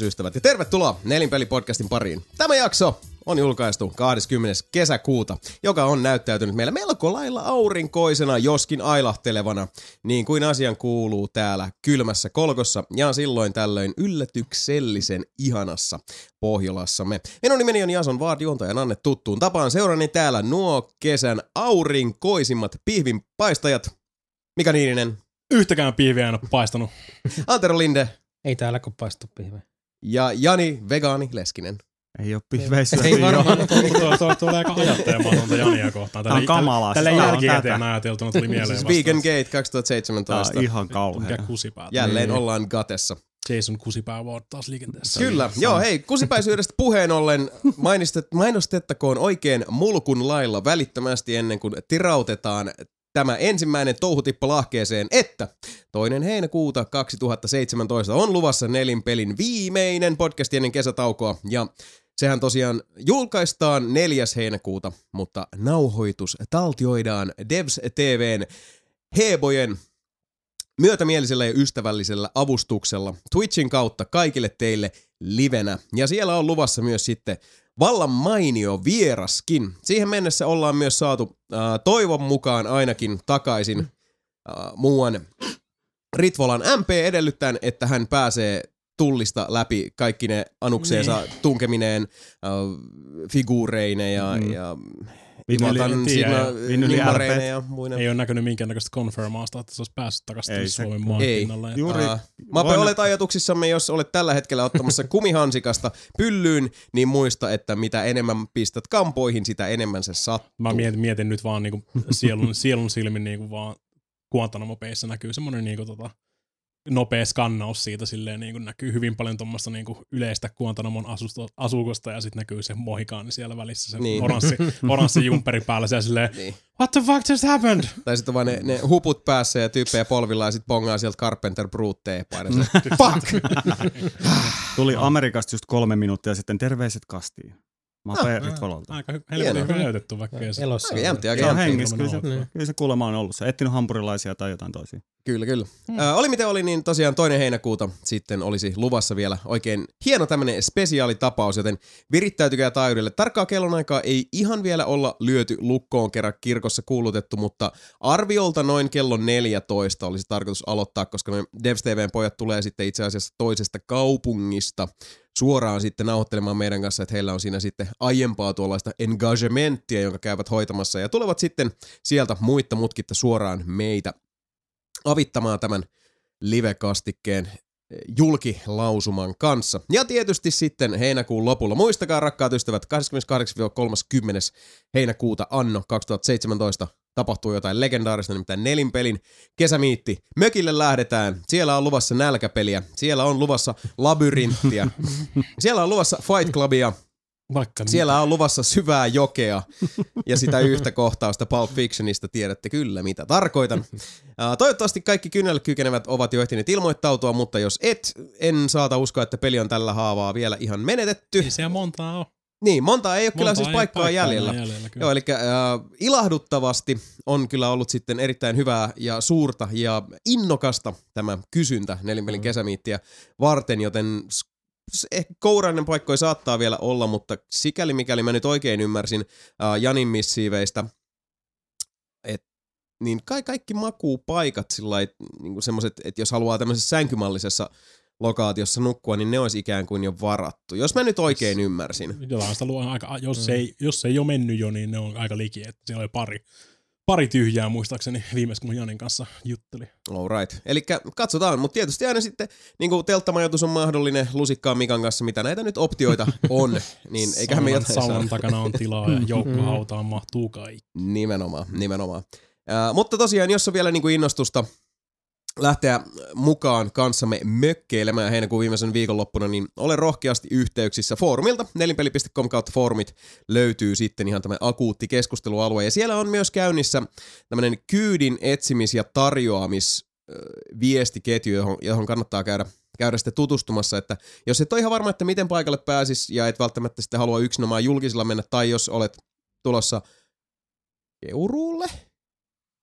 tervehdysystävät ja tervetuloa Nelinpeli-podcastin pariin. Tämä jakso on julkaistu 20. kesäkuuta, joka on näyttäytynyt meillä melko lailla aurinkoisena, joskin ailahtelevana, niin kuin asian kuuluu täällä kylmässä kolkossa ja silloin tällöin yllätyksellisen ihanassa Pohjolassamme. Minun nimeni on Jason Vaard, juontajan Anne tuttuun tapaan. Seurani täällä nuo kesän aurinkoisimmat pihvinpaistajat. Mika Niininen, Yhtäkään pihviä en ole paistanut. Antero Linde Ei täällä kun paistu pihve. Ja Jani Vegaani Leskinen. Ei ole pihveissä. Ei varmaan. Tuo, tuo, tuo oli aika ajattelematonta Jania kohtaan. Tää on kamalaa. Tällä Tää on jälkikäteen ajateltuna tuli mieleen Siis vasta. Vegan Gate Tää 2017. on ihan Mikä kauhea. kusipää. Jälleen Niin. ollaan gatessa. Jason kusipää Award taas liikenteessä. Kyllä, joo hei, kusipäisyydestä puheen ollen mainistet, mainostettakoon oikein mulkun lailla välittömästi ennen kuin tirautetaan tämä ensimmäinen touhutippo lahkeeseen, että toinen heinäkuuta 2017 on luvassa nelinpelin viimeinen podcast ennen kesätaukoa ja Sehän tosiaan julkaistaan 4. heinäkuuta, mutta nauhoitus taltioidaan Devs TVn Hebojen myötämielisellä ja ystävällisellä avustuksella Twitchin kautta kaikille teille livenä. Ja siellä on luvassa myös sitten vallan mainio vieraskin. Siihen mennessä ollaan myös saatu äh, toivon mukaan ainakin takaisin äh, muuan Ritvolan MP edellyttäen, että hän pääsee tullista läpi kaikki ne anukseensa niin. tunkemineen äh, figuureine ja, mm. ja Ja muina. Ei ole näkynyt minkäännäköistä confirmaasta, että se olisi päässyt takaisin Ei Suomen ei. markkinalle. Juuri Aa, Mape, olet ajatuksissamme, jos olet tällä hetkellä ottamassa kumihansikasta pyllyyn, niin muista, että mitä enemmän pistät kampoihin, sitä enemmän se sattuu. Mä mietin, mietin nyt vaan niinku sielun, sielun silmin niinku vaan Guantanamo Bayssä näkyy semmoinen niinku tota, nopea skannaus siitä silleen niinku näkyy hyvin paljon tuommoista niinku yleistä Guantanamon asusto, asukosta ja sitten näkyy se mohikaani siellä välissä, se Niin. niin. oranssi, oranssi jumpperi päällä siellä silleen, Niin. what the fuck just happened? Tai sitten vaan ne, ne huput päässä ja tyyppejä polvilla ja sitten pongaa sieltä Carpenter Brute teepaita. Se, Fuck! Tuli Amerikasta just kolme minuuttia sitten terveiset kastiin. Mape Ah, Ritvalolta. Aika hy- Hienoa. helvetin hyvin näytetty vaikka. Elossa. Aika jämpti, aika Se on jämpti. hengissä, kyllä se, Ilman kyllä se kuulemma on ollut. Se etsinyt hampurilaisia tai jotain toisia. Kyllä, kyllä. Mm. Ö, oli miten oli, niin tosiaan toinen heinäkuuta sitten olisi luvassa vielä oikein hieno tämmönen spesiaalitapaus, joten virittäytykää taajuudelle. Tarkkaa kellonaikaa ei ihan vielä olla lyöty lukkoon kerran kirkossa kuulutettu, mutta arviolta noin kello 14 olisi tarkoitus aloittaa, koska me Devs TVn pojat tulee sitten itse asiassa toisesta kaupungista suoraan sitten nauhoittelemaan meidän kanssa, että heillä on siinä sitten aiempaa tuollaista engagementtia, jonka käyvät hoitamassa ja tulevat sitten sieltä muitta mutkitta suoraan meitä avittamaan tämän live-kastikkeen eh, julkilausuman kanssa. Ja tietysti sitten heinäkuun lopulla. Muistakaa rakkaat ystävät, 28-30. heinäkuuta anno 2017 tapahtuu jotain legendaarista, nimittäin nelinpelin kesämiitti. Mökille lähdetään, siellä on luvassa nälkäpeliä, siellä on luvassa labyrinttiä, siellä on luvassa Fight Clubia, Vaikka siellä on luvassa syvää jokea ja sitä yhtä kohtausta Pulp Fictionista tiedätte kyllä mitä tarkoitan. Toivottavasti kaikki kynnelle kykenevät ovat jo ehtineet ilmoittautua, mutta jos et, en saata uskoa, että peli on tällä haavaa vielä ihan menetetty. ei siellä montaa ole. Niin, monta ei ole kyllä Montaa siis paikkaa paikkaa jäljellä. jäljellä kyllä. Joo, eli äh, ilahduttavasti on kyllä ollut sitten erittäin hyvää ja suurta ja innokasta tämä kysyntä nelinpelin Mm. kesämiittiä varten, joten ehkä kourainen paikkoja saattaa vielä olla, mutta sikäli mikäli mä nyt oikein ymmärsin äh, Janin missiiveistä, et, niin kai kaikki makuupaikat sillä niin semmoiset, että jos haluaa tämmöisessä sänkymallisessa lokaatiossa nukkua, niin ne olisi ikään kuin jo varattu. Jos mä nyt oikein ymmärsin. Jotain sitä luo aika, jos, Mm. ei, jos ei ole mennyt jo, niin ne on aika liki, että siellä oli pari, pari tyhjää muistaakseni viimeis, kun Janin kanssa jutteli. Alright. Eli katsotaan, mutta tietysti aina sitten niin kuin telttamajoitus on mahdollinen lusikkaan Mikan kanssa, mitä näitä nyt optioita on, niin eiköhän me Saunan- jotain Saunan takana on tilaa ja joukkohautaan mahtuu kaikki. Nimenomaan, nimenomaan. Äh, mutta tosiaan, jos on vielä niin kuin innostusta lähteä mukaan kanssamme mökkeilemään heinäkuun viimeisen viikonloppuna, niin ole rohkeasti yhteyksissä foorumilta. Nelinpeli.com kautta foorumit löytyy sitten ihan tämä akuutti keskustelualue. Ja siellä on myös käynnissä tämmöinen kyydin etsimis- ja tarjoamis ö, viestiketju, johon, johon kannattaa käydä, käydä sitten tutustumassa, että jos et ole ihan varma, että miten paikalle pääsis ja et välttämättä sitten halua yksinomaan julkisilla mennä, tai jos olet tulossa Keuruulle?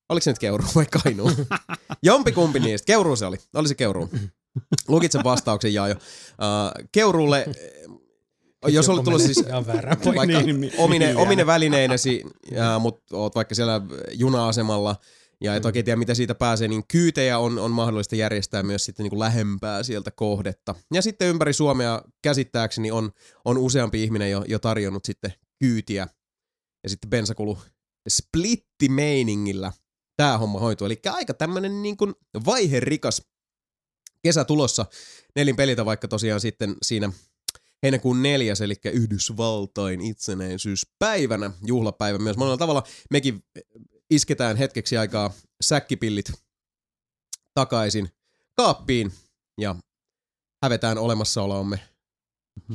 Oliko se nyt Keuruu vai Kainuu? Jompikumpi niistä. Keuruu se oli. Oli se Keuruu. Lukitse vastauksen Jaajo. Uh, Keuruulle, jos olet tullut siis väärä vaikka Niin, niin, omine, niin, omine välineinesi, ja, mutta oot vaikka siellä juna-asemalla ja Mm. et oikein tiedä, mitä siitä pääsee, niin kyytejä on, on mahdollista järjestää myös sitten niin kuin lähempää sieltä kohdetta. Ja sitten ympäri Suomea käsittääkseni on, on useampi ihminen jo, jo tarjonnut sitten kyytiä. Ja sitten bensakulu splittimeiningillä tämä homma hoituu. Eli aika tämmönen niin kuin vaiherikas kesä tulossa nelin pelitä, vaikka tosiaan sitten siinä heinäkuun neljäs, eli Yhdysvaltain itsenäisyyspäivänä, juhlapäivä myös monella tavalla. Mekin isketään hetkeksi aikaa säkkipillit takaisin kaappiin ja hävetään olemassaoloamme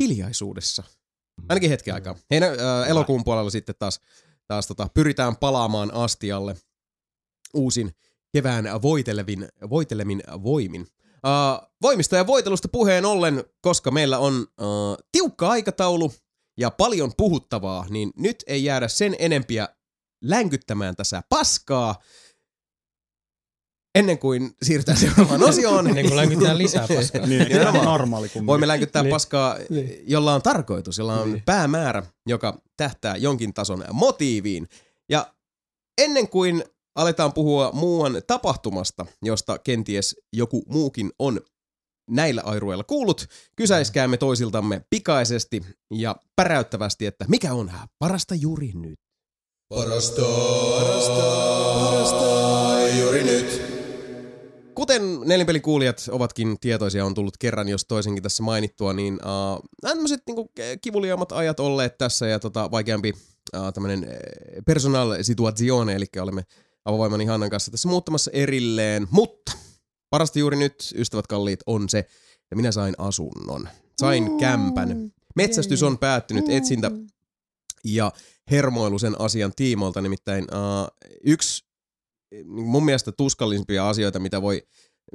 hiljaisuudessa. Ainakin hetken aikaa. Heinä, äh, elokuun puolella sitten taas, taas tota, pyritään palaamaan astialle uusin kevään voitelevin, voitelemin voimin. Uh, voimista ja voitelusta puheen ollen, koska meillä on uh, tiukka aikataulu ja paljon puhuttavaa, niin nyt ei jäädä sen enempiä länkyttämään tässä paskaa ennen kuin siirrytään seuraavaan osioon. Ennen kuin länkytään lisää paskaa. Niin, Nimenomaan. normaali kumminkin. Voimme länkyttää Niin. paskaa, Niin. jolla on tarkoitus, jolla on Niin. päämäärä, joka tähtää jonkin tason motiiviin. Ja ennen kuin aletaan puhua muuan tapahtumasta, josta kenties joku muukin on näillä airueilla kuullut, kysäiskäämme toisiltamme pikaisesti ja päräyttävästi, että mikä on parasta juuri nyt. Parasta, parasta, parasta juuri nyt. Kuten nelinpelikuulijat ovatkin tietoisia, on tullut kerran jos toisenkin tässä mainittua, niin uh, tämmöiset niinku kivuliaammat ajat olleet tässä ja tota, vaikeampi uh, tämmöinen personal situazione, eli olemme avovoimani Hannan kanssa tässä muuttamassa erilleen, mutta parasta juuri nyt, ystävät kalliit, on se, että minä sain asunnon. Sain kämpän. Metsästys on päättynyt, etsintä ja hermoilu sen asian tiimoilta, nimittäin uh, yksi niin mun mielestä tuskallisimpia asioita, mitä voi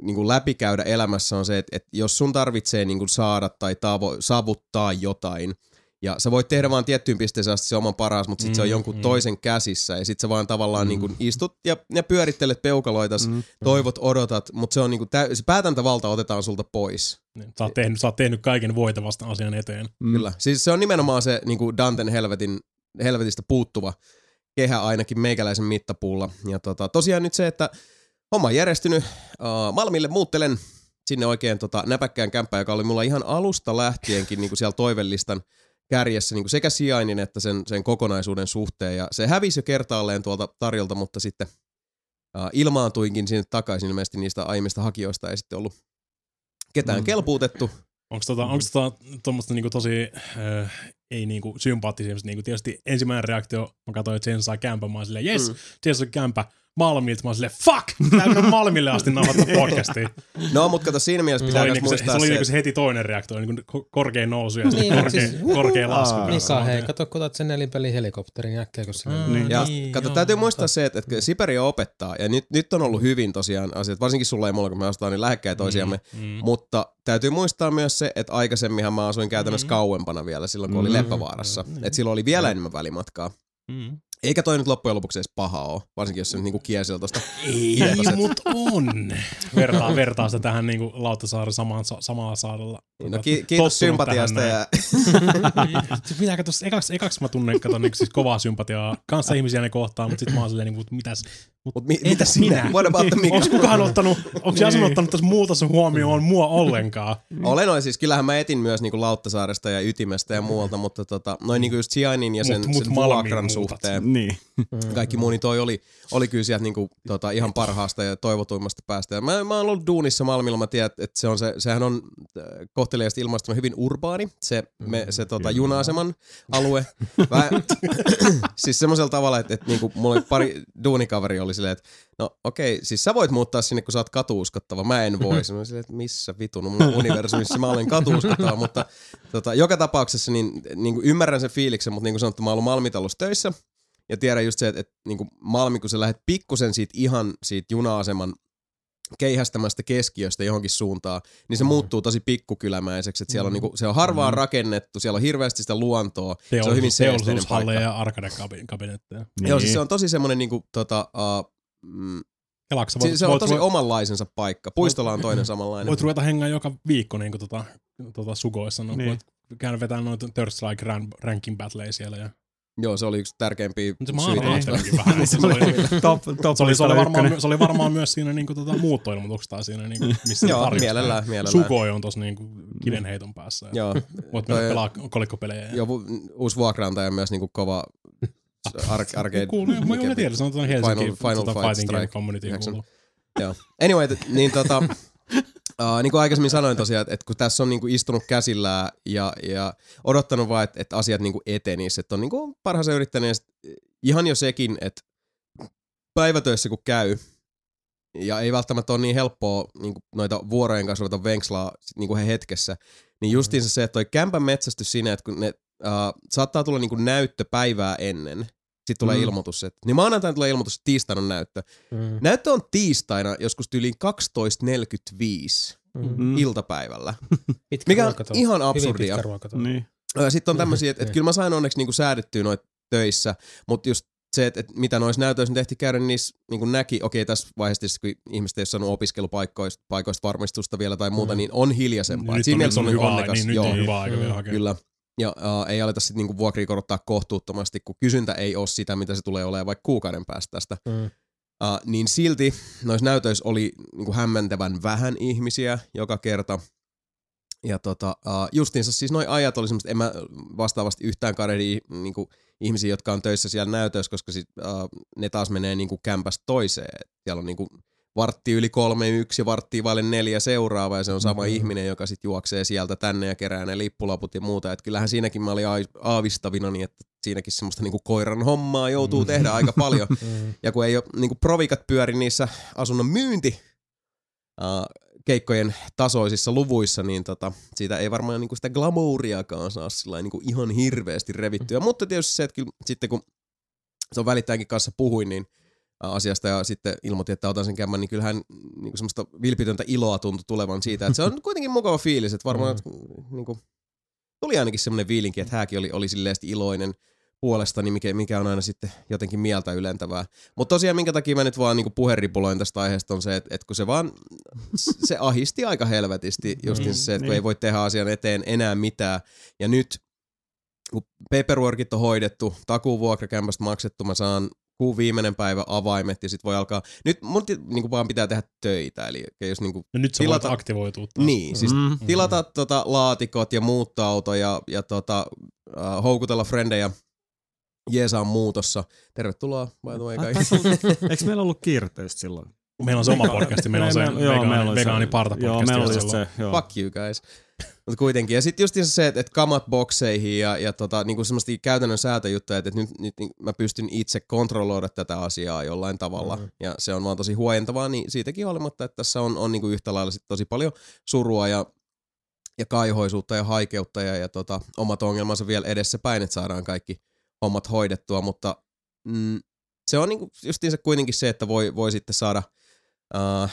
niin kuin läpikäydä elämässä on se, että, että jos sun tarvitsee niin kuin saada tai tavo- saavuttaa jotain, ja sä voit tehdä vaan tiettyyn pisteeseen asti se oman paras, mutta sitten se on Mm, jonkun mm. toisen käsissä, ja sitten sä vaan tavallaan niin kuin istut ja, ja pyörittelet peukaloitas, Mm. toivot, odotat, mutta se on niin kuin täy- se päätäntävalta otetaan sulta pois. Niin, Sä oot tehnyt, sä oot tehnyt kaiken voitavasta asian eteen. Mm. Kyllä. Siis se on nimenomaan se niin kuin Danten helvetin, helvetistä puuttuva kehä ainakin meikäläisen mittapuulla. Ja tota, tosiaan nyt se, että homma on järjestynyt. Uh, Malmille muuttelen sinne oikein tota, näpäkkään kämppään, joka oli mulla ihan alusta lähtienkin niin kuin siellä toivellistan kärjessä niin kuin sekä sijainnin että sen, sen kokonaisuuden suhteen. Ja se hävisi jo kertaalleen tuolta tarjolta, mutta sitten uh, ilmaantuinkin sinne takaisin. Ilmeisesti niistä aiemmista hakijoista ei sitten ollut ketään Mm. kelpuutettu. Onko tota, onks tota tommoista niinku tosi, äh, ei niinku sympaattisia, niinku tietysti ensimmäinen reaktio, mä katsoin, että sen saa kämpä, mä oon silleen, yes, Mm. on kämpä Malmilta, mä oon silleen, fuck, täytyy Malmille asti nauhoittaa podcastia. No, mutta kato, siinä mielessä se pitää oli, myös niinku se, muistaa se, oli se, niinku se heti toinen reaktio, niinku ko- korkea nousu ja sitten Niin, korkea, siis- korkea lasku. Aa. kanssa. Mika, hei, kato, kun otat sen nelinpelin helikopterin niin äkkiä, kun sinne Mm. niin. Ja Niin, kato, joo, täytyy mutta- muistaa se, että, että Siberia opettaa, ja nyt, nyt on ollut hyvin tosiaan asiat, varsinkin sulla ja mulla, kun me asutaan niin lähekkäin toisiamme, Mm, mm. mutta täytyy muistaa myös se, että aikaisemminhan mä asuin käytännössä Mm. kauempana vielä silloin, kun oli Mm. Leppävaarassa. Mm. Että silloin oli vielä enemmän välimatkaa. Mm. Eikä toi nyt loppujen lopuksi edes paha ole, varsinkin jos se nyt niinku kiesillä tosta. Ei, Hietaset. mut on. Vertaa, vertaa sitä tähän niinku Lauttasaaren samaan, samalla saarella. No ki- kiitos sympatiasta ja näin. Sitten pitää katsoa, ekaksi, ekaksi mä tunnen, katon niinku siis kovaa sympatiaa kanssa ihmisiä ne kohtaa, mutta sitten mä oon silleen niinku, mitäs, Mut mi- Entäs mitä sinä? minä? What about the onks kukaan ottanut, onks Jason Niin. ottanut tässä muutossa huomioon mua ollenkaan? Olen noin siis, kyllähän mä etin myös niinku Lauttasaaresta ja Ytimestä ja muualta, mutta tota, noin niinku just sijainnin ja sen, Mut- mut sen vuokran suhteen. Niin. kaikki muu, niin toi oli, oli kyllä sieltä niinku, tota, ihan parhaasta ja toivotuimmasta päästä. Ja mä, mä oon ollut duunissa Malmilla, mä tiedän, että se on se, sehän on äh, kohteliaasti ilmaistuna hyvin urbaani, se, me, se tota, juna-aseman alue. Mä, siis semmoisella tavalla, että, että niinku, mulla oli pari duunikaveri oli silleen, että no okei, siis sä voit muuttaa sinne, kun sä oot katuuskottava, mä en voi. Mä silleen, että missä vitun mun universumissa mä olen katuuskottava, mutta tota, joka tapauksessa niin, niin kuin ymmärrän sen fiiliksen, mutta niin kuin sanottu, mä oon ollut Malmitalossa töissä, ja tiedän just se, että, että niin kuin Malmi, kun sä lähdet pikkusen siitä ihan siitä juna-aseman keihästämästä keskiöstä johonkin suuntaan, niin se muuttuu tosi pikkukylämäiseksi. Että siellä on, niinku, se on harvaan rakennettu, siellä on hirveästi sitä luontoa, se on hyvin seesteinen paikka. Ja arcade-kabinetteja. niin. Joo, siis se on tosi semmoinen niinku, tota, uh, mm, Kelaksa, Si- voit, se on voit, tosi voit, omanlaisensa paikka. Puistolla on toinen samanlainen. voit ruveta hengaan joka viikko niin kuin, tota, tota, sugoissa. No, Niin. niin. Voit käydä vetää noita Third Strike ran, ranking battleja siellä. Ja... Joo, se oli yksi tärkeimpiä se syitä. vähän. Se oli, top, top se, oli, se, oli varmaan, se oli varmaan myös siinä niinku, tota, muuttoilmoituksessa tai siinä, niinku, missä Joo, tarjosi. mielellään, mielellään. Sugoi on tossa niinku, kivenheiton päässä. Ja Joo, Voit mennä Toi- pelaa kolikkopelejä. Ja... joo uusi vuokraantaja on myös niinku kova ar- arcade. Kuuluu, mä, mä tiedän, se on tuonne Helsinki Final- Final tota, Fight Strike Community. Joo. Anyway, niin tota, uh, niin kuin aikaisemmin sanoin tosiaan, että, että kun tässä on niin kuin istunut käsillään ja, ja odottanut vaan, että, että asiat niin kuin etenis, että on niin kuin parhaansa yrittänyt sit ihan jo sekin, että päivätöissä kun käy, ja ei välttämättä ole niin helppoa niin kuin noita vuorojen kanssa ruveta venkslaa niin kuin he hetkessä, niin justiinsa se, että toi kämpän metsästys siinä, että kun ne uh, saattaa tulla niin kuin näyttö päivää ennen, sitten tulee Mm. ilmoitus, että niin maanantaina tulee ilmoitus, että tiistaina on näyttö. Mm. Näyttö on tiistaina joskus yli 12.45 Mm. Mm. iltapäivällä, Pitkä mikä on ihan absurdia. Niin. Sitten on tämmöisiä, että, että Niin. kyllä mä sain onneksi niinku säädettyä noita töissä, mutta just se, että, että mitä noissa näytöissä tehtiin käydä, niin niissä niin näki, okei tässä vaiheessa kun ihmiset ei ole saanut opiskelupaikoista paikoista varmistusta vielä tai muuta, Mm. niin on hiljaisempaa. Nyt Et Siinä on, mielessä on on niin hyvä, onnekas. niin, nyt Joo, on hyvä aika Mm. vielä hakea. kyllä. Ja uh, ei aleta sitten niinku vuokria korottaa kohtuuttomasti, kun kysyntä ei ole sitä, mitä se tulee olemaan vaikka kuukauden päästä tästä. Mm. Uh, niin silti noissa näytöissä oli niinku hämmentävän vähän ihmisiä joka kerta. Ja tota, uh, justiinsa siis noi ajat oli semmoista, en mä vastaavasti yhtään kadehdi niinku, ihmisiä, jotka on töissä siellä näytöissä, koska sit, uh, ne taas menee niinku kämpästä toiseen. Et Siellä on niinku vartti yli kolme yksi ja varttia vaille neljä seuraava ja se on sama Mhm. mm-hmm. ihminen, joka sitten juoksee sieltä tänne ja kerää ne lippulaput ja muuta. Et kyllähän siinäkin mä olin aavistavina, niin että siinäkin semmoista niinku koiran hommaa joutuu tehdä aika paljon. Mm. Ja kun ei ole niinku provikat pyöri niissä asunnon myynti uh, keikkojen tasoisissa luvuissa, niin tota, siitä ei varmaan niinku sitä glamouriakaan saa sillä niinku ihan hirveästi revittyä. Mutta tietysti se, että kyllä sitten kun se on välittäjänkin kanssa puhuin, niin asiasta ja sitten ilmoitin, että otan sen kämmän, niin kyllähän niin semmoista vilpitöntä iloa tuntui tulevan siitä, että se on kuitenkin mukava fiilis, että varmaan Mm. niin kuin, tuli ainakin semmoinen fiilinki, että hänkin oli, oli silleen iloinen puolestani, mikä, mikä on aina sitten jotenkin mieltä ylentävää. Mutta tosiaan minkä takia mä nyt vaan niinku puheripuloin tästä aiheesta on se, että, että kun se vaan, se ahisti aika helvetisti justiin se, että kun Niin. ei voi tehdä asian eteen enää mitään. Ja nyt kun paperworkit on hoidettu, takuvuokrakämpästä maksettu, mä saan kuun viimeinen päivä avaimet ja sit voi alkaa, nyt mun ti- niinku vaan pitää tehdä töitä, eli jos niinku, Ja nyt sä tilata- voit aktivoitua taas. niin, siis Mm. tilata tota laatikot ja muuttaa auto ja, ja tota, uh, houkutella frendejä jeesaan muutossa. Tervetuloa, by the way, kaikki. taisi Eikö meillä ollut kiirteistä silloin? Meillä on se oma podcasti, meillä on se joo, vegaani, vegaani parta Joo, podcasti. meillä jossa just on- se. Joo. Fuck you guys. Mutta kuitenkin. Ja sitten just se, että, että kamat bokseihin ja, ja tota, niinku semmoista käytännön säätöjuttuja, että, että nyt, nyt niin mä pystyn itse kontrolloida tätä asiaa jollain tavalla. Mhm. Ja se on vaan tosi huojentavaa, niin siitäkin huolimatta, että tässä on, on niinku yhtä lailla sit tosi paljon surua ja, ja kaihoisuutta ja haikeutta ja, ja tota, omat ongelmansa vielä edessä päin, että saadaan kaikki hommat hoidettua, mutta mm, se on niinku justiinsa kuitenkin se, että voi, voi sitten saada uh,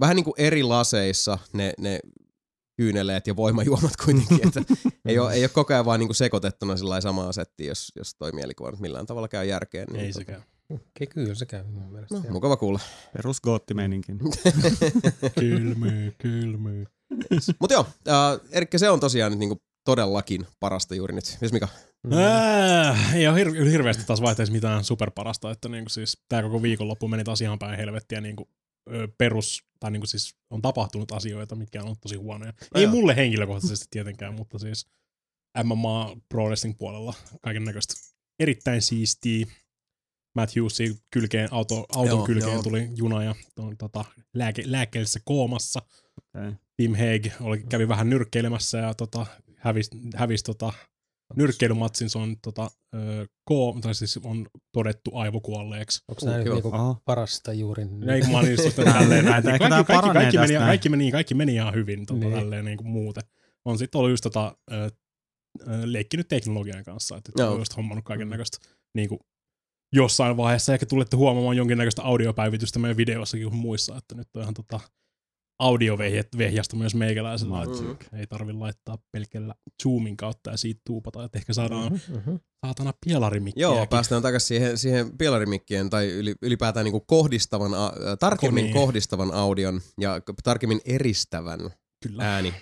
vähän niin kuin eri laseissa ne, ne kyyneleet ja voimajuomat kuitenkin, että ei ole, ei ole koko ajan vaan niin kuin sekoitettuna sillä samaa settiä, jos, jos toi mielikuva nyt millään tavalla käy järkeen. Niin Ei tota, sekään. Okei, kyllä se käy mun mielestä. No, mukava kuulla. Perus goottimeininkin. Kylmyy, kylmyy. Mutta joo, äh, Erikki, se on tosiaan nyt niinku todellakin parasta juuri nyt. Mies Mika? Mm. Äh, ei ole hir- hirveästi taas vaihteessa mitään superparasta, että niinku siis tää koko viikonloppu meni taas ihan päin helvettiä niinku ö, perus, tai niinku siis on tapahtunut asioita, mitkä on ollut tosi huonoja. No ei joo. mulle henkilökohtaisesti tietenkään, mutta siis MMA Pro Wrestling puolella kaiken näköistä erittäin siistiä. Matt Hughesin kylkeen, auto, auton Joo, kylkeen joo. tuli juna ja on, tota, lääke, lääkkeellisessä koomassa. Okay. Tim Hague oli, kävi vähän nyrkkeilemässä ja tota, hävisi hävis, tota, nyrkkeilymatsin. Se on, tota, ö, ko, tai siis on todettu aivokuolleeksi. Onko nämä Joo. niinku parasta juuri? Ei kun mä olin just että tälleen näin. Kaikki, kaikki, paranee kaikki, meni, näin. kaikki, meni, kaikki meni ihan hyvin tota, Niin. tälleen niin kuin muuten. On sitten ollut just tota, ö, leikkinyt teknologian kanssa, että Joo. on just hommannut kaiken näköistä niin kuin jossain vaiheessa ehkä tulette huomaamaan jonkinnäköistä audiopäivitystä meidän videossakin kuin muissa, että nyt on ihan tota, audiovehjasta myös meikäläisellä. Magic. Ei tarvi laittaa pelkällä Zoomin kautta ja siitä tuupata, että ehkä saadaan Mhm. saatana pielarimikkiä. Joo, päästään takaisin siihen, siihen pielarimikkiin tai yli, ylipäätään niin kohdistavan, a- ä, tarkemmin Niin. kohdistavan audion ja tarkemmin eristävän Kyllä. ääni,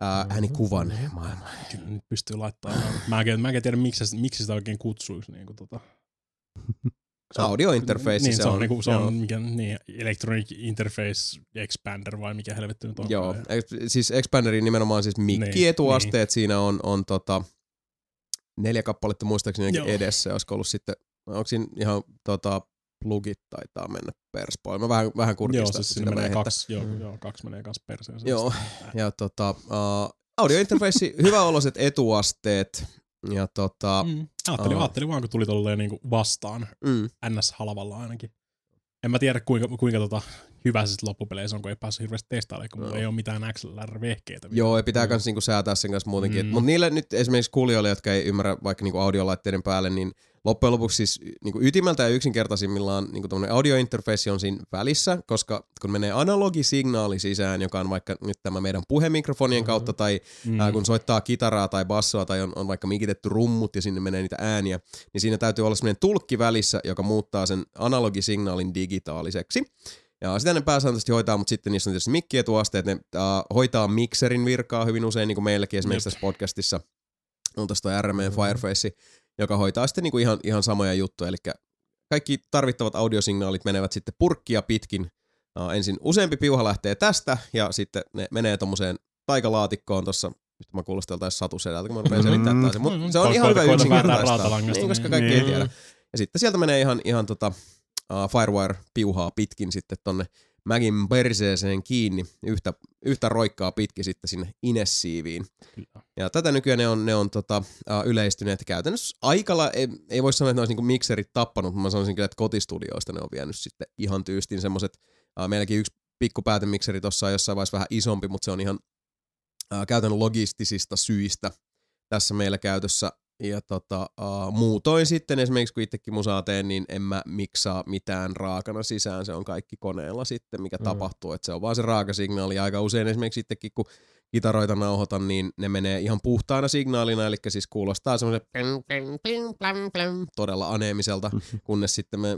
ää, äänikuvan maailmaan. Kyllä nyt pystyy laittamaan. Mä en, mä en tiedä, miksi, miksi sitä oikein kutsuisi. Niin kuin, tota. Se on- Audio interface Niin, se se on, on, niinku, se joo. on mikä, niin, Electronic Interface Expander vai mikä helvetti nyt on. Joo, ex- siis Expanderin nimenomaan siis mikkietuasteet, siinä on, on tota, neljä kappaletta muistaakseni Joo. edessä, olisiko ollut sitten, onko siinä ihan tota, plugit taitaa mennä perspoille. Mä vähän, vähän Joo, kurkistan siis sitä menee kaksi, joo, Mm. joo, kaksi menee kanssa perseen. Joo, ja tota, uh, audiointerface, hyväoloiset etuasteet, ja tota, mm. Mm. Ajattelin, Aa. ajattelin vaan, kun tuli tolleen niinku vastaan, Mm, NS-halvalla ainakin. En mä tiedä, kuinka, kuinka tota, hyvä se loppupeleissä on, kun ei päässyt hirveästi testailemaan, kun Joo. ei ole mitään XLR-vehkeitä. Joo, ja pitää Mm. myös niinku säätää sen kanssa muutenkin. Mm. Mm. Mutta niille nyt esimerkiksi kuulijoille, jotka ei ymmärrä vaikka niinku audiolaitteiden päälle, niin loppujen lopuksi siis niinku ytimeltä ja yksinkertaisimmillaan niinku audiointerface on siinä välissä, koska kun menee analogisignaali sisään, joka on vaikka nyt tämä meidän puhemikrofonien Mhm. kautta, tai Mm. ää, kun soittaa kitaraa tai bassoa, tai on, on vaikka mikitetty rummut ja sinne menee niitä ääniä, niin siinä täytyy olla sellainen tulkki välissä, joka muuttaa sen analogisignaalin digitaaliseksi. Ja sitä ne pääsääntöisesti hoitaa, mutta sitten niissä on tietysti mikkietuasteet, ne äh, hoitaa mikserin virkaa hyvin usein, niin kuin meilläkin esimerkiksi Jep. tässä podcastissa on tuosta RMN Mhm. Fireface, joka hoitaa sitten niinku ihan, ihan samoja juttuja, eli kaikki tarvittavat audiosignaalit menevät sitten purkkia pitkin. Uh, ensin useampi piuha lähtee tästä, ja sitten ne menee tommoseen taikalaatikkoon tuossa, nyt mä kuulosteltais Satu sedältä, kun mä rupean Mm. selittämään taas. Mutta Mm, se on ihan hyvä yksinkertaistaa, niin, koska niin. kaikki ei Niin. tiedä. Ja sitten sieltä menee ihan, ihan tota, uh, Firewire-piuhaa pitkin sitten tonne Magin perseeseen kiinni, yhtä, yhtä roikkaa pitkin sitten sinne Inessiiviin. Kyllä. Ja tätä nykyään ne on, ne on tota, uh, yleistyneet käytännössä aikalla, ei, ei voi sanoa, että ne olisi niinku mikserit tappanut, mutta mä sanoisin kyllä, että kotistudioista ne on vienyt sitten ihan tyystin semmoset, uh, meilläkin yksi pikku päätemikseri tuossa on jossain vaiheessa vähän isompi, mutta se on ihan uh, käytännön logistisista syistä tässä meillä käytössä. Ja tota, uh, muutoin sitten esimerkiksi kun itsekin musaa teen, niin en mä miksaa mitään raakana sisään, se on kaikki koneella sitten, mikä Mm. tapahtuu, että se on vaan se raakasignaali. Ja aika usein esimerkiksi itsekin, kun kitaroita nauhoitan, niin ne menee ihan puhtaana signaalina, eli siis kuulostaa semmoisen todella aneemiselta, kunnes sitten mä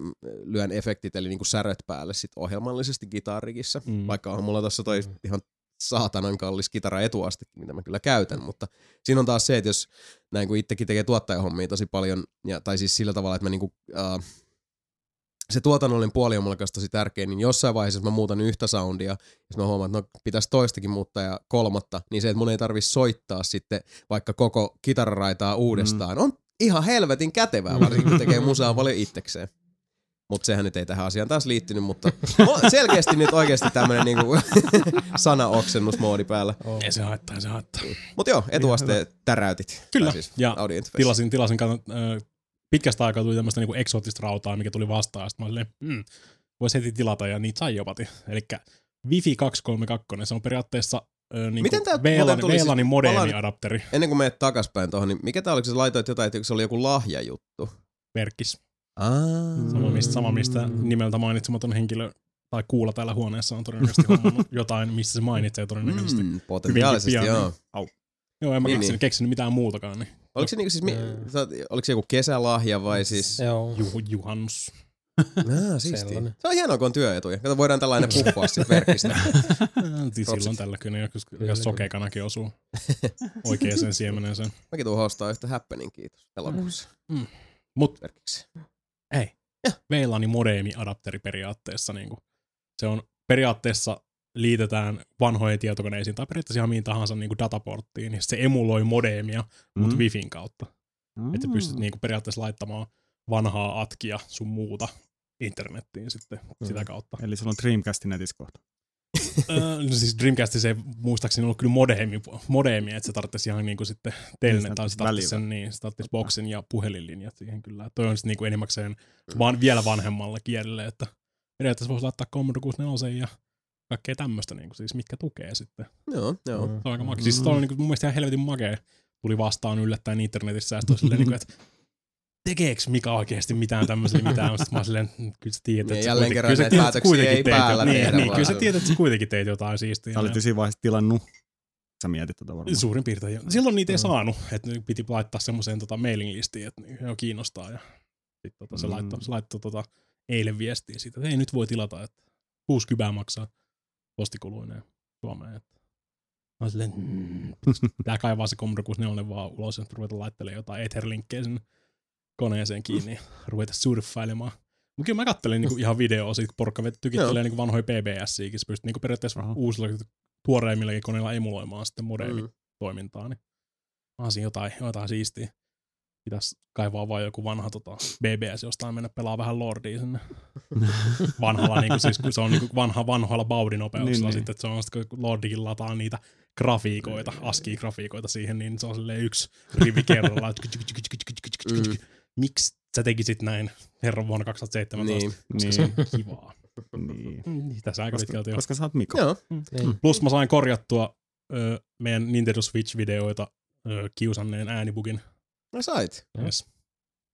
lyön efektit, eli niinku säröt päälle sit ohjelmallisesti gitarrikissä. Mm. Mm. Vaikka on mulla tässä toi Mm. ihan saatanan kallis kitara etuaste, mitä mä kyllä käytän, mutta siinä on taas se, että jos näin kun itsekin tekee tuottajahommia tosi paljon, ja, tai siis sillä tavalla, että mä niinku, äh, se tuotannollinen puoli on mulle tosi tärkeä, niin jossain vaiheessa, jos mä muutan yhtä soundia, jos mä huomaan, että no pitäisi toistakin muuttaa ja kolmatta, niin se, että mun ei tarvi soittaa sitten vaikka koko kitararaitaa uudestaan, on ihan helvetin kätevää, varsinkin kun tekee musaa paljon itsekseen. Mutta sehän nyt ei tähän asiaan taas liittynyt, mutta selkeästi nyt oikeasti tämmönen niinku sanaoksennusmoodi päällä. Oh. Ei se haittaa, ei se haittaa. Mutta joo, etuasteet täräytit. Kyllä, siis ja. Tilasin, tilasin kato, äh, pitkästä aikaa tuli tämmöistä niinku eksoottista rautaa, mikä tuli vastaan. Ja sitten mä olin, hmm, voisi heti tilata ja niitä sai jopati. Eli Wifi 232, se on periaatteessa niinku Miten tää VLAN, tuli siis- VLANin palaan- modeemiadapteri, Ennen kuin menet takaspäin tuohon, niin mikä tää oliko se laitoit jotain, että se oli joku lahjajuttu? verkkis. Aa. Sama mistä, sama mistä nimeltä mainitsematon henkilö tai kuulla täällä huoneessa on todennäköisesti jotain, missä se mainitsee todennäköisesti. Mm. Mm, potentiaalisesti, pian. joo. Joo, en mä Niin, keksinyt, niin. keksinyt mitään muutakaan. Niin. Oliko se, niinku siis, mi- Mm. oliko se joku kesälahja vai siis? Joo, Juh, juhannus. Ah, siistiä. Sellainen. Se on hienoa, kun on työetuja. Kato, voidaan tällainen puffaa sitten verkistä. siis silloin tällä kyllä, jos, jos sokeakanakin osuu oikeaan siemenensä. Mäkin tuun hostaa yhtä happening, kiitos. Elokuussa. Mut Verkiksi. Ei, VLANin modeemi-adapteri periaatteessa. Niin kuin, se on periaatteessa liitetään vanhoihin tietokoneisiin tai periaatteessa ihan mihin tahansa niin kuin dataporttiin, niin se emuloi modeemia, mm. mutta. Wifin kautta. Mm. Että pystyt niin kuin periaatteessa laittamaan vanhaa atkia sun muuta internettiin sitten Mm. sitä kautta. Eli sulla on Dreamcastin netissä kohta. Öö, no siis Dreamcastissa ei muistaakseni ollut kyllä modeemi, modeemi että se tarvitsisi ihan niinku sitten telnet, Niin, tai se tarvitsisi sen, niin, se tarvitsisi boksin ja puhelinlinjat siihen kyllä. Toi on sitten niinku enimmäkseen vaan vielä vanhemmalla kielelle, että periaatteessa voisi laittaa Commodore 64 ja kaikkea tämmöistä, niinku, siis mitkä tukee sitten. Joo, joo. Mm. Se on aika makea. Siis toi on niinku mun mielestä ihan helvetin makea. Tuli vastaan yllättäen internetissä ja sitten silleen, niinku, että tekeekö Mika oikeasti mitään tämmöiselle mitään, sitten mä silleen, "Mm, kyllä sä tiedät, Niin, että sä jälleen kuitenkin- kerran kyllä sä näitä päätöksiä kuitenkin ei teit päällä tehdä, niin, niin, vaan- kyllä sä tiedät, että sä kuitenkin teit jotain siistiä. Sä olit siinä vaiheessa tilannut. Sä mietit tätä varmaan. Suurin piirtein jo. Silloin niitä ei saanut, että nyt piti laittaa semmoiseen tota mailing listiin, että joo, kiinnostaa. Ja sit tota, se Mm. laittoi, se laittoi tota, eilen viestiä siitä, että ei nyt voi tilata, että kuusi kybää maksaa postikuluineen Suomeen. Että. Mä oon silleen, mm, pitää kaivaa se Commodore 64 vaan ulos ja ruveta laittelemaan jotain Etherlinkkejä sinne koneeseen kiinni ja ruveta surffailemaan. Mutta kyllä mä kattelin niinku ihan videoa siitä, kun porukka tykittelee niinku vanhoja PBS-iäkin. Se pystyy niinku periaatteessa Aha. uusilla tuoreimmillakin koneilla emuloimaan sitten modeemi Mm. toimintaa, niin mä jotain, jotain siistiä. Pitäisi kaivaa vaan joku vanha tota, BBS jostain mennä pelaa vähän Lordia sinne. Vanhalla, niin kuin, siis, kun se on niin kuin vanha, vanhoilla baudinopeuksilla Niin, niin, niin. sitten, että se on sitten, kun Lordikin lataa niitä grafiikoita, ASCII-grafiikoita siihen, niin se on silleen yksi rivi kerrallaan. että Miksi sä tekisit näin herran vuonna 2017? Niin. Koska se Niin, on kivaa. niin. Mm, Tässä aika Koska, pitkälti on. koska sä oot Mika. Joo. Niin. Plus mä sain korjattua ö, meidän Nintendo Switch-videoita ö, kiusanneen äänibugin. No sait. Yes.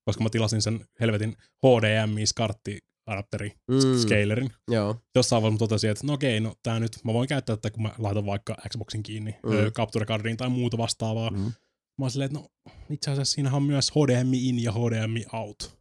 Koska mä tilasin sen helvetin HDMI-skartti-adapteri Mm. mm. scalerin. Joo. Jossain vaiheessa mä totesin, että no okei, no tää nyt, mä voin käyttää tätä, kun mä laitan vaikka Xboxin kiinni, Mm. mm. ö, Capture Cardiin tai muuta vastaavaa. Mm. Mm. Mä oon silleen, että no itse asiassa siinähän on myös HDMI in ja HDMI out.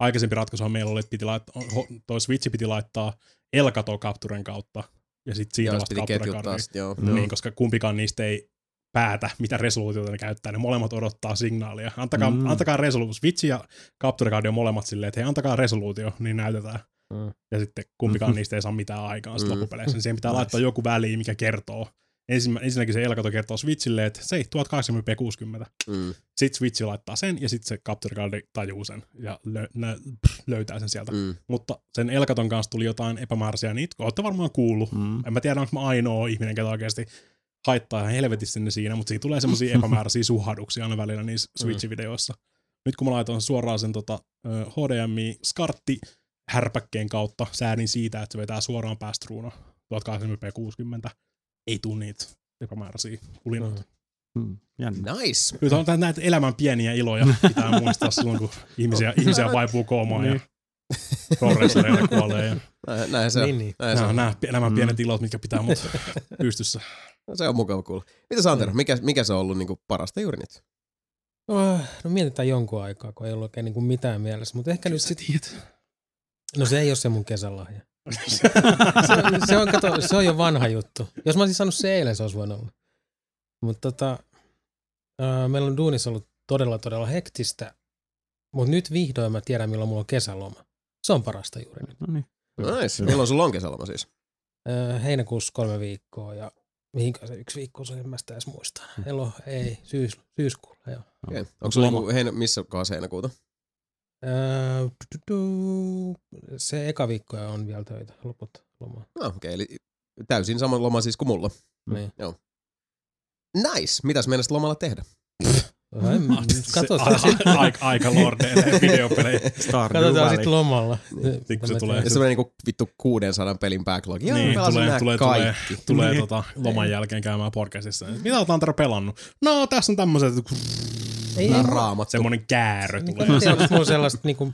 Aikaisempi ratkaisuhan meillä oli, että piti laittaa, toi Switch piti laittaa Elgato Capturen kautta ja sitten siitä Joo, vasta Capture. No. Niin, koska kumpikaan niistä ei päätä, mitä resoluutiota ne käyttää. Ne molemmat odottaa signaalia. Antakaa, Mm. mm. antakaa resoluutio. Switch ja Capture Card on molemmat silleen, että hei, antakaa resoluutio, niin näytetään. Mm. Ja sitten kumpikaan niistä ei saa mitään aikaan mm. Mm. loppupeleissä. Niin siihen pitää Nice. laittaa joku väliin, mikä kertoo. Ensimmä, ensinnäkin se Elgato kertoo Switchille, että se 1080p 60. Mm. Sitten Switch laittaa sen ja sitten se Capture Card tajuu sen ja lö, nä, pff, löytää sen sieltä. Mm. Mm. Mutta sen Elgaton kanssa tuli jotain epämääräisiä niitä. Olette varmaan kuullut. Mm. En mä tiedä, onko mä ainoa ihminen, ketä oikeasti haittaa ihan helvetisti ne siinä, mutta siinä tulee semmoisia epämääräisiä suhaduksia aina välillä niissä Switch-videoissa. Nyt kun mä laitoin suoraan sen tota, ö, HDMI skartti härpäkkeen kautta, säädin siitä, että se vetää suoraan päästruuna 1080p 60, ei tuu niitä epämääräisiä ulinoita. Mm. Mm. Jännä. Nice. Kyllä on näitä elämän pieniä iloja, pitää muistaa silloin, kun ihmisiä, ihmisiä vaipuu koomaan ja Niin. progressoreita kuolee. Ja Näin, se on. Niin, niin. Näin se nämä, on. nämä elämän Mm. pienet ilot, mitkä pitää mut pystyssä. No, se on mukava kuulla. Mitä Antero, mikä, mikä se on ollut niinku parasta juuri nyt? Oh, no mietitään jonkun aikaa, kun ei ollut oikein niin kuin mitään mielessä. Mutta ehkä nyt sitten... No se ei ole se mun kesälahja. Se, on- se, on, kato, se on jo vanha juttu. Jos mä olisin saanut se eilen, se olisi voinut olla. Mutta tota, ää, meillä on duunissa ollut todella, todella hektistä. Mutta nyt vihdoin mä tiedän, milloin mulla on kesäloma. Se on parasta juuri nyt. No niin. Nice. Milloin sulla on kesäloma siis? Ää, heinäkuussa kolme viikkoa ja mihinkä se yksi viikko se, en mä sitä edes muista. Elo, ei, syys, syyskuulla, joo. Okay. Onko sulla niinku heinä, missä kohdassa heinäkuuta? Du- se eka viikko on vielä töitä, loput lomaa. No, okei, okay, eli täysin sama loma siis kuin mulla. Niin. Nice. Mitäs meinasit lomalla tehdä? Ai, Mm. Katsotaan Se- a- Aika, aika lordeille. Stardew Katsotaan sitten lomalla. Sitten kun se tulee-. Ja semmoinen niinku vittu 600 pelin backlog. Joo, Niin, niin, pelasin tulee- tulee- tulee- kaikki. Tulee Niin. tota, loman jälkeen käymään podcastissa. Mitä olet Antero pelannut? No, tässä on tämmöiset, Ei, ei, raamattu. semmonen käärö niin, tulee. tiedä, onko mulla sellaista niinku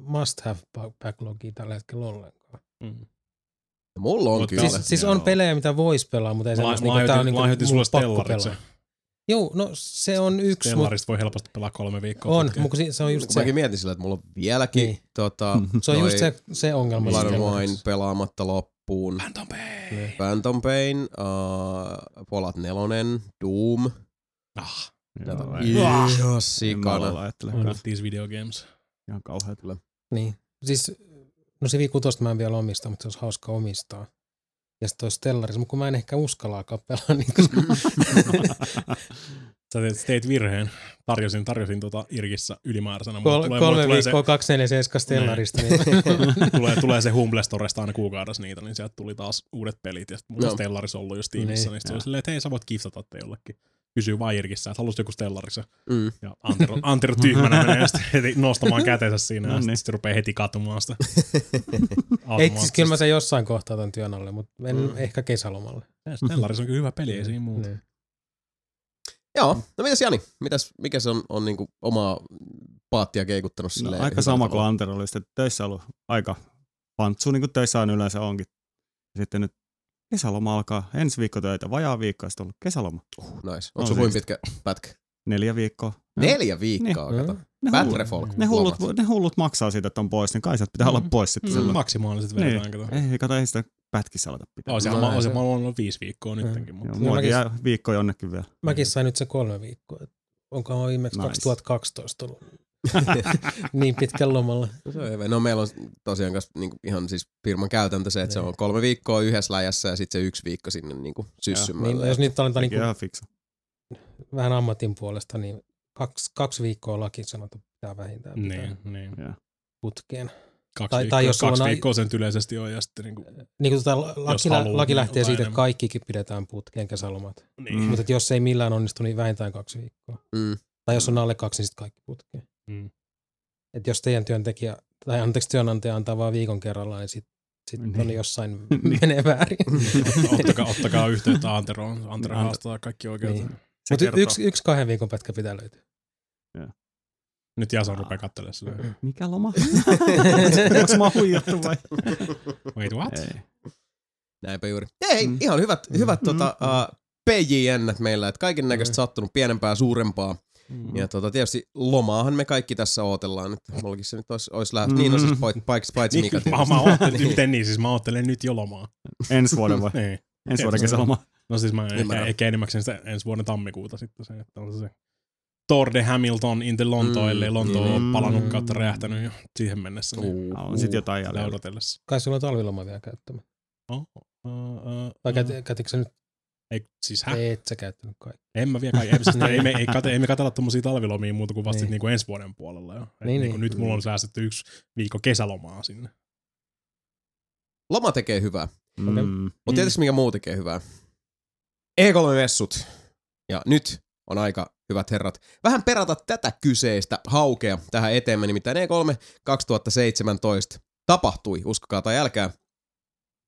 must have backlogia tällä hetkellä ollenkaan. Mm. Mulla on Mut kyllä. Siis, siis on pelejä, mitä vois pelaa, mutta ei Mä, mä, niinku, tää on niinku mun pakko pelaa. Joo, no se on yksi, Stellarista voi helposti pelaa kolme viikkoa. on, mutta se- se on just se. Mäkin mietin sillä, että mulla on vieläkin Niin. tota, Se on just se, se ongelma. Blood Wine pelaamatta loppuun. Phantom Pain. Phantom Pain, uh, Fallout 4, Doom. Ah, Joo, mä sikana. ajattele. on these video games. Ihan kauheat. Niin. Siis, no se viikutosta mä en vielä omista, mutta se olisi hauska omistaa. Ja sitten toi Stellaris, mutta kun mä en ehkä uskallaakaan pelaa, niin koska Sä teit, teit virheen. Tarjosin, tarjosin tota Irkissä ylimääräisenä. kol- tulee, kolme tulee, se, viikkoa 247 Stellarista, niin tulee, tulee se Humble Storesta aina kuukaudessa niitä, niin sieltä tuli taas uudet pelit. Ja sitten mulla on Stellaris ollut just tiimissä, Niin. niin, niin sitten oli silleen, että hei sä voit giftata te jollekin. Kysyy vaan Irkissä, että haluaisi joku Stellaris. Mm. Ja Antero, Antero tyhmänä menee sitten heti nostamaan kätensä siinä No ja niin. sitten se rupeaa heti katumaan sitä. ei, siis kyllä mä sen jossain kohtaa otan työn alle, mutta en Mm. ehkä kesälomalle. Stellaris on kyllä hyvä peli, ei siinä muuta. Niin. Joo, no mitäs Jani? Mitäs, mikä se on, on niinku omaa paattia keikuttanut No, aika sama kuin? Antero oli, sitten töissä ollut aika pantsu, niin kuin töissä aina yleensä onkin. Sitten nyt kesäloma alkaa, ensi viikko töitä, vajaa viikko, ja sitten on ollut kesäloma, Uh, nice. Onko No se kuinka siis- pitkä pätkä? neljä viikkoa. Neljä viikkoa, Niin. kato. Ne Refolk. ne, hullut, ne hullut maksaa siitä, että on pois, niin kai sieltä pitää olla pois sitten Mm. Maksimaaliset Niin. vedetään, kato. Ei, kato, ei sitä pätkissä aleta pitää. Olisin No, mä, se- mä ollut viisi viikkoa Mm. nyttenkin, mutta Joo, mäkin- jää viikko jonnekin vielä. Mäkin sain nyt se kolme viikkoa. Onkohan viimeksi Nice. 2012 ollut niin pitkän lomalla. No, se on hyvä. No meillä on tosiaan kas, niinku, ihan siis firman käytäntö se, että se Niin. on kolme viikkoa yhdessä läjässä ja sitten se yksi viikko sinne niinku syssymälle. Niin, jos nyt aletaan niin ihan fiksu. vähän ammatin puolesta, niin kaksi, kaksi viikkoa laki sanotaan pitää vähintään pitää niin, niin. Putkeen. Kaksi, Tai- viikkoa, tai jos kaksi on viikkoa sen yleisesti on ja sitten niinku, Niin kuin tota, laki, haluaa, laki niin lähtee jotain siitä, että kaikkikin pidetään putkeen kesälomat. niin. Mm. Mutta jos ei millään onnistu, niin vähintään kaksi viikkoa. Mm. Tai jos on alle kaksi, niin sitten kaikki putkeen. Mm. Et jos teidän työntekijä, tai anteeksi työnantaja antaa vain viikon kerrallaan, niin sitten sit Niin. on jossain Niin. menee väärin. ottakaa, ottakaa yhteyttä Anteroon. Antero Ant- haastaa kaikki oikeuteen. Niin. Niin. Mutta yksi, yksi kahden viikon pätkä pitää löytyä. Nyt Jason rupeaa katselemaan sitä. Mikä loma? Onko mä huijattu vai? Wait, what? Ei. Näinpä juuri. Ei, Mm. ihan hyvät, Mm. hyvät Mm. tota, uh, PJN meillä, että kaiken näköistä Mm. sattunut, pienempää, suurempaa. Mm. Ja tota, tietysti lomaahan me kaikki tässä ootellaan. Että mullakin se nyt olisi, olisi läht... Mm. Niin, no siis paitsi, paitsi, paitsi Niin, Mika mä, tietysti. mä oottelin, miten niin, siis mä oottelen nyt jo lomaa. Ensi vuoden vai? Niin. Ensi vuoden Se- kesäloma. No siis mä ehkä, ehkä enimmäkseen sitä ensi vuoden tammikuuta sitten se, että on se Tour de Hamilton in the Lonto, Mm, ellei Lonto niin. ole palannut Mm. kautta räjähtänyt jo siihen mennessä. Niin Uh, On sit jotain sitä jäljellä. odotellessa. Kai sulla on talviloma vielä käyttämään. Oh, uh, uh, Vai uh, käyt- käytitkö sä nyt? Ei, siis hä? Et sä käyttänyt kaikki. En mä vielä kaikki. Ei, siis, ei, me, ei, kate, ei me katsella tommosia talvilomia muuta kuin vasta Niin. niin. niin ensi vuoden puolella jo. Et Niin, niin, niin. niin. Nyt mulla on säästetty yksi viikko kesälomaa sinne. Loma tekee hyvää. Mm. Mutta tietysti mikä muu tekee hyvää. E3-messut. Ja nyt on aika, hyvät herrat, vähän perata tätä kyseistä haukea tähän eteemme. Nimittäin E3 2017 tapahtui, uskokaa tai älkää.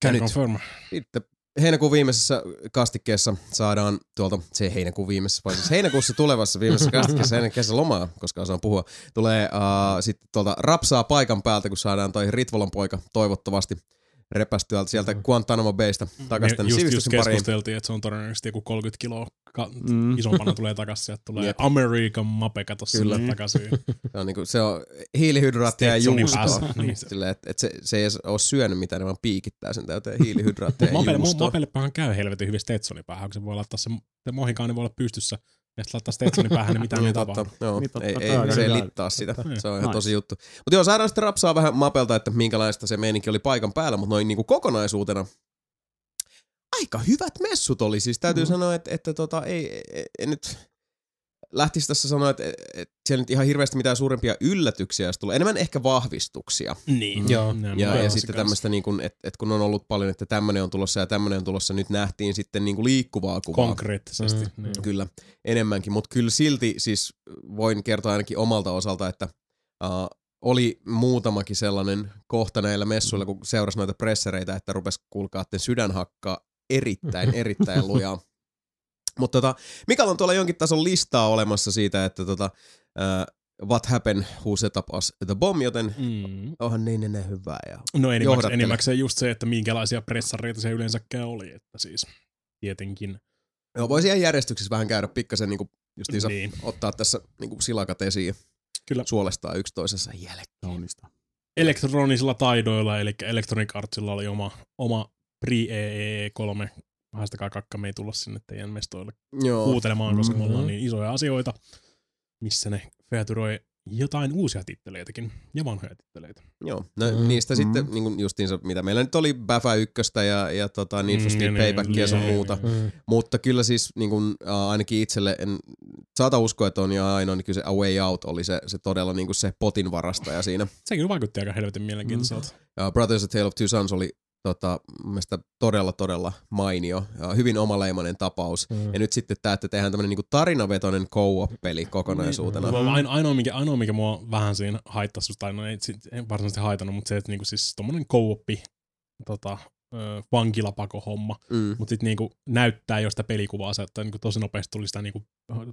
Can nyt confirm. sitten heinäkuun viimeisessä kastikkeessa saadaan tuolta, se ei heinäkuun viimeisessä, vaan siis heinäkuussa tulevassa viimeisessä kastikkeessa ennen kesälomaa, koska osaan puhua, tulee uh, sitten tuolta rapsaa paikan päältä, kun saadaan toi Ritvolan poika toivottavasti repästyä sieltä Guantanamo Baysta takaisin tänne just, just keskusteltiin, että se on todennäköisesti joku 30 kiloa ka- Mm. isompana tulee takaisin. Sieltä tulee Jep. American Mape, kato Kyllä. sinne takaisin. Se on, niinku, se on hiilihydraattia ja juustoa. niin se- et se, se ei edes ole syönyt mitään, ne vaan piikittää sen täyteen hiilihydraattia ja juustoa. Mopellepähän käy helvetin hyvin Stetsonin päähän, kun se voi laittaa se, se mohikaani voi olla pystyssä, ja sitten laittaa Stetsonin päähän, niin mitään ei Niin, tapahdu. totta. Joo, Niin, totta, ei, ei, se ei hyvä. littaa sitä. Niin. Se on ihan Nice. tosi juttu. Mutta joo, saadaan sitten rapsaa vähän mapelta, että minkälaista se meininki oli paikan päällä, mutta noin niinku kokonaisuutena aika hyvät messut oli. Siis täytyy Mhm. sanoa, että, että tota, ei, ei, ei nyt lähtisi tässä sanoa, että, että siellä nyt ihan hirveästi mitään suurempia yllätyksiä olisi tullut. Enemmän ehkä vahvistuksia. Niin. Joo. Näin Ja, ja olisin sitten tämmöistä, niin kuin, että, että kun on ollut paljon, että tämmöinen on tulossa ja tämmöinen on tulossa, nyt nähtiin sitten niin kuin liikkuvaa kuvaa. Konkreettisesti. Mm. Niin. Kyllä, enemmänkin. Mutta kyllä silti siis voin kertoa ainakin omalta osalta, että uh, oli muutamakin sellainen kohta näillä messuilla, kun seurasi noita pressereitä, että rupesi kuulkaa, että sydän hakkaa erittäin, erittäin lujaa. Mutta tota, Mikael on tuolla jonkin tason listaa olemassa siitä, että tota, uh, what happened, who set up us the bomb, joten Mm. onhan niin enää hyvää. Ja... No enimmäkseen, enimmäkseen just se, että minkälaisia pressareita se yleensäkään oli, että siis tietenkin. Joo, voisi ihan järjestyksessä vähän käydä pikkasen niin justiinsa Niin. niin. ottaa tässä niin silakat esiin ja Kyllä. suolestaa yksi toisensa jälkeen. Elektronisilla taidoilla, eli Electronic Artsilla oli oma, oma Pre-EE3. Haastakaa kakka, me ei tulla sinne teidän mestoille Joo. kuuntelemaan, koska me ollaan Mhm. niin isoja asioita, missä ne featuroi jotain uusia titteleitäkin ja vanhoja titteleitä. Joo, no, Mm. mm. niistä Mm. sitten niin justiinsa, mitä meillä nyt oli Bafa 1 ja, ja tota, Need for Mm, Speed niin, Paybackia ja sun niin, muuta. niin. Mm. Mutta kyllä siis niin kuin, äh, ainakin itselle, en saata uskoa, että on ja ainoa, niin kyllä se A Way Out oli se, se todella niin kuin se potin varastaja siinä. Se kyllä vaikutti aika helvetin mielenkiintoiselta. Uh, Brothers A Tale of Two Sons oli tota, mielestä todella, todella mainio. Ja hyvin omaleimainen tapaus. Mm. Ja nyt sitten tämä, että tehdään tämmöinen niin tarinavetoinen co-op-peli kokonaisuutena. Mm. Aino, ainoa, mikä, ainoa, mikä mua vähän siinä haittasi, tai no ei, sit- ei varsinaisesti haitannut, mutta se, että niinku siis tommonen co-oppi tota, ö, vankilapakohomma, Mm. mutta sitten niinku näyttää jo sitä pelikuvaa, että niinku tosi nopeasti tuli sitä niinku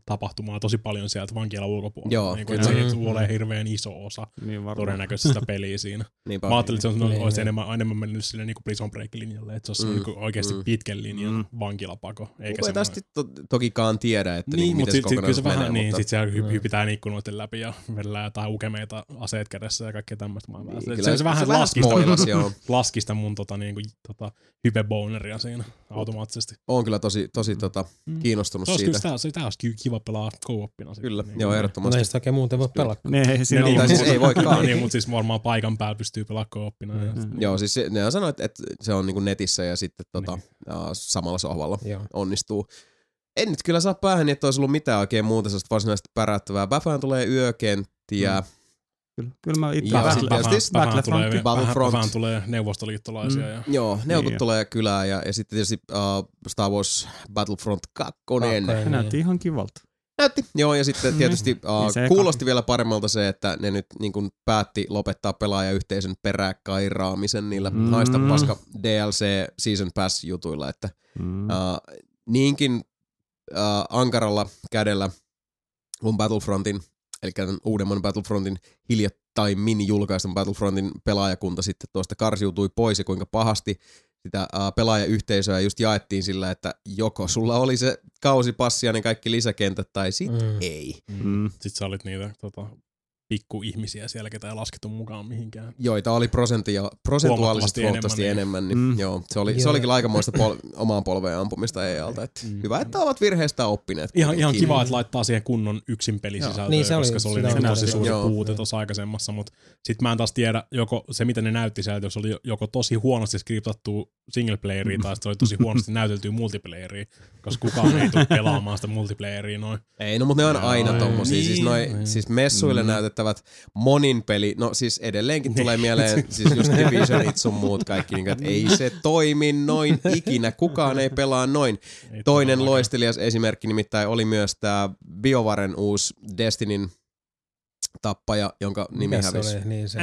tapahtumaa tosi paljon sieltä vankilan ulkopuolella. Joo, niinku, että se ei Mm. ole hirveän iso osa Niin varmaan. todennäköisesti sitä peliä siinä. Niinpä. Mä ajattelin, että se on, Niin, olisi niin. enemmän, enemmän mennyt sille niinku Prison Break-linjalle, että se olisi Mm, niinku oikeasti mm. pitkän linjan Mm. vankilapako. Eikä semmoinen- tästä to, tokikaan tiedä, että niin, niin, miten sitten sit, kyllä se kokonaisuus vähän, menee, niin, mutta sit siellä hy- Mm. hypitään ikkunoiden läpi ja vedellään jotain ukemeita aseet kädessä ja kaikkea tämmöistä. Mä Niin, se, se, vähän se vähän laski, sitä, spoilasi, joo. laski sitä mun tota, niinku, tota, hypeboneria siinä automaattisesti. Oon kyllä tosi, tosi tota, Mm. kiinnostunut olisi siitä. kyllä sitä olisi kyllä kiva pelaa co-opina. Kyllä, niin, joo, niin. No ehdottomasti. ei sitä oikein muuten voi pelata. Niin, ei siinä niin, tai ollut siis ei voikaan. niin, mutta siis varmaan paikan päällä pystyy pelaamaan co-opina. Ja, Mm. Joo, siis ne sanoit, että se on niinku netissä ja sitten tota, Niin. samalla sohvalla Joo. onnistuu. En nyt kyllä saa päähän, että olisi ollut mitään oikein muuta sellaista varsinaisesti päräyttävää. Bafään tulee yökenttiä. Mm. Kyllä, kyllä mä itse Ja sitten tietysti vähän, vähän, Battlefront. tulee, vähän, vähän tulee neuvostoliittolaisia. Mm. Ja, Joo, neuvot Niin. tulee kylään ja, ja sitten tietysti uh, Star Wars Battlefront 2. Kakkonen, Se niin. näytti ihan kivalta. Näytti. Joo, ja sitten tietysti Niin uh, eka- kuulosti vielä paremmalta se, että ne nyt niin kuin päätti lopettaa pelaajayhteisön peräkairaamisen niillä Mm. haista paska DLC Season Pass jutuilla, että Mm. uh, niinkin uh, ankaralla kädellä kun Battlefrontin, eli tämän uudemman Battlefrontin hiljattain mini-julkaistun Battlefrontin pelaajakunta sitten tuosta karsiutui pois ja kuinka pahasti sitä uh, pelaajayhteisöä just jaettiin sillä, että joko sulla oli se kausipassi ja ne kaikki lisäkentät tai sit Mm. ei. Mm. Sitten sä olit niitä tota, pikkuihmisiä siellä, ketä ei laskettu mukaan mihinkään. Joita oli prosentia, prosentuaalisesti Huomattavasti huomattavasti enemmän, niin, enemmän, niin Mm. joo, se, oli, se Joo. olikin kyllä aikamoista pol- omaan polveen ampumista EA-alta. Että Mm. Hyvä, että ovat virheistä oppineet. Ihan, ihan kiva, että laittaa siihen kunnon yksin pelisisältöä, Niin, se oli- koska se oli niin on tosi suuri Joo. puute tuossa aikaisemmassa, mutta sitten mä en taas tiedä, joko se mitä ne näytti sieltä, jos oli joko tosi huonosti skriptattua singleplayeria tai se oli tosi huonosti näyteltyä multiplayeria, koska kukaan ei tule pelaamaan sitä multiplayeria noin. Ei, no mutta ne on aina ei, tommosia. niin, siis, noi, niin. siis messuille Mm. Näytettävät monin peli, no siis edelleenkin tulee mieleen siis just Divisionit sun muut kaikki, niin, että ei se toimi noin ikinä, kukaan ei pelaa noin. Ei Toinen loistelias esimerkki nimittäin oli myös tämä BioVaren uusi Destinyn tappaja, jonka nimi Mikäs se hävisi. oli? Niin se.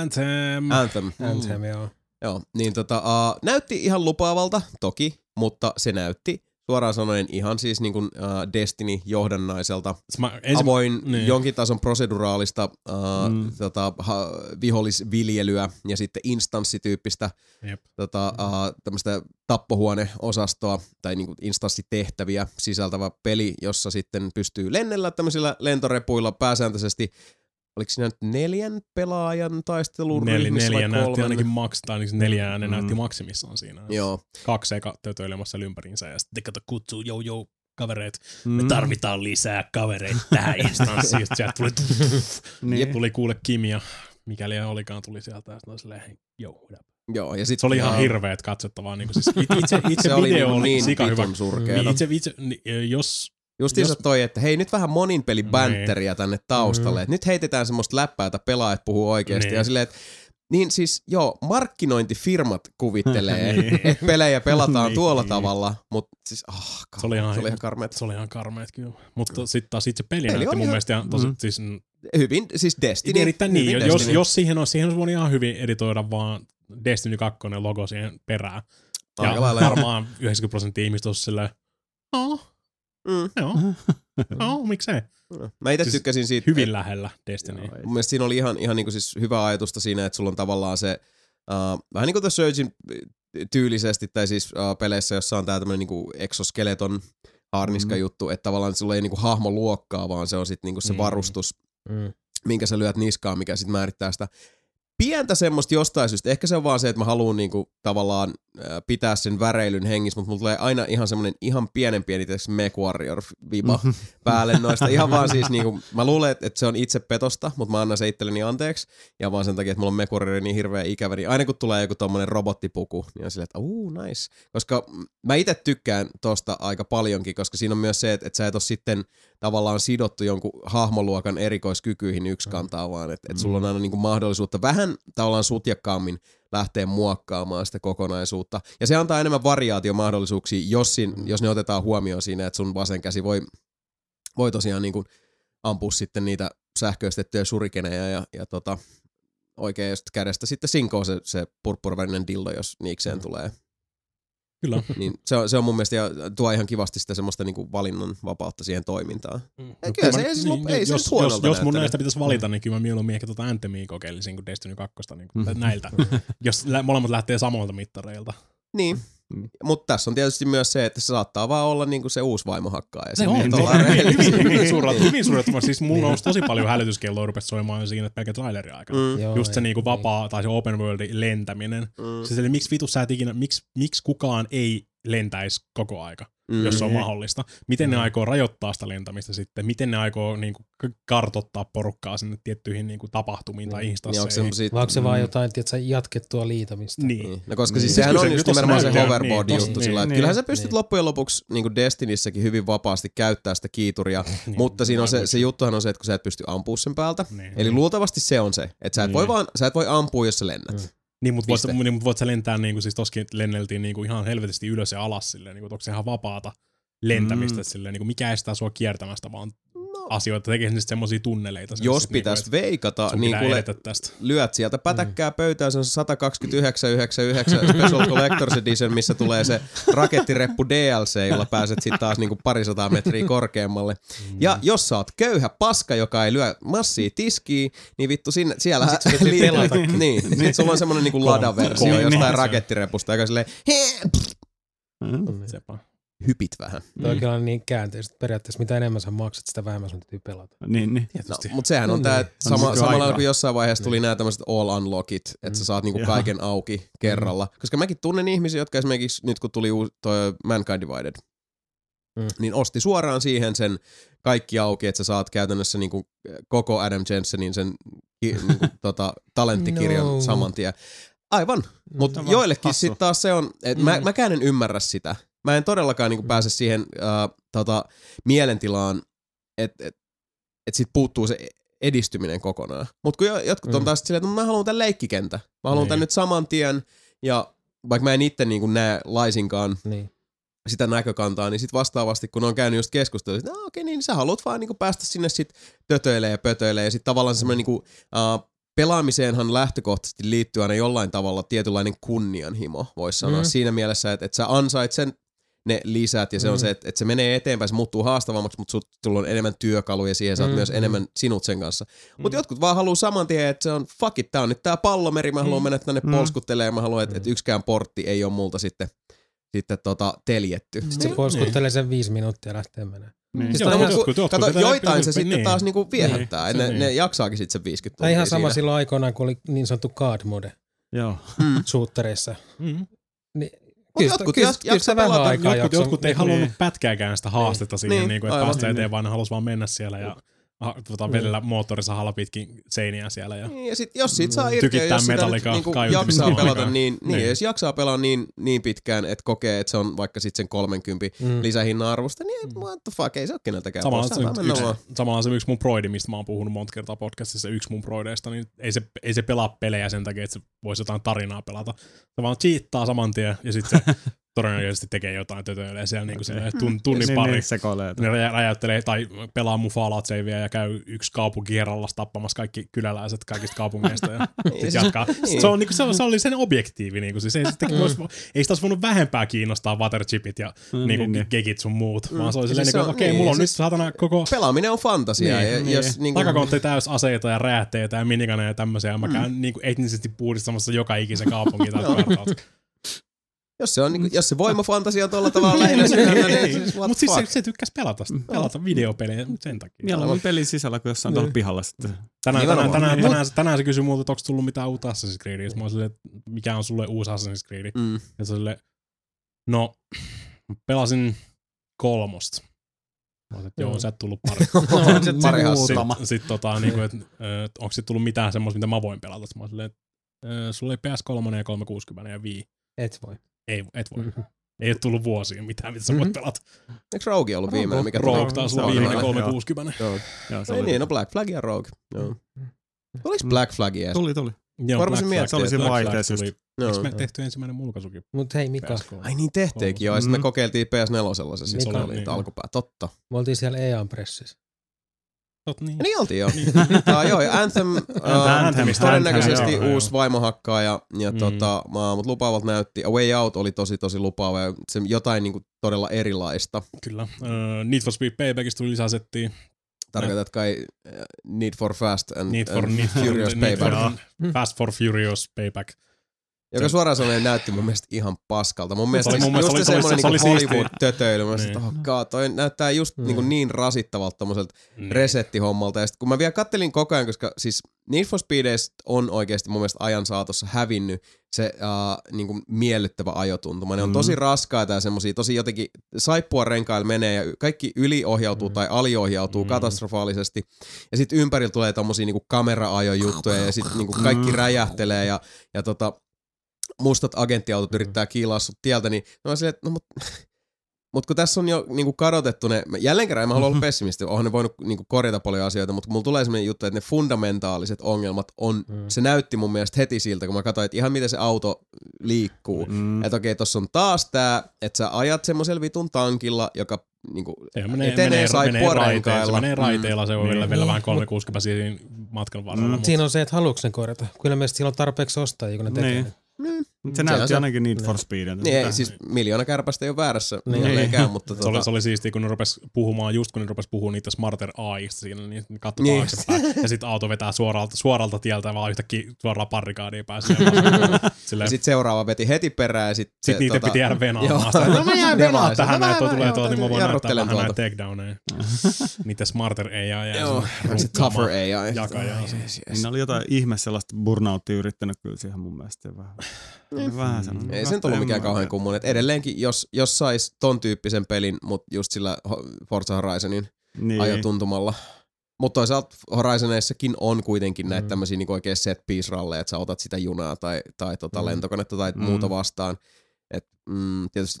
Anthem. Anthem. Anthem, joo. Joo, niin tota, uh, näytti ihan lupaavalta, toki, mutta se näytti suoraan sanoen ihan siis niin kuin uh, Destiny-johdannaiselta. Mä ensin, Avoin niin. jonkin tason proseduraalista uh, Mm. tota, ha, vihollisviljelyä ja sitten instanssityyppistä Jep. tota, uh, tämmöistä tappohuoneosastoa tai niin kuin instanssitehtäviä sisältävä peli, jossa sitten pystyy lennellä tämmöisillä lentorepuilla pääsääntöisesti Oliko siinä nyt neljän pelaajan taistelun Nel, ryhmissä neljä vai näytti ainakin maks, tai ainakin neljää ne Mm. näytti maksimissaan siinä. Joo, Kaksi eka tötöilemässä ympäriinsä ja sitten kato kutsuu, jou jou, kavereet, Mm. me tarvitaan lisää kavereita tähän instanssiin. Sieltä tuli, Niin. tuli kuule Kim ja mikäli olikaan tuli sieltä ja sitten silleen, up? joo. Ja sit, Se oli ihan aa, hirveät katsottavaa. Niin siis itse, itse, itse Se oli video niin, oli niin sika hyvä. Niin, itse, itse, niin, jos, Justiinsa Jos- toi, että hei nyt vähän monin peli Niin. tänne taustalle. Mm. Et nyt heitetään semmoista läppää, että pelaajat puhuu oikeasti. Niin. Ja silleen, että niin siis joo, markkinointifirmat kuvittelee, Niin. että pelejä pelataan Niin. tuolla tavalla, mutta siis ah, Se oli ihan- se oli ihan karmeet. se oli ihan karmeet kyllä. Mutta sitten taas itse peli, Peli näytti mun ihan- mielestä ihan tosi, Mm. siis Hyvin, siis Destiny. erittäin niin. hyvin Jos, Destiny. jos siihen olisi, siihen olisi voinut ihan hyvin editoida vaan Destiny 2 logo siihen perään. Aika Ja varmaan 90 prosenttia ihmistä olisi silleen, oh, Mm. joo, oh, miksei. Mä itse Siis tykkäsin siitä, Hyvin lähellä Destiny. Joo. Mun mielestä siinä oli ihan, ihan niinku siis hyvä ajatusta siinä, että sulla on tavallaan se, uh, vähän niin kuin The Surgein tyylisesti, tai siis uh, peleissä, jossa on tää tämmönen niinku exoskeleton harniska Mm. juttu, että tavallaan sulla ei niinku hahmo luokkaa, vaan se on sitten niinku se Mm. varustus, Mm. minkä sä lyöt niskaan, mikä sitten määrittää sitä pientä semmoista jostain syystä. Ehkä se on vaan se, että mä haluan niinku tavallaan pitää sen väreilyn hengissä, mutta mulla tulee aina ihan semmoinen ihan pienen pieni Mech Warrior-viba päälle noista. Ihan vaan siis niinku, mä luulen, että, se on itse petosta, mutta mä annan se itselleni anteeksi. Ja vaan sen takia, että mulla on Warrior niin hirveä ikävä, niin aina kun tulee joku tommonen robottipuku, niin on silleen, että uu, nice. Koska mä itse tykkään tosta aika paljonkin, koska siinä on myös se, että, että sä et ole sitten tavallaan sidottu jonkun hahmoluokan erikoiskykyihin yksi kantaa, vaan että, että sulla on aina niinku mahdollisuutta vähän tavallaan sutjakkaammin lähteä muokkaamaan sitä kokonaisuutta. Ja se antaa enemmän variaatiomahdollisuuksia, jos, siinä, jos ne otetaan huomioon siinä, että sun vasen käsi voi, voi tosiaan niinku ampua sitten niitä sähköistettyjä surikeneja ja, ja tota, oikein just kädestä sitten sinkoo se, se purppurvärinen dildo, jos niikseen Mm. tulee. Kyllä. Niin se, on, se on mun mielestä ja tuo ihan kivasti sitä semmoista niinku valinnan vapautta siihen toimintaan. No, kyllä se mä- ei siis lop- ei se jos, huonolta jos, jos mun näistä pitäisi valita, niin kyllä mä mieluummin ehkä tota Anthemia kokeilisin kuin Destiny 2 niin kuin Mm. näiltä. jos lä- molemmat lähtee samoilta mittareilta. Niin. Mm. Mutta tässä on tietysti myös se, että se saattaa vaan olla niinku se uusi vaimohakkaaja. Se on, Niin, se ollaan on hyvin, rehellisiä. hyvin, hyvin suurelta. Hyvin suurelta. Siis mulla on tosi paljon hälytyskelloa rupesi soimaan siinä pelkä trailerin aikana. Mm, Joo, Just se niinku vapaa tai se open worldin lentäminen. mm, Siis eli miksi vitus sä et ikinä, miksi, miksi kukaan ei lentäisi koko aika, mm. jos se on Mm. mahdollista? Miten ne Mm. aikoo rajoittaa sitä lentämistä sitten? Miten ne aikoo niinku k- kartottaa porukkaa sinne tiettyihin niinku tapahtumiin tai Mm. Niin onko instanseihin? semmosia, Vai onko se vaan Mm. jotain, tiedätkö, jatkettua liitämistä? Niin. Niin. No koska Niin. siis Siis sehän kyllä on just nimenomaan se näyttää, hoverboard-juttu niin, sillä, että niin, kyllähän sä niin. pystyt Niin. loppujen lopuksi niin kuin Destinissäkin hyvin vapaasti käyttää sitä kiituria, Niin. mutta siinä on se, se juttuhan on se, että kun sä et pysty ampua sen päältä, Niin. eli luultavasti se on se, että sä et, Niin. voi, vaan, sä et voi ampua, jos sä lennät. Niin, mutta voit, niin, mut voit sä lentää, niin kuin, siis toskin lenneltiin niin kuin ihan helvetisti ylös ja alas silleen, niin kuin, onko se ihan vapaata lentämistä, Mm. silleen, niin kuin, mikä estää sua kiertämästä vaan asioita, tekee sinne semmosia tunneleita. sinne jos pitäisi niin kuin, veikata, niin kuule, tästä. lyöt sieltä pätäkkää pöytään, se on 129,99 Special Collectors Edition, missä tulee se rakettireppu DLC, jolla pääset sitten taas niinku parisataa metriä korkeammalle. Ja jos sä oot köyhä paska, joka ei lyö massia tiskiin, niin vittu sinne, siellä pelatakin. Niin, sit sulla on semmonen niinku ladaversio Niin, jostain niin. rakettirepusta, joka silleen "Hee!" Mm. Sepä. Hypit vähän. Toi on kyllä niin käänteistä. Periaatteessa mitä enemmän sä maksat, sitä vähemmän sun täytyy pelata. Niin, niin. No, mutta sehän on tää, niin. että On sama, samalla aikaa. kuin jossain vaiheessa tuli nämä tämmöiset all unlockit, että sä Mm. saat niinku kaiken auki kerralla. Koska mäkin tunnen ihmisiä, jotka esimerkiksi nyt kun tuli uusi, toi Mankind Divided, Mm. niin osti suoraan siihen sen kaikki auki, että sä saat käytännössä niinku koko Adam Jensenin sen ki, niinku, tota, talenttikirjan No. saman tien. Aivan, mutta on joillekin sitten taas se on, että mä, Mm. mäkään en ymmärrä sitä. Mä en todellakaan niinku pääse siihen äh, tota, mielentilaan, että et, et sit puuttuu se edistyminen kokonaan. Mutta kun jo, jotkut on Mm. taas silleen, että mä haluan tän leikkikentä. Mä haluan Niin. tän nyt saman tien, ja vaikka mä en itse niinku näe laisinkaan Niin. sitä näkökantaa, niin sit vastaavasti, kun on käynyt just keskustelua, että no, okei, niin sä haluat vaan niinku päästä sinne sit tötöilee ja pötöilee, ja sit tavallaan semmoinen niinku, uh, pelaamiseenhan lähtökohtaisesti liittyy aina jollain tavalla tietynlainen kunnianhimo, voisi sanoa. Mm. Siinä mielessä, että, että sä ansait sen ne lisät, ja se on Mm. se, että, että se menee eteenpäin, se muuttuu haastavammaksi, mutta sut, sulla on enemmän työkaluja siihen, sä oot Mm, myös mm. enemmän sinut sen kanssa. Mutta jotkut vaan haluaa saman tien, että se on fuck it, tää on nyt tää pallomeri, mä haluan Mm. mennä tänne Mm. polskuttelemaan, mä haluan, että, että Mm. yksikään portti ei ole multa sitten, sitten tota, teljetty. Sitten Sit se polskuttelee sen viisi minuuttia ja lähtee menemään. Niin. Siis Joo, ihan- jotkut- jotkut Kato, joitain se pylpy- sitten niin. taas niinku viehättää. Niin, ne, se ne niin. jaksaakin sitten sen 50 Tai tuntia ihan sama siinä. silloin aikoinaan, kun oli niin sanottu card mode Joo. Mm. shooterissa. Mm. Niin, Mut kyllä, jotkut kyllä, jak- kyllä vähän pelata. aikaa Jotkut, jotkut ei niin. halunnut pätkääkään sitä haastetta siihen, Niin, niin, kuin, että päästä Niin, niin. vaan ne halusi vaan mennä siellä ja ah, tota, Niin. vedellä moottorisahalla pitkin seiniä siellä. Ja... Niin, ja sit, jos siitä saa irti, ja jos sitä nyt niinku jaksaa pelata aikaa. niin, niin, Niin. jos jaksaa pelaa niin, niin pitkään, että kokee, että se on vaikka sitten sen 30 Mm. lisähinnan arvosta, niin what the fuck, ei se ole keneltäkään Samalla se, yksi, samalla se yksi mun proidi, mistä mä oon puhunut monta kertaa podcastissa, yksi mun proideista, niin ei se, ei se pelaa pelejä sen takia, että se voisi jotain tarinaa pelata. Se vaan cheattaa saman tien ja sitten se todennäköisesti tekee jotain tötöilee siellä niin kuin Okei. tun, tunnin niin, pari. Niin, sekoilee. Ne räjä- räjäyttelee tai pelaa Savea ja käy yksi kaupunki kerrallaan tappamassa kaikki kyläläiset kaikista kaupungeista ja Niin, sit siis- jatkaa. niin. Se, on, niinku, se, se, oli sen objektiivi. Niinku, siis ei, Mm. sitten, vois, ei sitä olisi voinut vähempää kiinnostaa waterchipit ja Mm, niinku, niin, niin. gegit sun muut, Mm. vaan se oli silleen, siis niinku, se on- okei, niin, mulla on siis- nyt saatana koko Pelaaminen on fantasiaa. Niin, ja, niin. jos, niin kuin, takakontti täys aseita ja räätteitä ja minikaneja ja tämmöisiä. Mä käyn niinku etnisesti puhdistamassa joka ikisen kartalta. jos, se on, niin kuin, jos se voimafantasia on tuolla tavalla lähinnä sydäntä, niin siis what Mutta siis se, se tykkäs pelata, sitä, pelata videopelejä sen takia. Mieluummin pelin sisällä, kun jossain tuolla Niin. pihalla sitten. Tänään, tänään, Nimenomaan. tänään, Mut- tänään, tänään, se kysyi multa, että onko tullut mitään uutta Assassin's Creedia. Mä olin silleen, että mikä on sulle uusi Assassin's Creed. Mm. Ja se oli silleen, no, pelasin kolmosta. Mä olin, että joo, Mm. sä et tullut pari. No, se- Pari muutama. Sitten sit, tota, niinku, et, et, onko sit tullut mitään semmoista, mitä mä voin pelata. Mä olin silleen, että sulla oli PS3 ja 360 ja Wii. Et voi. Ei, et voi. Mhm. Ei ole tullut vuosiin mitään, mitä sä voit Mhm. pelata. Eikö Rogue ollut viimeinen, mikä Rogue taas oli viimeinen hyvä, 360. Joo. Joo, se Ei niin, no Black Flag ja Rogue. Joo. Oliko Mm. Black Flag edes? Tuli, tuli. Joo, Black Flag- Se oli siinä vaihteessa just. Joo. Eikö me tehty ensimmäinen mulkaisukin? Mut hei Mika, PS3? Ai niin tehteekin joo, ja sitten me kokeiltiin PS4 se siis oli niitä niin. alkupää. Totta. me oltiin siellä EAN pressissä. Tot niin. Ja niin oltiin joo. uh, joo, ja Anthem, uh, Anthemista. todennäköisesti Anthem, joo, uusi joo. vaimohakkaaja, ja Mm. tota, mutta lupaavalta näytti. A Way Out oli tosi tosi lupaava, ja se jotain niinku todella erilaista. Kyllä. Uh, Need for Speed Paybackista tuli lisäsettiä. Tarkoitat kai uh, Need for Fast and, Need for, and need for, Furious need Payback, for, Fast for Furious Payback. Joka suoraan sanoen näytti mun mielestä ihan paskalta. Mun mielestä oli mun just mielestä se oli- semmoinen se niinku. Hollywood-tötöily. Mä niin. Oh god, toi näyttää just Mm. niin, niin rasittavalta tommoselta Niin. resettihommalta. Ja sit kun mä vielä kattelin koko ajan, koska siis Need for Speedeistä on oikeasti mun mielestä ajan saatossa hävinnyt se uh, niin kuin miellyttävä ajotuntuma. Ne on Mm. tosi raskaita ja semmosia tosi jotenkin saippua renkailla menee ja kaikki yliohjautuu Mm. tai aliohjautuu Mm. katastrofaalisesti. Ja sitten ympärillä tulee tommosia niin kamera-ajojuttuja ja sitten niin kaikki Mm. räjähtelee ja, ja tota, mustat agenttiautot yrittää kiilaa sut tieltä, niin mä oon silleen, että no mut, mut kun tässä on jo niinku kadotettu ne, jälleen kerran en mä halua olla pessimisti, onhan ne voinut niinku korjata paljon asioita, mutta mulla tulee sellainen juttu, että ne fundamentaaliset ongelmat on, Mm. se näytti mun mielestä heti siltä, kun mä katsoin, että ihan miten se auto liikkuu. Mm. Että okei, tossa on taas tää, että sä ajat semmoisella vitun tankilla, joka niinku Se menee, etenee menee, saippua menee raiteilla. Se menee raiteilla, se on Niin. vielä, vielä Niin, vähän mut- 360 siinä matkan varrella. Mm. mutta- Siinä on se, että haluatko ne korjata. Kyllä meistä sillä on tarpeeksi ostajia, kun ne tekee Niin. Ne. Niin. Se näytti se- ainakin Need for Speediltä. Niin ei, siis miljoona kärpästä ei ole väärässä Niin. niin. edelleenkään, mutta Se oli, tota, se oli siistiä, kun ne rupes puhumaan, just kun ne rupes puhumaan niitä Smarter AIsta siinä, niin ne katsoi Niin. taaksepäin. Ja sitten auto vetää suoralta, suoralta tieltä vaan yhtäkkiä suoraan barrikaadiin pääsee. ja Silleen, sitten seuraava veti heti perään ja sitten sitten niitä piti jäädä venaamaan. Sitä, No mä jään Ne venaa vaan, tähän, no näin, mä- tuo tulee tuolta, niin mä voin näyttää vähän näitä takedowneja. Niitä Smarter AI ja Joo, se se tougher AI. Jakajaa. Niin ne oli jotain ihme sellaista burnouttia yrittänyt kyllä siihen mun mielestä. Vähän, vähän sellainen. Ei se nyt ollut En mikään kauhean kummonen. Et edelleenkin, jos, jos sais ton tyyppisen pelin, mutta just sillä Forza Horizonin niin. ajotuntumalla. Mutta toisaalta Horizoneissakin on kuitenkin näitä Mm. tämmöisiä niinku oikein set piece ralleja, että sä otat sitä junaa tai, tai tota Mm. lentokonetta tai Mm. muuta vastaan. Et, mm, tietysti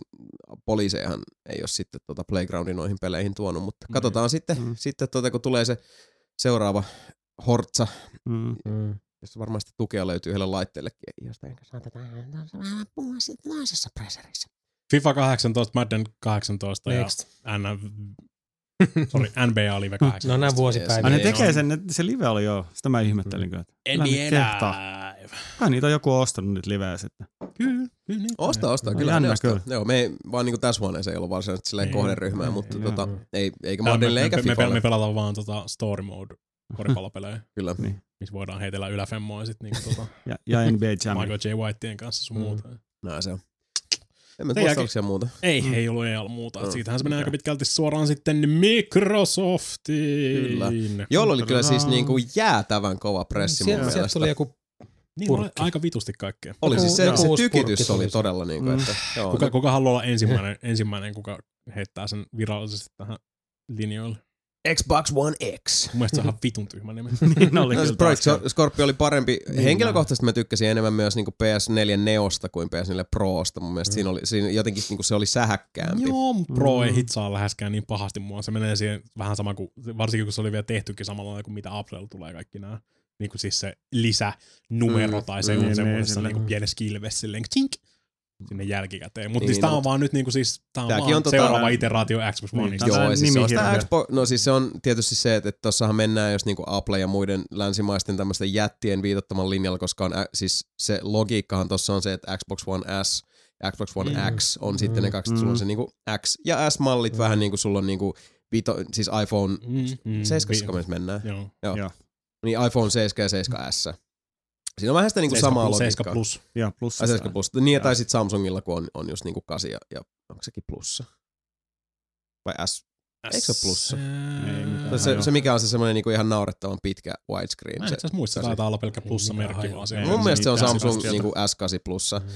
poliisejahan ei ole sitten tota Playgroundin noihin peleihin tuonut, mutta Mm. katsotaan sitten, Mm. sitten tota, kun tulee se seuraava Hortsa, Mm. Josta varmasti tukea löytyy yhdelle laitteellekin, josta enkä saatetaan vähän puhua sitten toisessa preserissä. FIFA 18, Madden 18 ja Next. N, sorry, NBA Live 18. No nämä vuosipäivät. Ai ne tekee sen, ne- se live oli joo. Sitä mä ihmettelin kyllä. Kehtaa. Live. Kai niitä on joku ostanut nyt liveä sitten. Kyllä, kyllä. Niin Ostaa, ostaa. No, Kyllä jännä ne ostaa. kyllä. Joo, me ei, vaan niinku tässä huoneessa ei ollut varsinaisesti silleen Ei. kohderyhmää, Ei, mutta ei, tota, ei, eikä Maddenille me, eikä me, me, me pelataan vaan tota story mode koripallopelejä, Kyllä. Niin. Missä voidaan heitellä yläfemmoja sit niinku tota Ja, ja NBA Jam. Michael J. Whiteien kanssa sun Mm. muuta. Näin se on. En mä jälkeen- siellä muuta. Ei, Mm. ei ollut ei ollut muuta. Mm. Siitähän se menee aika pitkälti suoraan sitten Microsoftiin. Kyllä. Jolla oli kyllä siis niinku jäätävän kova pressi mun Sieltä, sieltä mielestä. tuli joku, Niin, oli Purkki. aika vitusti kaikkea. Oli siis se, se tykitys oli todella niinku, Mm. että joo. Kuka, kuka haluaa olla ensimmäinen, ensimmäinen, kuka heittää sen virallisesti tähän linjoille? Xbox One X. Mun mielestä se on ihan vitun tyhmä nimi. niin oli No, Project Scorpio oli parempi. Niin, Henkilökohtaisesti mä tykkäsin enemmän myös niinku PS4 Neosta kuin PS4 Prosta. Mun mielestä Mm. siinä oli siinä jotenkin niinku se oli sähäkkäämpi. Joo, mutta Pro ei Mm. hitsaa läheskään niin pahasti mua. Se menee siihen vähän sama kuin, varsinkin kun se oli vielä tehtykin samalla kuin mitä Applella tulee kaikki nämä. Niin kuin siis se lisänumero Mm. tai se Mm. on Niin, semmoisessa niin, niin kuin sillä- pienessä kilvessä silleen tink, sinne jälkikäteen. Mutta Niin, niin, tää no, on vaan nyt niinku siis, tää on vaan on tota- seuraava iteraatio Xbox Niin, Oneista. tää on Joo, siis se on sitä nimihirviö. Xbox, no siis se on tietysti se, että, että tossahan mennään jos niinku Apple ja muiden länsimaisten tämmöisten jättien viitottaman linjalla, koska on, siis se logiikkahan tossa on se, että Xbox One S ja Xbox One Mm. X on Mm. sitten ne kaksi, että sulla on se niinku X ja S-mallit Mm. vähän niinku sulla on niinku vito, siis iPhone Mm, mm, 7 vi- me mennään. Joo. Joo. Joo. Niin iPhone 7 ja 7S. Siinä on vähän sitä niinku 7 samaa plus, logiikkaa. 7 plus. Ja plus. Ai 7 plus. Niin, Joo. tai sitten Samsungilla, kun on, on just niinku 8 ja, ja onko sekin plussa? Vai S? Eikö se plussa? Ei mitään. Se, joo. se, mikä on se semmoinen niinku ihan naurettavan pitkä widescreen. Mä en Se, itse muista, se taitaa olla pelkkä plussa-merkki Niin, vaan siellä. mun mielestä se on Samsung niinku S8 plussa. Mm.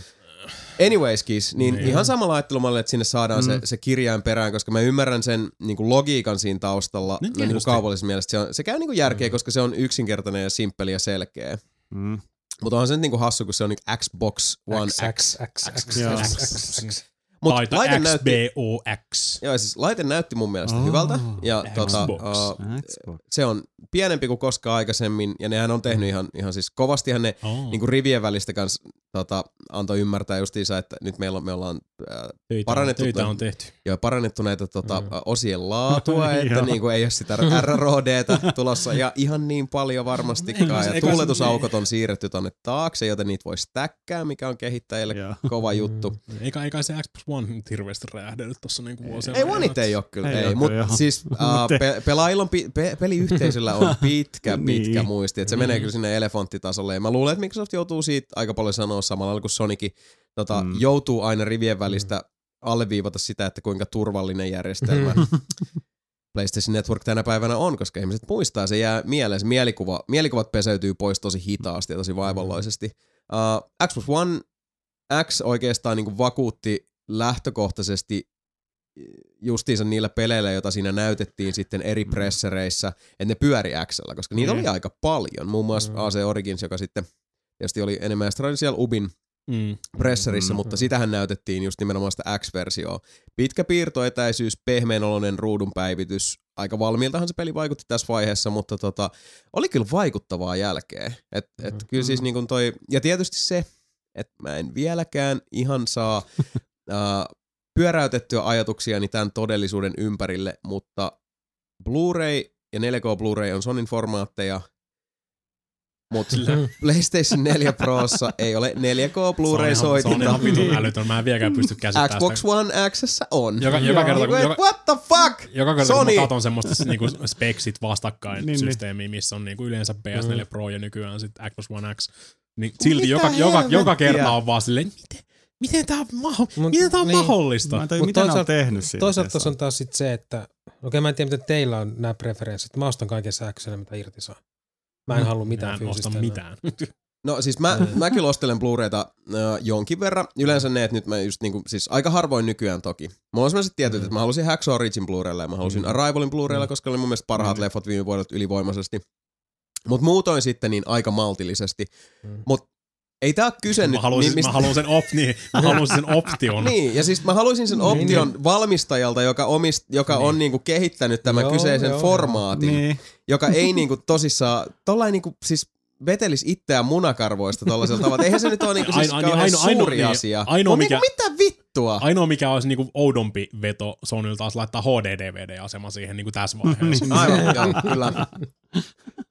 Anyways, Kis, niin, Niin. ihan samalla ajattelumalla, että sinne saadaan Mm. se, se kirjain perään, koska mä ymmärrän sen niinku logiikan siinä taustalla, Niin no, niinku tietysti. kaupallisessa mielessä. Se, on, se käy niinku järkeä, Mm. koska se on yksinkertainen ja simppeli ja selkeä. Mm. Mutta onhan se nyt niinku hassu, kun se on niinku Xbox One X. X, X, X, X, Joo. X, X, X. Mut Taita laite näytti, XBOX. joo, siis laite näytti mun mielestä Oh. hyvältä. Ja tota, Xbox. uh, Xbox. se on pienempi kuin koskaan aikaisemmin, ja nehän on tehnyt ihan, ihan siis kovastihan ne Oh. niin kuin rivien välistä kanssa tota, antoi ymmärtää justiinsa, että nyt meillä on, me ollaan äh, töitä, parannettu töitä toi- on tehty. jo parannettu näitä tota, Mm. osien laatua, että niin kuin ei ole sitä RRODtä tulossa, ja ihan niin paljon varmastikaan, ja tuuletusaukot on siirretty tonne taakse, joten niitä voi stäkkää, mikä on kehittäjille kova juttu. Eikä, eikä se Xbox One nyt hirveästi räjähdellyt tossa niinku vuosien Ei. One ei ole kyllä, Ei ei, mutta siis uh, pe- pelaajilla on, pi- pe- peliyhteisöllä on pitkä, pitkä Niin. muisti, että se Mm. menee kyllä sinne elefanttitasolle, ja mä luulen, että Microsoft joutuu siitä aika paljon sanoa samalla lailla kuin Sonicin tota, Mm. joutuu aina rivien välistä alleviivata sitä, että kuinka turvallinen järjestelmä PlayStation Network tänä päivänä on, koska ihmiset muistaa, se jää mieleen, se mielikuva, mielikuvat peseytyy pois tosi hitaasti ja tosi vaivalloisesti. Uh, Xbox One X oikeastaan niin vakuutti lähtökohtaisesti justiinsa niillä peleillä, joita siinä näytettiin sitten eri pressereissä, että ne pyöri Xllä, koska niitä Mm. oli aika paljon. Muun muassa Mm. AC Origins, joka sitten tietysti oli enemmän siellä Ubin Mm. presserissä, Mm. mutta sitähän näytettiin just nimenomaan sitä X-versioa. Pitkä piirtoetäisyys, pehmeänoloinen ruudun päivitys. Aika valmiiltahan se peli vaikutti tässä vaiheessa, mutta tota, oli kyllä vaikuttavaa jälkeen. Et, et Mhm. kyllä siis niin kuin toi, ja tietysti se, että mä en vieläkään ihan saa uh, pyöräytettyä ajatuksiani tämän todellisuuden ympärille, mutta Blu-ray ja 4K Blu-ray on Sonin formaatteja, mutta PlayStation 4 Prossa ei ole 4K Blu-ray Se on ihan soitinta. vitun älytön. Mä en vieläkään pysty käsittämään Xbox sitä. One X on. Joka, joka kerta, kun, joka, what the fuck? joka kerta, kun Sony! mä katon semmoista niinku speksit vastakkain Niin, niin. systeemiä, missä on niinku yleensä PS4 Mm. Pro ja nykyään sitten Xbox One X, niin silti Mitä joka, joka, joka kerta on vaan silleen, miten, miten tää on, maho- Mut miten tää on niin. mahdollista? Mä en tajua, on toisaalta- tehnyt siinä. Toisaalta on taas sit se, että okei mä en tiedä miten teillä on nämä preferenssit. Mä ostan kaikessa Xllä mitä irti saa. Mä en halua mitään Mä en fyysistä. osta mitään. No siis mä, Mm. mä kyllä ostelen Blu-rayta äh, jonkin verran. Yleensä ne, että nyt mä just niinku, siis aika harvoin nykyään toki. Mulla on sellaiset tietyt, Mm. että mä halusin Hacksaw Ridgein Blu-raylla ja mä halusin Mm. Arrivalin Blu-raylla, Mm. koska oli mun mielestä parhaat Mm. leffat viime vuodelta ylivoimaisesti. Mut muutoin sitten niin aika maltillisesti. Mm. Mut ei tää oo kyse nyt... Mä haluaisin, niin, mistä- mä haluan sen, op, niin, mä haluaisin sen option. Niin, ja siis mä haluaisin sen Niin, option valmistajalta, joka, omist, joka Niin. on niinku kehittänyt tämän Joo, kyseisen joo, formaatin, Niin. joka ei niinku tosissaan, tollain niinku siis vetelis itseään munakarvoista tollaisella tavalla. Eihän se nyt ole niinku siis Ainoa- kauhean ainoa- ainoa- suuri niin, asia. ainoa niinku mikä- mitä vittua? Ainoa mikä olisi niinku oudompi veto Sonylta taas laittaa HD-DVD-asema siihen niinku tässä vaiheessa. Aivan, joo, kyllä.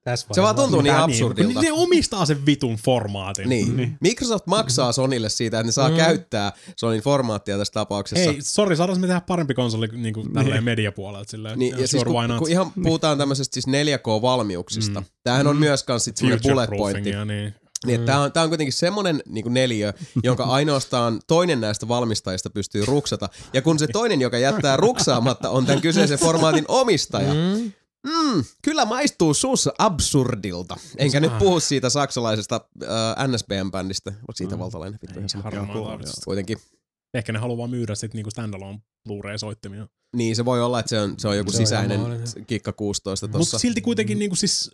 Tässä Se vaan tuntuu niin absurdilta. Niin, ne omistaa sen vitun formaatin. Niin. Niin. Microsoft maksaa Sonille siitä, että ne saa Mm. käyttää Sonin formaattia tässä tapauksessa. Hei, sori, saadaan me tehdä parempi konsoli niin kuin tälleen mediapuolelta. Silleen, Niin, ja siis sure, why kun, kun ihan puhutaan tämmöisestä siis 4K-valmiuksista. Mm. Tämähän on myös kans sit bullet pointti. Niin. Niin, että tää, on, tää on kuitenkin semmonen niin neliö, jonka ainoastaan toinen näistä valmistajista pystyy ruksata. Ja kun se toinen, joka jättää ruksaamatta, on tämän kyseisen formaatin omistaja, Mm. mm, kyllä maistuu suussa absurdilta. Enkä nyt Ah. puhu siitä saksalaisesta äh, NSBM-bändistä. Onko siitä valtalainen? Vittu ihan sama. Kuitenkin. Ehkä ne haluaa myydä sit niinku standalone Blu-ray-soittimia. Niin, se voi olla, että se on, se on joku Se on sisäinen mahdollinen. kikka 16 Mutta tossa. silti kuitenkin niinku siis,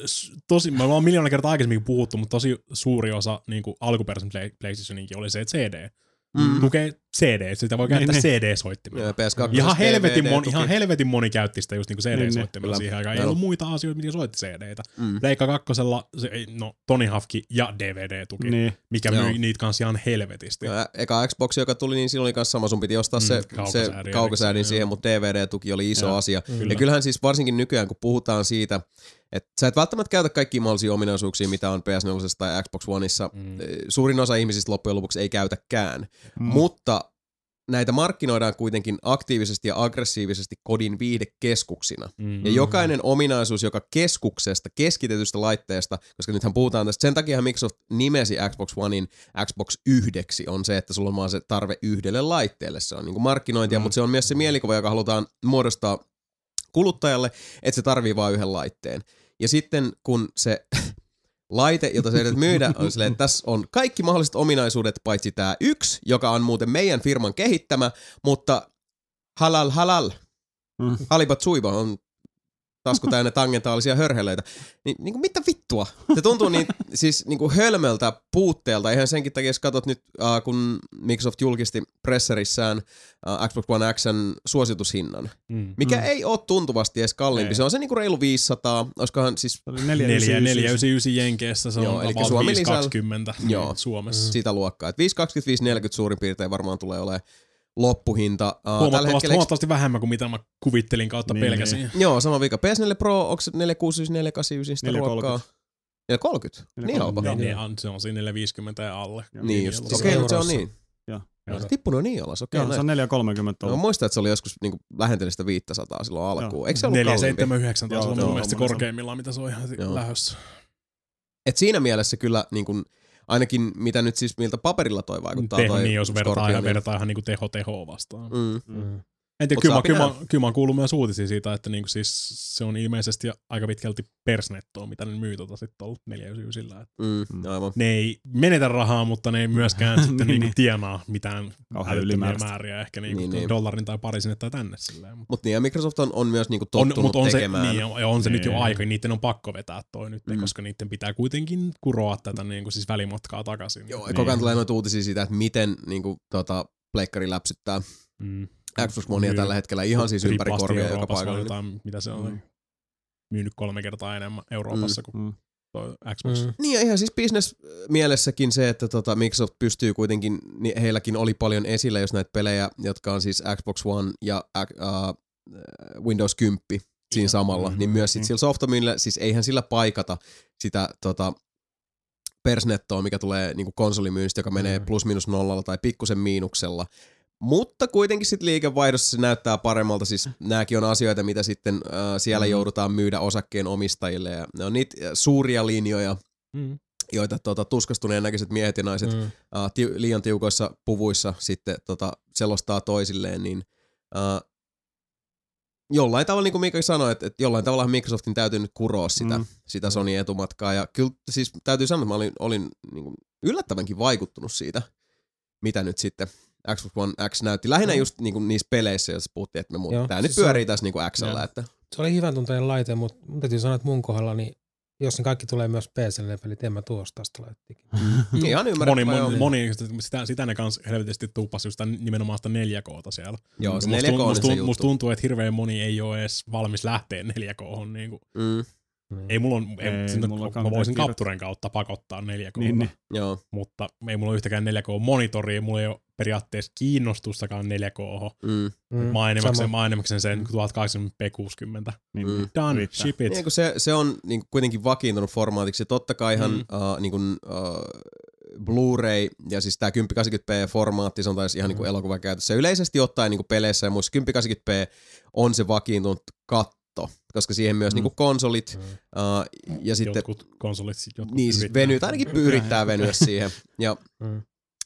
tosi, mä oon miljoona kertaa aikaisemmin puhuttu, mutta tosi suuri osa niinku alkuperäisen Play, PlayStationinkin oli se, että CD. Mm. Tukee CD, sitä voi käyttää Niin, niin. CD-soittimella. Joo, PS2 Ihan helvetin, DVD moni, ihan helvetin moni käytti sitä just niinku CD-soittimella Kyllä. siihen aikaan. Ei ollut muita asioita, mitä soitti CD-tä. Mm. Leikka kakkosella, se, no Tony Hawkki ja DVD-tuki, Niin. mikä Joo. myi niitä kanssa ihan helvetisti. Joo, Eka Xbox, joka tuli, niin siinä oli myös sama. Sun piti ostaa Mm, se, se kaukosäädin siihen, mutta DVD-tuki oli iso Joo, asia. kyllä. Ja kyllähän siis varsinkin nykyään, kun puhutaan siitä, että sä et välttämättä käytä kaikkia mahdollisia ominaisuuksia, mitä on PS4 tai Xbox Oneissa. Mm. Suurin osa ihmisistä loppujen lopuksi ei käytäkään. Mm. Mutta näitä markkinoidaan kuitenkin aktiivisesti ja aggressiivisesti kodin viihdekeskuksina. Mm. Ja jokainen ominaisuus, joka keskuksesta, keskitetystä laitteesta, koska nythän puhutaan tästä, sen takia Microsoft nimesi Xbox Onein Xbox yhdeksi, on se, että sulla on vaan se tarve yhdelle laitteelle. Se on niin kuin markkinointia. Mm. mutta se on myös se mielikuva, joka halutaan muodostaa kuluttajalle, että se tarvii vain yhden laitteen. Ja sitten kun se laite, jota yrität myydä, on silleen, että tässä on kaikki mahdolliset ominaisuudet, paitsi tämä yksi, joka on muuten meidän firman kehittämä, mutta halal halal, Mm. halibat suiba on tasku täynnä tangentaalisia hörhelöitä. Niin, niin kuin mitä vittua? Se tuntuu niin, siis niin kuin hölmöltä puutteelta. Ihan senkin takia, jos katsot nyt, äh, kun Microsoft julkisti presserissään äh, Xbox One Xn suositushinnan, Mm. mikä Mm. ei ole tuntuvasti edes kalliimpi. Ei. Se on se niin kuin reilu 500, olisikohan siis Se oli 4, 499 Jenkeissä, se Joo, on Suomi lisällä- 520 Joo. Suomessa. sitä luokkaa. Et 525-40 suurin piirtein varmaan tulee olemaan loppuhinta. Uh, tällä Huomattavasti, hetkellä, huomattavasti vähemmän kuin mitä mä kuvittelin kautta Niin, pelkäsin. Joo, sama vika. PS4 Pro, onko se 469, 489 sitä 430. luokkaa? 430? Niin halpa. Ne, 430. ne, on- se on siinä 450 ja alle. Joo. Niin Niin just. Okei, mutta se on niin. Joo. Joo. Se tippunut niin alas, okei. Joo, se Okay, on 430 no, ollut. muistan, että se oli joskus niinku lähenteli sitä 500 silloin alkuun. Eikö se ollut 4, kalliimpi? 7, 9 taisi Joo, olla joo, mun mielestä korkeimmillaan, mitä se on ihan Joo. lähössä. Et siinä mielessä kyllä niin kun, ainakin mitä nyt siis miltä paperilla toi vaikuttaa. Teho toi niin, jos vertaa ihan, vertaa ihan niinku teho tehoa vastaan. Mm. Mm. En tiedä, Mut kyllä, kyllä, pitää- mä, kyllä mä oon kuullut myös uutisia siitä, että niinku siis se on ilmeisesti aika pitkälti persnettoa, mitä ne myy tota sitten tuolla 499. Että Mm. Aivan. ne ei menetä rahaa, mutta ne ei myöskään sitten Niin, niinku niin. tienaa mitään älyttömiä määriä, ehkä niinku Niin, niin, niin. dollarin tai pari sinne tai tänne. Silleen. Mut Mutta niin, ja Microsoft on, on myös niinku on, tottunut mut on se, tekemään. niin, ja on se nyt jo Niin. aika, niiden on pakko vetää toi nyt, Mm. koska niiden pitää kuitenkin kuroa tätä niinku siis välimatkaa takaisin. Joo, Niin. koko ajan tulee noita uutisia siitä, että miten niinku, tota, pleikkari läpsyttää mm. Xbox Myy- tällä hetkellä ihan siis ympäri korvia joka paikalla. jotain, mitä se on, Mm. myynyt kolme kertaa enemmän Euroopassa kuin Mm. toi Xbox. Mm. Niin ja ihan siis business mielessäkin se, että tota Microsoft pystyy kuitenkin, niin heilläkin oli paljon esillä, jos näitä pelejä, jotka on siis Xbox One ja uh, Windows 10 siinä samalla, Mhm, niin myös sit niin. sillä Softomilla, siis eihän sillä paikata sitä tota, persnettoa, mikä tulee niinku konsolimyynnistä, joka menee Mm. plus minus nollalla tai pikkusen miinuksella. Mutta kuitenkin sitten liikevaihdossa se näyttää paremmalta. Siis nämäkin on asioita, mitä sitten äh, siellä Mm. joudutaan myydä osakkeen omistajille. Ja ne on niitä äh, suuria linjoja, Mm. joita tota, tuskastuneen näköiset miehet ja naiset Mm. uh, ti- liian tiukoissa puvuissa sitten tota, selostaa toisilleen, niin uh, jollain tavalla, niin kuin Mika sanoi, että, että jollain tavalla Microsoftin täytyy nyt kuroa sitä, mm. Mm. sitä Sony etumatkaa. Ja kyllä siis täytyy sanoa, että mä olin, olin niin kuin yllättävänkin vaikuttunut siitä, mitä nyt sitten Xbox One X näytti. Lähinnä Mm. just niin kuin niissä peleissä, joissa puhuttiin, että me mu- Joo, tämä siis nyt se on- pyörii tässä niin kuin Xllä. Että, Se oli hyvän tunteinen laite, mutta mun täytyy sanoa, että mun kohdalla, niin jos ne kaikki tulee myös PC-pelit, en mä tuosta sitä laitteekin. mm. Ihan Moni, ymmärrettävää. joo. moni, moni, sitä, sitä ne kans helvetisti tuuppasi just sitä, nimenomaan sitä 4Kta siellä. Joo, se Ja 4K on musta, se musta, tuntuu, että hirveän moni ei ole edes valmis lähteä 4K. Niin kuin, Mm, ei mulla on, ei, Ei sinne, mullakaan mä voisin mitään kapturen kautta pakottaa 4K. Niin, niin. joo. Mutta ei mulla ole yhtäkään 4K-monitoria, mulla ei ole periaatteessa kiinnostustakaan 4K. Mm. Mm, Mä oon enimmäkseen, sama. mä oon enimmäkseen sen 1080p 60. Niin, Mm. niin. Done, Riittää. ship it. Niin, kun se, se on niin kuin kuitenkin vakiintunut formaatiksi. Totta kaihan mm. Mm. uh, niin kuin, uh, Blu-ray ja siis tämä 1080p-formaatti, se on taas ihan mm. niin kuin elokuvakäytössä. Yleisesti ottaen niin kuin peleissä ja muissa 1080p on se vakiintunut katto, koska siihen myös Mm. niin kuin konsolit Mm. uh, ja sitten Jotkut konsolit, jotkut niin siis venyy, tai ainakin yrittää venyä siihen. Ja Mm.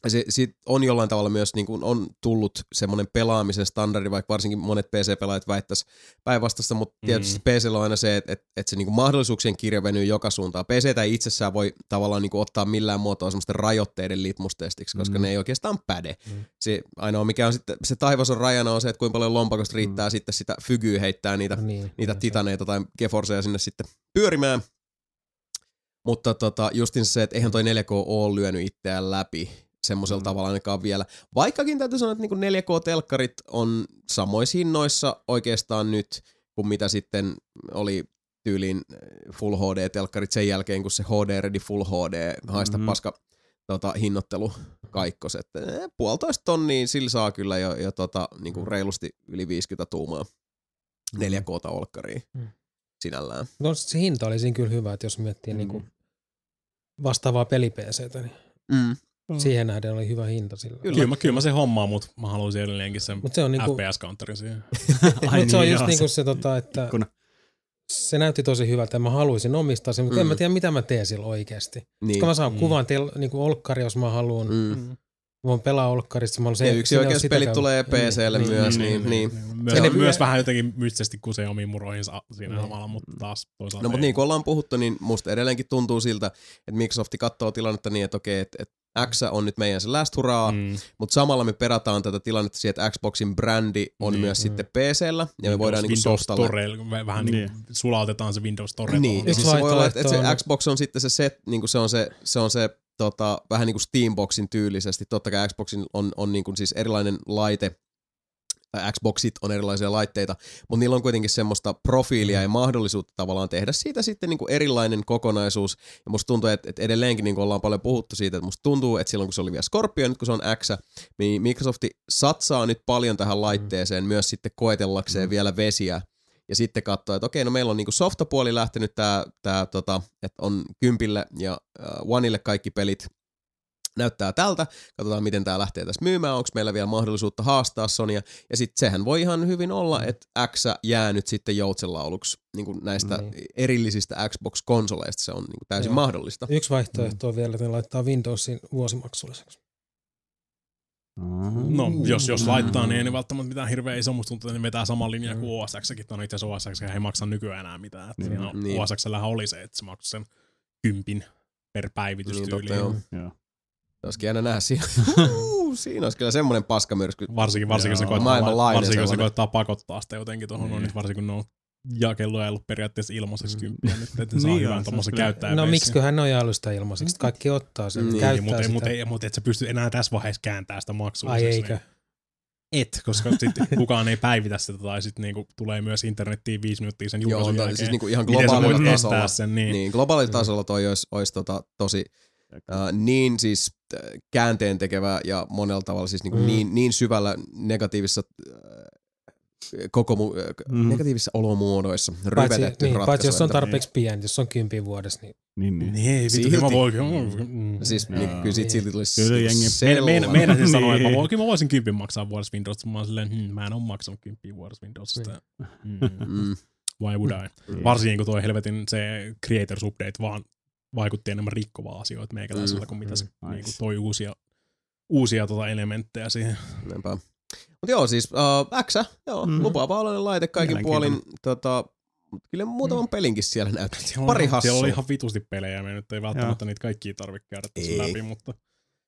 Se sit on jollain tavalla myös niin kuin on tullut semmoinen pelaamisen standardi, vaikka varsinkin monet PC-pelaajat väittäisi päinvastasta, mutta tietysti Mm. PCllä on aina se, että, että, että se niin kuin mahdollisuuksien kirja venyy joka suuntaan. PC ei itsessään voi tavallaan niin kuin ottaa millään muotoa semmoisten rajoitteiden litmustestiksi, koska Mm. ne ei oikeastaan päde. Mm. Se ainoa mikä on sitten, se taivas on rajana on se, että kuinka paljon lompakosta riittää sitten sitä fygyä heittää niitä Niin, niitä titaneita tai Geforceja sinne sitten pyörimään. Mutta tota, justin se, että eihän toi 4K ole lyönyt itseään läpi semmoisella Mm. tavalla ainakaan vielä. Vaikkakin täytyy sanoa, että niinku 4K-telkkarit on samoissa hinnoissa oikeastaan nyt kuin mitä sitten oli tyyliin Full HD-telkkarit sen jälkeen, kun se HD Ready Full HD haista Mhm. paska tota, hinnoittelu kaikkos. Että eh, puolitoista tonnia sillä saa kyllä jo, jo tota, niinku reilusti yli 50 tuumaa 4K-olkkariin Mm. sinällään. No se hinta oli siinä kyllä hyvä, että jos miettii Mm. mm. niin vastaavaa peli niin Mm. Siihen nähden oli hyvä hinta sillä. Kyllä. Kyllä mä, kyllä mä sen hommaan, mutta mä haluaisin edelleenkin sen Mutta se on niinku, FPS-counterin siihen. Ai mut se on niin, just niinku se, tota, että ikkuna. se näytti tosi hyvältä ja mä haluaisin omistaa sen, mutta Mm. en mä tiedä mitä mä teen sillä oikeasti. Niin. Kun mä saan Mm. kuvan tel, niinku olkkari, jos mä haluan. Mm. Mm. voin pelaa olkkarissa. Mä se, Ja yksi oikeuspelit tulee PClle myös, niin, niin. Myös, Se- myös vähän jotenkin mystisesti kusee omiin muroihinsa siinä samalla, mutta taas toisaalta No mutta niin kuin ollaan puhuttu, niin musta edelleenkin tuntuu siltä, että Microsoft katsoo tilannetta niin, että okei, että, että X on nyt meidän se last hurraa, mm. Mm. mutta samalla me perataan tätä tilannetta siihen, että Xboxin brändi on Niin. myös sitten PCllä, ja me voidaan niinku Windows softalle... Store, vähän niin. Niin. sulautetaan se Windows Store. Niin, ja siis se voi olla, että, se Xbox on sitten se set, niin kuin se on se, se, on se tota, vähän niin kuin Steamboxin tyylisesti. Totta kai Xboxin on, on niin kuin siis erilainen laite, tai Xboxit on erilaisia laitteita, mutta niillä on kuitenkin semmoista profiilia ja mahdollisuutta tavallaan tehdä siitä sitten niin kuin erilainen kokonaisuus. Ja musta tuntuu, että, että edelleenkin niin kuin ollaan paljon puhuttu siitä, että musta tuntuu, että silloin kun se oli vielä Scorpio, nyt kun se on X, niin Microsofti satsaa nyt paljon tähän laitteeseen myös sitten koetellakseen vielä vesiä. Ja sitten katsoa, että okei, no meillä on niinku softapuoli lähtenyt tää, tää tota, että on kympille ja uh, oneille kaikki pelit näyttää tältä. Katsotaan, miten tämä lähtee tässä myymään. Onko meillä vielä mahdollisuutta haastaa Sonya. Ja sitten sehän voi ihan hyvin olla, että X jää nyt sitten joutsenlauluksi niin näistä Niin. erillisistä Xbox-konsoleista. Se on niin täysin Joo. mahdollista. Yksi vaihtoehto on vielä, että ne laittaa Windowsin vuosimaksulliseksi. No, jos, jos laittaa, niin ei ne välttämättä mitään hirveä iso, musta tuntuu, että ne vetää saman linjan kuin OSXkin. On itse asiassa OSX ei maksa nykyään enää mitään. Että Niin. no, Niin. Oli se, että se maksoi sen kympin per päivitys Niin, tyyliin. totta joo. Joo. Olisikin aina nähdä siinä. Siinä olisi kyllä semmoinen paskamyrsky. Varsinkin, varsinkin, se Joo. koittaa, varsinkin se koittaa pakottaa sitä jotenkin tuohon, Niin. niin. nyt varsinkin kun ne on jakelua ollut periaatteessa ilmaiseksi kymppiä nyt, että ne saa Niin hyvän on, se on kyllä- käyttäjän No miksiköhän ne on jaellut sitä ilmaiseksi? Kaikki ottaa sen, Niin, niin, Niin, käyttää mutta, sitä. mutta, ei, mutta et sä pysty enää tässä vaiheessa kääntämään sitä Ai maksulliseksi. eikö? Niin. Et, koska sitten kukaan ei päivitä sitä, tai sitten niinku tulee myös internettiin viisi minuuttia sen Joo, julkaisun on, jälkeen. siis niinku ihan globaalilla tasolla. sen? Niin. Niin, globaalilla tasolla toi olisi, olisi tota, tosi äh, niin siis äh, käänteen tekevä ja monella tavalla siis niinku Mm. niin, niin syvällä negatiivisessa äh, koko mu- äh, Mm. negatiivisissa olomuodoissa Paitsi, ryvetetty niin, ratkaisu. paitsi jos on tarpeeksi pieni, jos on kympin vuodessa, niin Niin, niin. Niin, ei vittu, mä voin. Mm. Siis Joo. niin, kyllä siitä silti tulisi Kyllä jengi- Meina, sellainen. meina, meinasin sanoa, että mä, Niin. voin, mä voisin kympin maksaa vuodessa Windowsista. Mä oon silleen, hm, mä en oo maksanut kymppiä vuodessa Windowsista. Mm. Mm. Why would I? Niin. Varsinkin kun tuo helvetin se Creators Update vaan vaikutti enemmän rikkovaa asioita meikäläisellä Mm, kuin mitä se mm, niinku nice. toi uusia, uusia tota elementtejä siihen. Niinpä. Mut joo, siis uh, X, joo, Mm. mm. lupaava aloinen laite kaikin puolin. Tota, mut kyllä muutaman pelinkin siellä näytti. Siellä Pari oli, hassua. Siellä oli ihan vitusti pelejä, me nyt ei välttämättä niitä kaikkia tarvitse käydä tässä Ei. läpi, mutta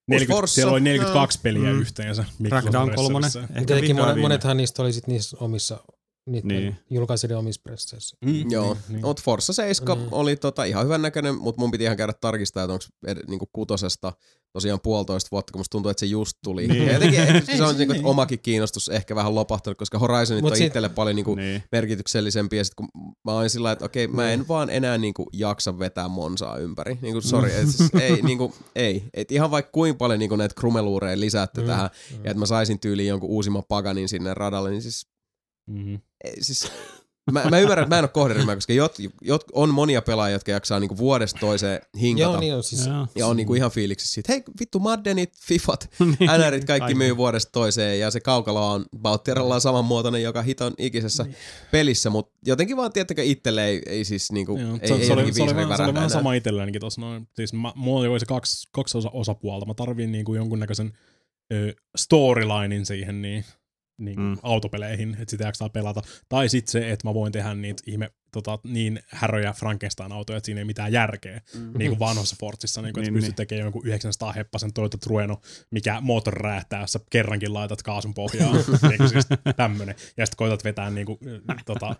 40, Forza, siellä oli 42 peliä Mm. yhteensä. Crackdown Microsoft 3. Presserissa. Ehkä tietenkin monet, monethan niistä oli sit niissä omissa niiden Niin. niin. julkaisijoiden omissa presseissä. Mm, Joo, niin, niin. Mutta Forza 7 Mm. oli tota ihan hyvän näköinen, mutta mun piti ihan käydä tarkistaa, että onko niinku kutosesta tosiaan puolitoista vuotta, kun musta tuntuu, että se just tuli. Niin. Ja jotenkin se on se niinku, niin. omakin kiinnostus ehkä vähän lopahtanut, koska Horizonit Mut on sit- itselle paljon niinku Niin. merkityksellisempiä. Sit kun mä oon sillä että okei, mä en vaan enää niinku jaksa vetää Monsaa ympäri. Niinku, sorry, et siis, ei, niinku, ei. Et ihan vaikka kuinka paljon niinku näitä krumeluureja lisäätte Mm, tähän, mm. ja että mä saisin tyyliin jonkun uusimman paganin sinne radalle, niin siis Mm-hmm. ei, siis, mä, mä ymmärrän, että mä en ole kohderyhmä, koska jot, jot, on monia pelaajia, jotka jaksaa niinku vuodesta toiseen hinkata. Joo, niin on siis. Joo. Ja on niinku ihan fiiliksissä siitä, hei vittu Maddenit, Fifat, Niin. NRit kaikki myy vuodesta toiseen ja se kaukalo on Bautteralla samanmuotoinen joka hiton ikisessä Niin. pelissä, mutta jotenkin vaan tiettäkö itselle ei, ei siis niinku, Joo, ei, se, ei se, oli, se, oli, vähän, se oli vähän sama itsellänikin tuossa noin. Siis mä, mulla oli se kaksi, kaksi osa, osapuolta. Mä tarviin niinku jonkunnäköisen ö, storylinein siihen niin, niin Mm. autopeleihin, että sitä jaksaa pelata. Tai sitten se, että mä voin tehdä niitä ihme, tota, niin häröjä Frankenstein-autoja, että siinä ei mitään järkeä. Mm. Niin kuin vanhoissa Fortsissa, niin kuin, että Niin, pystyt niin. tekemään jonkun 900 heppasen Toyota Trueno, mikä moottori räjähtää, jos sä kerrankin laitat kaasun pohjaan. niin kuin siis tämmönen. Ja sitten koetat vetää niin kuin, tota,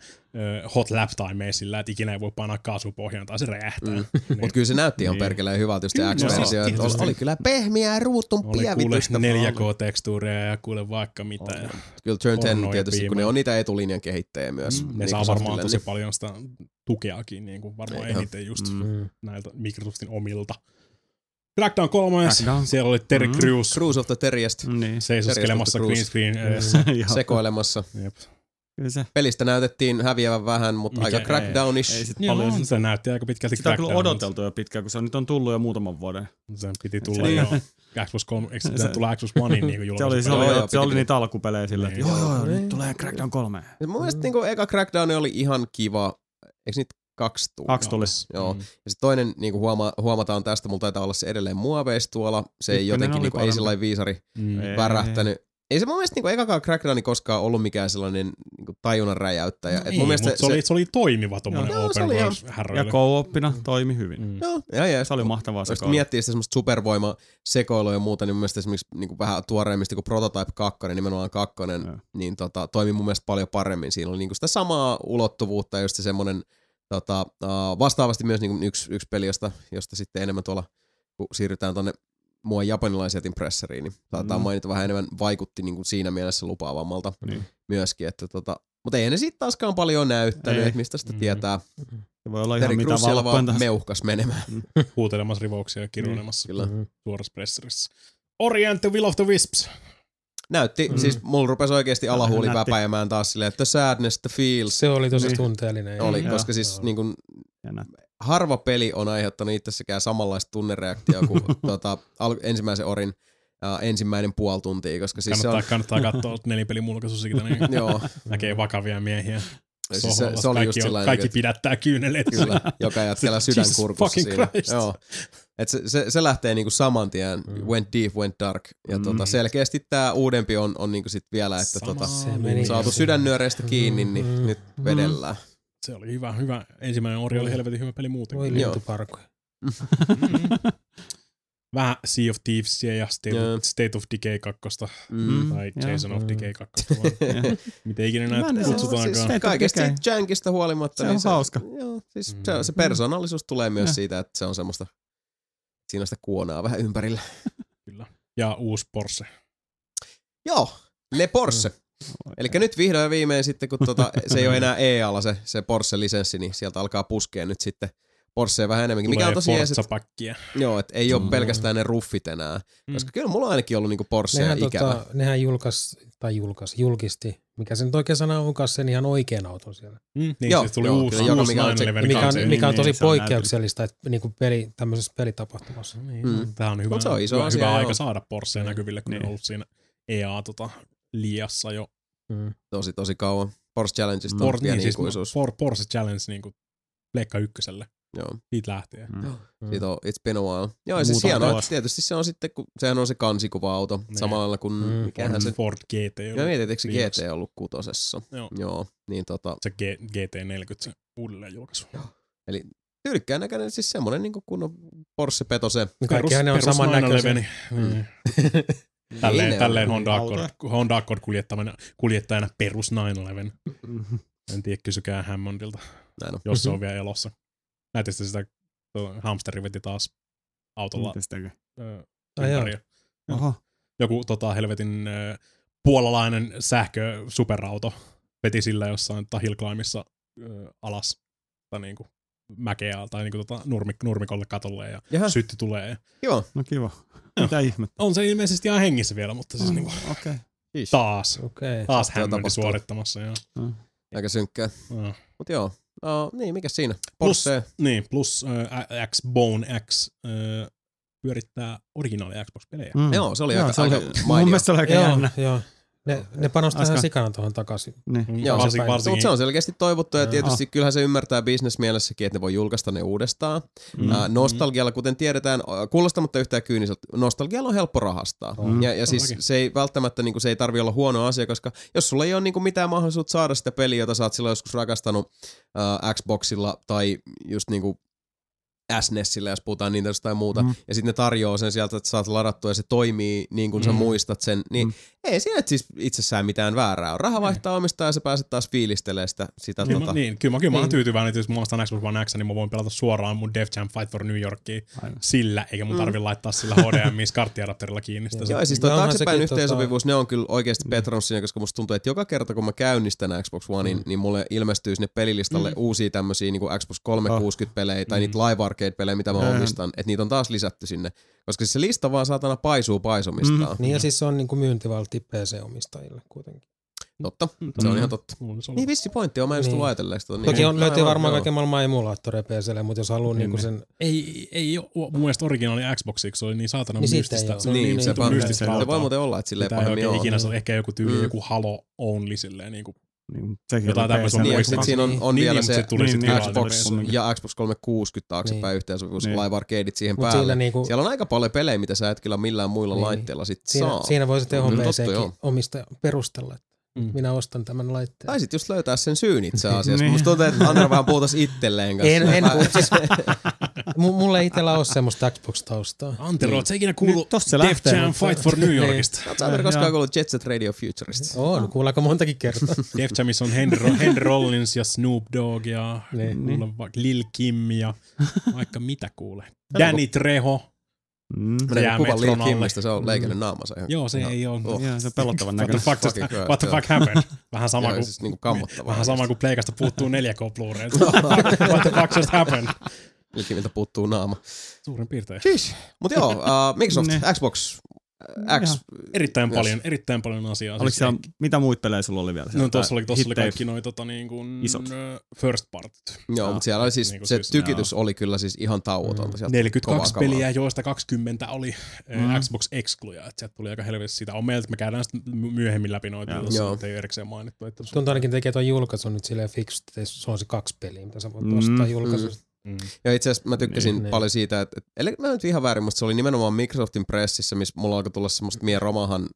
hot lap time sillä, että ikinä ei voi painaa kaasun pohjaan tai se räjähtää. Mm. Niin. Mutta kyllä se näytti ihan Niin. perkeleen hyvältä, just se X-versio. oli, oli kyllä pehmiää ruutun Oli pievitystä. 4K-tekstuuria ja kuule vaikka mitä. Ja Kyllä Turn 10 pornoja tietysti, kun ne on niitä etulinjan kehittäjiä myös. Mm, ne saa Microsoftille, varmaan tosi niin- paljon sitä tukeakin, niin kuin varmaan Joo. eniten just Mm. Mm. näiltä Microsoftin omilta. Crackdown 3, Crackdown. siellä oli Terry Mm. Crews Cruise of the Terriest Niin. seisoskelemassa green Crews. screen edessä. Joo. sekoilemassa. Jep. Kyllä se. Pelistä näytettiin häviävän vähän, mutta Mikä aika ei- crackdownish. Ei sit Joo, paljon. se näytti aika pitkälti Sitä on kyllä odoteltu jo pitkään, kun se on nyt on tullut jo muutaman vuoden. Sen piti tulla Se- jo Xbox 3, eikö se Se- tulla Xbox Onein niin Se oli, se oli, joo, se oli niitä alkupelejä sillä, että Niin. joo, joo, Niin. nyt tulee Crackdown 3. Ja mun mielestä niinku eka Crackdown oli ihan kiva. Eikö niitä Kaksi tuli. Kaksi tuli. Joo. Mm. Ja sitten toinen niin kuin huoma, huomataan tästä, mulla taitaa olla se edelleen muoveis tuolla. Se ei Ykkönen jotenkin oli niin kuin, ei sillä lailla viisari Mm. Ei. värähtänyt. Ei se mun mielestä niin ekakaan Crackdowni koskaan ollut mikään sellainen niin kuin tajunnan räjäyttäjä. Et Ei, mun mielestä mutta se, oli, se oli toimiva tommonen Joo, se open world härröily. Ja co-oppina toimi hyvin. Mm. Joo, ja, ja, Se oli mahtavaa Jos sekoilu. miettii sitä semmoista supervoima sekoilua ja muuta, niin mun mielestä esimerkiksi niin kuin vähän tuoreimmista kuin Prototype 2, nimenomaan kakkonen, Joo. niin tota, toimi mun mielestä paljon paremmin. Siinä oli niin kuin sitä samaa ulottuvuutta, just se semmoinen tota, uh, vastaavasti myös niin kuin yksi, yksi peli, josta, josta sitten enemmän tuolla, kun siirrytään tonne mua japanilaisjätin presseriin, niin saattaa Mm. mainita vähän enemmän vaikutti niin kuin siinä mielessä lupaavammalta Niin. myöskin. Että tota, mutta ei ne siitä taaskaan paljon näyttänyt, Ei. että mistä sitä Mm. tietää. Se voi olla ihan Terry mitä vaan tahansa. meuhkas menemään. Huutelemassa rivouksia ja kirjoilemassa Kyllä. Mhm. suorassa presserissä. Orient the Will of the Wisps. Näytti, Mm. mm. siis mulla rupesi oikeasti alahuuli Näytti. väpäjämään taas silleen, että the sadness, the feels Se oli tosi Niin. tunteellinen. oli, Joo. koska siis niin kuin, Ja harva peli on aiheuttanut itsessäkään samanlaista tunnereaktiota kuin tota, al- ensimmäisen orin uh, ensimmäinen puoli tuntia, koska siis Kannattaa, se kannattaa katsoa nelipelin mulkaisu siitä, niin on, joo, näkee vakavia miehiä. siis se, se, oli kaikki, just on- kaikki että, pidättää kyyneleet. kyllä, joka jätkällä sydän kurkussa siinä. Christ. Joo. Et se, se, se, lähtee niinku saman tien, Mm. went deep, went dark. Ja Mm. tota, selkeästi tämä uudempi on, on niinku sit vielä, että Sama tota, saatu sydännyöreistä kiinni, niin Mm. nyt vedellään. Se oli hyvä, hyvä. Ensimmäinen Ori oli helvetin hyvä peli Voi muutenkin. Joo. lintuparkoja. Mm. Vähän Sea of Thievesia ja State, of, State of Decay 2 Mm. tai. Jason of Mm. Decay 2. vaan Miten ikinä näitä kutsutaankaan. Siis of kaikesta jankista huolimatta. Se niin on hauska. Joo, siis Mm. se, se persoonallisuus tulee myös Ja. siitä, että se on semmoista, siinä on sitä kuonaa vähän ympärillä. Kyllä. Ja uusi Porsche. Joo, Le Porsche. Eli nyt vihdoin ja viimein sitten, kun tota, se ei ole enää EA-alla se, se Porsche-lisenssi, niin sieltä alkaa puskea nyt sitten Porschea vähän enemmänkin. Mikä Tulee on tosi jees, joo, että ei ole Mm. pelkästään ne ruffit enää. Mm. Koska kyllä mulla on ainakin ollut niinku Porsche Nehän, ikävä. tota, nehän julkaisi, tai julkaisi, julkisti, mikä se nyt oikein sana onkaan, sen ihan oikean auton siellä. Mm, niin, Joo, siis tuli joo, uusi, kyllä, uusi mikä on se- 911 Mikä on, mikä on niin, tosi on poikkeuksellista että niinku peli, tämmöisessä pelitapahtumassa. Niin, Mm. Tämä on hyvä, Mut se on iso hyvä, asia, hyvä joo. aika saada Porsche näkyville, kun Niin. on ollut siinä EA tota, liassa jo. Mm. Tosi, tosi kauan. Porsche Challengeista on Por, pieni niin, siis. Por, Porsche Challenge niin kuin Pleikka ykköselle. Joo, Siitä lähtien. Mm. Mm. siitä on, it's been a while. Joo, siis hienoa, että tietysti se on sitten, kun sehän on se kansikuva-auto, Niin. samalla lailla kuin, Mm. mikähän se, Ford GT. Mä Oli. mietin, eikö se viimeksi. GT ollut kutosessa. Joo. Joo, niin tota, Se G, GT40 se uudelleen julkaisu. tyylikkään näköinen, siis semmonen niin kunnon Porsche-peto se. Kaikkihan ne on samannäköisiä. Mm. Mm. Tälleen, tälleen on. Honda. Accord, Honda Accord kuljettajana, kuljettajana perus 911. Mhm. En tiedä, kysykää Hammondilta, Näin on. jos se on vielä elossa. Te sitä, hamsteri veti taas autolla. Joku tota, helvetin ö, puolalainen sähkö superauto veti sillä jossain hill climbissa ö, alas tai niinku, mäkeä tai niinku, tota, nurmik, nurmikolle katolle ja Jaha, sytti tulee. kiva. No kiva. Mitä ihmettä? On se ilmeisesti ihan hengissä vielä, mutta siis niinku, Okei. Siis. taas, Okei. taas Hammondi tapahtuu. suorittamassa. Joo. Aika synkkää. Joo. Mut joo. No, niin, mikä siinä? Plus, Porsche. niin, plus äh, X Bone X äh, pyörittää originaali Xbox-pelejä. Mm. Joo, se oli Joo, aika, se oli, aika mun mainio. mielestä se oli aika Joo, jännä. joo. Ne, ne panostaa ihan sikana tuohon takaisin. Niin. Joo, varsinkin, se päivä. Mutta varsinkin se on selkeästi toivottu ja tietysti kyllähän se ymmärtää bisnesmielessäkin, että ne voi julkaista ne uudestaan. Mm. Mm. nostalgialla, kuten tiedetään, äh, kuulostamatta yhtään kyyniseltä, nostalgialla on helppo rahastaa. Mm. Ja, ja siis se ei välttämättä niinku, se ei tarvi olla huono asia, koska jos sulla ei ole niinku mitään mahdollisuutta saada sitä peliä, jota sä oot silloin joskus rakastanut äh, Xboxilla tai just niinku SNESillä, jos puhutaan niin tai muuta, Mm. mm. ja sitten ne tarjoaa sen sieltä, että saat ladattua ja se toimii niin kuin sä Mm. muistat sen, niin Mm. mm. ei siinä siis itsessään mitään väärää on. Raha vaihtaa omistaa ja sä pääset taas fiilistelemään sitä. sitä Niin, tota, mä, niin, kyllä mä, kyllä mä oon Niin. tyytyväinen, että jos mulla on Xbox One X, niin mä voin pelata suoraan mun Def Jam Fight for New Yorkiin Aivan. sillä, eikä mun Mm. tarvi laittaa sillä HDMI SCART-adapterilla kiinni sitä. Joo, siis toi onhan taaksepäin yhteensopivuus, ne on kyllä oikeasti Petron siinä, koska musta tuntuu, että joka kerta kun mä käynnistän Xbox Onein, Mm. niin mulle ilmestyy sinne pelilistalle Mm. uusia tämmöisiä niin Xbox 360-pelejä tai Mm. niitä live arcade-pelejä, mitä mä Mm. omistan, että niitä on taas lisätty sinne. Koska siis se lista vaan saatana paisuu paisomistaan. Niin ja siis se on niinku myyntivaltti PC-omistajille kuitenkin. Totta, se on Mm. ihan totta. Se on- Niin vissi pointti on, mä en just Niin. tullut ajatelleeksi tota. Niin, Toki on, Aivan, löytyy varmaan joo. kaiken maailman emulaattoreja PClle, mutta jos haluaa Niin, niinku niin. sen... Ei, ei ole mun mielestä originaali Xboxiksi, se oli niin saatana Niin siitä mystistä. ei se on Niin, niin, sepä- niin se Se rautaa. voi muuten olla, että silleen pahemmin on. ikinä se on ehkä joku tyyli, Mm. joku Halo only silleen niin kuin Niin, sekin Jotain tämmöistä. Niin, sit siinä on, on Niin, vielä mutta se se tuli Niin, niin, Xbox PC. ja Xbox 360 taaksepäin Niin. yhteensopivuus, Niin. live arcadeit siihen Mut päälle. niinku, Siellä on aika paljon pelejä, mitä sä et kyllä millään muilla Niin. laitteilla sit siinä, saa. siinä voi se tehon Kyllä, totta, PCkin joo. omista perustella, että Mm. minä ostan tämän laitteen. Tai sit just löytää sen syyn itse asiassa. Niin. Musta tuntuu, että Andra vähän puhutas itselleen kanssa. En, en puhu, siis, mu- mulla ei itsellä ole semmoista Xbox-taustaa. Antero, oot sä ikinä kuullut Def Jam Fight for New Yorkista? Oot sä Andra koskaan kuullut Jet Set Radio Futurist? On, kuullaanko montakin kertaa. Def Jamissa on Henry, Henry Rollins ja Snoop Dogg ja Niin. Lil Kim ja vaikka mitä kuule. Danny Trejo. Mm. Lil metron alle. Kimmistä, se on leikannut naamansa. ihan- Joo, se ihan- ei ole. Oh. Joo, se pelottavan What the näköinen. fuck, what the fuck happened? Vähän sama kuin, siis niinku kammottavaa. vähän sama kuin Pleikasta puuttuu 4K Blu-ray. what the fuck just happened? Lil Kimmiltä puuttuu naama. Suurin piirtein. Siis, mut joo, uh, Microsoft. Xbox, X, Ihan. Erittäin Myös. paljon, erittäin paljon asiaa. Oliko Siis siellä, mitä muita pelejä sulla oli vielä? No tuossa oli, tossa oli kaikki noi tota, niin kuin, Isot. first part. joo, mutta siellä oli siis, Niinku se siis, tykitys oli kyllä siis ihan tauotonta. Sieltä tuli 42 kovaa kamaa. peliä, joista 20 oli mm. Mm. Xbox Excluja. Että sieltä tuli aika helvetisti sitä. On meiltä, me käydään sitten myöhemmin läpi noita, Joo. joita Joo. nyt ei erikseen mainittu. Että Tuntuu ainakin tekee tuon julkaisun nyt silleen fiksu, että se on se kaksi peliä, mitä sä voit Mm. ostaa julkaisusta. Mm. Ja itse asiassa mä tykkäsin Niin. paljon siitä, että, että eli mä nyt ihan väärin, mutta se oli nimenomaan Microsoftin pressissä, missä mulla alkoi tulla semmoista mie romahan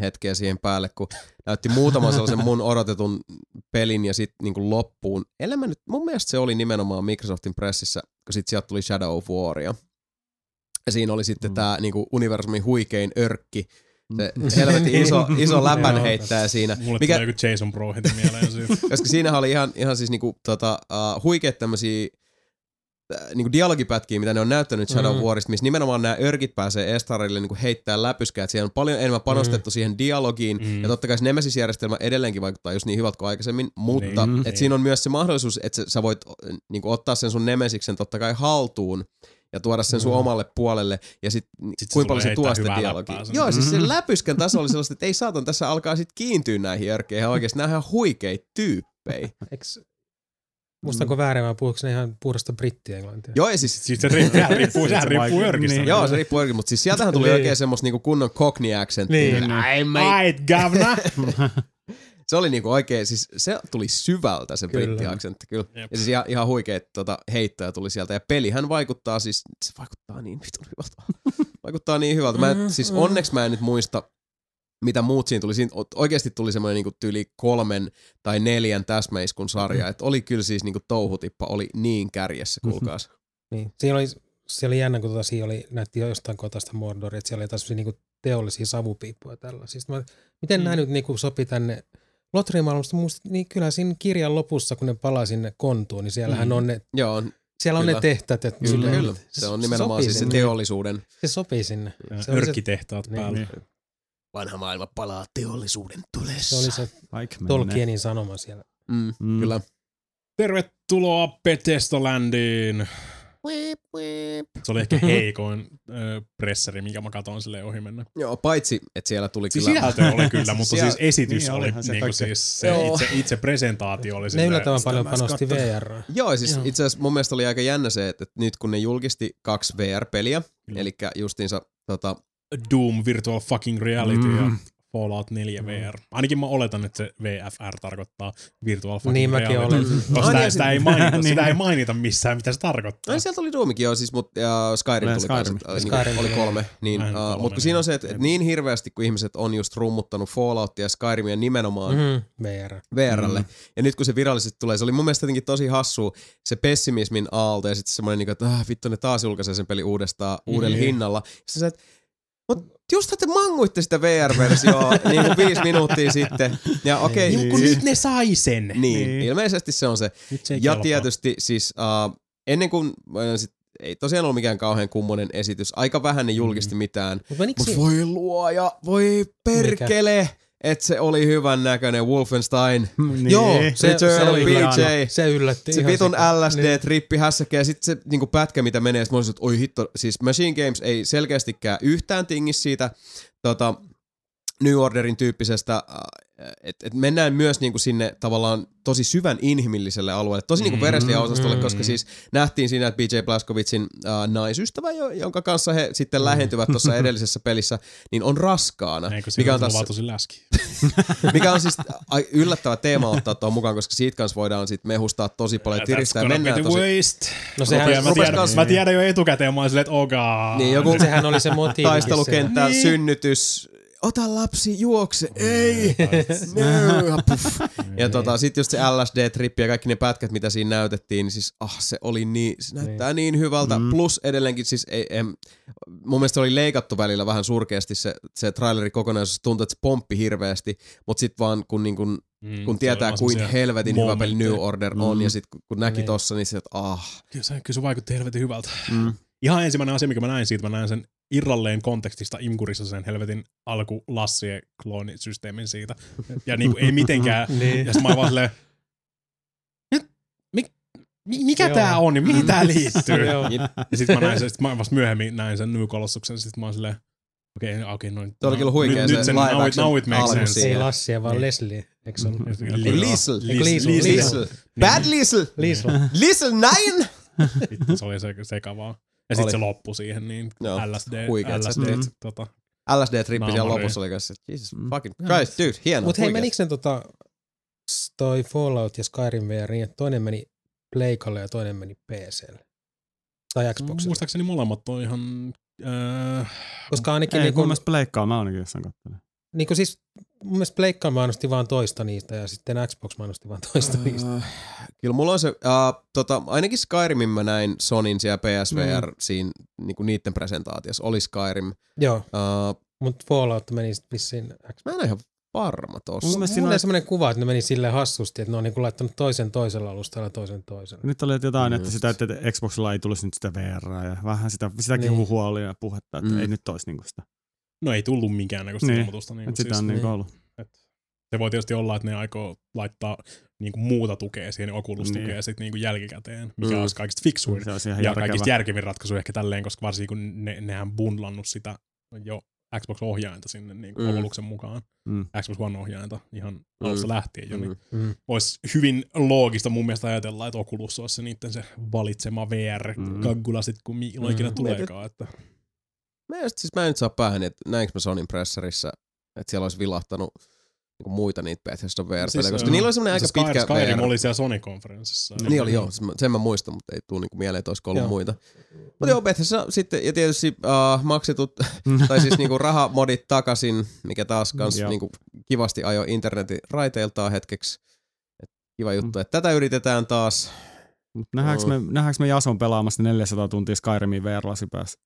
hetkeä siihen päälle, kun näytti muutaman sellaisen mun odotetun pelin ja sitten niin loppuun. Ellei mä nyt, mun mielestä se oli nimenomaan Microsoftin pressissä, kun sitten sieltä tuli Shadow of Waria. Ja siinä oli sitten Mm. tää niin universumin huikein örkki, se Mm. helvetin iso, iso läpän Joo. heittäjä siinä. Mulle Mikä- tulee joku Jason Bro heti mieleen siitä. Koska siinähän oli ihan, ihan siis niinku, tota, uh, huikeat tämmösiä niinku dialogipätkiä, mitä ne on näyttänyt Shadow Mm. mm. Warista, missä nimenomaan nämä örkit pääsee Estarille niinku heittää läpyskää. Et siellä on paljon enemmän panostettu mm. siihen dialogiin. Mm. Mm. Ja totta kai se Nemesis-järjestelmä edelleenkin vaikuttaa just niin hyvältä kuin aikaisemmin, mutta Niin. niin. et siinä on myös se mahdollisuus, että sä- voit äh, niinku, ottaa sen sun Nemesiksen totta kai haltuun ja tuoda sen sun Mm. omalle puolelle ja sit, Sit kuinka paljon se tuo sitä dialogia. Joo, siis se läpyskän taso oli sellaista, että ei saatan, tässä alkaa sit kiintyä näihin örkkeihin ihan oikeesti. Nämä on ihan huikeita tyyppejä. Eks, muistanko väärin, vai puhuuko ne ihan puhdasta brittienglantia? Joo, ja siis Siis se riippuu, se riippuu, se riippuu örkistä. niin. Joo, se riippuu eri, mutta siis sieltähän tuli Niin. oikein semmoista niinku kunnon cockney accenttia. Niin. Niin. Ai, mate. Gavna! Se oli niinku oikein, siis se tuli syvältä se Kyllä. britti-aksentti kyllä. Jep. Ja siis ihan, ihan huikeet tota, heittoja tuli sieltä. Ja pelihän vaikuttaa siis, se vaikuttaa niin vitun hyvältä. vaikuttaa niin hyvältä. Mä en, siis Mm, mm. onneksi mä en nyt muista, mitä muut siinä tuli. Siinä oikeasti tuli semmoinen niinku tyyli kolmen tai neljän täsmäiskun sarja. Et oli kyllä siis niinku touhutippa, oli niin kärjessä, kuulkaas. Niin. Siinä oli, se oli jännä, kun tota, siinä oli, näytti jo jostain kotaista Mordoria, että siellä oli taas niinku teollisia savupiippuja ja tällaisia. Sitten Mä, miten mm. nämä nyt niinku sopi tänne Lotrimaailmasta? Niin kyllä siinä kirjan lopussa, kun ne palaa sinne kontuun, niin siellähän Mm. on ne, Joo, siellä on Kyllä. ne tehtävät. Että kyllä, kyllä. Se on nimenomaan siis se sinne. teollisuuden. Se sopii sinne. Se, Örkkitehtaat Niin. päällä. Niin. Vanha maailma palaa teollisuuden tulessa. se, oli se. Tolkienin sanoma siellä. Mm, Mm. Kyllä. Tervetuloa Bethesda-ländiin. Se oli ehkä heikoin ö, presseri, minkä mä katoin silleen ohi mennä. Joo, paitsi, että siellä tuli Siis kyllä... sisältö oli kyllä, mutta Siellä- siis esitys niin oli, se niinku siis se Joo. itse, itse presentaatio oli Ne yllättävän paljon panosti katsoin. VR. Joo, siis Joo. itse asiassa mun mielestä oli aika jännä se, että nyt kun ne julkisti kaksi VR-peliä, eli justiinsa tota, Doom Virtual Fucking Reality mm. ja Mm. Fallout 4 VR. Ainakin mä oletan, että se VFR tarkoittaa Virtual Fucking Niin mäkin Reality. olen. Koska Ai sitä, niin, sitä, ei mainita, niin. sitä ei mainita missään, mitä se tarkoittaa. No sieltä oli Doomikin joo, siis, mut, ja Skyrim tuli kanssa, Skyrim. äh, niin Skyrim oli kolme. Niin, uh, kolme, mutta kun siinä on se, että niin. et niin hirveästi kun ihmiset on just rummuttanut Falloutia ja Skyrimia nimenomaan mm. Mm, VR. VRlle, Mm. ja nyt kun se virallisesti tulee, se oli mun mielestä jotenkin tosi hassu se pessimismin aalto ja sitten semmoinen, niin että ah, vittu ne taas julkaisee sen peli uudestaan uudella Niin. hinnalla. Sitten sä, että Mut just te manguitte sitä VR-versioa niin kuin viisi minuuttia sitten. Ja okei, Niin. okay, kun nyt ne sai sen. niin, Niin. ilmeisesti se on se. Nyt se Ja kelpaa. tietysti siis uh, ennen kuin äh, sit, ei tosiaan ollut mikään kauhean kummonen esitys. Aika vähän ne julkisti Mm. mitään. Mutta si- voi luoja, voi perkele, että se oli hyvän näköinen Wolfenstein. Niin. Joo, Se, Return of oli BJ. hieno. se yllätti Se vitun. LSD-trippi hässäkkä ja sitten se niinku pätkä, mitä menee, sit mä olisin, että oi hitto, siis Machine Games ei selkeästikään yhtään tingi siitä tota, New Orderin tyyppisestä äh, et, et mennään myös niinku sinne tavallaan tosi syvän inhimilliselle alueelle, tosi niinku Mm, vereslihaosastolle, mm, koska mm. siis nähtiin siinä, että BJ Blazkowiczin äh, naisystävä, jo, jonka kanssa he sitten lähentyvät tuossa edellisessä pelissä, niin on raskaana. Eikö Mikä on, taas, vaan tosi läski? mikä on siis yllättävä teema ottaa tuon mukaan, koska siitä kanssa voidaan sit mehustaa tosi paljon, tiristää ja mennään tosi waste. No sehän, Sehän, mä, tiedän, kans- mä tiedän jo etukäteen, mä oon silleen, että oh. Niin, joku sehän oli se motiivi. taistelukenttä, Niin. synnytys, ota lapsi, juokse, ei, no, puff. Ja tota, sit just se LSD-trippi ja kaikki ne pätkät, mitä siinä näytettiin, niin siis ah, se oli niin, se näyttää niin, hyvältä. Mm. Plus edelleenkin siis, ei, em, mun mielestä se oli leikattu välillä vähän surkeasti se, se traileri kokonaisuus, tuntui, että se pomppi hirveästi, mutta sit vaan kun, niin kun, Mm, kun tietää, kuin helvetin hyvä peli New. Order on, Mm. ja sit kun, kun näki Niin. tossa, niin se, että ah, Kyllä se, kyllä se vaikutti helvetin hyvältä. Mm. Ihan ensimmäinen asia, mikä mä näin siitä, mä näin sen irralleen kontekstista Imkurissa sen helvetin alku Lassien kloonisysteemin siitä. Ja niinku ei mitenkään. Niin. Ja mä vaan silleen, "Nyt, mi, mi, mikä Joo. tää on, niin mihin tää liittyy? Ja sit mä näin sen, sit mä vasta myöhemmin näin sen New Colossuksen, sit mä oon silleen, okei, okay, okei, okay, noin. Tuo oli kyllä huikea nyt, se nyt sen, live now, it, action now it makes alku sense. Ei Lassia, vaan Niin. Leslie. Eikö se ollut? Li- Liesl. Liesl? Liesl. Liesl. Bad Liesl. Liesl. Liesl 9! Vittu, se oli se, sekavaa. Ja sitten se loppui siihen, niin Joo, LSD, huikeet LSD, setteet. tota, LSD-trippi siellä lopussa oli kanssa. Jesus Mm. fucking Christ, dude, hieno. Mutta hei, menikö ne tota, toi Fallout ja Skyrim VR niin, että toinen meni Pleikalle ja toinen meni PClle? Tai Xboxille? muistaakseni molemmat on ihan... Äh, Koska ainakin Ei, niin pleikkaa mä ainakin jossain kattelin. niin kuin siis mun mielestä Pleikka mainosti vaan toista niistä ja sitten Xbox mainosti vaan toista niistä. Äh, Kyllä mulla on se, uh, tota, ainakin Skyrimin mä näin Sonin siellä PSVR mm. siinä niinku niiden presentaatiossa, oli Skyrim. Joo, Uh, mutta Fallout meni sitten vissiin Xbox. mä en ole ihan varma tossa. Mun mielestä siinä Mulla oli- oli sellainen kuva, että ne meni silleen hassusti, että ne on niin laittanut toisen toisella alustalla ja toisen toisella. Nyt oli jotain, että Just. sitä, että Xboxilla ei tulisi nyt sitä VR ja vähän sitä, sitäkin Niin. huhua oli ja puhetta, että Mm. mm. ei nyt olisi niinku sitä. No ei tullut minkäännäköistä Niin. ilmoitusta. Niin, sitä siis, on niinku niin. ollut. et, se voi tietysti olla, että ne aikoo laittaa niinku muuta tukea siihen, Oculus-tukea Niin. sitten niinku jälkikäteen, mikä Mm. olisi kaikista fiksuin. Se olisi ihan Ja järkevä. kaikista järkevin ratkaisu ehkä tälleen, koska varsinkin kun ne, nehän bundlannut sitä jo Xbox-ohjainta sinne niin kuin Mm. mm. Oculusen mukaan. Mm. Xbox One-ohjainta ihan alusta lähtien jo, niin Mm. olisi hyvin loogista mun mielestä ajatella, että Oculus olisi se niiden se valitsema VR-kaggula sit, kun milloin ikinä Mm. tuleekaan. Että Mä, just, siis mä en nyt saa päähän, että näinkö mä Sonin pressarissa, että siellä olisi vilahtanut niinku muita niitä Bethesda VR-pelejä, Siis, koska ö, niillä oli semmoinen aika se Sky- pitkä Skyrim VR. oli siellä Sony-konferenssissa. Niin oli, joo. Sen mä- Sen mä muistan, mutta ei tuu niinku mieleen, että olisiko ollut Joo. muita. Mutta joo, Bethesda sitten, ja tietysti uh, maksetut, tai siis niinku rahamodit takaisin, mikä taas kans Joo. niinku kivasti ajo internetin raiteiltaan hetkeksi. Et kiva juttu, että tätä yritetään taas. Mut nähdäänkö, me, nähdäänkö me Jason pelaamassa 400 tuntia Skyrimin VR-lasi päässä?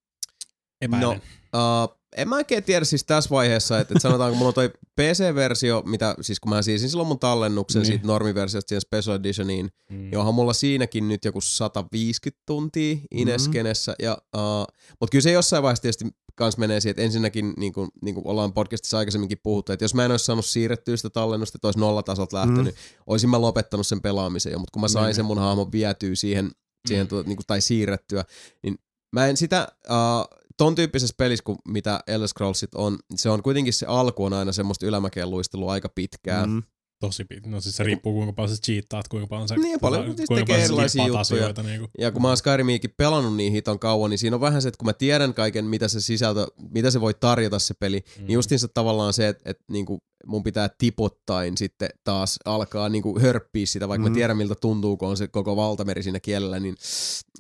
Epäilen. No, Uh, en mä oikein tiedä siis tässä vaiheessa, että, että sanotaanko mulla on toi PC-versio, mitä siis kun mä siisin silloin mun tallennuksen Niin. siitä normiversiosta siihen Special Editioniin, Mm. Johan mulla siinäkin nyt joku 150 tuntia Ineskenessä. Mm-hmm. Ja, uh, mutta kyllä se jossain vaiheessa tietysti kans menee siihen, että ensinnäkin niin kuin, niin kuin ollaan podcastissa aikaisemminkin puhuttu, että jos mä en olisi saanut siirrettyä sitä tallennusta, että olisi nollatasolta lähtenyt, mm. olisin mä lopettanut sen pelaamisen jo, mutta kun mä sain Niin. sen mun hahmon vietyä siihen, siihen Mm. tuota, niin kuin, tai siirrettyä, niin mä en sitä, uh, ton tyyppisessä pelissä, kuin mitä Elder Scrollsit on, se on kuitenkin se alku on aina semmoista ylämäkeen luistelua aika pitkään. Mm. Mm. Tosi pit. No siis se riippuu kuinka paljon sä cheattaat, kuinka paljon sä, Niin, paljon siis kuinka tekee erilaisia juttuja. asioita. Niin kuin. Ja kun mä oon Skyrimiikin pelannut niin hiton kauan, niin siinä on vähän se, että kun mä tiedän kaiken, mitä se sisältö, mitä se voi tarjota se peli, mm. niin justiinsa tavallaan se, että, että niin kuin mun pitää tipottain sitten taas alkaa niin kuin hörppiä sitä, vaikka mm. mä tiedän miltä tuntuu, kun on se koko valtameri siinä kielellä, niin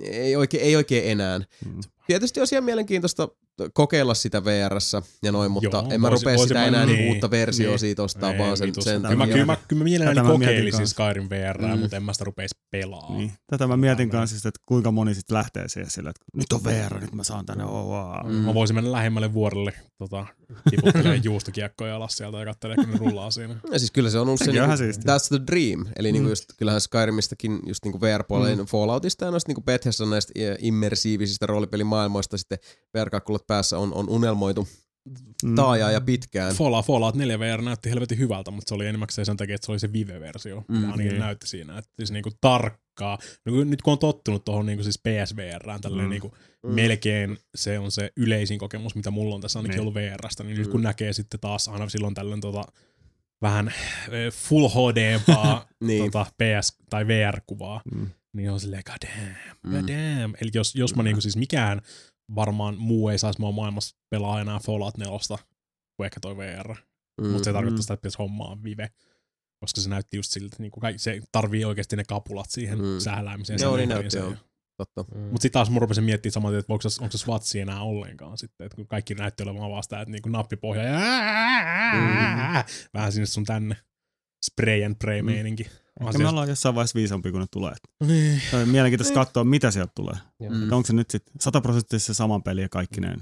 ei oikein, ei oikein enää. Mm. Tietysti olisi ihan mielenkiintoista kokeilla sitä VRssä ja noin, mutta Joo, en mä voisi- rupea voisi sitä enää niin, niin, uutta versiota niin. siitä ostaa, vaan sen, vitus. sen kyllä, mä, kyllä, mä, kyllä mä mielelläni kokeilisin kanssa. Skyrim VR, Mm. mutta en mä sitä rupeisi pelaa. Niin. Tätä mä mietin Tämmönen. kanssa, että kuinka moni sitten lähtee siihen sillä, että nyt on VR, nyt mä saan tänne, oh, wow. Mm. Mä voisin mennä lähemmälle vuorelle tota, tiputtelemaan juustokiekkoja alas sieltä ja katselemaan, kun ne rullaa siinä. Ja siis kyllä se on ollut se, niinku, that's the dream. Eli niinku Mm. just, kyllähän Skyrimistäkin just niinku VR-puoleen mm. Falloutista ja noista niinku Bethesda näistä immersiivisistä roolipelimaailmoista sitten VR-kakkulat päässä on, on unelmoitu Mm. taajaa ja pitkään. Fallout, Fallout 4 VR näytti helvetin hyvältä, mutta se oli enimmäkseen sen takia, että se oli se Vive-versio, Mm, mm, ainakin niin. näytti siinä. Että siis niinku tarkkaa. No, nyt kun on tottunut tuohon niinku siis PSVRään, tälleen Mm. niinku Mm. melkein se on se yleisin kokemus, mitä mulla on tässä ainakin Niin. ollut VRstä, niin nyt Mm. kun näkee sitten taas aina silloin tällöin tota, vähän ö, full HD-paa Niin. tota, PS- tai VR-kuvaa, Mm. niin on silleen, god damn, Mm. god damn. Eli jos, jos mä niinku siis mikään varmaan muu ei saisi mua maailmassa pelaa enää Fallout 4 kuin ehkä toi VR. Mm. Mutta se tarkoittaa Mm. sitä, että pitäisi hommaa Vive. Koska se näytti just siltä, että niinku kaikki, se tarvii oikeasti ne kapulat siihen Mm. mm. sähläämiseen. Joo, niin näytti, joo. Totta. Mm. Mutta sitten taas mä rupesin miettimään saman, että onko se, onko se swatsi enää ollenkaan sitten, että kun kaikki näytti olevan vaan sitä, että niinku nappipohja ja Mm. vähän sinne sun tänne spray and pray meininki. Ehkä me ollaan jossain vaiheessa viisompi, kun ne tulee. Niin. On mielenkiintoista katsoa, mitä sieltä tulee. Mm. Onko se nyt sitten sataprosenttisesti se sama peli ja kaikki ne.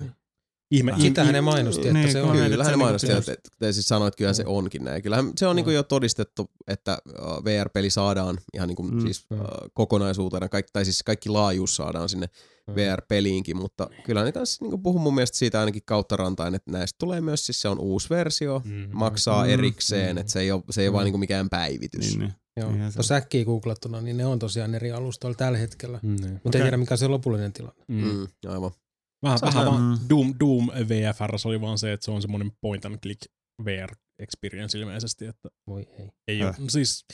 Ihme. Sitähän ne mainosti, että Niin, se on. Kyllähän ne niinku mainosti, että, että siis sanoit, että kyllä se onkin näin. Kyllähän se on niinku jo todistettu, että VR-peli saadaan ihan niinku Mm. siis Mm. uh, kokonaisuutena, kaikki, tai siis kaikki laajuus saadaan sinne Mm. VR-peliinkin, mutta kyllä ne tässä niinku puhun mun mielestä siitä ainakin kautta rantain, että näistä tulee myös siis se on uusi versio, Mm. maksaa Mm. erikseen, Mm. että se ei ole, se ei ole Mm. vaan niinku mikään päivitys. Niin, niin. Joo. Tuossa äkkiä googlattuna, niin ne on tosiaan eri alustoilla tällä hetkellä. Mm. Mutta Okei. ei tiedä, mikä on se lopullinen tilanne. Mm. Mm, aivan. Vähän, vähän vaan Mm. Doom, Doom VFR oli vaan se, että se on semmoinen point and click VR experience ilmeisesti, että Voi ei. ei Äh. ole, siis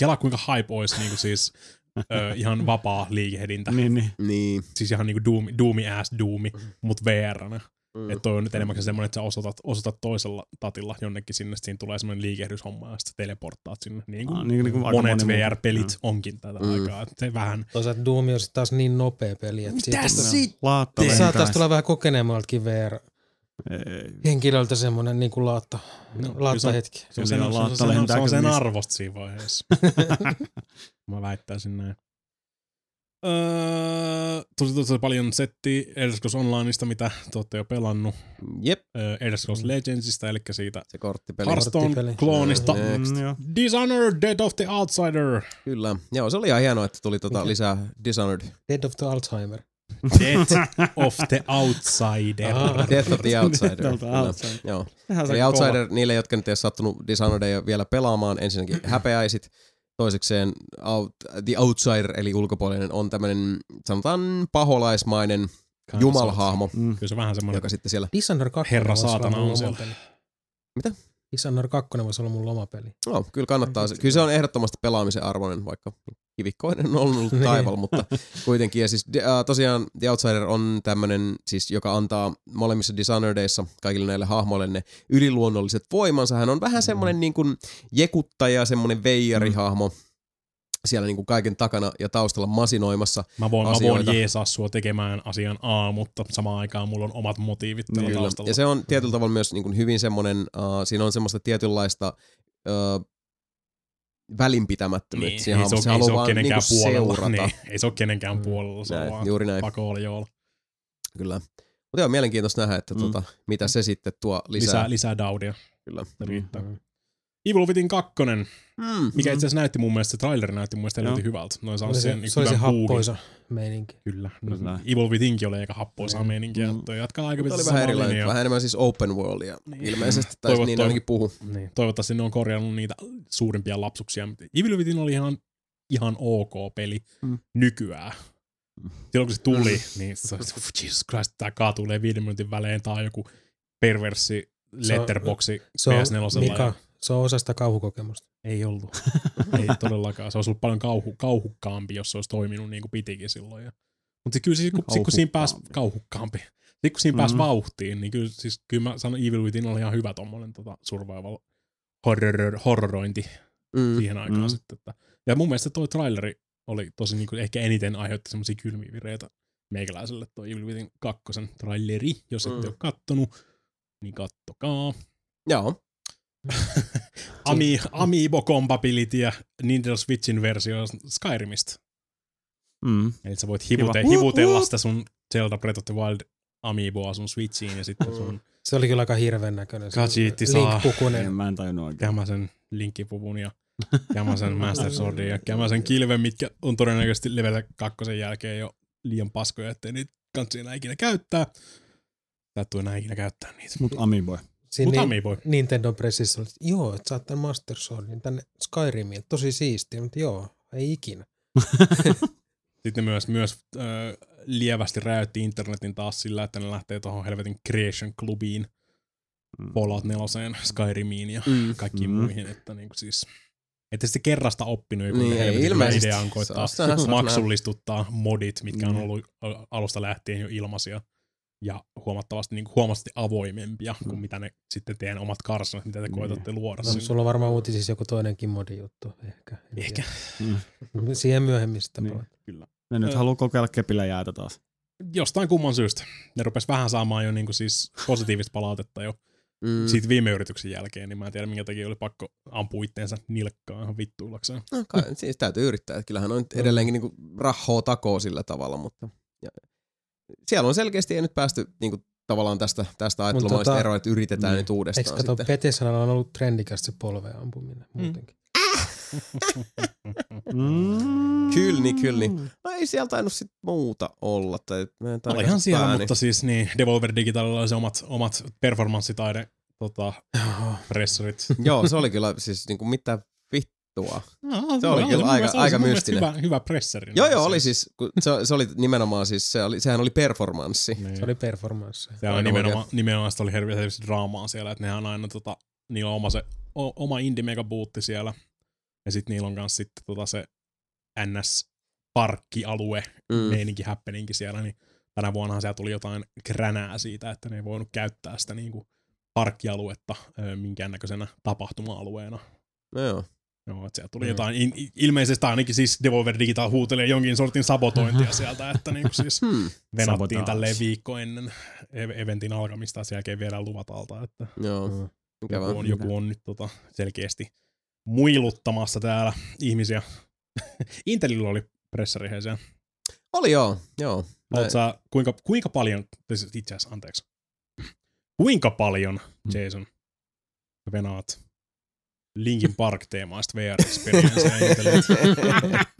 kela kuinka hype olisi niinku siis ö, ihan vapaa liikehdintä. Niin, niin. Niin. Siis ihan niinku Doom, Doomi ass Doomi, mut VR-nä. Mm. Että toi on nyt enemmänkin semmoinen, että sä osoitat, osoitat toisella tatilla jonnekin sinne, siinä tulee semmoinen liikehdyshomma ja sitten teleporttaat sinne. Niin kuin Ah, niin, niin kuin aika monet moni. VR-pelit onkin tätä Mm. aikaa. Että se vähän... Toisaalta Doom on taas niin nopea peli, että siitä Mitäs sit? Laatta Te- lentää. Saataisiin tulla vähän kokeneemmaltakin VR-henkilöltä Ei, semmoinen niin kuin laatta, No, laatta se- hetki. Se on se on, se on, se on sen arvosta siinä vaiheessa. Mä väittäisin näin. Öö, tosi, tosi paljon settiä Elder Scrolls Onlineista, mitä te olette jo pelannut. Jep, Öö, Elder Scrolls Mm. Legendsista, eli siitä se korttipeli. Korttipeli. Hearthstone-kloonista. Next. Mm. Dishonored, Dead of the Outsider. Kyllä. Joo, se oli ihan hienoa, että tuli tota Mikä? lisää Dishonored. Dead of the Alzheimer. Dead of the Outsider. Aha. Death of the Outsider. Death of the. Outsider. Joo. Eli kova. Outsider, niille, jotka nyt ei ole sattunut Dishonoredia vielä pelaamaan, ensinnäkin häpeäisit. Toisekseen out, The Outsider, eli ulkopuolinen, on tämmöinen, sanotaan paholaismainen jumalhahmo, Mm. Kyllä se vähän semmoinen joka sitten siellä... Dishonored 2 Herra saatana on siellä. lomapeli. Mitä? Dishonored 2 voisi olla mun lomapeli. No, kyllä kannattaa. se- Kyllä se on ehdottomasti pelaamisen arvoinen, vaikka kivikkoinen on ollut Niin. taival, mutta kuitenkin. Ja siis äh, tosiaan The Outsider on tämmöinen, siis joka antaa molemmissa Dishonoredeissa kaikille näille hahmoille ne yliluonnolliset voimansa. Hän on vähän semmoinen niin kuin jekuttaja, semmoinen veijarihahmo siellä niin kuin kaiken takana ja taustalla masinoimassa. Mä voin, mä voin asioita. jeesaa sua tekemään asian A, mutta samaan aikaan mulla on omat motiivit tällä Kyllä. taustalla. Ja se on tietyllä tavalla myös niin kuin hyvin semmoinen, uh, siinä on semmoista tietynlaista uh, välinpitämättömyyttä. niin, Siinä ei se, ei se haluaa ole vaan kenenkään niinku puolella. seurata. Niin, ei se ole kenenkään Mm. puolella, se on Näin, vaan juuri näin. pakolla joo. Kyllä. Mutta joo, mielenkiintoista nähdä, että Mm. tota, mitä se sitten tuo lisää. Lisää, lisää daudia. Kyllä. Se riittää. Mm. Evil Within 2, Mm. mikä itse asiassa näytti mun mielestä, se traileri näytti mun mielestä hyvältä. Noin saa Oli se, sen niin se oli se hyvän buugin. Meininki. Kyllä. Kyllä. Evil Withinkin oli aika happoisaa Mm. meininkiä. Mm. Toi jatkaa aika oli vähän erilainen, vähän enemmän siis open worldia. Niin. Ilmeisesti, tai Toivot- niin toivot- ainakin puhu. Niin, toivottavasti ne on korjannut niitä suurimpia lapsuksia. Evil Within oli ihan, ihan ok peli Mm. nykyään. Mm. Silloin kun se tuli, niin se oli, Jesus Christ, tää kaatuu viiden minuutin välein, on joku perverssi Se on- letterboxi Se on, PS4. Mika, se on osa sitä kauhukokemusta. Ei ollut. ei todellakaan. Se olisi ollut paljon kauhu, kauhukkaampi, jos se olisi toiminut niin kuin pitikin silloin. Ja... Mutta kyllä siis, kun, kun siinä pääsi kauhukkaampi. Sitten kun siinä pääsi Mhm. vauhtiin, niin kyllä, siis, kyllä mä sanon Evil Within oli ihan hyvä tommonen tota, survival horror, horrorointi Mm. siihen aikaan Mm. sitten. Että. Ja mun mielestä toi traileri oli tosi niin kuin, ehkä eniten aiheutti semmoisia kylmiä vireitä meikäläiselle toi Evil Within 2 traileri. Jos ette Mm. ole kattonut, niin kattokaa. Joo. Ami, Amiibo Compatibility ja Nintendo Switchin versio Skyrimistä. Mm. Eli sä voit hivute, Kiva. hivutella sitä sun Zelda Breath of the Wild Amiiboa sun Switchiin ja sitten sun Se oli kyllä aika hirveän näköinen. Kajiitti saa. En, Link-pukunen. mä en tajunnut oikein. kämäsen linkkipuvun ja kämäsen Master Swordin ja kämäsen kilven, mitkä on todennäköisesti level kakkosen jälkeen jo liian paskoja, ettei niitä kansi enää ikinä käyttää. Tää tuu enää ikinä käyttää niitä. Mut Amiiboy. Siinä Mutta ni- Amiibo. Nintendo Pressissä oli, että joo, että saat tämän Master Swordin tänne Skyrimiin. Tosi siistiä, mutta joo, ei ikinä. Sitten ne myös, myös äh, lievästi räjäytti internetin taas sillä, että ne lähtee tuohon helvetin Creation Clubiin Mm. Fallout 4, Skyrimiin ja Mm. kaikkiin Mm. muihin, että niinku siis että sitten kerrasta oppinut, kun Niin, niin, ei helvetin ilmeisesti. idea on koittaa Se on- se on- maksullistuttaa modit, mitkä on Mm. ollut a- alusta lähtien jo ilmaisia ja huomattavasti, niin kuin huomattavasti avoimempia kuin mitä ne sitten teidän omat karsanat, mitä te Niin. koetatte luoda. No, sulla on varmaan uutisissa joku toinenkin modi juttu. Ehkä. Ehkä. Mm. Siihen myöhemmin sitten Niin. Kyllä. Ne nyt haluaa kokeilla kepillä jäätä taas. Jostain kumman syystä. Ne rupes vähän saamaan jo niinku siis positiivista palautetta jo Mm. siitä viime yrityksen jälkeen, niin mä en tiedä minkä takia oli pakko ampua itteensä nilkkaan ihan vittuillakseen. No, kai, siis täytyy yrittää. että Kyllähän on edelleenkin niinku rahhoa takoo sillä tavalla, mutta ja, siellä on selkeästi ei nyt päästy niinku, tavallaan tästä, tästä ajattelumaista tota, eroa, että yritetään niin. nyt uudestaan Eikö kato. Petesanalla on ollut trendikästä se polveen ampuminen muutenkin. Mm. Kyllä niin, kyllä niin. No ei siellä tainnut sit muuta olla. Tai mä en siellä, pääni. mutta siis niin, Devolver Digitalilla oli se omat, omat performanssitaide tota, pressurit. Joo, se oli kyllä siis niinku mitä vittua. No, Se oli kyllä aika- aika mystinen. Hyvä, hyvä presseri. Joo, joo, oli siis, kun se, se oli nimenomaan siis, se oli, sehän oli performanssi. Niin. Se oli performance. Se oli nimenomaan, nimenomaan sitä oli hirveästi draamaa siellä, että nehän on aina tota, niillä on oma, se, o, oma indie megabuutti siellä. Ja sitten niillä on kanssa sitten tota se NS-parkkialue, Mm. meininki, happeningi siellä, niin tänä vuonnahan siellä tuli jotain kränää siitä, että ne ei voinut käyttää sitä niinku parkkialuetta ö, minkäännäköisenä tapahtuma-alueena. No joo. Joo, että siellä tuli Mm. jotain, in, ilmeisesti ainakin siis Devolver Digital huutelee jonkin sortin sabotointia sieltä, että niinku siis Hmm. tälleen viikko ennen ev- eventin alkamista ja sen jälkeen viedään luvat alta, että Joo. Mm. Joku on, joku on nyt tota selkeästi muiluttamassa täällä ihmisiä. Intelillä oli pressari he siellä. Oli joo, joo. Sä, kuinka, kuinka paljon, itse asiassa anteeksi, kuinka paljon Jason sä venaat Linkin Park-teemaista Inteliltä?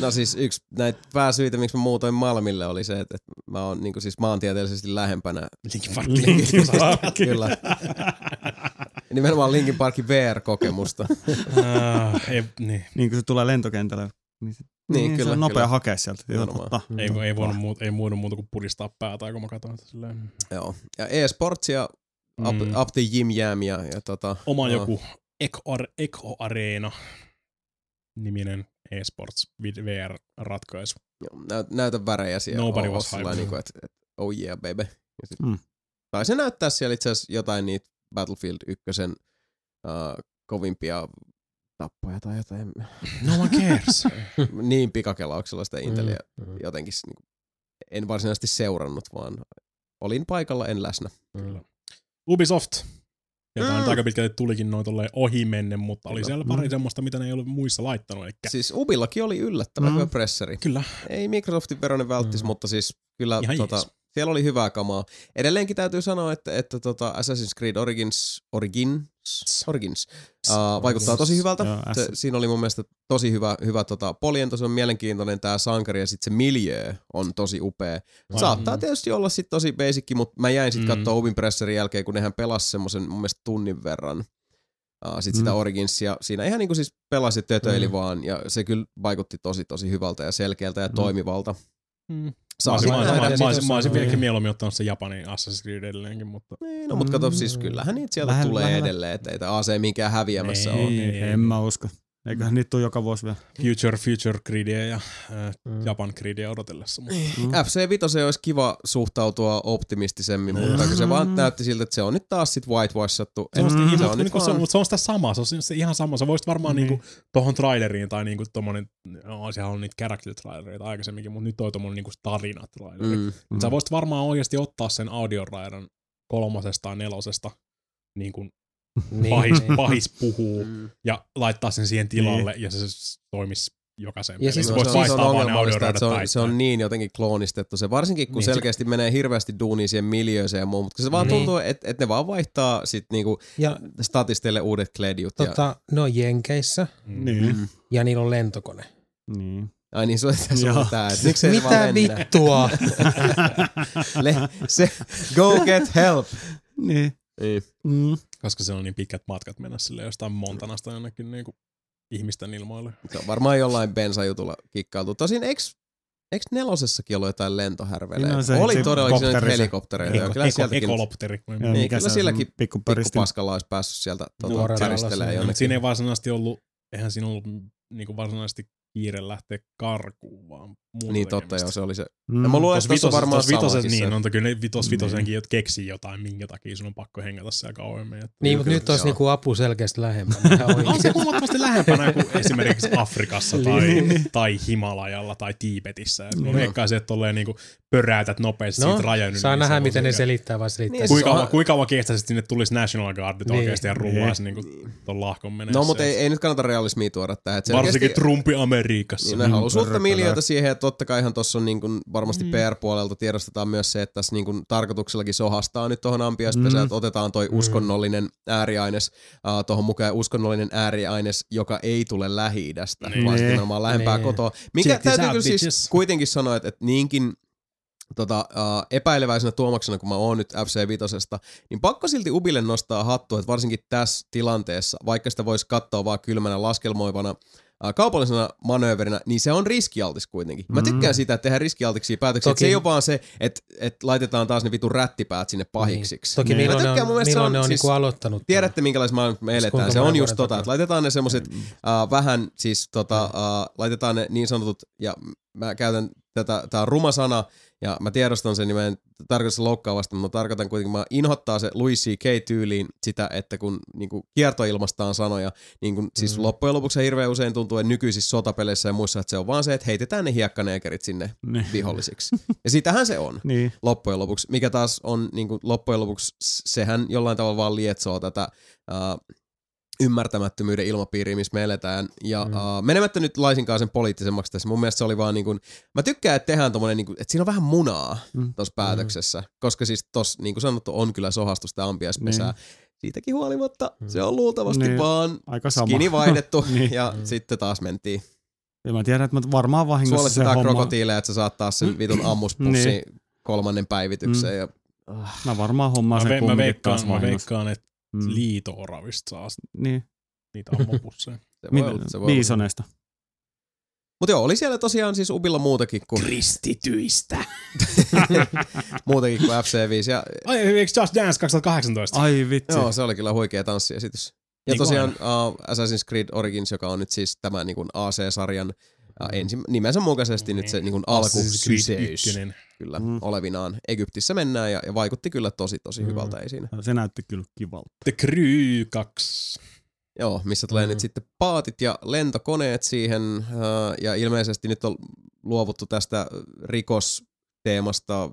No siis yksi näitä pääsyitä, miksi mä muutoin Malmille, oli se, että, että mä oon niin siis maantieteellisesti lähempänä. Linkin Park. Linkin Park. Kyllä. Nimenomaan Linkin Parkin VR-kokemusta. Ah, ei, niin. niin kuin se tulee lentokentälle. Niin, se- Niin, se kyllä, on nopea kyllä. hakea sieltä. Ottaa. Ei, ei, voinut muuta, ei voinut muuta kuin puristaa päätä, kun mä katsoin sitä silleen. Joo. Ja e-sportsia, up, Mm. up the Jim Jam ja, ja tota, Oma joo. joku Eco Arena niminen eSports VR-ratkaisu. Joo, näyt, näytä värejä siellä. Nobody was hyped. Niin kuin, että, että, oh yeah, baby. Ja sit, Mm. Tai se näyttää siellä itse asiassa jotain niitä Battlefield 1 uh, kovimpia tappoja tai jotain. No one cares. niin pikakelauksella sitä Intelia Mm, mm, jotenkin niin, en varsinaisesti seurannut, vaan olin paikalla, en läsnä. mm. Ubisoft. Sieltä Mm. mm. aika pitkälti tulikin noin tolleen ohi menne, mutta oli siellä pari semmoista, mitä ne ei ollut muissa laittanut. Eikä. Siis Ubillakin oli yllättävän Mm. hyvä presseri. Kyllä. Ei Microsoftin veronen välttis, Mm. mutta siis kyllä Ihan tota, jees. siellä oli hyvää kamaa. Edelleenkin täytyy sanoa, että, että tota Assassin's Creed Origins, Origins, Origins uh, vaikuttaa tosi hyvältä. Joo, Se, siinä oli mun mielestä tosi hyvä, hyvä tota, poljento, se on mielenkiintoinen tämä sankari ja sitten se miljö on tosi upea. Ai, Saattaa mm. tietysti olla sitten tosi basicki, mutta mä jäin sitten Mm. katsoa Ubin presserin jälkeen, kun nehän pelasi semmoisen mun mielestä tunnin verran. Uh, sitten sitä Mm. Originsia. Siinä ihan niinku siis pelasi tötöili Mm. vaan ja se kyllä vaikutti tosi tosi hyvältä ja selkeältä ja Mm. toimivalta. Mm. Mä Saa olisin, mä, mä, mä vieläkin mieluummin ottanut se Japanin Assassin's Creed edelleenkin, mutta Niin, no mutta kato, siis kyllähän niitä sieltä Lähellä- tulee lähellä. edelleen, että ei tämä AC minkään häviämässä Ei. ole. Ei, en mä usko. Eiköhän niitä tule joka vuosi vielä. Future, Future Creedia ja äh, Mm. Japan Creedia odotellessa. Mutta Mm. FC5 olisi kiva suhtautua optimistisemmin, mutta kun se vaan näytti siltä, että se on nyt taas sit whitewashattu. Se on, Mm. ihan, se on nyt niinku, se, on, mutta se on sitä samaa, se on se ihan sama. Sä voisit varmaan Niin. niinku tohon traileriin tai niinku tommonen, no sehän on niitä character trailereita aikaisemminkin, mutta nyt toi tommonen niinku tarina traileri. Mm. Mm. Mm. Sä voisit varmaan oikeasti ottaa sen audioraidan kolmosesta tai nelosesta niin kuin Niin, pahis, niin. pahis puhuu Mm. ja laittaa sen siihen tilalle ja se toimisi jokaisen Ja siis No, se, on, se on ongelmallista, että se on, se on niin jotenkin kloonistettu se, varsinkin kun Niin, niin, se- selkeästi se... menee hirveästi duunia siihen miljööseen ja muu, mutta se vaan Niin. tuntuu, että et ne vaan vaihtaa sit niinku Ja statisteille uudet kledjut. Ja, tota, ne on Jenkeissä Mm. Niin. mm. ja niillä on lentokone. Niin. Ai niin, se on tässä Joo. on tää, että miksei ne vaan Mitä vittua? Le, se, go get help. niin. Niin. Mm. Koska se on niin pitkät matkat mennä sille jostain Montanasta jonnekin niinku ihmisten ilmoille. Se on varmaan jollain bensajutulla kikkailtu. Tosin eikö Eikö nelosessakin ollut jotain lentohärveleitä? No se- oli se todellakin se helikoptereita. joo, Eko, Kyllä eko, sieltäkin ekolopteri. Ja Niin, mikä kyllä silläkin pikku paskalla olisi päässyt sieltä tuota, käristelemään jonnekin. Siinä ei varsinaisesti ollut, eihän siinä ollut niinku varsinaisesti kiire lähteä karkuun, vaan muuta Niin totta, tekemistä. joo, se oli se. Mm. Ja mä luulen, että tuossa on vitosessa, varmaan vitosessa, samakin niin, se. on kyllä ne vitos Niin. vitosenkin, että keksii jotain, minkä takia sun on pakko hengätä siellä kauemmin. Et- Niin, mutta nyt olisi niinku apu selkeästi lähempänä. On se huomattavasti lähempänä kuin esimerkiksi Afrikassa tai, Niin. tai Himalajalla tai Tiibetissä. Et Mä Niin. veikkaisin, että tolleen niinku pöräytät nopeasti No, siitä rajan yli. saa niin nähdä, se miten ne selittää vai selittää. Niin, se- Kuinka, se on- kuinka kauan kestäisi, että sinne tulisi National Guardit Niin. oikeasti ja rullaisi niinku ton lahkon menemään. No, mutta ei, ei nyt kannata realismia tuoda tähän. Et Varsinkin Trumpi Amerikassa. Niin, ne haluaa miljoita siihen, ja totta kai ihan tuossa on niin kuin varmasti Mm. PR-puolelta tiedostetaan myös se, että tässä niin kuin tarkoituksellakin sohastaa nyt tuohon ampiaispesään, Mm. että otetaan toi Mm. uskonnollinen ääriaines uh, tuohon mukaan, uskonnollinen ääriaines, joka ei tule Lähi-idästä, Niin. vaan sitten Niin. nimenomaan lähempää Niin. kotoa. Mikä Check täytyy kyllä siis bitches. kuitenkin sanoa, että, että niinkin tota, uh, epäileväisenä tuomaksena, kun mä oon nyt FC5, niin pakko silti Ubille nostaa hattua, että varsinkin tässä tilanteessa, vaikka sitä voisi katsoa vaan kylmänä laskelmoivana äh, kaupallisena manööverinä, niin se on riskialtis kuitenkin. Mä Mm. tykkään siitä, että tehdään riskialtiksi päätöksiä. Että Toki- se ei ole vaan se, että, että laitetaan taas ne vitun rättipäät sinne pahiksiksi. Toki Niin. milloin Mä ne tykkään, mun on, mielestä se milloin on ne on siis- niinku aloittanut. tämän? Tiedätte, minkälaisessa maailmassa me eletään. kuinka Se on just tota, että laitetaan ne semmoset uh, vähän siis tota, uh, laitetaan ne niin sanotut, ja mä käytän tätä, tää on ruma sana, ja mä tiedostan sen, niin mä en tarkoita loukkaavasti, mutta mä tarkoitan kuitenkin, mä inhottaa se Louis C.K. tyyliin sitä, että kun niinku, kiertoilmastaan sanoja, niin kun, siis Mm. loppujen lopuksi hirveän usein tuntuu, että nykyisissä sotapeleissä ja muissa, että se on vaan se, että heitetään ne hiekkaneekerit sinne Niin. vihollisiksi. ja sitähän se on Niin. loppujen lopuksi, mikä taas on niin kuin, loppujen lopuksi, sehän jollain tavalla vaan lietsoo tätä uh, ymmärtämättömyyden ilmapiiriä, missä me eletään. Ja Mm. mm. uh, menemättä nyt laisinkaan sen poliittisemmaksi tässä, mun mielestä se oli vaan niin kuin, mä tykkään, että tehdään tommonen, niin kuin, että siinä on vähän munaa Mm. tuossa päätöksessä, koska siis tossa, niin kuin sanottu, on kyllä sohastusta ampiaispesää. Niin. Siitäkin huolimatta Mm. se on luultavasti Niin. vaan Aika sama. skini vaihdettu Niin. ja Mm. sitten taas mentiin. Ja mä tiedän, että mä varmaan vahingossa se Suolestetaan homma... krokotiileja, että sä saat taas sen vitun ammuspussi Niin. kolmannen päivitykseen. Ja, ah. Mä varmaan hommaan Mä, sen ve, mä, veikkaan, mä veikkaan, että Mm. liito-oravista saa Niin. niitä ammopusseja. Se voi Mitä? olla, se voi. Biisoneista. Mutta joo, oli siellä tosiaan siis Ubilla muutakin kuin, Kristityistä. muutakin kuin FC5. Ja, Ai, eikö Just Dance 2018? Ai vitsi. joo, se oli kyllä huikea tanssiesitys. Ja Niin tosiaan uh, Assassin's Creed Origins, joka on nyt siis tämä niin kuin AC-sarjan uh, ensi, nimensä mukaisesti nyt se niin kuin Creed alkusyseys ykkönen. kyllä Mm. olevinaan. Egyptissä mennään ja, ja vaikutti kyllä tosi tosi Mm. hyvältä ei siinä. Se näytti kyllä kivalta. The Crew 2. Joo, missä tulee Mm. nyt sitten paatit ja lentokoneet siihen ja ilmeisesti nyt on luovuttu tästä rikosteemasta.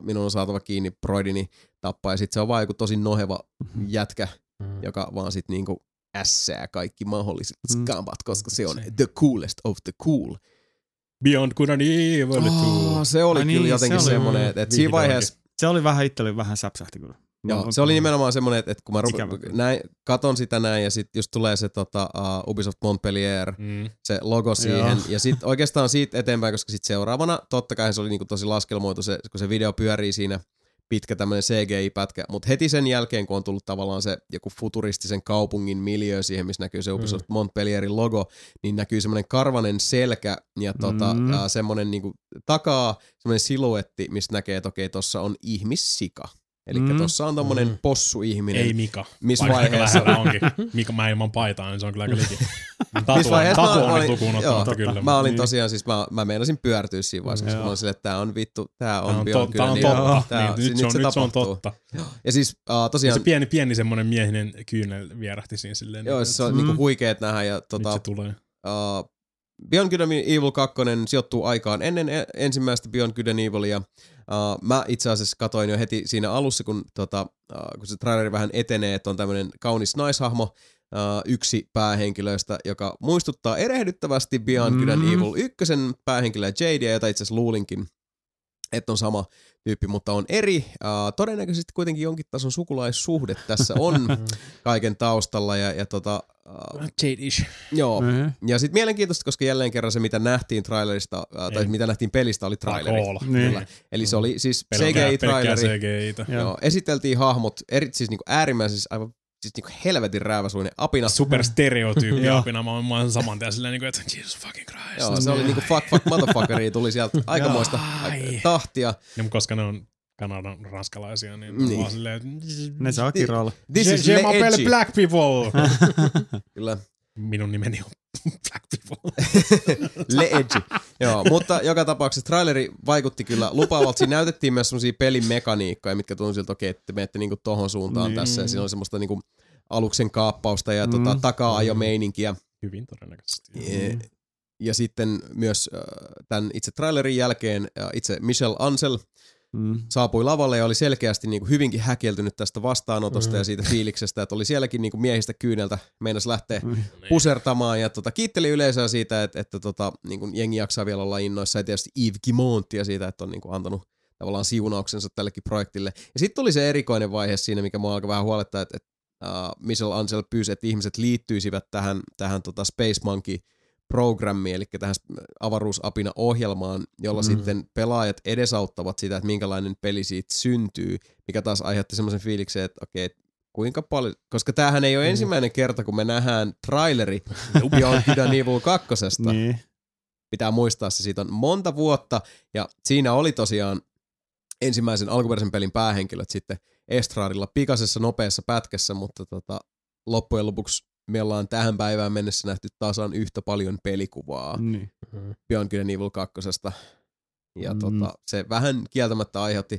Minun on saatava kiinni Broidini tappaa ja sitten se on vaan joku tosi noheva jätkä, Mm. joka vaan sit niinku ässää kaikki mahdolliset Mm. skampat, koska se on Se. the coolest of the cool. Beyond Good and Evil Oh, 2. se oli Ai kyllä niin, jotenkin se oli- semmoinen, että et siinä vaiheessa, Se oli vähän itselle vähän säpsähti kyllä. joo, Mä- se oli nimenomaan semmoinen, että, että kun mä kyllä. näin, katon sitä näin ja sitten just tulee se tota, uh, Ubisoft Montpellier, Mm. se logo siihen. Joo. Ja sitten oikeastaan siitä eteenpäin, koska sitten seuraavana, totta kai se oli niinku tosi laskelmoitu, se, kun se video pyörii siinä pitkä tämmöinen CGI-pätkä, mutta heti sen jälkeen, kun on tullut tavallaan se joku futuristisen kaupungin miljö siihen, missä näkyy se Ubisoft mm. Montpellierin logo, niin näkyy semmoinen karvanen selkä ja tota, Mm. äh, semmoinen niinku takaa semmoinen siluetti, mistä näkee, että okei, tossa on ihmissika. Eli mm. Mm. tossa on tommonen Mm. possu-ihminen. Ei Mika. Missä Vaikka aika vaiheessa? lähellä onkin. Mika mä ilman paitaa, niin se on kyllä aika liki. Missä Tatu, vaiheessa tatu on olin- lukuun joo, kyllä. Mä olin Niin. tosiaan, siis mä, mä meinasin pyörtyä siinä vaiheessa, koska mä olin silleen, että tää on vittu, tää on, Tää on, to, tää on Good totta. Tää Niin, nyt, se on, nyt se on totta. Ja siis uh, tosiaan, Se pieni, pieni semmonen miehinen kyynel vierähti siinä silleen. joo, että se on Mm. niinku huikeet nähdä ja Nyt tota, se tulee. Beyond Good and Evil 2 sijoittuu aikaan ennen e- ensimmäistä Beyond Good and Evilia. Uh, mä itse asiassa katoin jo heti siinä alussa, kun, tota, uh, kun se traileri vähän etenee, että on tämmöinen kaunis naishahmo, uh, yksi päähenkilöistä, joka muistuttaa erehdyttävästi Beyond Good and Mm. Evil ykkösen päähenkilöä Jadia, jota itse asiassa luulinkin, että on sama tyyppi, mutta on eri. Uh, todennäköisesti kuitenkin jonkin tason sukulaissuhde tässä on Mm. kaiken taustalla. Ja, ja tota, uh, Jade-ish. joo, Mhm. ja sitten mielenkiintoista, koska jälleen kerran se, mitä nähtiin trailerista, ää, tai Ei. mitä nähtiin pelistä, oli traileri. Niin. Eli se oli siis CGI-traileri. Joo, esiteltiin hahmot, eri, siis niinku äärimmäisen siis aivan siis niinku helvetin rääväsuinen apina. Super stereotyyppi apina. Mä oon, saman tien silleen, niin kuin, että Jesus fucking Christ. Joo, se oli niinku fuck fuck motherfuckeria, tuli sieltä aikamoista Ai. tahtia. Ja koska ne on Kanadan ranskalaisia, niin, Niin. niin. vaan silleen, Ne saa kiroilla. This je, is je le m'appelle edgy. black people. Kyllä. Minun nimeni on black people. Le edgy. Joo, mutta joka tapauksessa traileri vaikutti kyllä lupaavalta. Siinä näytettiin myös semmosia pelimekaniikkoja, mitkä tuntuu siltä, okei, että menette niinku tohon suuntaan Niin. tässä. Ja siinä oli semmoista niinku aluksen kaappausta ja Mm. tota, takaa-ajomeininkiä. Hyvin todennäköisesti. Ja, ja sitten myös äh, tämän itse trailerin jälkeen äh, itse Michelle Ansel Mm. saapui lavalle ja oli selkeästi niin kuin hyvinkin häkeltynyt tästä vastaanotosta Mm. ja siitä fiiliksestä, että oli sielläkin niin kuin miehistä kyyneltä, meinas lähteä Mm. pusertamaan ja tota, kiitteli yleisöä siitä, että, että tota, niin kuin jengi jaksaa vielä olla innoissa ja tietysti Yves Guimonttia siitä, että on niin kuin antanut tavallaan siunauksensa tällekin projektille. Ja sitten tuli se erikoinen vaihe siinä, mikä mua alkoi vähän huolettaa, että, että uh, Michelle Ansel pyysi, että ihmiset liittyisivät tähän, tähän tota Space Monkey programmiin, eli tähän avaruusapina ohjelmaan, jolla Mm. sitten pelaajat edesauttavat sitä, että minkälainen peli siitä syntyy, mikä taas aiheutti semmoisen fiiliksen, että okei, että kuinka paljon, koska tämähän ei ole Mm. ensimmäinen kerta, kun me nähdään traileri Beyond Good and Evil 2. Niin. Pitää muistaa, se siitä on monta vuotta, ja siinä oli tosiaan ensimmäisen alkuperäisen pelin päähenkilöt sitten Estraadilla pikaisessa nopeassa pätkässä, mutta tota, loppujen lopuksi me ollaan tähän päivään mennessä nähty tasan yhtä paljon pelikuvaa Niin. Mm. Beyond Good and Evil 2. Ja Mm. tota, se vähän kieltämättä aiheutti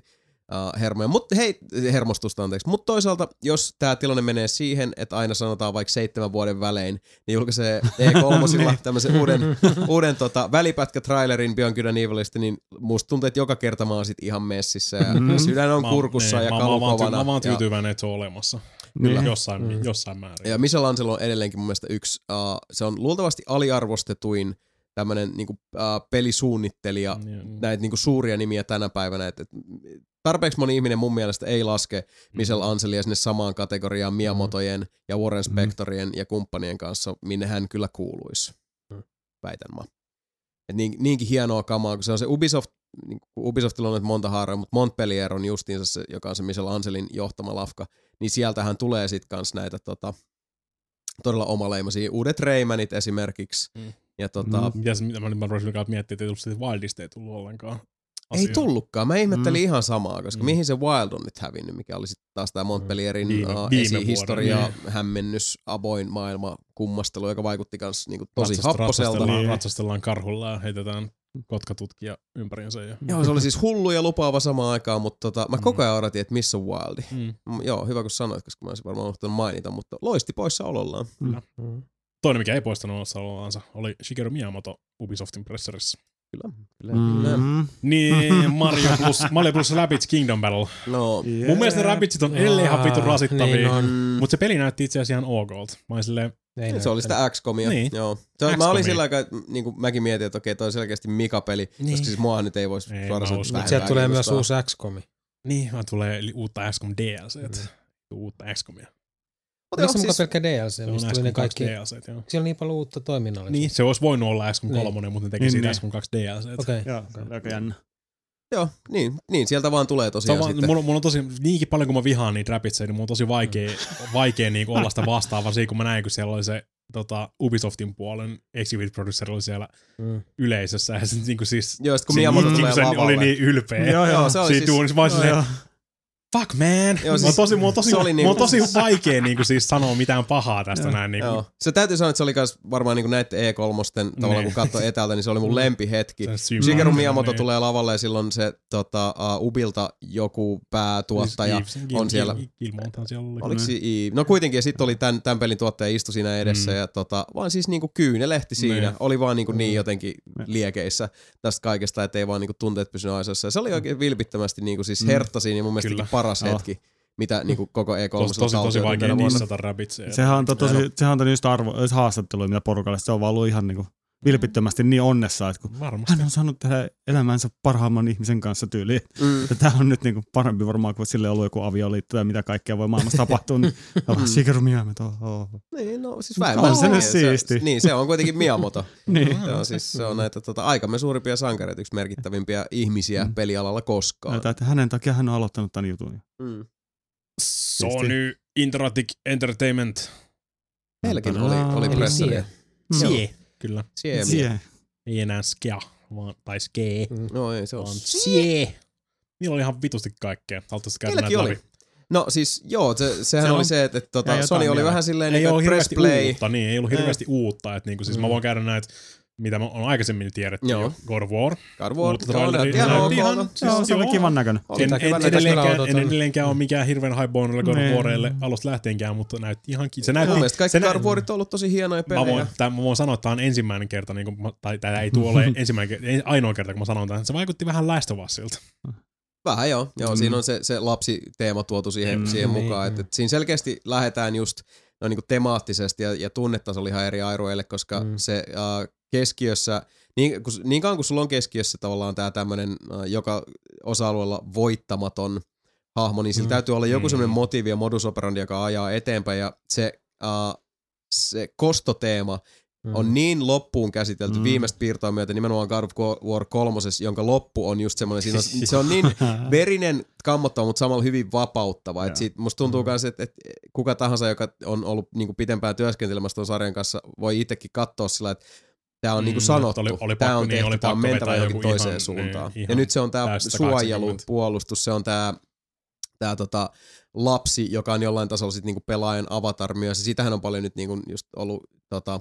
uh, hermoja, mutta hei, hermostusta anteeksi. Mutta toisaalta, jos tämä tilanne menee siihen, että aina sanotaan vaikka seitsemän vuoden välein, niin julkaisee E3 tämmöisen uuden, uuden tota, välipätkä-trailerin Beyond Good and Evilista, niin musta tuntuu, että joka kerta mä oon sit ihan messissä ja Mhm. sydän on Mä- kurkussa niin, ja mä, kalu mä, mä, mä, mä oon ja- tyytyväinen, että se on olemassa. Niin. Jossain, Mm. jossain määrin. Ja Michel Angelo on edelleenkin mun mielestä yksi, uh, se on luultavasti aliarvostetuin tämmönen niinku, uh, pelisuunnittelija Niin, näitä niinku suuria nimiä tänä päivänä. Et, et tarpeeksi moni ihminen mun mielestä ei laske Michel Anselia sinne samaan kategoriaan Miyamotojen ja Warren Mm. Spectorien ja kumppanien kanssa, minne hän kyllä kuuluisi, Mm. väitän mä. Et niin, niinkin hienoa kamaa, kun se on se Ubisoft, niin Ubisoftilla on nyt monta haaraa, mutta Montpellier on justiinsa se, joka on se Michel Anselin johtama lafka, niin sieltähän tulee sit kans näitä tota, todella omaleimaisia uudet Raymanit esimerkiksi. Mm. Ja tota, Mm. Mitä se, mitä mä nyt mä rupesin miettiä, että ei tullut siitä Wildista ei tullut ollenkaan. Ei asiaa. tullutkaan. Mä ihmettelin Mm. ihan samaa, koska Mm. mihin se Wild on nyt hävinnyt, mikä oli sitten taas tämä Montpellierin Viime- uh, viime esihistoria, vuoden, hämmennys, avoin maailma, kummastelu, joka vaikutti kans niinku tosi Ratsast- happoselta. Ratsastellaan, Niin. ratsastellaan karhulla ja heitetään kotkatutkija ympäriinsä. Ja... Joo, se oli siis hullu ja lupaava samaan aikaan, mutta tota, mä Mm. koko ajan odotin, että missä on Wildi. Mm. Mm, Joo, hyvä kun sanoit, koska mä olisin varmaan unohtanut mainita, mutta loisti poissa olollaan. Mm. Toinen, mikä ei poistanut olevansa, oli Shigeru Miyamoto Ubisoftin presserissa. Kyllä, kyllä, kyllä. Mm. Niin, Mario plus, Mario plus Rabbids Kingdom Battle. No, Yeah. Mun mielestä ne Rabbidsit on edelleen ihan vitun Aa, rasittavia. niin on. Mutta se peli näytti itse asiassa ihan okolta. Mä olin silleen, Ei se oli sitä XCOMia. Niin. Joo. Se, mä XCOMia. olin sillä aikaa, että niin kuin mäkin mietin, että okei, toi on selkeästi Mika-peli, Niin. koska siis mua nyt ei voisi suoraan mä sanoa Mutta sieltä tulee myös uusi XCOM. niin, vaan tulee uutta XCOM DLC. Mm. Uutta XCOMia. Mutta Onko joo, se mukaan siis, pelkkä DLC, Se on mistä tuli ne 2 kaikki? DLC, joo. Siellä on niin paljon uutta toiminnallista. Niin, se olisi voinut olla XCOM Niin. 3, mutta ne teki Niin, siitä niin. XCOM 2 DLC. Okei. Joo, okei. se oli aika jännä. joo, niin, niin, sieltä vaan tulee tosiaan vaan, sitten. mulla, on- mulla, on tosi, niinkin paljon kun mä vihaan niitä rapitseja, niin mulla on tosi vaikea, vaikea niin olla sitä vastaan, varsinkin kun mä näin, kun siellä oli se tota, Ubisoftin puolen exhibit producer oli siellä Mm. yleisössä, ja se niin kuin siis Joo, sit kun itki, tulee lavalle. oli niin ylpeä. Joo, Joo, se oli Siinä siis, duunissa mä olin Joo, joo. Fuck man. Joo, siis- tosi, mulla on tosi, se oli niinku- tosi vaikea niin kuin siis sanoa mitään pahaa tästä Joo. näin. Niin kuin, Joo. Se täytyy sanoa, että se oli kans varmaan niin näiden E3, tavallaan Niin. kun katsoi etäältä, niin se oli mun lempihetki. se syy- Shigeru Miyamoto niin. tulee lavalle ja silloin se tota, uh, Ubilta joku päätuottaja. Yves- on siellä. Siellä oli. Oliko se, I- no kuitenkin, ja sitten oli tämän, tämän pelin tuottaja istui siinä edessä, Mm. ja tota, vaan siis niinku kyynelehti siinä. Niin. Oli vaan niinku niin Mm. jotenkin liekeissä tästä kaikesta, ettei vaan niinku tunteet pysynyt aisoissa. Ja se oli oikein vilpittömästi niinku siis Mm. herttasin ja mun mielestä. Paras Joo. hetki, mitä niinku koko E3 tosi, tosi, tosi vaikea dissata Rabbitsia. Sehän on, to, tosi, sehän on just arvo, just haastatteluja, mitä porukalle. Se on vaan ollut ihan niinku vilpittömästi niin onnessa, että kun Varmasti. hän on saanut tehdä elämänsä parhaamman ihmisen kanssa tyyliin. Mm. Ja tämä on nyt niinku parempi varmaan kuin sille ollut joku avioliitto ja mitä kaikkea voi maailmassa tapahtua. Niin on Mm. Shigeru Miyamoto. Oh. Niin, no siis On vähemmän. se nyt Se- siisti. Niin, se on kuitenkin Miyamoto. Niin. Joo, siis se on näitä tota, aikamme suurimpia sankareita, yksi merkittävimpiä ihmisiä Mm. pelialalla koskaan. Näytä, että hänen takia hän on aloittanut tämän jutun. Mm. Sony Interactive Entertainment. Heilläkin oli, oli Eli pressari. sie. Sie. Kyllä. Sie. Sie. Ei enää skea, vaan, tai skee, Mm. No ei se on. vaan sie. Niillä oli ihan vitusti kaikkea. Haluaisitko käydä näitä oli. läpi? No siis joo, se, sehän Se oli on- se, että, että Ei tota, jotain Sony oli vielä. vähän silleen, Ei niin ollut kuin, press play. uutta, niin, ei ollut hirveästi uutta. Että niinku, siis mä Mm. voin käydä näitä, mitä me on aikaisemmin tiedetty Joo. jo. God of War. God of War, Uutta joo, traileria. näytti ihan. Siis Joo, se oli kivan näköinen. En, en, en, edelleenkään, autot en on. edelleenkään ole mikään hirveän high bonella God of Niin. Warille alusta lähteenkään, mutta näytti ihan Se Mun näytti, mielestä kaikki God of Warit on ollut tosi hienoja Mä voin, pelejä. tämän, mä voin sanoa, että tämä on ensimmäinen kerta, niin kuin, tai tämä ei tule ole ensimmäinen, ainoa kerta, kun mä sanon tämän. Se vaikutti vähän Last of Usilta. Vähän joo. joo Mm. Siinä on se, se lapsiteema tuotu siihen, Mm. siihen Niin, mukaan. mm. Että, että siinä selkeästi lähdetään just no, niin kuin temaattisesti ja, ja tunnetasolla ihan eri airueille, koska Mm. mm. se äh, keskiössä, niin, kun, niin kauan kuin sulla on keskiössä tavallaan tämä tämmöinen joka osa-alueella voittamaton hahmo, niin sillä Mm. mm. täytyy olla joku Mm. semmoinen motiivi ja modus operandi, joka ajaa eteenpäin ja se, äh, se kostoteema Mm. on niin loppuun käsitelty Mm. mm. viimeistä piirtoa myöten nimenomaan God of War 3, jonka loppu on just semmoinen, siinä on, se on niin verinen, kammottava, mutta samalla hyvin vapauttava. Et siitä, musta tuntuu Mm. myös, että, että kuka tahansa, joka on ollut niinku pitempään työskentelemässä tuon sarjan kanssa, voi itsekin katsoa sillä, että tämä on Mm, niinku sanottu, oli- oli tämä on niin, tehty, oli tämä on mentävä johonkin toiseen ihan- suuntaan. niin, ja nyt se on tämä suojelu, 80. puolustus, se on tämä tää tota, lapsi, joka on jollain tasolla sit niinku pelaajan avatar myös. Ja siitähän on paljon nyt niinku just ollut tota,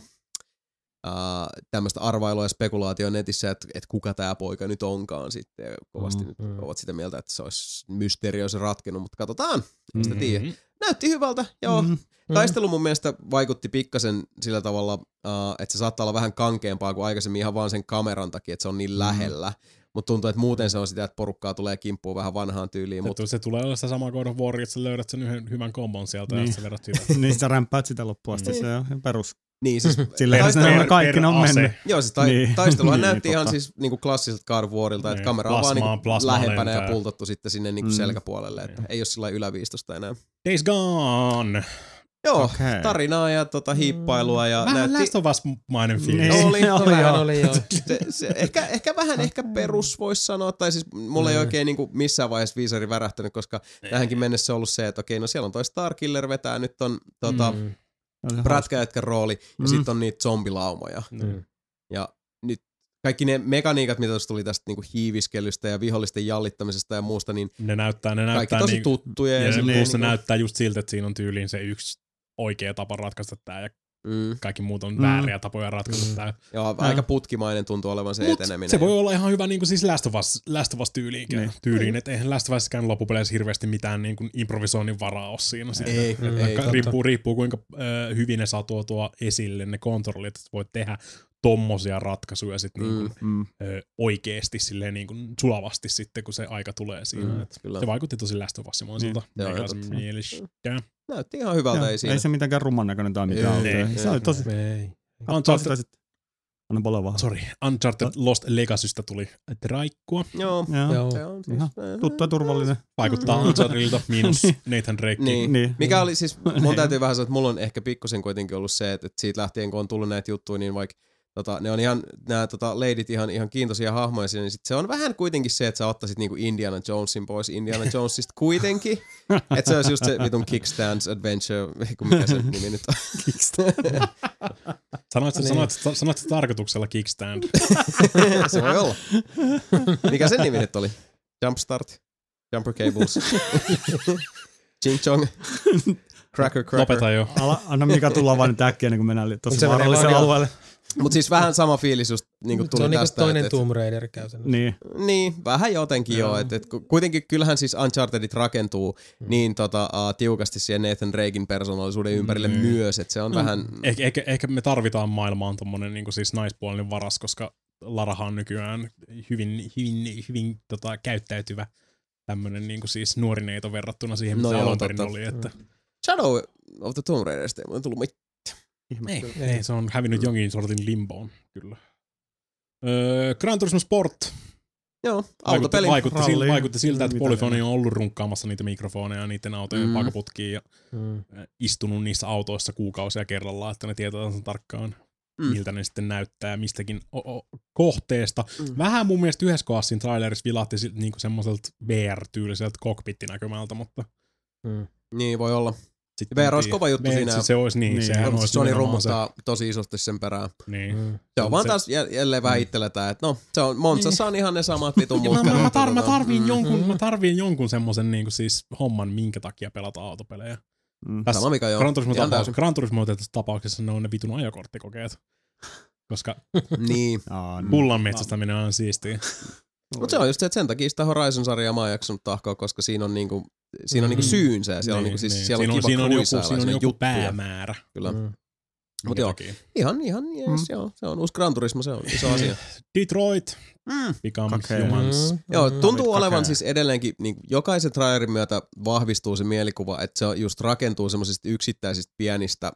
Uh, tämmöistä arvailua ja spekulaatio netissä, että, että kuka tämä poika nyt onkaan sitten. Ja kovasti Mm, nyt mm. ovat sitä mieltä, että se olisi mysteeri olisi ratkennut, mutta katsotaan. En sitä Mm. tiedä. Näytti hyvältä, joo. Mm. Mm. Taistelu mun mielestä vaikutti pikkasen sillä tavalla, uh, että se saattaa olla vähän kankeampaa kuin aikaisemmin ihan vaan sen kameran takia, että se on niin lähellä. Mutta tuntuu, että muuten se on sitä, että porukkaa tulee kimppuun vähän vanhaan tyyliin. Se, Mutta se tulee olla sitä samaa God of War, että sä löydät sen yhden hyvän kombon sieltä ja Niin. sitten sä vedät sitä. niin sä rämpäät sitä loppuun asti, Mm. se on ihan perus. Niin, siis, Silleen taistelu- on kaikki on ase. mennyt. Joo, siis ta- Niin. niin. taisteluhan Niin, näytti ihan totta. siis niinku klassiselta God of Warilta, että Niin. kamera on vaan niinku lähempänä ja lentää. pultattu sitten sinne niinku Mm. selkäpuolelle, että Niin. ei ole sillä yläviistosta enää. Days Gone! Joo, Okei. tarinaa ja tota hiippailua ja Vähän näytti... Last of Us-mainen fiilis. Niin. Oli, No, Oli vähän joo. oli joo. se, se, ehkä, ehkä vähän ehkä perus voisi sanoa, tai siis mulla ei Mm. oikein niinku missään vaiheessa viisari värähtänyt, koska tähänkin mennessä on ollut se, että okei, no siellä on toi Starkiller vetää nyt ton tota, Mm. Se prätkäjätkän rooli, ja Mm. sitten on niitä zombilaumoja. Mm. Ja nyt kaikki ne mekaniikat, mitä tuossa tuli tästä niinku hiiviskelystä ja vihollisten jallittamisesta ja muusta, niin Ne näyttää, ne kaikki näyttää tosi niin, tuttuja. ja, Ja, ja sit plus niinku- se näyttää just siltä, että siinä on tyyliin se yksi oikea tapa ratkaista tämä ja Mm, kaikki muut on Mm. vääriä tapoja ratkaista Mm. tämä. joo, aika putkimainen tuntuu olevan se Mut eteneminen. se voi olla ihan hyvä niin kuin siis Last of Us, Last of Us tyyliin, Niin. niin. tyyliin että eihän Last of Uskään loppupeleissä hirveästi mitään niin kuin improvisoinnin varaa ole siinä. Ei, Mm, ei. totta. riippuu, riippuu kuinka äh, hyvin ne saa tuotua esille ne kontrollit, että voit tehdä tommosia ratkaisuja sit Mm. niin kuin, Mm. ö, oikeesti silleen niin kuin sulavasti sitten, kun se aika tulee siinä. Mm, Mm, kyllä. se vaikutti tosi meikäläisen totta. mielestä. Näytti ihan hyvältä, Joo, ei siinä. ei se mitenkään rumman näköinen tai mitään. Ei, ei, se oli tosi... Ei. Uncharted. Anna pala vaan. sorry, Uncharted Lost Legacysta tuli traikkua. Joo, Joo. Joo. se on siis, Ihan Tuttu ja turvallinen. Vaikuttaa Unchartedilta miinus Nathan Drake. Niin. Niin. Mikä oli siis, mun Niin. täytyy vähän sanoa, että mulla on ehkä pikkusen kuitenkin ollut se, että, että siitä lähtien kun on tullut näitä juttuja, niin vaikka tota, ne on ihan, nämä tota, leidit ihan, ihan kiintoisia hahmoja siinä, niin sit se on vähän kuitenkin se, että sä ottaisit niinku Indiana Jonesin pois Indiana Jonesista kuitenkin. että se olisi just se vitun Kickstands Adventure, mikä se nimi nyt on. Sanoit, Niin. niin. sanoit, sanoit tarkoituksella kickstand. se voi olla. Mikä sen nimi nyt oli? Jumpstart? Jumper Cables? Ching Chong? Cracker Cracker? Lopeta jo. Ala, anna Mika tulla vaan nyt äkkiä, niin kun mennään tuossa vaaralliselle alueelle. Mutta siis vähän sama fiilis just niinku Se tuli on niinku tästä. toinen että- että- Tomb Raider käytännössä. Niin. Niin, vähän jotenkin joo. Joo. Et, et, ku- kuitenkin kyllähän siis Unchartedit rakentuu Mm. niin tota, uh, tiukasti siihen Nathan Drakein persoonallisuuden ympärille Mm. myös, että se on Mm. vähän... Ehkä, ehkä, ehkä me tarvitaan maailmaan tommonen niin siis naispuolinen varas, koska Larahan on nykyään hyvin, hyvin, hyvin tota, käyttäytyvä tämmönen niin siis nuori neito verrattuna siihen, No mitä joo, alun perin oli. Että, Shadow of the Tomb Raiderista ei tullut mitään. Ei, Ei. ei, se on hävinnyt jonkin sortin limboon, kyllä. Öö, Gran Turismo Sport Joo, vaikutti, autopeli. vaikutti, sil, ralli, vaikutti siltä, että mitä Polyphony on ollut runkkaamassa niitä mikrofoneja niiden autojen Mm. mm. pakaputkiin ja Mm. istunut niissä autoissa kuukausia kerrallaan, että ne tietää sen tarkkaan, Mm. mm. miltä ne sitten näyttää mistäkin o- o- kohteesta. Mm. Mm. Vähän mun mielestä yhdessä kohdassa siinä trailerissa vilahti niinku semmoiselta VR-tyyliseltä cockpittinäkymältä, mutta Mm. Niin, voi olla. Sitten en olisi kova juttu Niin, siinä. Se, se olisi niin, Niin. sehän olisi Sony nimenomaan se. rummuttaa tosi isosti sen perään. Niin. Mm. Se on vaan Se- taas jä- jälleen vähän itsellä tää, että no, se on, Monsassa on ihan ne samat vitun Ja mä, mutkat. mä, mä, tar, mä, tota, tarviin mm. jonkun, mä tarviin jonkun semmoisen niin siis homman, minkä takia pelata autopelejä. Mm. Tässä Sama mikä joo. Gran Turismo, tapaus. Gran Turismo tapauksessa ne on ne vitun ajokorttikokeet. Koska Niin. Niin. kullan metsästäminen on siistiä. Mutta se on just se, että sen takia sitä Horizon-sarjaa mä oon jaksanut tahkoa, koska siinä on niinku, siinä on niinku Mm. syynsä ja siellä on, niinku, siis, siellä on siinä kiva siinä on joku, siinä on joku juttuja. päämäärä. Kyllä. Mm. Mut minkä joo. Ihan, ihan jees, Mm. joo. Se on uusi Gran Turismo, se on iso asia. Detroit Mm. becomes Kakee. humans. Mm. Joo, tuntuu olevan Kakee. siis edelleenkin, niin jokaisen trailerin myötä vahvistuu se mielikuva, että se on just rakentuu semmoisista yksittäisistä pienistä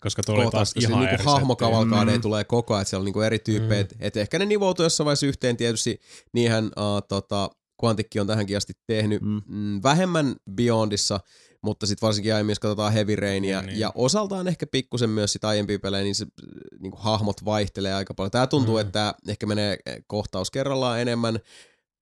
Koska toi oli taas ihan niinku eri hahmokavalkaadeja Mm. tulee koko ajan, että siellä on niinku eri tyyppejä, Mm. että ehkä ne nivoutuu jossain vaiheessa yhteen tietysti, niinhän uh, tota, Quanticki on tähänkin asti tehnyt Mm. mm. vähemmän Beyondissa, mutta sitten varsinkin aiemmin, jos katsotaan Heavy Rainia, Niin, niin, niin. ja osaltaan ehkä pikkusen myös sit aiempia pelejä, niin se niinku hahmot vaihtelee aika paljon. Tämä tuntuu, Mm. että tää ehkä menee kohtaus kerrallaan enemmän,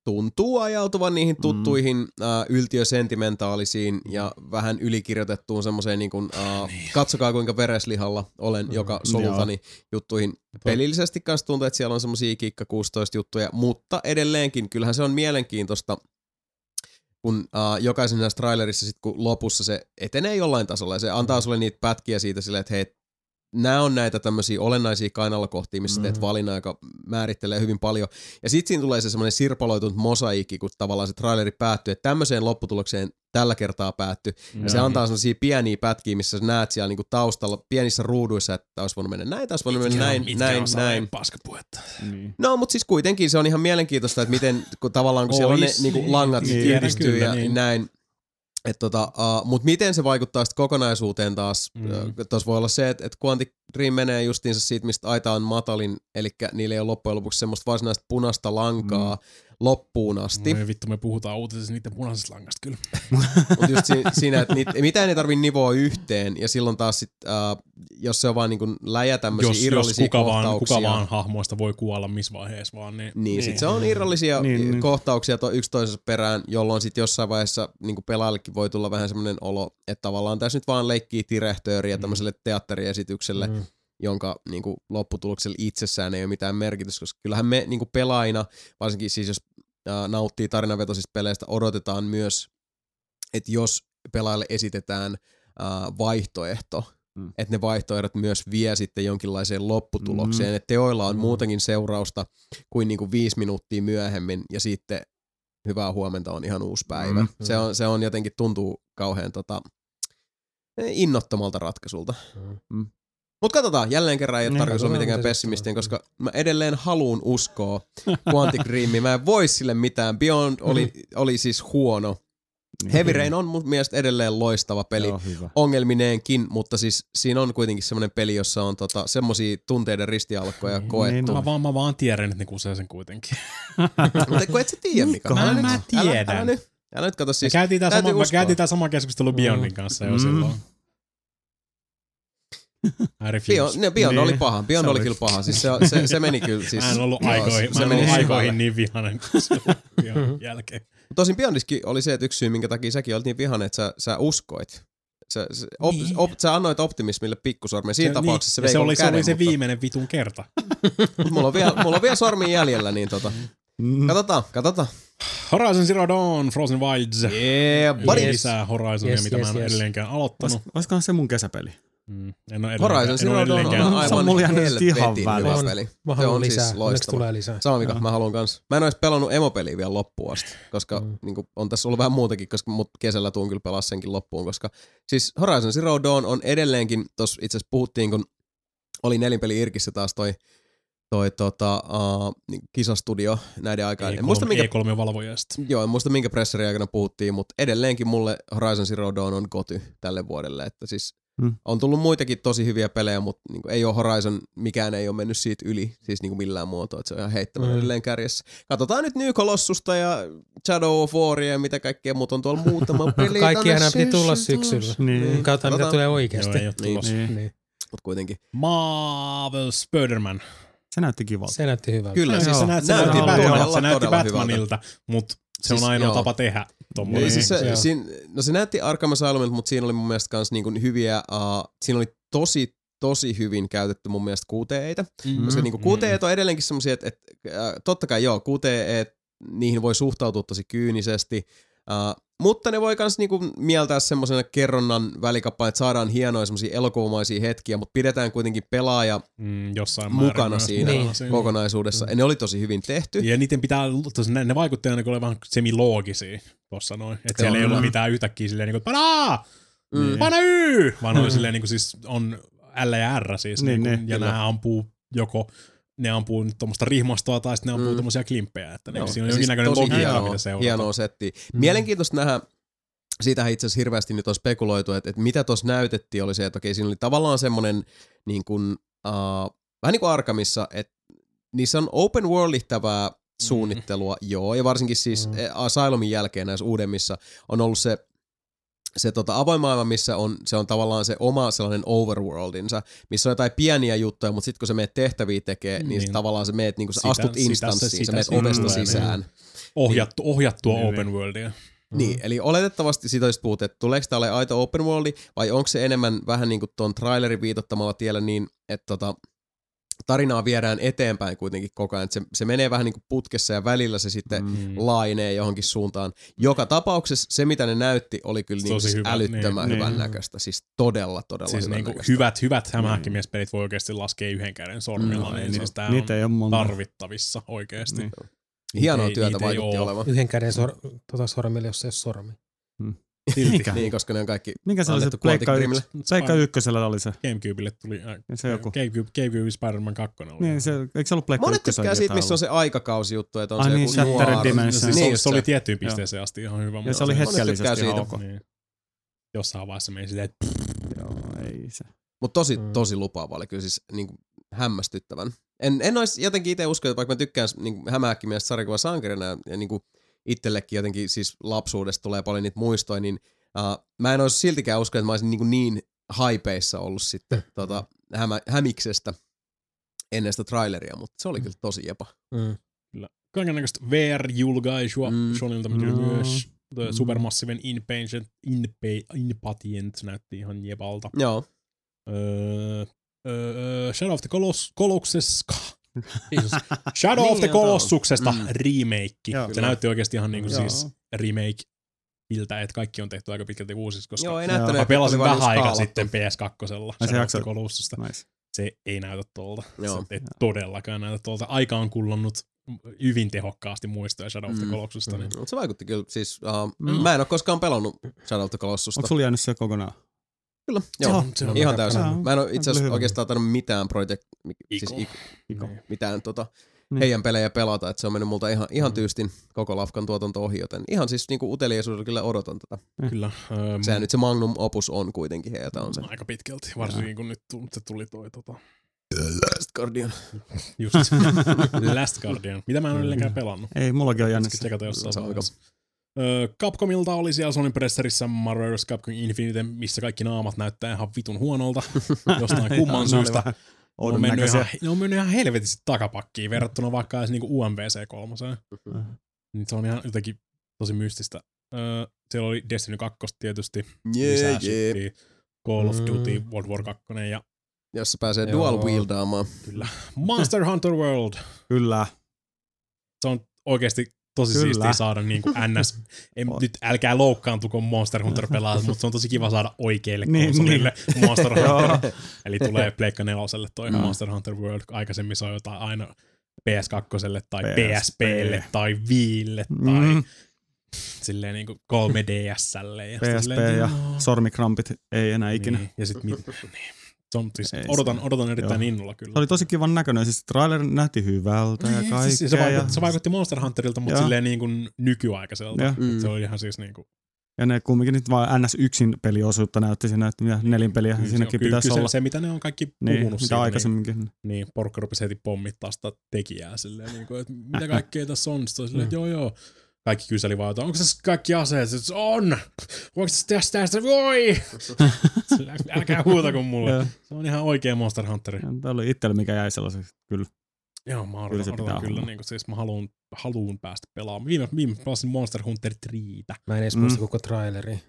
tuntuu ajautuvan niihin tuttuihin mm. uh, yltiösentimentaalisiin ja vähän ylikirjoitettuun semmoiseen niin kuin, uh, katsokaa kuinka vereslihalla olen Mm. joka solutani juttuihin. Pelillisesti kanssa tuntuu, että siellä on semmosia kikka 16 juttuja, mutta edelleenkin kyllähän se on mielenkiintoista, kun uh, jokaisen näissä trailerissa sit kun lopussa se etenee jollain tasolla ja se antaa sulle niitä pätkiä siitä silleen, että hei, nämä on näitä tämmöisiä olennaisia kainalokohtia, missä mm. teet Mm. valinnan, joka määrittelee hyvin paljon. Ja sitten siinä tulee se semmoinen sirpaloitunut mosaikki, kun tavallaan se traileri päättyy, että tämmöiseen lopputulokseen tällä kertaa päättyy. Ja se Joo. antaa semmoisia pieniä pätkiä, missä sä näet siellä niinku taustalla pienissä ruuduissa, että olisi voinut mennä näin, taas voinut mennä näin, Mitkä näin, on näin. Paskapuhetta. Niin. No, mutta siis kuitenkin se on ihan mielenkiintoista, että miten, kun tavallaan kun siellä on ne niinku, niin, langat niin, yhdistyy kyllä, ja niin. näin. Et tota, uh, mutta miten se vaikuttaa sitten kokonaisuuteen taas? Mm. Tuossa voi olla se, että et Quantic Dream menee justiinsa siitä, mistä aita on matalin, eli niillä ei ole loppujen lopuksi semmoista varsinaista punaista lankaa mm. Loppuun asti. Voi vittu, me puhutaan uutisissa niiden punaisesta langasta kyllä. Mutta just si- siinä, että niit, mitään ei tarvi nivoa yhteen, ja silloin taas sit, uh, jos se on vaan niinku läjä tämmöisiä Jos, jos irrallisia kuka, vaan, kohtauksia. kuka vaan hahmoista voi kuolla missä vaiheessa vaan, niin, Niin, niin. sit se on irrallisia Niin, niin, niin. kohtauksia to, yksi toisensa perään, jolloin sit jossain vaiheessa niin pelaajallekin voi tulla vähän semmoinen olo, että tavallaan tässä nyt vaan leikkii direhtööriä tämmöiselle teatteriesitykselle, Mm. Jonka niin kuin, lopputuloksella itsessään ei ole mitään merkitystä, koska kyllähän me niin kuin pelaajina, varsinkin siis jos äh, nauttii tarinavetoisista peleistä, odotetaan myös, että jos pelaajalle esitetään äh, vaihtoehto, Mm. että ne vaihtoehdot myös vie sitten jonkinlaiseen lopputulokseen, Mm. että teoilla on Mm. muutenkin seurausta kuin niinku viisi minuuttia myöhemmin ja sitten hyvää huomenta on ihan uusi päivä. Mm. Se, on, se on jotenkin tuntuu kauhean tota, innottomalta ratkaisulta. Mm. Mutta katsotaan, jälleen kerran ei ole Niin, tarkoitus olla mitenkään tulee. koska mä edelleen haluun uskoa Quantic Dreamiin. Mä en voi sille mitään. Beyond oli, oli siis huono. Niin. Heavy Rain on mun mielestä edelleen loistava peli Joo, hyvä. ongelmineenkin, mutta siis siinä on kuitenkin semmoinen peli, jossa on tota, semmosia tunteiden ristialkoja Niin, koettu. Mä vaan, mä vaan tiedän, että ne kusee sen kuitenkin. mutta kun et sä tiedä, Mika. Mä- mä nyt- Älä, tiedän. älä, nyt, älä nyt kato Siis, me käytiin täytyy sama, uskoa. käytiin sama keskustelu Beyondin Mm. kanssa jo Mm. silloin. Beyond, ne, Beyond Niin. oli paha. Se oli oli- kyllä paha. Siis se, se, se meni kyllä. Siis, Mä en ollut joo, aikoihin, se mä en meni ollut aikoihin niin vihainen kuin silloin Beyondin jälkeen. Tosin Beyondiskin oli se, että yksi syy, minkä takia säkin olit niin vihainen, että sä, sä uskoit. Sä, sä, op, Niin. op, sä annoit optimismille pikkusormen. Siinä tapauksessa niin, se, se, oli, koko se oli käden, se mutta- viimeinen vitun kerta. Mulla on vielä, mulla on vielä sormi jäljellä, niin tota, Mm. katsotaan, katsotaan. Horizon Zero Dawn, Frozen Wilds. Yeah, buddy. lisää Horizonia, Yes, mitä yes, mä en yes. edelleenkään aloittanut. Olis- Olisikohan se mun kesäpeli? Mm. En ole Horizon Zero Dawn on edelleenkään. Se on aivan mulla jäänyt ihan hyvä peli. Mä Se on lisää. siis loistava. tulee lisää. Sama mikä, mä haluan kans. Mä en ois pelannut emopeliä vielä loppuun asti, koska Mm. niin on tässä ollut vähän muutakin, koska mut kesällä tuun kyllä pelaa senkin loppuun, koska siis Horizon Zero Dawn on edelleenkin, tossa itse asiassa puhuttiin, kun oli nelinpeli Irkissä taas toi, toi tota, uh, kisastudio näiden aikaan. En muista minkä E3 valvojasta. Joo, en muista minkä presserin aikana puhuttiin, mutta edelleenkin mulle Horizon Zero Dawn on koty tälle vuodelle. Että siis Hmm. on tullut muitakin tosi hyviä pelejä, mutta niin ei ole Horizon, mikään ei ole mennyt siitä yli, siis niin millään muotoa, että se on ihan heittämään Hmm. edelleen kärjessä. Katsotaan nyt New Colossusta ja Shadow of Waria ja mitä kaikkea muuta on tuolla muutama peli. Kaikki aina piti tulla syksyllä. Niin. Niin. Katsotaan, mitä tulee oikeasti. Joo, ei ole Niin. tulossa. Niin. Niin. Mutta kuitenkin. Marvel Spider-Man. Se näytti kivalta. Se näytti hyvältä. Kyllä, Siis se näytti, se näytti näytti, todella, Batman, se näytti Batmanilta, mutta se on Siis ainoa joo. tapa tehdä. Tommonen. Niin, siis se, Joo. siinä, no se näytti Arkham Asylumilta, mutta siinä oli mun mielestä kans niinku hyviä, uh, siinä oli tosi tosi hyvin käytetty mun mielestä QTEitä, Mm. koska niinku QTEet on edelleenkin semmoisia, että, että äh, totta kai joo, QTE, niihin voi suhtautua tosi kyynisesti, uh, mutta ne voi kans niinku mieltää semmoisena kerronnan välikappaleen, että saadaan hienoja semmoisia elokuvamaisia hetkiä, mutta pidetään kuitenkin pelaaja Mm, jossain mukana määrin myös siinä mukana Niin. kokonaisuudessa. Ja ne oli tosi hyvin tehty. Ja niiden pitää, tos, ne, ne vaikuttaa aina vähän semiloogisia tuossa noin. Että siellä ei ollut mitään yhtäkkiä silleen niin kuin, panaa! Mm. Pana Y! Vaan oli silleen niin kuin siis on L ja R siis. Niin, Niin, niin, niin, ja kyllä. nämä ampuu joko ne ampuu nyt tuommoista rihmastoa tai sitten ne ampuu Mm. mm. tommosia klimppejä. Että ne, siinä on siis jonkinnäköinen logiikka, hienoa, mitä seurata. hienoa settiä. Mm. Mielenkiintoista nähdä, siitähän itse asiassa hirveästi nyt on spekuloitu, että, että mitä tuossa näytettiin oli se, että okei, siinä oli tavallaan semmoinen niin kuin, uh, vähän niin kuin Arkamissa, että niissä on open worldittävää suunnittelua, mm. joo, ja varsinkin siis Mm. mm. Asylumin jälkeen näissä uudemmissa on ollut se se tota, avoin maailma, missä on, se on tavallaan se oma sellainen overworldinsa, missä on jotain pieniä juttuja, mutta sitten kun sä meet tehtäviä tekee, niin, niin Niin. tavallaan sä meet, niin kun sä Sitä- astut se- instanssiin, sitä sä meet se ovesta niin. sisään. Ohjattu, ohjattua Niin, open worldia. Niin, eli oletettavasti siitä olisi puhuttu, että tuleeko tämä ole aito open worldi, vai onko se enemmän vähän niin kuin tuon trailerin viitottamalla tiellä niin, että tota, tarinaa viedään eteenpäin kuitenkin koko ajan. että Se, se menee vähän niin kuin putkessa ja välillä se sitten mm. Mm. laajenee johonkin suuntaan. Joka tapauksessa se, mitä ne näytti, oli kyllä niin siis hyvä, älyttömän niin. hyvän Niin. näköistä. Siis todella, todella Siis hyvän niinku näköistä. hyvät, hyvät hämähäkkimies-pelit voi oikeasti laskea yhden käden sormilla, Mm, niin, niin siis Niitä ei ole tarvittavissa oikeasti. Niin. Hienoa Niitä työtä niitä vaikutti olevan. Yhden käden sor, tota sormilla, jos se ei ole sormi. Mikä? Niin, koska ne on kaikki Mikä se oli se annettu Pleikka, Quantic yks. Pleikka ykkösellä oli se. Gamecubelle tuli äh, se joku. Gamecube, Gamecube Spider-Man 2 oli. Niin, se, eikö se ollut Pleikka Monet ykkösellä tykkää siitä, missä on se aikakausijuttu, että on Ai se niin, joku noir. Dimension. No, siis Niin, se, just se oli se. tiettyyn pisteeseen asti ihan hyvä. Ja se oli hetkellisesti ihan siitä. ok. Niin. Jossain vaiheessa meni silleen, että Joo, ei se. Mutta tosi, Mm. tosi lupaava oli kyllä siis niin kuin hämmästyttävän. En, en olisi jotenkin itse uskonut, vaikka mä tykkään niin hämähäkkimiestä sarjakuva sankarina ja, ja niin kuin itsellekin jotenkin siis lapsuudesta tulee paljon niitä muistoja, niin uh, mä en olisi siltikään uskonut, että mä olisin niin, niin haipeissa ollut sitten tota, hämä, hämiksestä ennen sitä traileria, mutta se oli kyllä tosi jepa. Mm. kyllä. Kaikennäköistä VR-julkaisua Mm. mm. Shonilta tuli No. myös. The Mm. Supermassiven Inpatient, Inpa, Inpatient näytti ihan jepalta. Joo. Öö, öö, Shadow of the Coloss, Colossus, Shadow of the Niin, Colossuksesta Mm. remake. Joo. Se Kyllä. näytti oikeasti ihan niinku Joo. siis remake iltä, että kaikki on tehty aika pitkälti uusiksi, koska Joo, ei näyttänyt, mä pelasin vähän niin aikaa skaalattu. sitten PS2. se Shadow of the jakso-. Nice. Se ei näytä tuolta. Joo. Se ei todellakaan näytä tuolta. Aika on kullannut hyvin tehokkaasti muistoja Shadow of the Mm. Colossusta. Niin. Mut se vaikutti kyllä siis, uh, Mm. mä en ole koskaan pelannut Shadow of the Colossusta. Onko sulla jäänyt se kokonaan? Kyllä, Se joo. on- se on Ihan aika täysin. Mä en ole itse asiassa oikeastaan tainnut mitään project, siis Iko. ik, Iko. Niin. mitään tota, Niin. heidän pelejä pelata, että se on mennyt multa ihan, ihan Mm. tyystin koko Lafkan tuotanto ohi, joten ihan siis niinku uteliaisuudella kyllä odotan tätä. Kyllä. Um, Sehän nyt se Magnum Opus on kuitenkin heiltä on se. Aika pitkälti, varsinkin kun nyt se tuli toi tota, Last Guardian. just Last Guardian. Mitä mä en ole edelleenkään pelannut. Ei, mullakin on jäänyt Pitäisikö se. tsekata jossain Se on vaiheessa. Capcomilta oli siellä Sony Presserissa Marvel vs. Capcom Infinite, missä kaikki naamat näyttää ihan vitun huonolta jostain kumman syystä. vähän Ne on, ihan, ne on mennyt ihan helvetisti takapakkiin verrattuna vaikka edes niinku UMVC 3. Niin se on ihan jotenkin tosi mystistä. Öö, siellä oli Destiny 2 tietysti. Lisää jee. shittiä. Call of Mm. Duty, World War 2 ja Jos se pääsee Joo. dual wieldaamaan. kyllä Monster Hunter World. Kyllä. Se on oikeasti tosi Kyllä. siistiä saada niinku NS. En, On. nyt älkää loukkaantuko Monster Hunter pelaajat, mutta se on tosi kiva saada oikeille Niin, konsolille Monster Joo. Hunter. Eli tulee Pleikka neloselle toi Joo. Monster Hunter World. Aikaisemmin se on jotain aina PS2 tai PSP. PSPlle tai Viille tai Mm, silleen niinku 3DSlle. Ja, PSP silleen, ja joo. sormikrampit ei enää ikinä. Niin, ja sit mit, niin. Se on siis, Ei odotan, se- odotan erittäin joo. innolla kyllä. Se oli tosi kivan näköinen. Siis trailer näytti hyvältä ja Niin, kaikkea. siis se, vaikutti, ja, se vaikutti Monster Hunterilta, mutta Joo. silleen niin kuin nykyaikaiselta. Mm. Se oli ihan siis niin kuin, ja ne kumminkin nyt vaan NS yksin peliosuutta näytti siinä, että mitä nelinpeliä kyllä, siinäkin kyllä, pitäisi kyllä olla. Se, se, mitä ne on kaikki niin, puhunut mitä siitä, aikaisemminkin. Niin, niin, porukka rupesi heti pommittaa sitä tekijää silleen, niin kuin, että mitä kaikkea tässä on. Sitten oli silleen, että joo joo. Kaikki kyseli vaan, että onko tässä kaikki aseet? Sitten se on! Voiko tässä tästä tästä? Voi! Älkää huutako mulle. Joo. Se on ihan oikea Monster Hunter. Tämä oli itselle mikä jäi sellaiseksi, kyllä. Joo, mä Kyllä se odotan, pitää odotan kyllä, niin kuin, siis mä haluan, haluan päästä pelaamaan. Viime, viime pelasin Monster Hunter 3. Mä en edes Mm. muista koko traileri.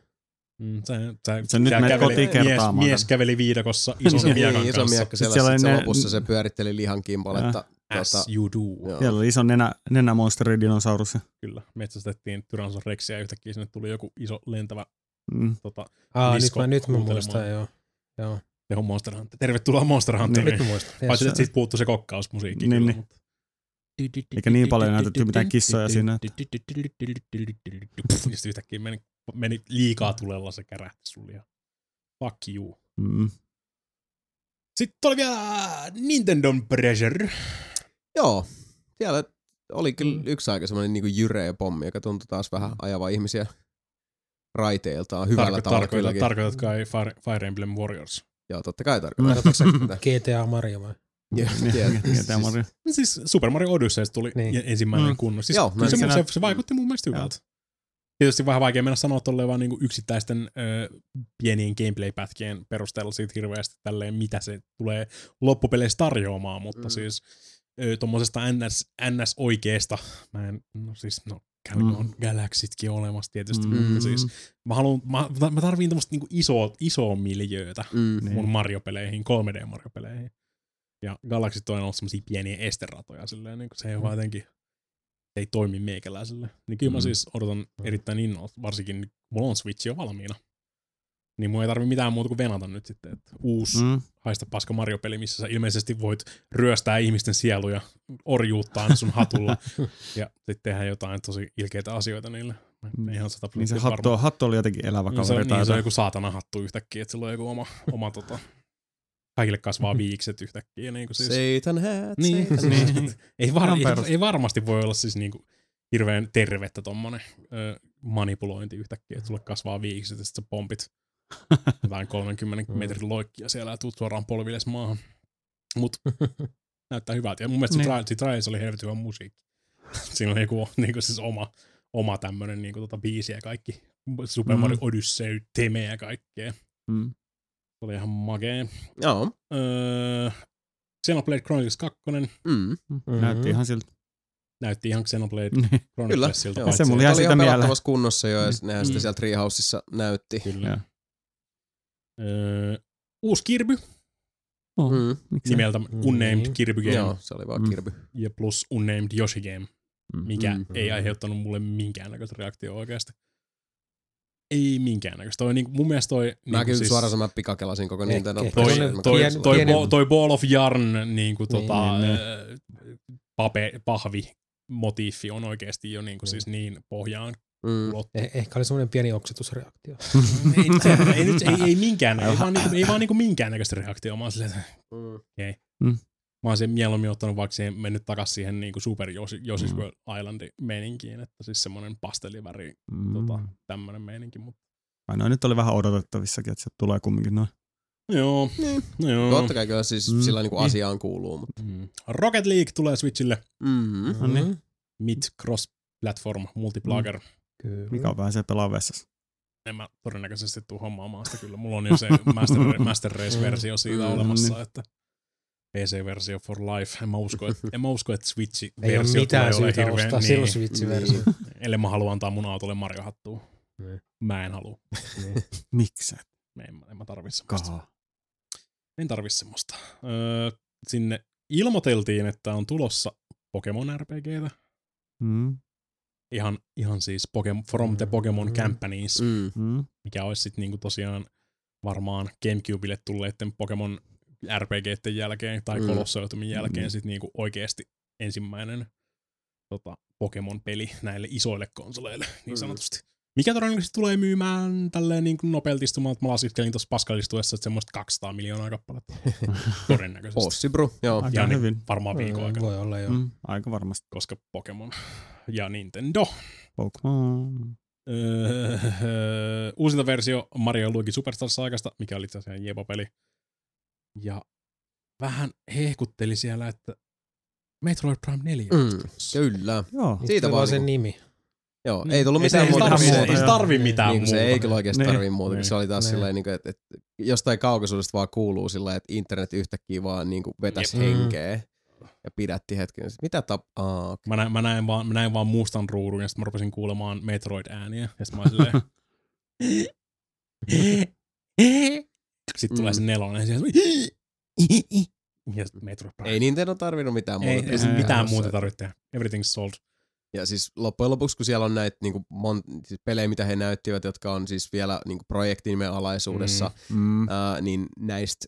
Mm, se, se, Se nyt menet kotiin mies, kertaamaan mies tämän. käveli viidakossa ison Iso, miekan niin, iso kanssa. miekka siellä, Siellä se ne- lopussa se pyöritteli lihan kimpaletta. As Tota, you do. joo. Siellä oli iso nenä, nenämonsteri dinosaurus. Kyllä, metsästettiin Tyrannosaurus Rexia ja yhtäkkiä sinne tuli joku iso lentävä Mm. tota, Aa, nyt Lisko mä, nyt mä muistan, joo. joo. teho Monster Hunter. Tervetuloa Monster Hunteriin. Nyt mä muistan. Yes. Paitsi, että siitä puuttuu se kokkausmusiikki. Niin, kyllä, niin. mutta... Eikä niin paljon näytetty mitään kissoja siinä, Ja sitten yhtäkkiä meni, meni liikaa tulella se kärähti sulle ja fuck you. Mm. Sitten oli vielä Nintendo Pressure. Joo, siellä oli kyllä Mm. yksi aika semmoinen niin jyreä pommi, joka tuntui taas vähän ajava ihmisiä raiteiltaan hyvällä Tarko- tavalla tarkoitat, tarkoitatko kai Fire, Fire Emblem Warriors? Joo, totta kai tarkoitan. Tätä. GTA Mario vai? Niin, tämä Mario. Siis Super Mario Odyssey tuli Niin. ensimmäinen Mm. mm. kunnon. Siis Joo, se, se se, vaikutti mun mielestä hyvältä. Tietysti vähän vaikea mennä sanoa tolleen vaan niinku yksittäisten ö, pienien gameplay-pätkien perusteella siitä hirveästi tälleen, mitä se tulee loppupeleissä tarjoamaan, mutta Mm. mm. siis ö, tommosesta NS, NS oikeesta, mä en, no siis, no Mm. mm. on Galaxytkin olemassa tietysti, Mm. mm. mutta siis mä haluan, mä, mä tarviin tämmöstä niinku isoa, isoa miljöötä Mm. Niin. mun Mario-peleihin, 3D-Mario-peleihin. Ja Galaxy on ollut semmosia pieniä esteratoja silleen, niin se ei vaan jotenkin, se ei toimi meikäläiselle. Niin kyllä mä Mm. siis odotan erittäin innolla, varsinkin mulla on Switch jo valmiina. Niin mun ei tarvi mitään muuta kuin venata nyt sitten, että uusi mm. Haista paska Mario-peli, missä sä ilmeisesti voit ryöstää ihmisten sieluja, orjuuttaa ne sun hatulla ja sitten tehdä jotain tosi ilkeitä asioita niille. Mm. ihan sata Niin se hattu, hattu oli jotenkin elävä niin se, kaveri. on, tai niin, se on jotain. joku saatana hattu yhtäkkiä, että sillä on joku oma, oma tota, kaikille kasvaa viikset yhtäkkiä. Niin kuin siis, Satan hat, niin, Satan niin. hat. ei, var, ei, ei, varmasti voi olla siis niinku hirveän tervettä tommonen ö, manipulointi yhtäkkiä, että sulle kasvaa viikset ja sitten sä pompit jotain 30 Mm. metrin loikkia siellä ja tuut suoraan polvilles maahan. Mut näyttää hyvältä. Ja mun mielestä Niin. niin. siinä trailissa oli helvetin hyvä musiikki. Siinä oli joku niinku siis oma, oma tämmönen niinku tota biisi ja kaikki. Super Mm. Mario Odyssey, teme ja kaikkea. Mm. Se oli ihan makee. Joo. Öö, Xenoblade Chronicles 2 Mm. Näytti ihan siltä. näytti ihan Xenoblade Niin. Kyllä, Chroniclesilta. joo. paitsi- Se mulla jäi oli sitä ihan mieleen. pelattavassa kunnossa jo, ja Mm. nehän sitten Mm. siellä Treehouseissa näytti. Kyllä. Joo. Öö, uusi Kirby Oh, Mm. nimeltä Mm. Unnamed Kirby Game Joo, se oli vaan Mm. Kirby. ja plus Unnamed Yoshi Game, Mm. mikä Mm. ei aiheuttanut mulle minkäännäköistä reaktiota oikeasti. Ei minkäännäköistä. Toi, niin, mun mielestä toi... Mä niinku kyllä siis, suoraan sanoen pikakelasin koko Ehkä- Nintendo. ehkä toi, se toi, on Mä toi, toi, bo- toi Ball of Yarn niin kuin, Niin, tota, niin, äh, pape, pahvi motiifi on oikeasti jo niin kuin, Niin. siis niin pohjaan Mm. Eh, ehkä oli semmoinen pieni oksetusreaktio. ei, se, ei, nyt, ei, ei, minkään, ei vaan, niinku, ei vaan niinku minkäännäköistä reaktiota. Mä oon silleen, että Mm. mä oon sen mieluummin ottanut vaikka siihen, mennyt takas siihen niinku Super Yoshi, Yoshi's Mm. World Islandin meininkiin, että siis semmonen pastelliväri, Mm. tota, tämmönen meininki. Mutta, Ai no, nyt oli vähän odotettavissakin, että se tulee kumminkin noin. joo, Niin. no joo. Totta kai kyllä siis Mm. sillä niin kuin Niin. asiaan kuuluu. Mutta. Mm. Rocket League tulee Switchille, Mm. No niin. Mid cross platform multiplayer. Mm. Kyllä. Mikä on vähän se pelaa vessassa. En mä todennäköisesti tuu hommaamaan sitä kyllä. Mulla on jo se Master, Master Race-versio siitä olemassa, niin. että PC-versio for life. En mä usko, että, en mä usko, että Ei ole Switch-versio mitään tulee hirveän... ostaa silloin Switch-versio. ellei mä halua antaa mun autolle Mario hattua. Niin. Mä en halua. Niin. Miksi? En, mä- en mä tarvi semmoista. Kaha. En tarvi semmoista. Öö, sinne ilmoiteltiin, että on tulossa Pokemon RPGtä. Mm. Ihan, ihan siis Pokemon, From the Pokemon Mm. Companies, Mm. Mm. mikä olisi sitten niinku tosiaan varmaan Gamecubelle tulleiden Pokemon RPGiden jälkeen tai Mm. Colosseumumin jälkeen Mm. sitten niinku oikeasti ensimmäinen tota, Pokemon-peli näille isoille konsoleille, niin Mm. sanotusti. Mikä todennäköisesti tulee myymään tälleen niin nopealti istumaan, että mä lasittelin tuossa paskalistuessa, että semmoista 200 miljoonaa kappaletta. Todennäköisesti. Ossi bro, joo. Aika Ja niin, hyvin. varmaan viikon aikana, Voi olla joo. Mm. Aika varmasti. koska Pokemon ja Nintendo. Pokemon. Öö, uusinta versio Mario Luigi Superstar Saagasta, mikä oli itse asiassa Jepo-peli. Ja vähän hehkutteli siellä, että Metroid Prime 4 on Mm. Kyllä. Joo. Siitä vaan sen niinku- nimi. Joo, Niin. ei tullut mitään ei muuta. tarvi- Ei että- tarvi mitään niin, kuin se muuta. ei kyllä oikeasti Niin. tarvii muuta, kun se oli taas Niin. silleen, niin kuin, että, että jostain kaukaisuudesta vaan kuuluu sillä että internet yhtäkkiä vaan niin kuin vetäisi Jep. henkeä. Ja pidätti hetken. Mitä tap... Aa, Mä näin, mä, näin vaan, mä näin vaan mustan ruudun ja sitten mä rupesin kuulemaan Metroid-ääniä. Ja sitten mä silleen... sitten tulee Mm. se nelonen ja sitten Metroid Prime. ei Nintendo tarvinnut mitään ei, muuta. ei, tehdä. mitään muuta tarvitse. Everything's sold. Ja siis loppujen lopuksi, kun siellä on näitä niinku, mon, siis pelejä, mitä he näyttivät, jotka on siis vielä niinku, projektinimen alaisuudessa, Mm. ää, niin näistä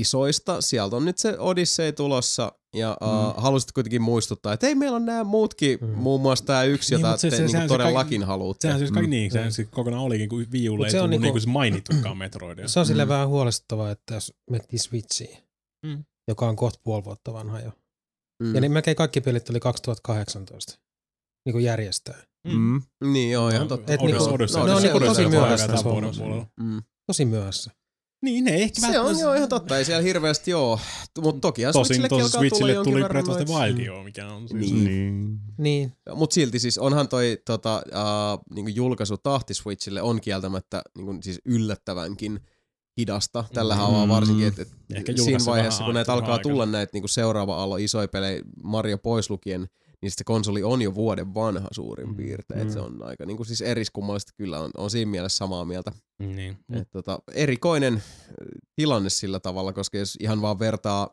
isoista, sieltä on nyt se Odyssey tulossa, ja ää, Mm. halusit kuitenkin muistuttaa, että ei, meillä on nämä muutkin, Mm. muun muassa tämä yksi, Niin, jota mut se- te se- niinku, se todellakin kaikki- haluatte. Sehän siis kaikki Mm. niin, sehän Mm. siis kokonaan olikin, kun Wii Ulle ei se on tullut niinku- niinku se mainittukaan Metroidia. Se on silleen Mm. vähän huolestuttavaa, että jos miettii Switchiä, Mm. joka on kohta puoli vuotta vanha jo. Mm. Ja niin melkein kaikki pelit oli 2018 niin kuin järjestää. Mm. Niin joo, ihan totta. Et niinku- Odyssey- ne on niinku tosi myöhässä. Mm. Tosi myöhässä. Niin, ne ei ehkä Se on joo ihan totta, ei siellä hirveästi joo. Mutta tokihan Tosin, Switchillekin tosin alkaa tulla Switchille jonkin tuli verran Breath of the Wild, joo, mikä on siis... Niin. Niin. Niin. Mutta silti siis onhan toi tota, uh, niinku julkaisutahti Switchille on kieltämättä niinku, siis yllättävänkin hidasta tällä Mm. haavaa varsinkin, että et siinä vaiheessa, kun näitä alkaa tulla näitä niinku seuraava aallo isoja pelejä, Mario pois lukien, niin se konsoli on jo vuoden vanha suurin Mm. piirtein. Et se on aika niinku, siis eriskummallista kyllä on, on siinä mielessä samaa mieltä. Niin. Et, tota, erikoinen äh, tilanne sillä tavalla, koska jos ihan vaan vertaa,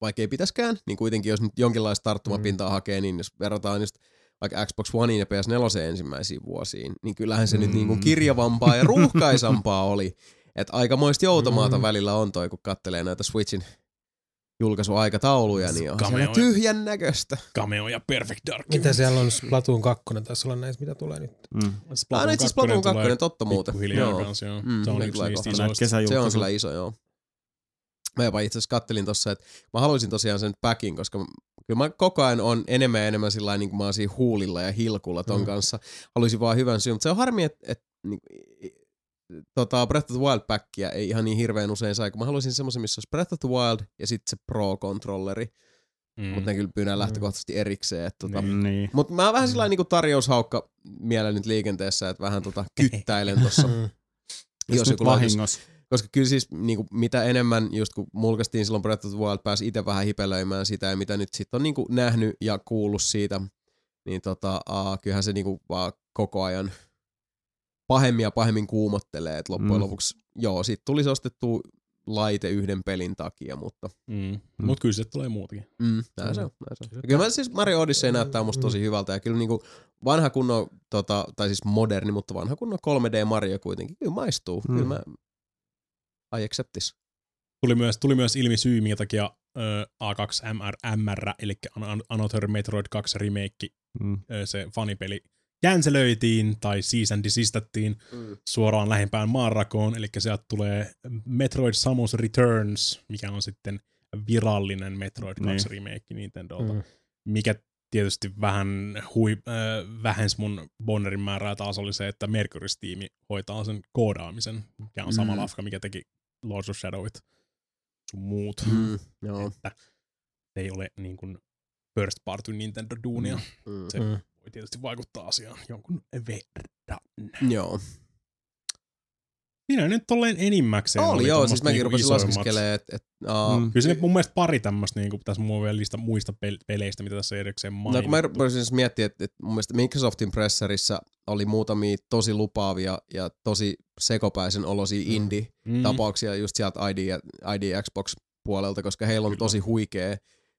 vaikka ei pitäskään, niin kuitenkin jos nyt jonkinlaista tarttumapintaa mm. hakee, niin jos verrataan just vaikka Xbox One ja PS4 ensimmäisiin vuosiin, niin kyllähän se mm. nyt niin kuin kirjavampaa ja ruuhkaisampaa oli. Että aikamoista joutomaata mm. Mm. välillä on toi, kun kattelee näitä Switchin julkaisuaikatauluja, niin on Cameo. siellä tyhjän näköistä. Cameo ja Perfect Dark. Mitä siellä on Splatoon 2 taisi olla näissä, mitä tulee nyt. Mm. Ah, itse asiassa Splatoon 2, totta muuten. Joo. kanssa, joo. Mm, se on yksi niistä isoista. Se on kyllä iso, joo. Mä jopa itse asiassa kattelin tossa, että mä haluaisin tosiaan sen packin, koska mä- kyllä mä koko ajan on enemmän ja enemmän sillä niin kuin mä oon siinä huulilla ja hilkulla ton Mm. kanssa. Haluaisin vaan hyvän syyn, mutta se on harmi, että et, niin, tota Breath of the Wild packia ei ihan niin hirveän usein saa, kun mä haluaisin semmoisen, missä olisi Breath of the Wild ja sitten se Pro-kontrolleri, Mm. mutta ne kyllä pyydän Mm. lähtökohtaisesti erikseen. Että, tota, Niin. Niin. Mutta mä vähän sillä niin tarjoushaukka mielellä nyt liikenteessä, että vähän tota kyttäilen tossa. Mm. jos joku vahingossa. koska kyllä siis niinku, mitä enemmän, just kun mulkaistiin silloin Breath of the Wild, pääsi itse vähän hipelöimään sitä ja mitä nyt sitten on niinku nähnyt ja kuullut siitä, niin tota, uh, kyllähän se niinku vaan koko ajan pahemmin ja pahemmin kuumottelee, että loppujen Mm. lopuksi, joo, sit tulisi ostettua laite yhden pelin takia, mutta Mm. Mm. Mut kyllä se tulee muutakin. mm, näin Mm. se on. Näin se on. Ja Kyllä mä siis Mario Odyssey näyttää musta tosi hyvältä ja kyllä niinku vanha kunnon, tota, tai siis moderni, mutta vanha kunnon 3D Mario kuitenkin, kyllä maistuu. Mm. Kyllä mä I accept this. Tuli myös, tuli myös ilmi syy, minkä takia ö, A2MR, MR, eli An- Another Metroid 2 remake, Mm. se fanipeli, cancelöitiin tai cease and desistattiin Mm. suoraan lähempään maanrakoon, eli sieltä tulee Metroid Samus Returns, mikä on sitten virallinen Metroid 2 Niin. remake Nintendolta, Mm. mikä tietysti vähän hui, äh, vähensi mun bonnerin määrää taas oli se, että Mercury-tiimi hoitaa sen koodaamisen, mikä on sama Mm. lafka, mikä teki Lords of Shadowit sun muut. Mm, joo. Että se ei ole niin kuin first party Nintendo-duunia. Mm. Mm. Se Mm. Voi tietysti vaikuttaa asiaan jonkun verran. Joo. Siinä nyt tolleen enimmäkseen Oli, joo, tommoset siis mäkin niinku rupesin laskeskelemaan, että et, uh, Mm. Kyllä se mun mielestä pari tämmöistä, niin tässä mulla on vielä lista muista pel- peleistä, mitä tässä erikseen no mainittu. kun mä rupesin siis miettiä, että et mun mielestä Microsoftin presserissa oli muutamia tosi lupaavia ja tosi sekopäisen olosia Mm. indie-tapauksia just sieltä ID, ja- ID Xbox puolelta, koska heillä on Kyllä. tosi huikea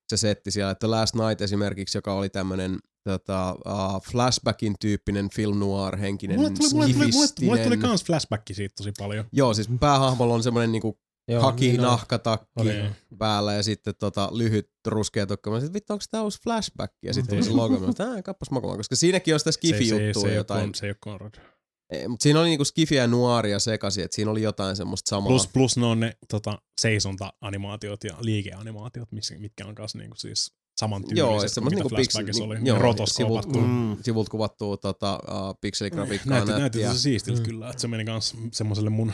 se setti siellä, että Last Night esimerkiksi, joka oli tämmönen tota, uh, flashbackin tyyppinen film noir henkinen Mulle tuli, mulle, tuli, mulle, mulle tuli kans flashback siitä tosi paljon. Joo, siis päähahmolla on semmoinen niinku Joo, haki, niin nahkatakki Oli, päällä ja sitten tota, lyhyt ruskea tukka. Mä sanoin, vittu, onko tää uusi flashback? Ja sitten tuli se logo. Mä sanoin, kappas mokomaan, koska siinäkin on sitä Se, se, se, skifi-juttua jotain. Se ei ole Conrad. Mutta siinä oli niinku skifi ja nuoria sekaisin, että siinä oli jotain semmoista samaa. Plus, plus ne on ne tota, seisonta-animaatiot ja liikeanimaatiot, missä, mitkä on kanssa niinku siis saman Joo, kuin semmoista mitä niinku pixel, flashbackissa oli. niin, Joo, joo, rotoskoopat. sivut, Mm. sivut kuvattua tota, uh, pikseligrafiikkaa Näytti, näytti tosi siistiltä Mm. kyllä, että se meni kans semmoiselle mun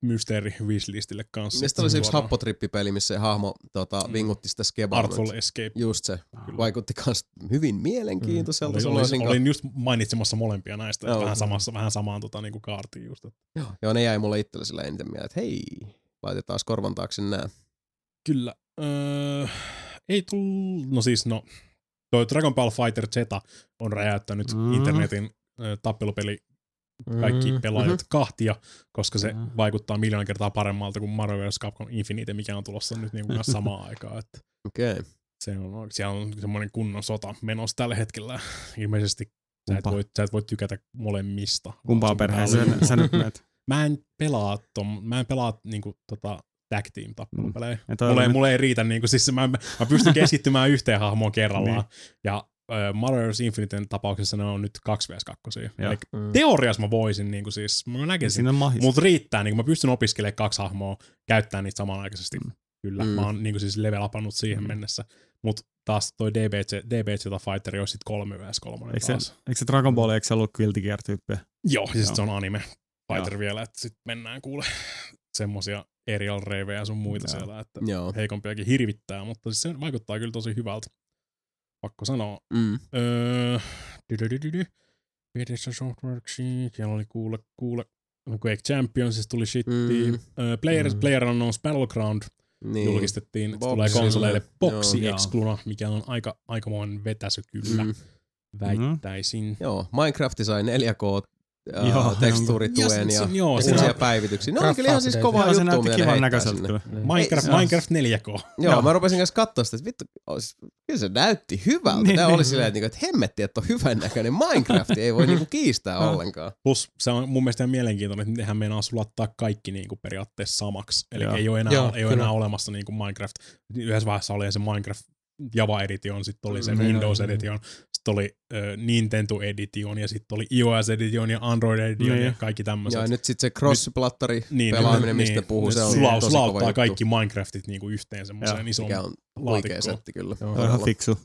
mysteeri wishlistille kanssa. Ja sitten oli se yksi happotrippipeli, missä se hahmo tota, Mm. vingutti sitä skebaa. Artful Escape. Just se. Vaikutti kans hyvin mielenkiintoiselta. Oli, oli, sanoisinko. olin just mainitsemassa molempia näistä, Joo. vähän, samassa, vähän samaan tota, niinku kaartiin just. Että. Joo, ne jäi mulle itselle sillä eniten mieleen, että hei, laitetaan korvan taakse nää. Kyllä. Öö, ei tullut, no siis no, toi Dragon Ball Fighter Z on räjäyttänyt Mm. internetin ö, tappelupeli kaikki Mm. pelaajat Mhm. mm-hmm. kahtia, koska se Mm. vaikuttaa miljoona kertaa paremmalta kuin Marvel vs. Capcom Infinite, mikä on tulossa nyt niin kuin samaan aikaan. Että. Okay. se on, siellä on semmoinen kunnon sota menossa tällä hetkellä. Ilmeisesti sä et, voi, sä et voi tykätä molemmista. Kumpaa olla- sä nyt? Mä en pelaa, tom, mä en pelaa niinku, tota, tag team tappelupelejä. Toi Mulle, nyt- mulle ei riitä, niinku, siis mä, mä pystyn keskittymään yhteen hahmoon kerrallaan. Niin. Ja äh, Mario vs. Infiniten tapauksessa ne on nyt 2 vs 2. Joo. Eli Mm. teoriassa mä voisin, niinku, siis mä näkisin, Siinä on mahis. Mut riittää, niin mä pystyn opiskelemaan kaksi hahmoa, käyttää niitä samanaikaisesti. Mm. Kyllä, Mm. mä oon niin siis level upannut siihen Mm. mennessä. Mut taas toi DBZ, DBZ Fighter olisi sit 3 vs 3 Eikö se, taas. eikö se Dragon Ball, eikö se ollut Guilty Gear tyyppiä? Joo, ja sit Joo. se on anime Fighter vielä, että sit mennään kuule semmosia aerial ravejä ja sun muita Joo. siellä, että Joo. heikompiakin hirvittää, mutta siis se vaikuttaa kyllä tosi hyvältä. Pakko sanoa. Mm. Öö, dydydydydy. Bethesda Softworks, siellä oli kuule, kuule, no Quake Champions tuli shitti. Mm. Mm. Öö, Players, Mm. mm. Player Unknown's Battleground Niin. julkistettiin, Boxilla. tulee konsoleille Joo. excluna, mikä on aika, aikamoinen vetäsy kyllä, Mm. mm. väittäisin. Joo, Minecraft sai 4K Joo, tekstuurituen Ja ja, joo, se- uusia päivityksiä. Ne oli kyllä ihan siis kovaa Joo, se juttua, näytti mitä ne kivan näköiseltä kyllä. Niin. Minecraft, Ei, Minecraft 4K. Joo, Joo. mä rupesin kanssa katsoa sitä, että vittu, ois- kyllä se näytti hyvältä. Niin, niin. oli silleen, että, niinku, että hemmetti, että on hyvän näköinen Minecraft, ei voi niinku kiistää ollenkaan. Plus se on mun mielestä ihan mielenkiintoinen, että nehän meinaa sulattaa kaikki niin kuin periaatteessa samaksi. Eli Joo. ei ole enää, Joo, ei ole enää olemassa niin kuin Minecraft. Yhdessä vaiheessa oli se Minecraft Java Edition, sitten oli se Mm, Windows niin, Edition, sitten oli äh, Nintendo Edition ja sitten oli iOS Edition ja Android Edition Niin. ja kaikki tämmöiset. Ja nyt sitten se cross-plattari niin, pelaaminen, niin, mistä niin, puhuu, se on sula, tosi sulauttaa kova juttu. kaikki Minecraftit niinku yhteen semmoiseen isoon mikä on laatikkoon. setti kyllä. Joo. Se on ihan fiksu.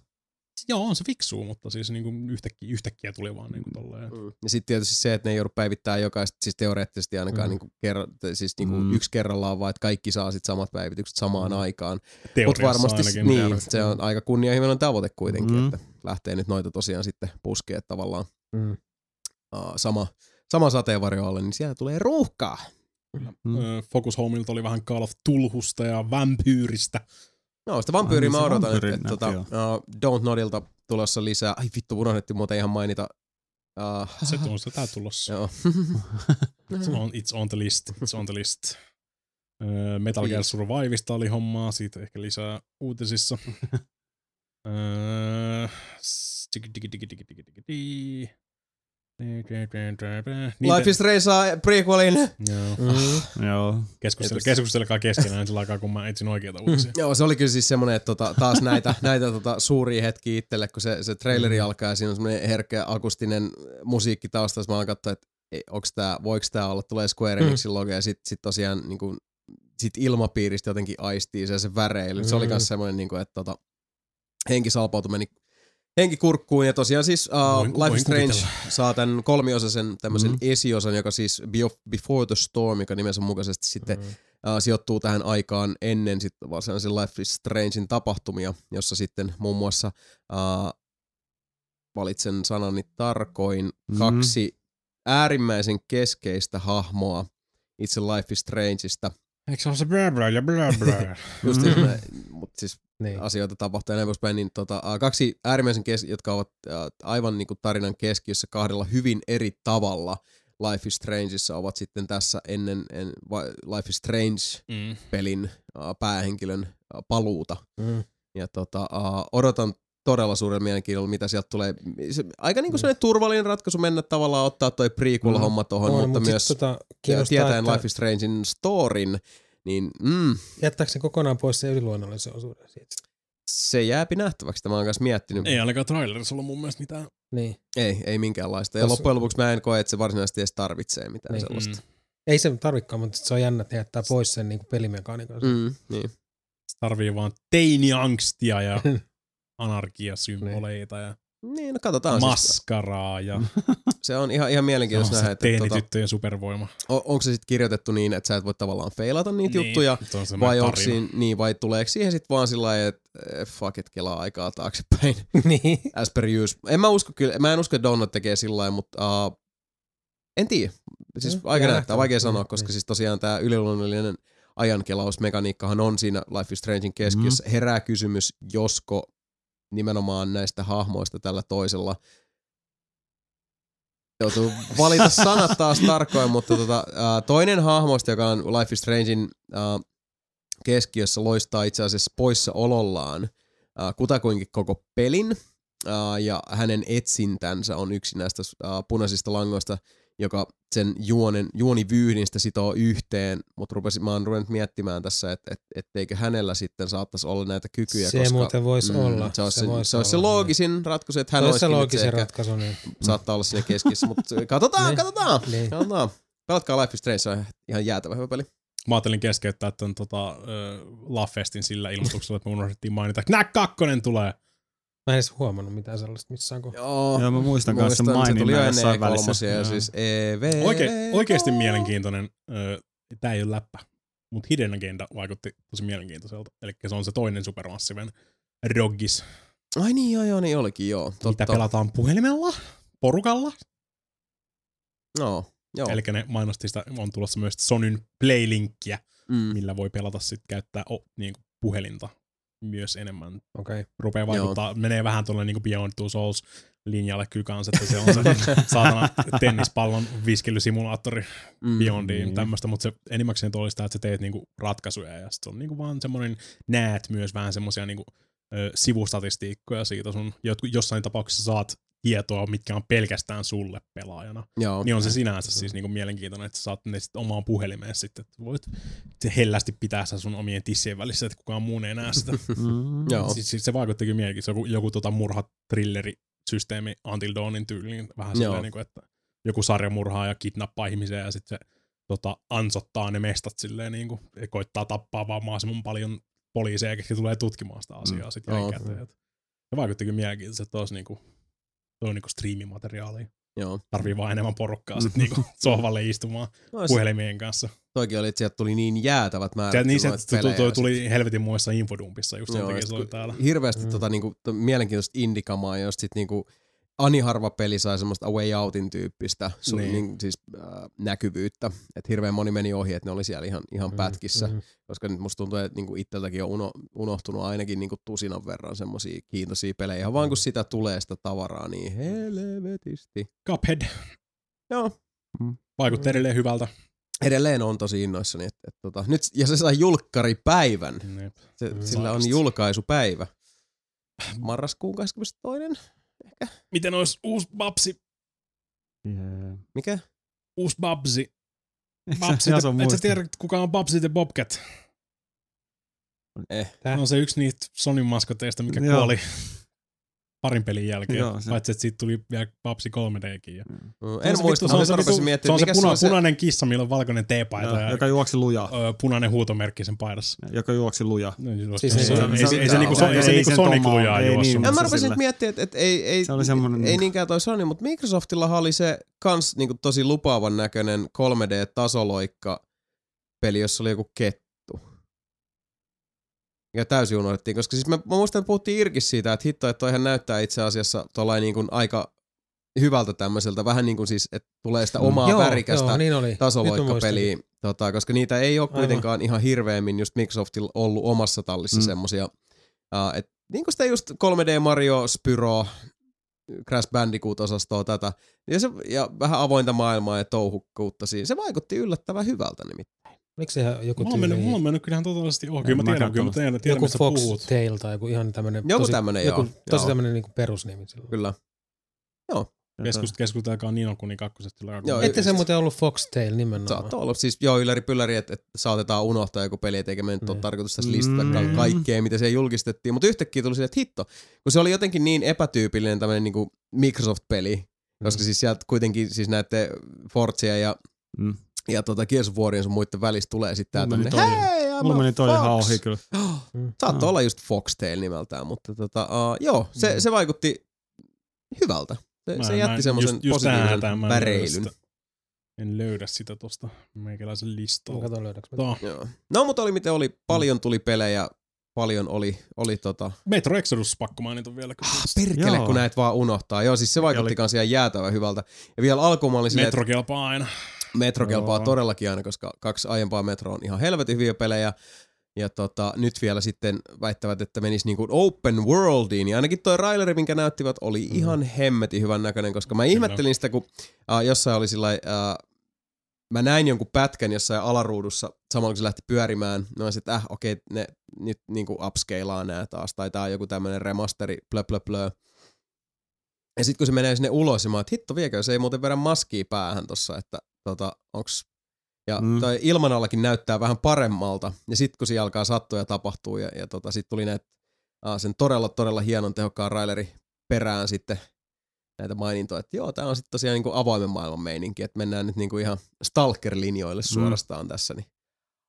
Joo, on se fiksuu, mutta siis niinku yhtäkkiä, yhtäkkiä tuli vaan niinku tolleen. Mm. Ja sitten tietysti se, että ne ei joudu päivittämään jokaista, siis teoreettisesti ainakaan Mm. mm. niinku kerro, siis niinku Mm. mm. yksi kerrallaan, vaan että kaikki saa sit samat päivitykset samaan Mm. aikaan. Mutta varmasti niin, se on aika kunnianhimoinen tavoite kuitenkin, Mm. mm. että lähtee nyt noita tosiaan sitten puskee tavallaan Mm. uh, sama, sama sateenvarjo alle, niin siellä tulee ruuhkaa. Mm. Ö, Focus Homeilta oli vähän Call of Tulhusta ja Vampyyristä. No, sitä vampyyriä Ai, mä se odotan, että, näytti, tota, uh, Don't Nodilta tulossa lisää. Ai vittu, unohdettiin muuten ihan mainita. Uh, Se on tää tulossa. Joo. It's on, it's on the list. It's on the list. Öö, Metal Gear Survivesta oli hommaa, siitä ehkä lisää uutisissa. Öö, Life is Strange saa prequelin. Joo. Mm. Joo. Keskustele, keskustelkaa keskenään sillä aikaa, kun mä etsin oikeita uutisia. Joo, se oli kyllä siis semmoinen, että tota, taas näitä, näitä tota, suuria hetkiä itselle, kun se, se traileri alkaa ja siinä on semmoinen herkkä akustinen musiikki taustassa. Mä aloin katsoa, että onks tää, voiko tämä olla, tulee Square Enixin logo ja sitten sit tosiaan niin kuin, sit ilmapiiristä jotenkin aistii se, se väreily. Se oli Mm. myös semmoinen, niin kuin, että tota, henki salpautui, meni henki kurkkuun ja tosiaan siis uh, Voin- Life voin is Strange kuvitella. saa tämän kolmiosaisen tämmöisen Mm. esiosan, joka siis Be- Before the Storm, joka nimensä mukaisesti sitten Mm. uh, sijoittuu tähän aikaan ennen sitten varsinaisen Life is Strangein tapahtumia, jossa sitten muun muassa uh, valitsen sanani tarkoin Mhm. kaksi äärimmäisen keskeistä hahmoa itse Life is Strangeista. Eikö se ole se bla bla ja bla bla? Just mm. mutta siis Niin. asioita tapahtuu ja näin poispäin, niin tota, kaksi äärimmäisen kes- jotka ovat aivan niin kuin tarinan keskiössä kahdella hyvin eri tavalla Life is Strangeissa ovat sitten tässä ennen en, Life is Strange-pelin Mm. päähenkilön paluuta. Mm. Ja tota, odotan todella suurella mielenkiinnolla, mitä sieltä tulee. Se, aika niin kuin sellainen turvallinen ratkaisu mennä tavallaan ottaa toi prequel-homma tohon, On, mutta mut myös tota, tietäen että Life is Strangein storin, niin mm, jättääkö se kokonaan pois se yliluonnollisen osuuden siitä? se jääpi nähtäväksi. Tämä on myös miettinyt. Ei ainakaan trailerissa ollut mun mielestä mitään. Niin. Ei, ei minkäänlaista. Ja Tossa- loppujen lopuksi mä en koe, että se varsinaisesti edes tarvitsee mitään Niin. sellaista. Mm. Ei se tarvikaan, mutta se on jännä, että jättää pois sen niin pelimekaniikan. Mm. Mm, niin. Se tarvii vaan teiniangstia ja anarkiasymboleita ja niin, no katsotaan. Siis, maskaraa ja se on ihan, ihan no, mielenkiintoista nähdä, se että tota, teinityttöjen supervoima. on, onko se sitten kirjoitettu niin, että sä et voi tavallaan feilata niitä niin, juttuja, on vai, onko siinä, niin, vai tuleeko siihen sitten vaan sillä lailla, että eh, fuck it, kelaa aikaa taaksepäin. niin. As per use. En mä usko kyllä, mä en usko, että Donut tekee sillä lailla, mutta uh, en tiedä. Siis Mm, aika näyttää, vaikea sanoa, Mm, koska niin. siis tosiaan tämä yliluonnollinen ajankelausmekaniikkahan on siinä Life is Strangein keskiössä. Mm. Herää kysymys, josko nimenomaan näistä hahmoista tällä toisella joutuu valita sanat taas tarkoin, mutta tota, ää, toinen hahmoista, joka on Life is Strangein ää, keskiössä, loistaa itse asiassa poissaolollaan ää, kutakuinkin koko pelin, ää, ja hänen etsintänsä on yksi näistä ää, punaisista langoista, joka sen juonen, juonivyyhdistä sitoo yhteen, mutta rupesin, mä oon ruvennut miettimään tässä, että et, etteikö hänellä sitten saattaisi olla näitä kykyjä. Se koska, muuten voisi olla. Se olisi se, voisi se, olisi se olla, loogisin ratkaisu, että hän Se olisi se ehkä loogisin ratkaisu, niin. saattaa olla siinä keskissä, mutta katsotaan, Niin. katsotaan, Niin. katsotaan. Pelatkaa Life is Strange, se on ihan jäätävä hyvä peli. Mä ajattelin keskeyttää tämän tota, äh, Laffestin sillä ilmoituksella, että me unohdettiin mainita, että nää kakkonen tulee. Mä en edes huomannut mitään sellaista missään kohtaa. Joo, Joo, mä muistan kanssa muistan, se tuli maininnan jo ennen jossain välissä. E3 ja siis EV. Oike, oikeasti mielenkiintoinen. Ö, tää ei ole läppä, mutta Hidden Agenda vaikutti tosi mielenkiintoiselta. Eli se on se toinen Supermassiven Roggis, Ai niin, joo, joo, niin olikin, joo. mitä Totta. pelataan puhelimella, porukalla. No, joo. Eli ne mainosti sitä, on tulossa myös Sonyn Playlinkkiä, mm. millä voi pelata sitten käyttää o, niin kuin puhelinta myös enemmän. Okei. Okay. Rupeaa vaikuttaa, menee vähän tuolle niin Beyond Two Souls linjalle kyllä kanssa, että se on se saatana tennispallon viskelysimulaattori mm. Beyondiin Niin. tämmöistä, mutta se enimmäkseen oli sitä, että sä teet niinku ratkaisuja ja sit se on niinku vaan semmoinen, näet myös vähän semmoisia niinku, sivustatistiikkoja siitä sun, jotku- jossain tapauksessa saat tietoa, mitkä on pelkästään sulle pelaajana. Joo. Niin on se sinänsä siis niinku mielenkiintoinen, että sä saat ne sitten omaan puhelimeen sitten, että voit se hellästi pitää sitä sun omien tissien välissä, että kukaan muu ei näe sitä. Mm. Joo. siis, siis se vaikutti kyllä mielenkiintoista, joku, joku tota murhatrilleri systeemi Until Dawnin tyyliin, vähän Joo. silleen, niin kuin, että joku sarjamurhaa ja kidnappaa ihmisiä ja sitten se tota, ansottaa ne mestat silleen, niin kuin, ja koittaa tappaa vaan mahdollisimman paljon poliiseja, ketkä tulee tutkimaan sitä asiaa mm. sitten jälkikäteen. Se vaikutti kyllä mielenkiintoista, että olisi niinku, toi on niinku striimimateriaalia. Joo. Tarvii vaan enemmän porukkaa sitten niinku sohvalle istumaan No, se, puhelimien kanssa. toikin oli, että sieltä tuli niin jäätävät määrät. Ja niin se, pelejä tuli, ja tuli helvetin muissa infodumpissa just sen Joo, takia et se oli täällä. Hirveästi Mm. tota, niinku, to, mielenkiintoista indikamaa, josta sit niinku, ani harva peli sai semmoista A Way Outin tyyppistä su, Niin. niin. Siis, äh, näkyvyyttä. Et hirveän moni meni ohi, että ne oli siellä ihan, ihan Mm, pätkissä. mm. Koska nyt musta tuntuu, että niinku itseltäkin on uno, unohtunut ainakin niinku tusinan verran semmoisia kiintoisia pelejä. Ihan vaan kun sitä tulee sitä tavaraa, niin helvetisti. Cuphead Joo, vaikutti edelleen hyvältä. edelleen on tosi innoissani. Et, et, tota, nyt, ja se sai julkkaripäivän. Jep. Se, Mm. sillä on julkaisupäivä. Marraskuun 22. Miten olisi uusi Babsi? Yeah. Mikä? Uusi Babsi. Babsi, et, sä tiedä, kuka on Babsi the Bobcat? Eh. Tää? No se yksi niistä Sonyn maskoteista, mikä Joo. kuoli parin pelin jälkeen. Joo, se- Paitsi, että siitä tuli vielä Babsi 3Dkin. Ja... Mm, Se on En se muista, vittu- se on se, rupesin miettimään, se on se, mikä puna, se on se... punainen kissa, millä on valkoinen teepaita Joo, ja joka juoksi lujaa. ö, punainen huutomerkki sen paidassa. Joka juoksi lujaa. No, siis Siis ei, ei- se, ei, se- se, ei se, niinku, se- ei se niinku Sonic lujaa ei juossut. niin, Ja mä se rupesin nyt miettimään, että et ei, ei, Se ei niinku- niinkään toi Sony, mutta Microsoftilla oli se kans niinku tosi lupaavan näköinen 3D-tasoloikka peli, jossa oli joku kettu. Ja täysin unohdettiin, koska siis mä, mä muistan, että puhuttiin Irkis siitä, että hitto, että toihan näyttää itse asiassa tuollain niin kuin aika hyvältä tämmöiseltä, vähän niin kuin siis, että tulee sitä omaa Mm. joo, värikästä joo, niin oli. Tasoloikkapeliä, tota, koska niitä ei ole Aivan. kuitenkaan ihan hirveämmin just Microsoftilla ollut omassa tallissa Mm. mm. semmosia, uh, että niin kuin sitä just 3D Mario, Spyro, Crash Bandicoot-osastoa tätä, ja, se, ja vähän avointa maailmaa ja touhukkuutta siinä. Se vaikutti yllättävän hyvältä nimittäin. Oliko se ihan joku Mulla on, mennyt, tyyli, mulla on mennyt kyllähän totaalisesti ohi. Mä mä tiedän, kyllä mä tiedän, tiedän joku mistä Fox puhut. Tale tai joku ihan tämmönen, Joku tosi, tämmönen, joku, joo. tosi joo. tämmönen niinku perusnimi silloin. Kyllä. Keskust, keskustelkaa Nino Kuni kakkosesta. Joo, Ette se muuten ollut Fox Tale nimenomaan. Saattoi olla. Siis joo, ylläri pylläri, että, että saatetaan unohtaa joku peli, et eikä me nyt ole Niin. tarkoitus tässä listata Mm. ka- kaikkea, mitä siellä julkistettiin. Mutta yhtäkkiä tuli silleen, että hitto, kun se oli jotenkin niin epätyypillinen tämmöinen niin Microsoft-peli, koska Mm. siis sieltä kuitenkin siis näette Forzia ja, Mm. Ja tota Gears of Warin sun muiden välissä tulee sitten tää Mulla tämmönen, hei, Mulla meni toi ihan Fox." ohi kyllä. Mm. Saattoi Ah. olla just Foxtail nimeltään, mutta tota, uh, joo, se, Mm. se vaikutti hyvältä. Se, Mä- se jätti en- semmoisen positiivisen löydä väreilyn. sitä. En löydä sitä tosta meikäläisen Mä listalta. katson löydäks mä. Joo. No, mutta oli miten oli. Paljon tuli pelejä, paljon oli, oli tota... Metro Exodus pakko mainita vielä. kun Ah, perkele, Joo. kun näet vaan unohtaa. Joo, siis se vaikutti oli- kans ihan jäätävän hyvältä. Ja vielä alkuun mä olin silleen, Metro kelpaa aina. Metro kelpaa Joo. todellakin aina, koska kaksi aiempaa Metro on ihan helvetin hyviä pelejä. Ja tota, nyt vielä sitten väittävät, että menisi niinku open worldiin. Ja ainakin toi raileri, minkä näyttivät, oli Mm. ihan hemmetin hyvän näköinen, koska mä ihmettelin sitä, kun äh, jossain oli sillä äh, mä näin jonkun pätkän jossain alaruudussa samalla kun se lähti pyörimään. Mä olisin, että äh, okei, ne nyt niinku upscalaa nää taas, tai tää on joku tämmönen remasteri, plö plö plö. Ja sitten kun se menee sinne ulos, ja mä oon, että hitto viekö, se ei muuten vedä maskia päähän tossa, että tota, onks... Ja Mm. mm. toi ilman allakin näyttää vähän paremmalta. Ja sitten kun se alkaa sattua ja tapahtuu, ja, ja tota, sitten tuli näitä sen todella, todella hienon tehokkaan raileri perään sitten näitä mainintoja, että joo, tää on sitten tosiaan niinku avoimen maailman meininki, että mennään nyt niinku ihan Stalker-linjoille suorastaan mm. tässä, niin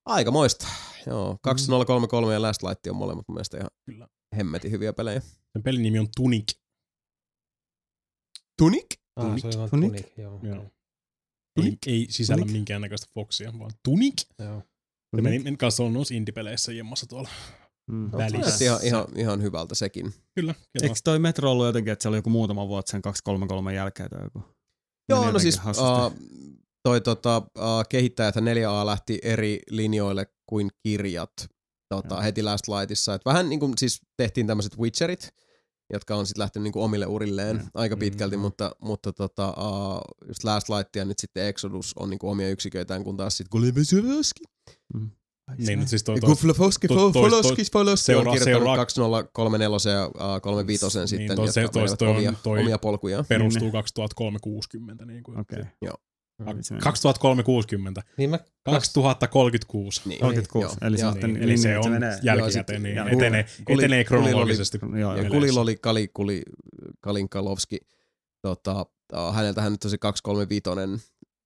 aika moista. Joo, 2033 ja Last Light on molemmat mun mielestä ihan Kyllä. hemmetin hyviä pelejä. Sen pelin nimi on Tunic. Tunic? Ah, se oli vaan Tunic? Tunic, joo. Joo. Ei, ei sisällä Tunic? minkäännäköistä Foxia, vaan Tunic. Joo. Se meni, meni kanssa on noissa indie-peleissä jemmassa tuolla. Mm. Välissä. Näytti ihan, ihan, ihan hyvältä sekin. Kyllä. kyllä. Eikö toi Metro ollut jotenkin, että se oli joku muutama vuotta sen 233 jälkeen tai joku? Joo, Meni no siis uh, toi tota, uh, kehittäjät 4A lähti eri linjoille kuin kirjat tota, Joo. heti Last Lightissa. Et vähän niin kuin siis tehtiin tämmöiset Witcherit, jotka on sitten lähtenyt niin kuin omille urilleen Mm. aika pitkälti, Mm. mutta, mutta tota, uh, just Last Light ja nyt sitten Exodus on niin kuin omia yksiköitään, kun taas sitten Kulevesevski. Niin, mutta siis toi, toi, Kuflefowski, toi- toi- Foloski, Foloski on kirjoittanut seuraa- 2034 ja uh, 35 Niin, sitten, toi- se- jotka toi- toi on- omia, toi- omia polkuja. perustuu 2360. Niin kuin, Okei. Joo. Se meni. 2360. Niin mä 2036. Niin, 36. joo. Eli on sitten Niin, eli se on jälkikäteen, niin Joo, etenee, Kuli- etenee kronologisesti. Joo, Ja joo. Kulilla oli Kali, Kuli, Kalinkalovski. Tota, häneltähän nyt tosi 235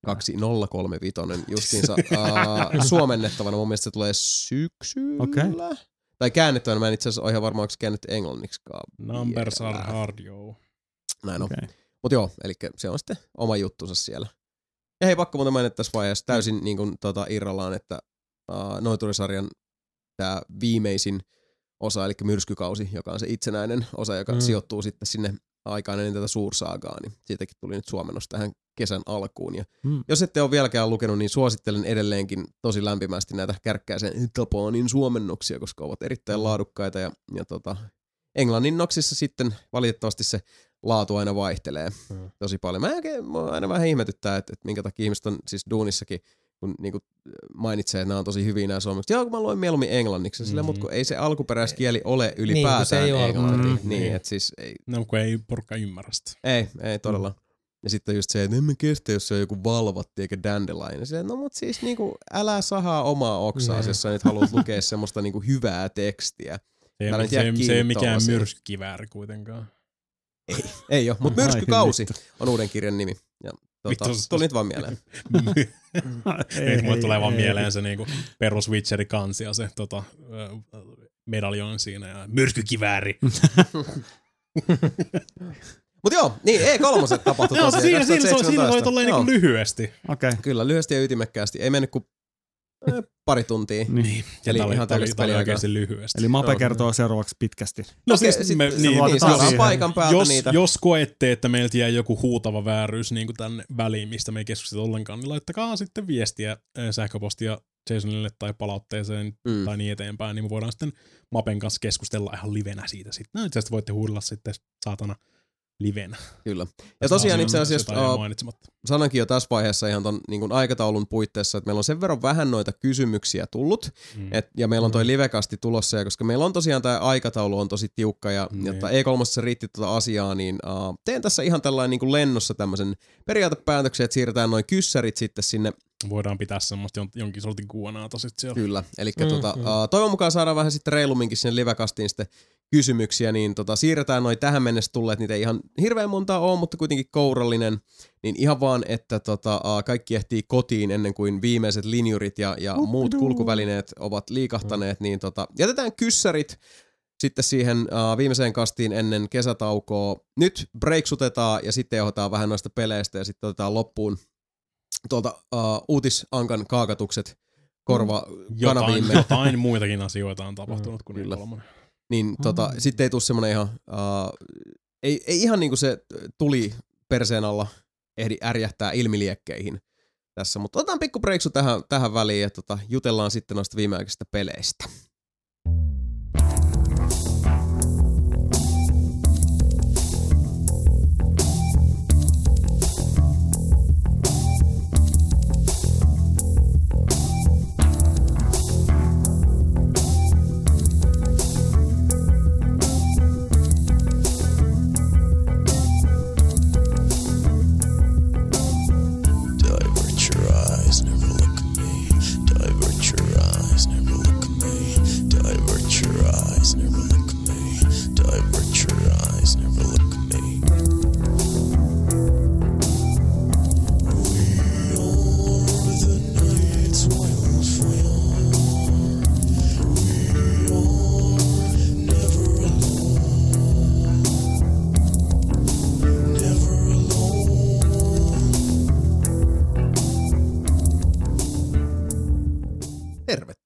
2035 justiinsa uh, suomennettavana. Mun mielestä se tulee syksyllä. Okei. Tai käännettävänä. Mä en itse asiassa ole ihan varma, onko se käännetty englanniksi. Numbers are hard, joo. Näin on. Okei. Mut joo, eli se on sitten oma juttunsa siellä. Ja hei, pakko muuten mainita tässä vaiheessa täysin niin kuin, tota, irrallaan, että uh, Noiturisarjan tämä viimeisin osa, eli myrskykausi, joka on se itsenäinen osa, joka Mm. mm. sijoittuu sitten sinne aikaan ennen tätä suursaagaa, niin siitäkin tuli nyt suomennos tähän kesän alkuun. Ja Mm. jos ette ole vieläkään lukenut, niin suosittelen edelleenkin tosi lämpimästi näitä kärkkäisen tapaanin suomennoksia, koska ovat erittäin laadukkaita ja, ja tota, englannin noksissa sitten valitettavasti se laatu aina vaihtelee Mm. tosi paljon. Mä oikein, mua aina vähän ihmetyttää, että, että minkä takia ihmiset on siis duunissakin, kun niinku mainitsee, että nämä on tosi hyviä nämä suomeksi. Joo, kun mä luen mieluummin englanniksi, mm. silleen, Mhm. mutta kun ei se alkuperäiskieli ole kun ylipäätään se ei englanti. alkuperäinen. Niin, Niin. että siis ei, No kun ei porukka ymmärrä sitä. ei, ei todella. Mm. Ja sitten just se, että emme kestä, jos se on joku valvatti eikä dandelion. Ja silleen, no mut siis niinku, älä sahaa omaa oksaa, Niin. jos sä nyt haluat lukea semmoista niinku hyvää tekstiä. Se ei, se, se ei ole mikään myrskykivääri kuitenkaan. Ei ole, mutta Myrskykausi on uuden kirjan nimi. Ja, tuota, Vittu, tuli nyt vaan mieleen. Ei, mulle tulee vaan ei. mieleen se niinku perus Witcherin kansi ja se tota, medaljon siinä ja myrskykivääri. Mutta joo, niin E3 tapahtui Joo, tosiaan siinä, siinä, se, 2017. siinä oli tolleen Joo, niinku lyhyesti. Okei. Kyllä, lyhyesti ja ytimekkäästi. Ei mennyt kuin pari tuntia. Niin. Eli Tää oli, ihan tää oli, oikeasti lyhyesti. Eli Mape Joo. kertoo seuraavaksi pitkästi. no Okei, siis me, niin, niin, saadaan jos, paikan päältä jos, niitä. jos koette, että meiltä jää joku huutava vääryys niin kuin tänne väliin, mistä me ei keskustella ollenkaan, niin laittakaa sitten viestiä ö, sähköpostia Jasonille tai palautteeseen Mm. tai niin eteenpäin, niin me voidaan sitten Mapen kanssa keskustella ihan livenä siitä sitten. No itse asiassa voitte huudella sitten saatana livenä. Kyllä. Ja tosiaan itse asiassa uh, sanoinkin jo tässä vaiheessa ihan ton niin aikataulun puitteissa, että meillä on sen verran vähän noita kysymyksiä tullut, Mm. et, ja meillä on toi livekasti tulossa, ja koska meillä on tosiaan tämä aikataulu on tosi tiukka, ja Niin. jotta E3 riitti tuota asiaa, niin uh, teen tässä ihan tällainen niin kuin lennossa tämmöisen periaatepäätöksen, että siirretään noin kyssärit sitten sinne Voidaan pitää semmoista jon- jonkin sortin kuonaata sitten siellä. Kyllä, eli Mm, mm, tota, mm. uh, toivon mukaan saadaan vähän sitten reilumminkin sinne livekastiin sitten kysymyksiä, niin tota, siirretään noin tähän mennessä tulleet, niitä ei ihan hirveän montaa ole, mutta kuitenkin kourallinen, niin ihan vaan, että tota, kaikki ehtii kotiin ennen kuin viimeiset linjurit ja, ja muut kulkuvälineet ovat liikahtaneet, niin tota, jätetään kyssärit sitten siihen uh, viimeiseen kastiin ennen kesätaukoa. Nyt breaksutetaan ja sitten johdetaan vähän noista peleistä ja sitten otetaan loppuun tuolta uh, uutisankan kaakatukset korva Jotain, kanaviimme. jotain muitakin asioita on tapahtunut kuin Kyllä. kolmonen. Niin tota, Mm. sitten ei tule semmoinen ihan, uh, ei, ei ihan niinku se tuli perseen alla ehdi ärjähtää ilmiliekkeihin. tässä. Mutta otetaan pikku breiksu tähän, tähän väliin ja tota, jutellaan sitten noista viimeaikaisista peleistä.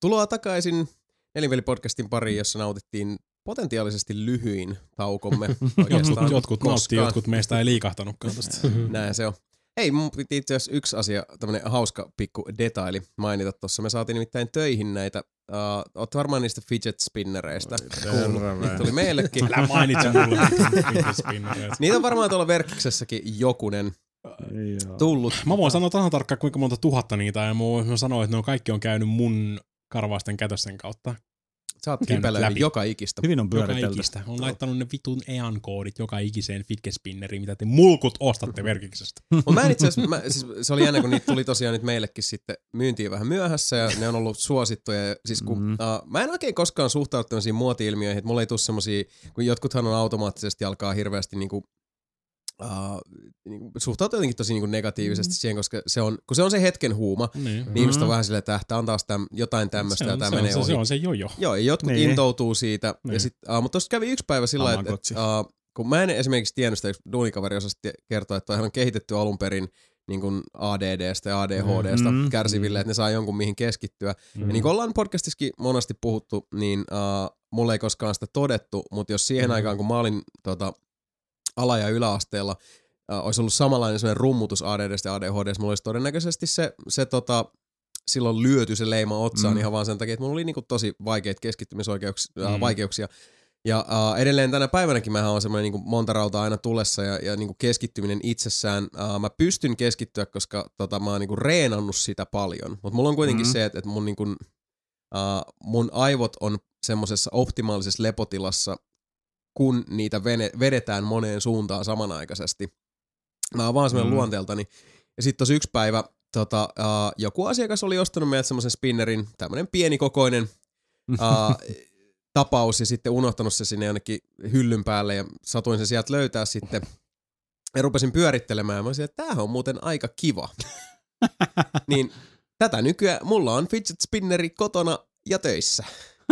Tervetuloa takaisin Nelinveli-podcastin pariin, jossa nautittiin potentiaalisesti lyhyin taukomme. Jotkut, oikeastaan jotkut nautti, jotkut meistä ei liikahtanutkaan tästä. Näin se on. Hei, mun piti itse asiassa yksi asia, tämmönen hauska pikku detaili mainita tuossa. Me saatiin nimittäin töihin näitä, uh, oot varmaan niistä fidget spinnereistä kuullut. Niitä tuli meillekin. Älä mainitse mulle. Niitä on varmaan tuolla verkkiksessäkin jokunen tullut. Mä voin sanoa tasan tarkkaan, kuinka monta tuhatta niitä, ja mä voin sanoa, että ne on kaikki on käynyt mun karvaisten kätösten kautta. Sä oot läpi. joka ikistä. Hyvin on Joka pyöritelty. ikistä. On laittanut ne vitun EAN-koodit joka ikiseen fitkespinneriin, mitä te mulkut ostatte verkiksestä. Mutta mä en itse asiassa, mä, siis se oli jännä, kun niitä tuli tosiaan nyt meillekin sitten myyntiin vähän myöhässä ja ne on ollut suosittuja. Ja Siis kun, Mm. mm. uh, mä en oikein koskaan suhtaudu tämmöisiin muoti-ilmiöihin, että mulla ei tule semmosia, kun jotkuthan on automaattisesti alkaa hirveästi niinku, uh, niinku, suhtautua jotenkin tosi niinku negatiivisesti mm. siihen, koska se on, kun se on se hetken huuma, Niin. niin ihmiset on vähän silleen, että tää on taas täm, jotain tämmöistä ja se, menee on, se, ohi. se on se jojo. Joo, ja jotkut Niin. niin. intoutuu siitä. Niin. Ja sit, uh, mutta tuossa kävi yksi päivä sillä että et, uh, kun mä en esimerkiksi tiennyt sitä, yksi duunikaveri osasi kertoa, että on kehitetty alun perin niin kuin ADDstä ja ADHDsta Mm. kärsiville, että ne saa jonkun mihin keskittyä. Mm. Ja niin kuin ollaan podcastissakin monesti puhuttu, niin uh, mulle ei koskaan sitä todettu, mutta jos siihen Mm. aikaan, kun mä olin tota, ala- ja yläasteella, uh, olisi ollut samanlainen sellainen rummutus ADDstä ja ADHDstä, mulla olisi todennäköisesti se, se tota, silloin lyöty se leima otsaan Mm. ihan vaan sen takia, että mulla oli niinku tosi vaikeita keskittymisoikeuksia, Mm. mm. vaikeuksia. Ja uh, edelleen tänä päivänäkin mä on semmoinen niinku monta rautaa aina tulessa ja, ja niinku keskittyminen itsessään. Uh, mä pystyn keskittyä, koska tota, mä oon niinku reenannut sitä paljon. Mutta mulla on kuitenkin Mm. se, että, että mun, niinku, uh, mun aivot on semmoisessa optimaalisessa lepotilassa, kun niitä vene, vedetään moneen suuntaan samanaikaisesti. Mä oon vaan semmoinen Mm. mm. luonteeltani. Ja sitten tosi yksi päivä tota, uh, joku asiakas oli ostanut meiltä semmoisen spinnerin, tämmöinen pienikokoinen uh, tapaus ja sitten unohtanut se sinne jonnekin hyllyn päälle ja satuin se sieltä löytää sitten. Ja rupesin pyörittelemään ja mä olisin, että tämähän on muuten aika kiva. niin tätä nykyään, mulla on fidget spinneri kotona ja töissä.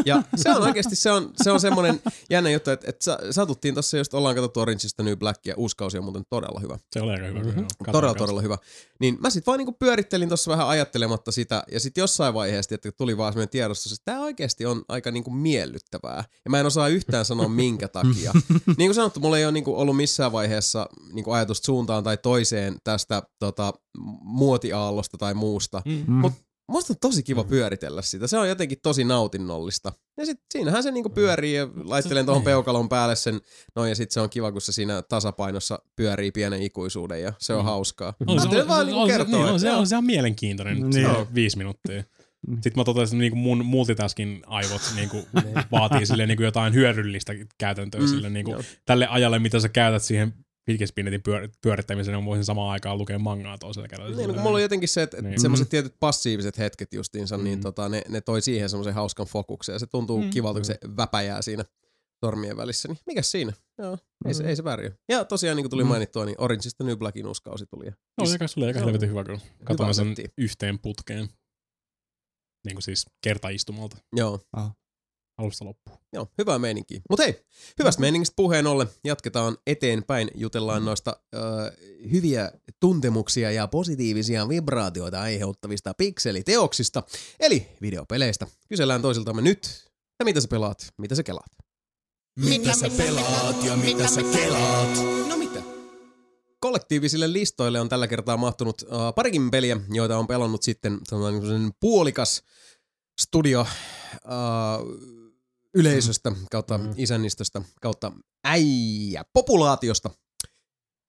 Ja se on oikeasti, se on, se on semmoinen jännä juttu, että, että sa- satuttiin tossa just, ollaan katsottu Orange is the New Black ja uusi kausi on muuten todella hyvä. Se oli aika hyvä. Mhm. Mm-hmm. Todella, todella hyvä. Niin mä sit vaan niinku pyörittelin tuossa vähän ajattelematta sitä, ja sitten jossain vaiheessa että tuli vaan semmoinen tiedostus, että tämä oikeasti on aika niinku miellyttävää. Ja mä en osaa yhtään sanoa minkä takia. niin kuin sanottu, mulla ei ole niinku ollut missään vaiheessa niinku ajatusta suuntaan tai toiseen tästä tota, muotiaallosta tai muusta. Mm. Mm. Musta on tosi kiva pyöritellä sitä. Se on jotenkin tosi nautinnollista. Ja sit siinähän se niinku pyörii ja laittelen tuohon niin. peukalon päälle sen noin ja sit se on kiva, kun se siinä tasapainossa pyörii pienen ikuisuuden ja se on Mm. hauskaa. On se, on, vaan on, niinku kertoa, niin, on, että se, on, se on mielenkiintoinen Niin. niin. Viisi minuuttia. Mm. Sitten mä totesin, että niinku mun multitaskin aivot niinku vaatii sille niinku jotain hyödyllistä käytäntöä Mm, sille niinku tälle ajalle, mitä sä käytät siihen Fidget-spinnetin pyör- pyörittämiseen, niin voisin samaan aikaan lukea mangaa toisella kädellä. Niin, no, kun mulla on jotenkin se, että Niin. semmoiset tietyt passiiviset hetket justiinsa, mm. niin Mm. tota, ne, ne toi siihen semmoisen hauskan fokuksen ja se tuntuu Mm. mm. kivalta, kun se väpäjää siinä sormien välissä. Niin mikäs siinä? Joo, ei, se, ei se väärin ole. Ja tosiaan, niin kuin tuli Mm. mainittua, niin Orange is the New Blackin uusi kausi tuli. Ja No, se oli aika helvetin hyvä kyllä. Katoin sen yhteen putkeen. Niin kuin siis kertaistumalta Joo, alusta loppuun. joo, hyvää meininkiä. Mutta hei, hyvästä meiningistä puheen ollen jatketaan eteenpäin. Jutellaan noista ö, hyviä tuntemuksia ja positiivisia vibraatioita aiheuttavista pikseliteoksista, eli videopeleistä. Kysellään toisiltamme nyt, ja mitä sä pelaat, mitä sä kelaat. Mitä sä pelaat ja mitä sä kelaat? No mitä? kollektiivisille listoille on tällä kertaa mahtunut uh, parikin peliä, joita on pelannut sitten sanotaan puolikas studio uh, yleisöstä kautta mm. isännistöstä kautta äijä populaatiosta.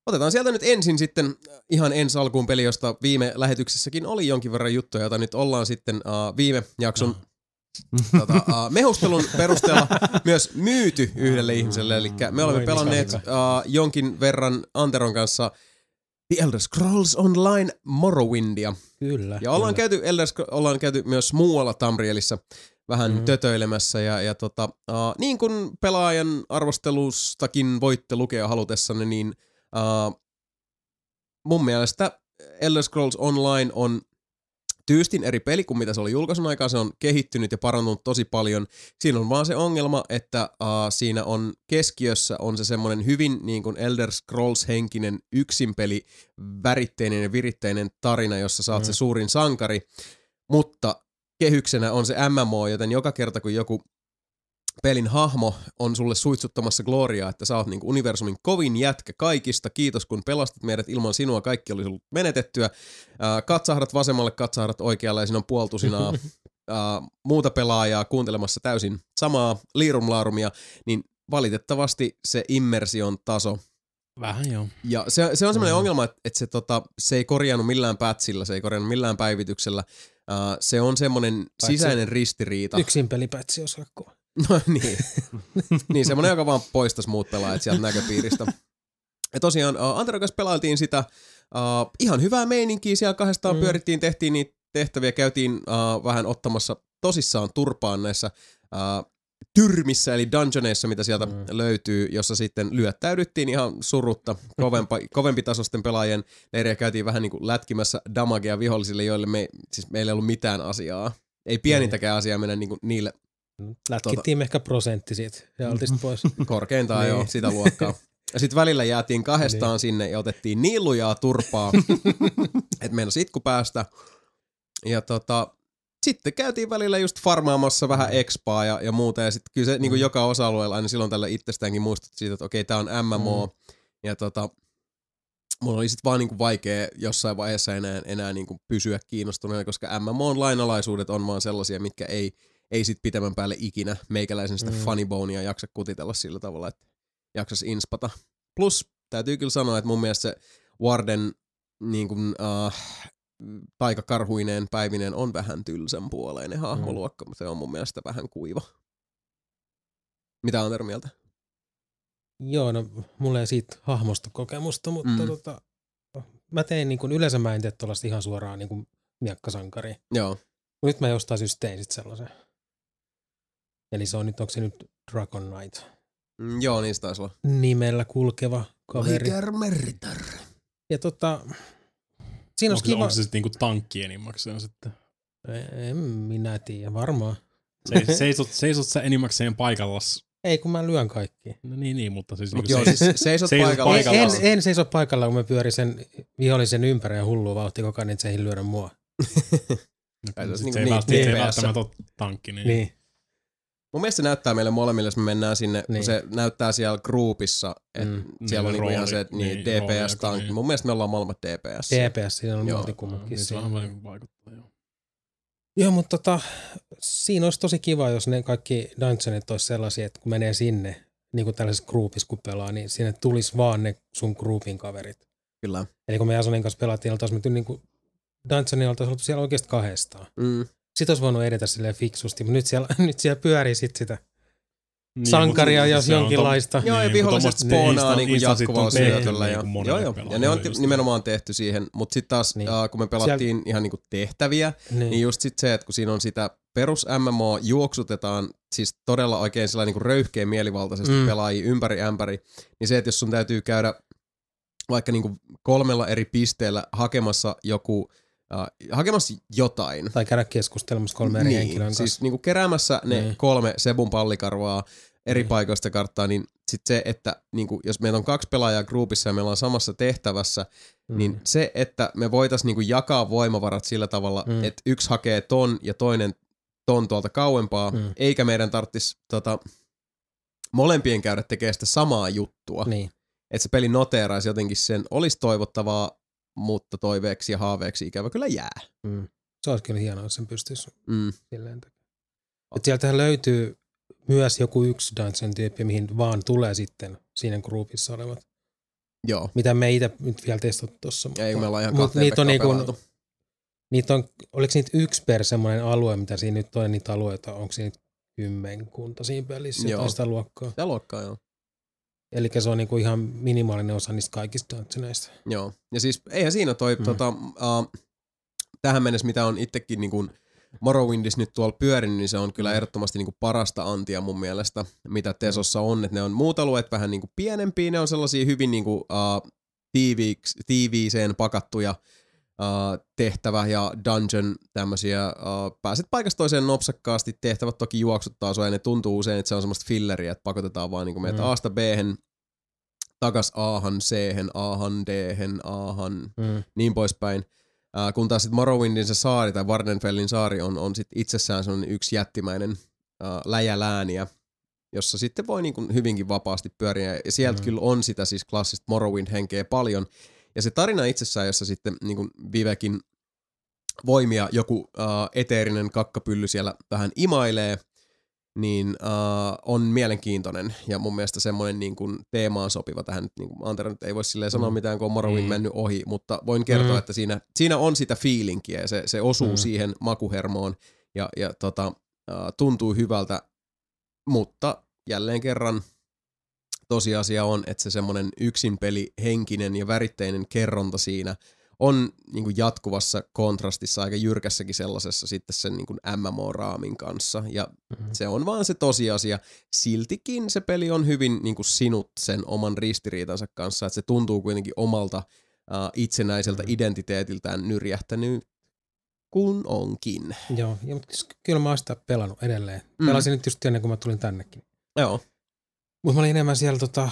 Otetaan sieltä nyt ensin sitten ihan ensi alkuun peli, josta viime lähetyksessäkin oli jonkin verran juttuja, jota nyt ollaan sitten uh, viime jakson No. tota, uh, mehustelun perusteella myös myyty yhdelle ihmiselle. Eli me olemme Voi pelanneet niin, uh, jonkin verran Anteron kanssa The Elder Scrolls Online Morrowindia. Kyllä. Ja ollaan kyllä. käyty, Elder ollaan käyty myös muualla Tamrielissä vähän Mhm. mm. tötöilemässä. Ja, ja tota, uh, niin kuin pelaajan arvostelustakin voitte lukea halutessanne, niin uh, mun mielestä Elder Scrolls Online on tyystin eri peli kuin mitä se oli julkaisun aikaa. Se on kehittynyt ja parantunut tosi paljon. Siinä on vaan se ongelma, että uh, siinä on keskiössä on se semmoinen hyvin niin kuin Elder Scrolls-henkinen yksinpeli, väritteinen ja viritteinen tarina, jossa oot Mm. se suurin sankari. Mutta kehyksenä on se MMO, joten joka kerta kun joku pelin hahmo on sulle suitsuttamassa gloriaa, että sä oot niinku universumin kovin jätkä kaikista. Kiitos kun pelastit meidät ilman sinua, kaikki olisi ollut menetettyä. Katsahdat vasemmalle, katsahdat oikealle ja siinä on puoltusinaa muuta pelaajaa kuuntelemassa täysin samaa liirumlaarumia, niin valitettavasti se immersion taso Vähän joo. ja se, se on semmoinen Mm. ongelma, että, että se, tota, se ei korjannut millään patchilla, se ei korjannut millään päivityksellä. Uh, se on semmoinen sisäinen ristiriita. Yksin pelipätsi aika kova. No niin. niin, semmoinen, joka vaan poistaisi muut pelaajat sieltä näköpiiristä. Ja tosiaan uh, Anteron kanssa pelailtiin sitä uh, ihan hyvää meininkiä, siellä kahdestaan mm. pyörittiin, tehtiin niitä tehtäviä, käytiin uh, vähän ottamassa tosissaan turpaan näissä uh, tyrmissä, eli dungeoneissa, mitä sieltä Mm. mm. löytyy, jossa sitten lyöttäydyttiin ihan surutta kovempa, kovempi tasosten pelaajien leiriä käytiin vähän niin kuin lätkimässä damagea vihollisille, joille me, siis meillä ei ollut mitään asiaa. Ei pienintäkään asiaa mennä niin kuin niille Lätkittiin ehkä prosentti siitä ja oltiin sit pois. Korkeintaan Niin. joo, sitä luokkaa. Ja sitten välillä jäätiin kahdestaan Niin. sinne ja otettiin niin lujaa turpaa, että meinasi itku päästä. Ja tota, sitten käytiin välillä just farmaamassa vähän expaa ja, ja muuta. Ja sitten kyllä se niin kuin Mm. joka osa-alueella aina silloin tällä itsestäänkin muistutti siitä, että okei, tää on MMO. Mm. Ja tota, mulla oli sitten vaan niinku vaikea jossain vaiheessa enää, enää niinku pysyä kiinnostuneena, koska MMOn lainalaisuudet on vaan sellaisia, mitkä ei, ei sit pitemmän päälle ikinä meikäläisen sitä Mm. mm. funny bonea jaksa kutitella sillä tavalla, että jaksas inspata. Plus täytyy kyllä sanoa, että mun mielestä se Warden niin kuin, uh, taikakarhuineen päivinen on vähän tylsän puoleinen hahmoluokka, mutta se on mun mielestä vähän kuiva. Mitä on mieltä? Joo, no mulla ei siitä hahmosta kokemusta, mutta mm. Mm. tota, mä tein niin kuin, yleensä mä en tee tuollaista ihan suoraan niin kuin miekkasankari. Joo. Nyt mä jostain syystä tein sit sellaisen. Eli se on nyt, onko se nyt Dragon Knight Mm, joo, niistä taisi olla. nimellä kulkeva kaveri. Ja tota, siinä Onko, se- kiva. onko se sitten niinku tankki enimmäkseen sitten? En minä tiedä, varmaan. Se, seisot, seisot sä enimmäkseen paikallas? Ei, kun mä lyön kaikki. No niin, niin, mutta siis... Mut niinku joo, se, siis seisot, seisot paikalla. En, paikalla. en, en seiso paikalla, kun mä pyörin sen vihollisen ympäri ja hullu vauhti koko ajan, että se ei lyödä mua. no, se niinku se ei niin- välttämättä, se ei niin välttämättä ole tankki. Niin. Niin. Mun mielestä se näyttää meille molemmille, jos me mennään sinne, niin. Kun se näyttää siellä groupissa, että Mm. siellä on Niin, niinku ihan se, että niin, niin, DPS rooli- tankki. niin. Mun mielestä me ollaan molemmat DPS. DPS, siinä on Joo. multi kummatkin. Niin se siinä. vähän vähän vaikuttaa, joo. Joo, mutta tota, siinä olisi tosi kiva, jos ne kaikki dungeonit olisi sellaisia, että kun menee sinne, niin kuin tällaisessa groupissa kun pelaa, niin sinne tulisi vaan ne sun groupin kaverit. Kyllä. Eli kun me Jasonin kanssa pelattiin, oltaisiin niin kuin dungeonilla oltaisiin oltu siellä oikeasti kahdestaan. Mm. Sitten olisi voinut edetä silleen fiksusti, mutta nyt siellä, nyt siellä pyörii sit sitä Niin, sankaria, mut jos se on jonkinlaista. Joo, ja Niin, viholliset spoonaa sit on jatkuvalla tehty syötöllä. Ja, niinku monelle joo, joo. pelaajalle ja ne on just nimenomaan tehty siihen, mutta sitten taas Niin. niin. uh, kun me pelattiin ihan niinku tehtäviä, Niin. niin just sit se, että kun siinä on sitä perus MMO juoksutetaan siis todella oikein sellainen niin röyhkeä mielivaltaisesti Mm. mm. pelaajia ympäri ämpäri, niin se, että jos sun täytyy käydä vaikka niin kuin kolmella eri pisteellä hakemassa joku, äh, hakemassa jotain. Tai käydä keskustelemassa kolme eri niin, henkilön kanssa. siis niin kuin keräämässä ne Niin. kolme Sebun pallikarvaa eri Niin. paikoista karttaa, niin sitten se, että niin kuin, jos meillä on kaksi pelaajaa groupissa ja me ollaan samassa tehtävässä, Mm. niin se, että me voitaisiin niinku jakaa voimavarat sillä tavalla, Mm. että yksi hakee ton ja toinen ton tuolta kauempaa, Mm. eikä meidän tarvitsisi tota, molempien käydä tekemään sitä samaa juttua, niin. että se peli noteeraisi jotenkin sen, olisi toivottavaa, mutta toiveeksi ja haaveeksi ikävä kyllä jää. Mm. Se olisi kyllä hienoa, jos sen pystyisi Mm. silleen. Et sieltähän löytyy myös joku yksi Dungeon tyyppi, mihin vaan tulee sitten siinä groupissa olevat. Joo. Mitä me ei itse nyt vielä testattu tuossa. Ei, me ollaan ihan mut kahteen niitä on, niinku, niitä on, oliko niitä yksi per semmoinen alue, mitä siinä nyt on, niitä alueita, onko siinä nyt kymmenkunta siinä pelissä, Joo. sitä luokkaa. Sitä luokkaa, joo. Eli se on niinku ihan minimaalinen osa niistä kaikista dungeoneista. Joo. Ja siis eihän siinä toi, Mm. mm. tota, uh, tähän mennessä, mitä on itsekin niin kuin Morrowindis nyt tuolla pyörinyt, niin se on kyllä ehdottomasti niin kuin parasta antia mun mielestä, mitä Tesossa on. Että ne on muut alueet vähän niin kuin pienempiä, ne on sellaisia hyvin niin kuin, uh, tiiviiseen pakattuja uh, tehtävä ja dungeon tämmöisiä, uh, pääset paikasta toiseen nopsakkaasti, tehtävät toki juoksuttaa sua ja ne tuntuu usein, että se on semmoista filleriä, että pakotetaan vaan niin meitä Mm. Asta B-hen, takas A-han, C-hen, A-han, D-hen, A-han, Mm. niin poispäin. Äh, kun taas sitten Morrowindin se saari tai Vardenfellin saari on, on sit itsessään sellainen yksi jättimäinen äh, läjälääniä, jossa sitten voi niin hyvinkin vapaasti pyöriä. Ja sieltä mm. kyllä on sitä siis klassista Morrowind-henkeä paljon. Ja se tarina itsessään, jossa sitten niin kuin Vivekin voimia joku äh, eteerinen kakkapylly siellä vähän imailee, niin äh, on mielenkiintoinen ja mun mielestä semmoinen niin kuin teemaan sopiva tähän niin kuin Antero nyt ei voi silleen sanoa Mm. mitään, kun on Morrowind Mm. mennyt ohi, mutta voin kertoa, Mm. että siinä, siinä on sitä fiilinkiä ja se, se osuu Mm. siihen makuhermoon ja, ja tota, äh, tuntuu hyvältä, mutta jälleen kerran tosiasia on, että se semmoinen yksinpeli henkinen ja väritteinen kerronta siinä on niin kuin jatkuvassa kontrastissa aika jyrkässäkin sellaisessa sitten sen niin kuin MMO-raamin kanssa. Ja Mm. se on vaan se tosiasia. Siltikin se peli on hyvin niin kuin sinut sen oman ristiriitansa kanssa, että se tuntuu kuitenkin omalta uh, itsenäiseltä Mm. identiteetiltään nyrjähtänyt kun onkin. Joo, ja, mutta kyllä mä oon sitä pelannut edelleen. Mm. Pelasin nyt just ennen kuin mä tulin tännekin. Joo, Mutta mä olin enemmän siellä, tota,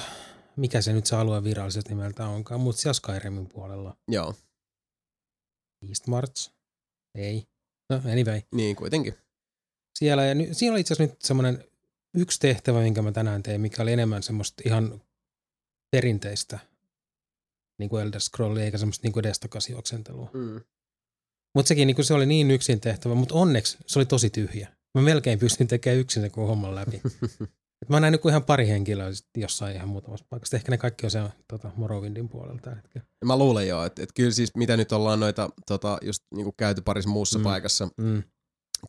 mikä se nyt se alue virallisesti nimeltä onkaan, mutta siellä Skyrimin puolella. joo, East March? Ei. No anyway. niin kuitenkin. Siellä, ja ny, siinä oli itse asiassa nyt semmoinen yksi tehtävä, minkä mä tänään tein, mikä oli enemmän semmoista ihan perinteistä niin kuin Elder Scrollia, eikä semmoista niin kuin edestakasjuoksentelua. Mm. Mutta sekin niin kuin se oli niin yksin tehtävä, mutta onneksi se oli tosi tyhjä. Mä melkein pystyn tekemään yksin sen koko homman läpi. Et mä oon nähnyt kuin ihan pari henkilöä jossain ihan muutamassa paikassa. Ehkä ne kaikki on siellä tota, Morrowindin puolella tällä hetkellä. Mä luulen joo, että, että kyllä siis mitä nyt ollaan noita tota, just niinku käyty parissa muussa Mm. mm. paikassa Mm,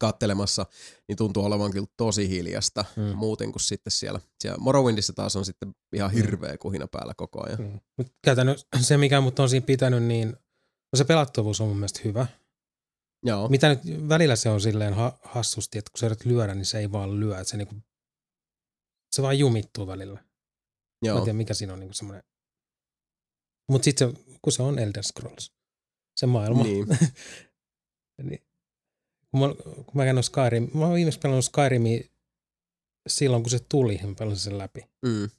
kattelemassa, niin tuntuu olevan kyllä tosi hiljasta Mm. mm. muuten kuin sitten siellä. siellä Morrowindissa taas on sitten ihan hirveä kuhina päällä koko ajan. mm. Mut käytännössä se, mikä mut on siinä pitänyt, niin no se pelattavuus on mun mielestä hyvä. Joo, Mitä nyt välillä se on silleen ha- hassusti, että kun sä yrität lyödä, niin se ei vaan lyö. Että se, niinku, se vaan jumittuu välillä. Mä en joo. tiedä, mikä siinä on niinku semmoinen. Mutta sitten se, kun se on Elder Scrolls, se maailma. Niin. niin, kun, mä, kun mä käyn Skyrim, mä oon viimeksi pelannut Skyrimia silloin, kun se tuli, mä pelasin sen läpi. Mm.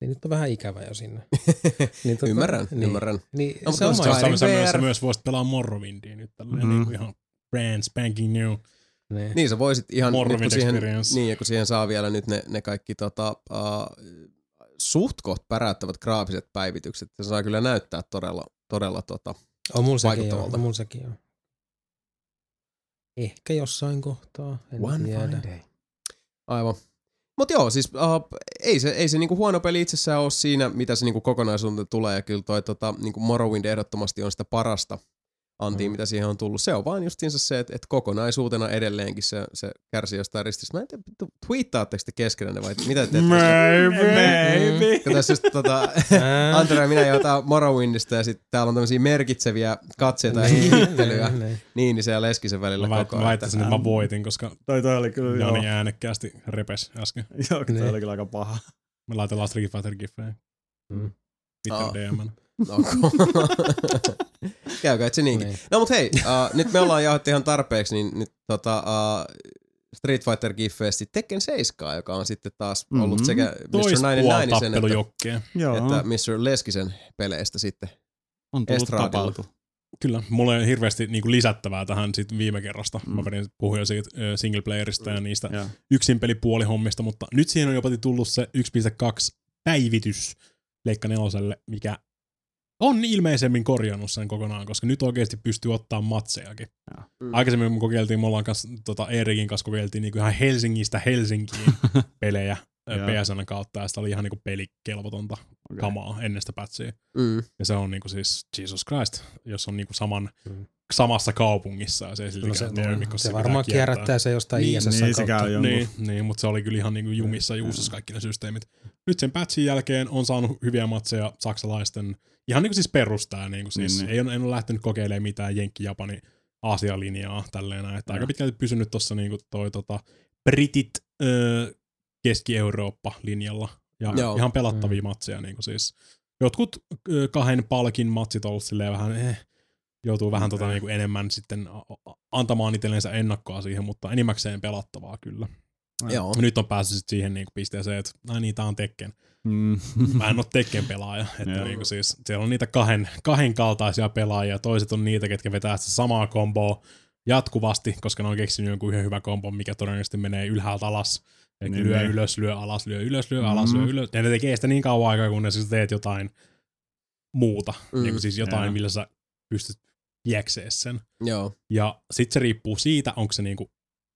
Niin nyt on vähän ikävä jo sinne. Niin, tota- ymmärrän, niin, ymmärrän. Niin, No, se mutta on. Skyrim myös, VR. sä myös voisit pelaa Morrowindia nyt tälleen Mm. mm. niin ihan brand spanking new. Niin. Niin sä voisit ihan, nyt, kun siihen, niin, ja kun siihen saa vielä nyt ne, ne kaikki tota, uh, suht koht päräyttävät graafiset päivitykset, se saa kyllä näyttää todella, todella tota, On mulla sekin. On mulla sekin jo. Ehkä jossain kohtaa, en One tiedä. fine day. Aivan. Mutta joo, siis uh, ei se, ei se niinku huono peli itsessään ole siinä, mitä se niinku kokonaisuuteen tulee. Ja kyllä toi tota, niinku Morrowind ehdottomasti on sitä parasta antia, Mm. mm. mitä siihen on tullut. Se on vaan justiinsa se, että et kokonaisuutena edelleenkin se, se kärsii jostain rististä. Mä en tiedä, vittu, twiittaatteko te keskenään vai mitä te teette? Maybe. Kun tässä just tota, Ää. Antero ja minä jotain Morrowindista ja sitten täällä on tämmöisiä merkitseviä katseita ja Niin, niin, niin. Niin, niin se ja Leskisen välillä Mä, koko mä ajan. väittäisin, että mä voitin, koska Toi, toi oli kyllä, joo. Jani äänekkäästi repes äsken. Joo, toi Niin. oli kyllä aika paha. Me laitellaan Street Fighter giffejä. Mm. Twitter Aa. DM. Okay. Käykö, et se niinkin. Niin. No mut hei, uh, nyt me ollaan jauhettu ihan tarpeeksi, niin nyt tota, uh, Street Fighter Giffeesti Tekken 7, joka on sitten taas ollut Mhm. sekä Mr. Tois puoli 99 että. Joo, että Mr. Leskisen peleistä sitten. on tullut. Kyllä, mulla on hirveästi niin kuin lisättävää tähän sit viime kerrasta. Mm. Mä Mm. puhuin jo siitä singleplayerista ja niistä Joo. yksinpelipuolihommista, mutta nyt siihen on jopa tullut se 1.2 päivitys, Leikka neloselle, mikä on ilmeisemmin korjannut sen kokonaan, koska nyt oikeasti pystyy ottaa matsejakin. Mm. Aikaisemmin me kokeiltiin, me ollaan kanssa, tota Eerikin kanssa kokeiltiin niinku ihan Helsingistä Helsinkiin pelejä. PSN kautta, ja sitä oli ihan niinku pelikelvotonta Okei. kamaa ennen sitä patchia. Mm. Ja se on niinku siis Jesus Christ, jos on niinku saman, Mm. Samassa kaupungissa ja se ei silti No se, toimi, koska se pitää varmaan kierrättää se jostain Niin, ISS niin, se kautta. Niin, niin, mutta se oli kyllä ihan niinku jumissa juustossa kaikki ne systeemit. Nyt sen patchin jälkeen on saanut hyviä matseja saksalaisten, ihan niinku siis perustaa, niinku siis Niin, niin. ei ole, en ole lähtenyt kokeilemaan mitään Jenkki-Japani Aasia-linjaa tälleen näin, että aika pitkälti pysynyt tuossa niinku toi tota, Britit ö, Keski-Eurooppa-linjalla. Ja Joo. ihan pelattavia Mm. matseja niinku siis. Jotkut kahden palkin matsit on ollut silleen vähän eh, joutuu vähän tota, niinku enemmän sitten antamaan itsellensä ennakkoa siihen, mutta enimmäkseen pelattavaa kyllä. Joo. Nyt on päässyt sit siihen niinku pisteeseen, että ai niin, tää on Tekken. Mm. Mä en ole Tekken pelaaja. Että Joo. niinku siis, siellä on niitä kahden, kahden kaltaisia pelaajia. Toiset on niitä, ketkä vetää sitä samaa komboa jatkuvasti, koska ne on keksinyt jonkun yhden hyvän kombon, mikä todennäköisesti menee ylhäältä alas. Eli Niin, lyö niin. ylös, lyö alas, lyö ylös, lyö alas, Mm. lyö ylös. Ja ne tekee sitä niin kauan aikaa, kun ne siis teet jotain muuta. Mm. Niin siis jotain, Joo. millä sä pystyt jeksee sen. Joo. Ja sit se riippuu siitä, onko se niinku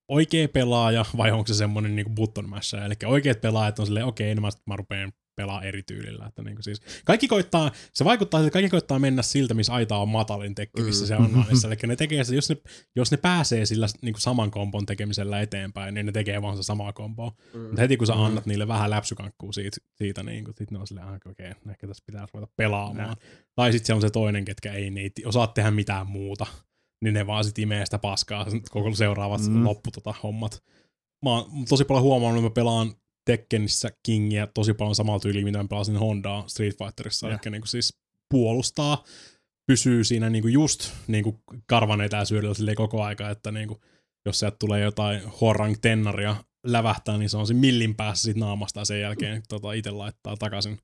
oikea pelaaja vai onko se semmonen niinku button masher. Eli oikeat pelaajat on silleen, okei, no mä, mä rupeen pelaa eri tyylillä. Että niinku siis, kaikki koittaa, se vaikuttaa, että kaikki koittaa mennä siltä, missä aita on matalin tekki, missä Mm. se on naisessa. Eli ne tekee se, jos ne, jos ne pääsee sillä niinku saman kompon tekemisellä eteenpäin, niin ne tekee vaan se sama kombo. Mm. Mutta heti kun sä Mm. annat niille vähän läpsykankkuu siitä, siitä niin kuin, sit ne on silleen, ah, okei, okay, ehkä tässä pitää ruveta pelaamaan. Tai sitten siellä on se toinen, ketkä ei, ne ei osaa tehdä mitään muuta. Niin ne vaan sit imee sitä paskaa koko seuraavat Mm. loppu tota, hommat. Mä oon tosi paljon huomannut, että mä pelaan Tekkenissä Kingiä tosi paljon samalla tyyliin, mitä mä pelasin Hondaa Street Fighterissa. Joo. Eli niin kuin siis puolustaa, pysyy siinä niin kuin just niin kuin karvan etäisyydellä silleen koko aika, että niin kuin, jos sieltä tulee jotain horrang tennaria lävähtää, niin se on se millin päässä siitä naamasta ja sen jälkeen tota, itse laittaa takaisin.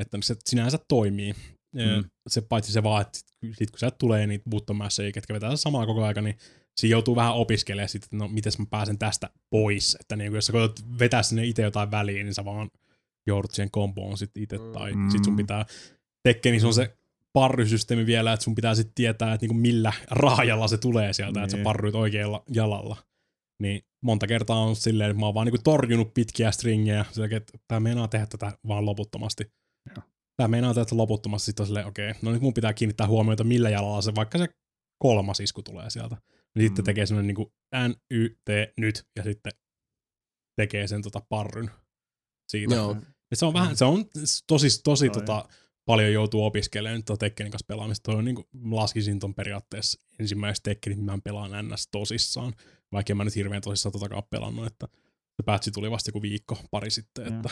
Että se sinänsä toimii. Ja Mm. Se paitsi se vaan, että sit kun sieltä tulee niitä buttomasseja, ketkä vetää samaa koko aika, niin siinä joutuu vähän opiskelemaan sitten, että no miten mä pääsen tästä pois. Että niin jos sä koetat vetää sinne itse jotain väliin, niin sä vaan joudut siihen komboon sitten itse, tai Mm. sit sun pitää Tekkenissä on se parrysysteemi vielä, että sun pitää sitten tietää, että niinku millä raajalla se tulee sieltä, että sä Niin. parryit oikealla jalalla. Niin monta kertaa on silleen, että mä oon vaan niinku torjunut pitkiä stringejä, sillä että tää meinaa tehdä tätä vaan loputtomasti. Tää meinaa tätä loputtomasti, sitten silleen, okei, no nyt mun pitää kiinnittää huomiota millä jalalla se, vaikka se kolmas isku tulee sieltä. Niin sitten Mm. tekee semmonen niinku N, Y, T, nyt, ja sitten tekee sen tota parryn siitä. Joo. Ja se on vähän, se on tosi, tosi Joo, tota, paljon joutuu opiskelemaan tuota Tekkenin kanssa pelaamista. Toi on niin kuin, laskisin ton periaatteessa ensimmäiset Tekkenit, mitä mä pelaan NS tosissaan. Vaikka mä nyt hirveän tosissaan totakaan pelannut, että se patchi tuli vasta joku viikko, pari sitten. Että,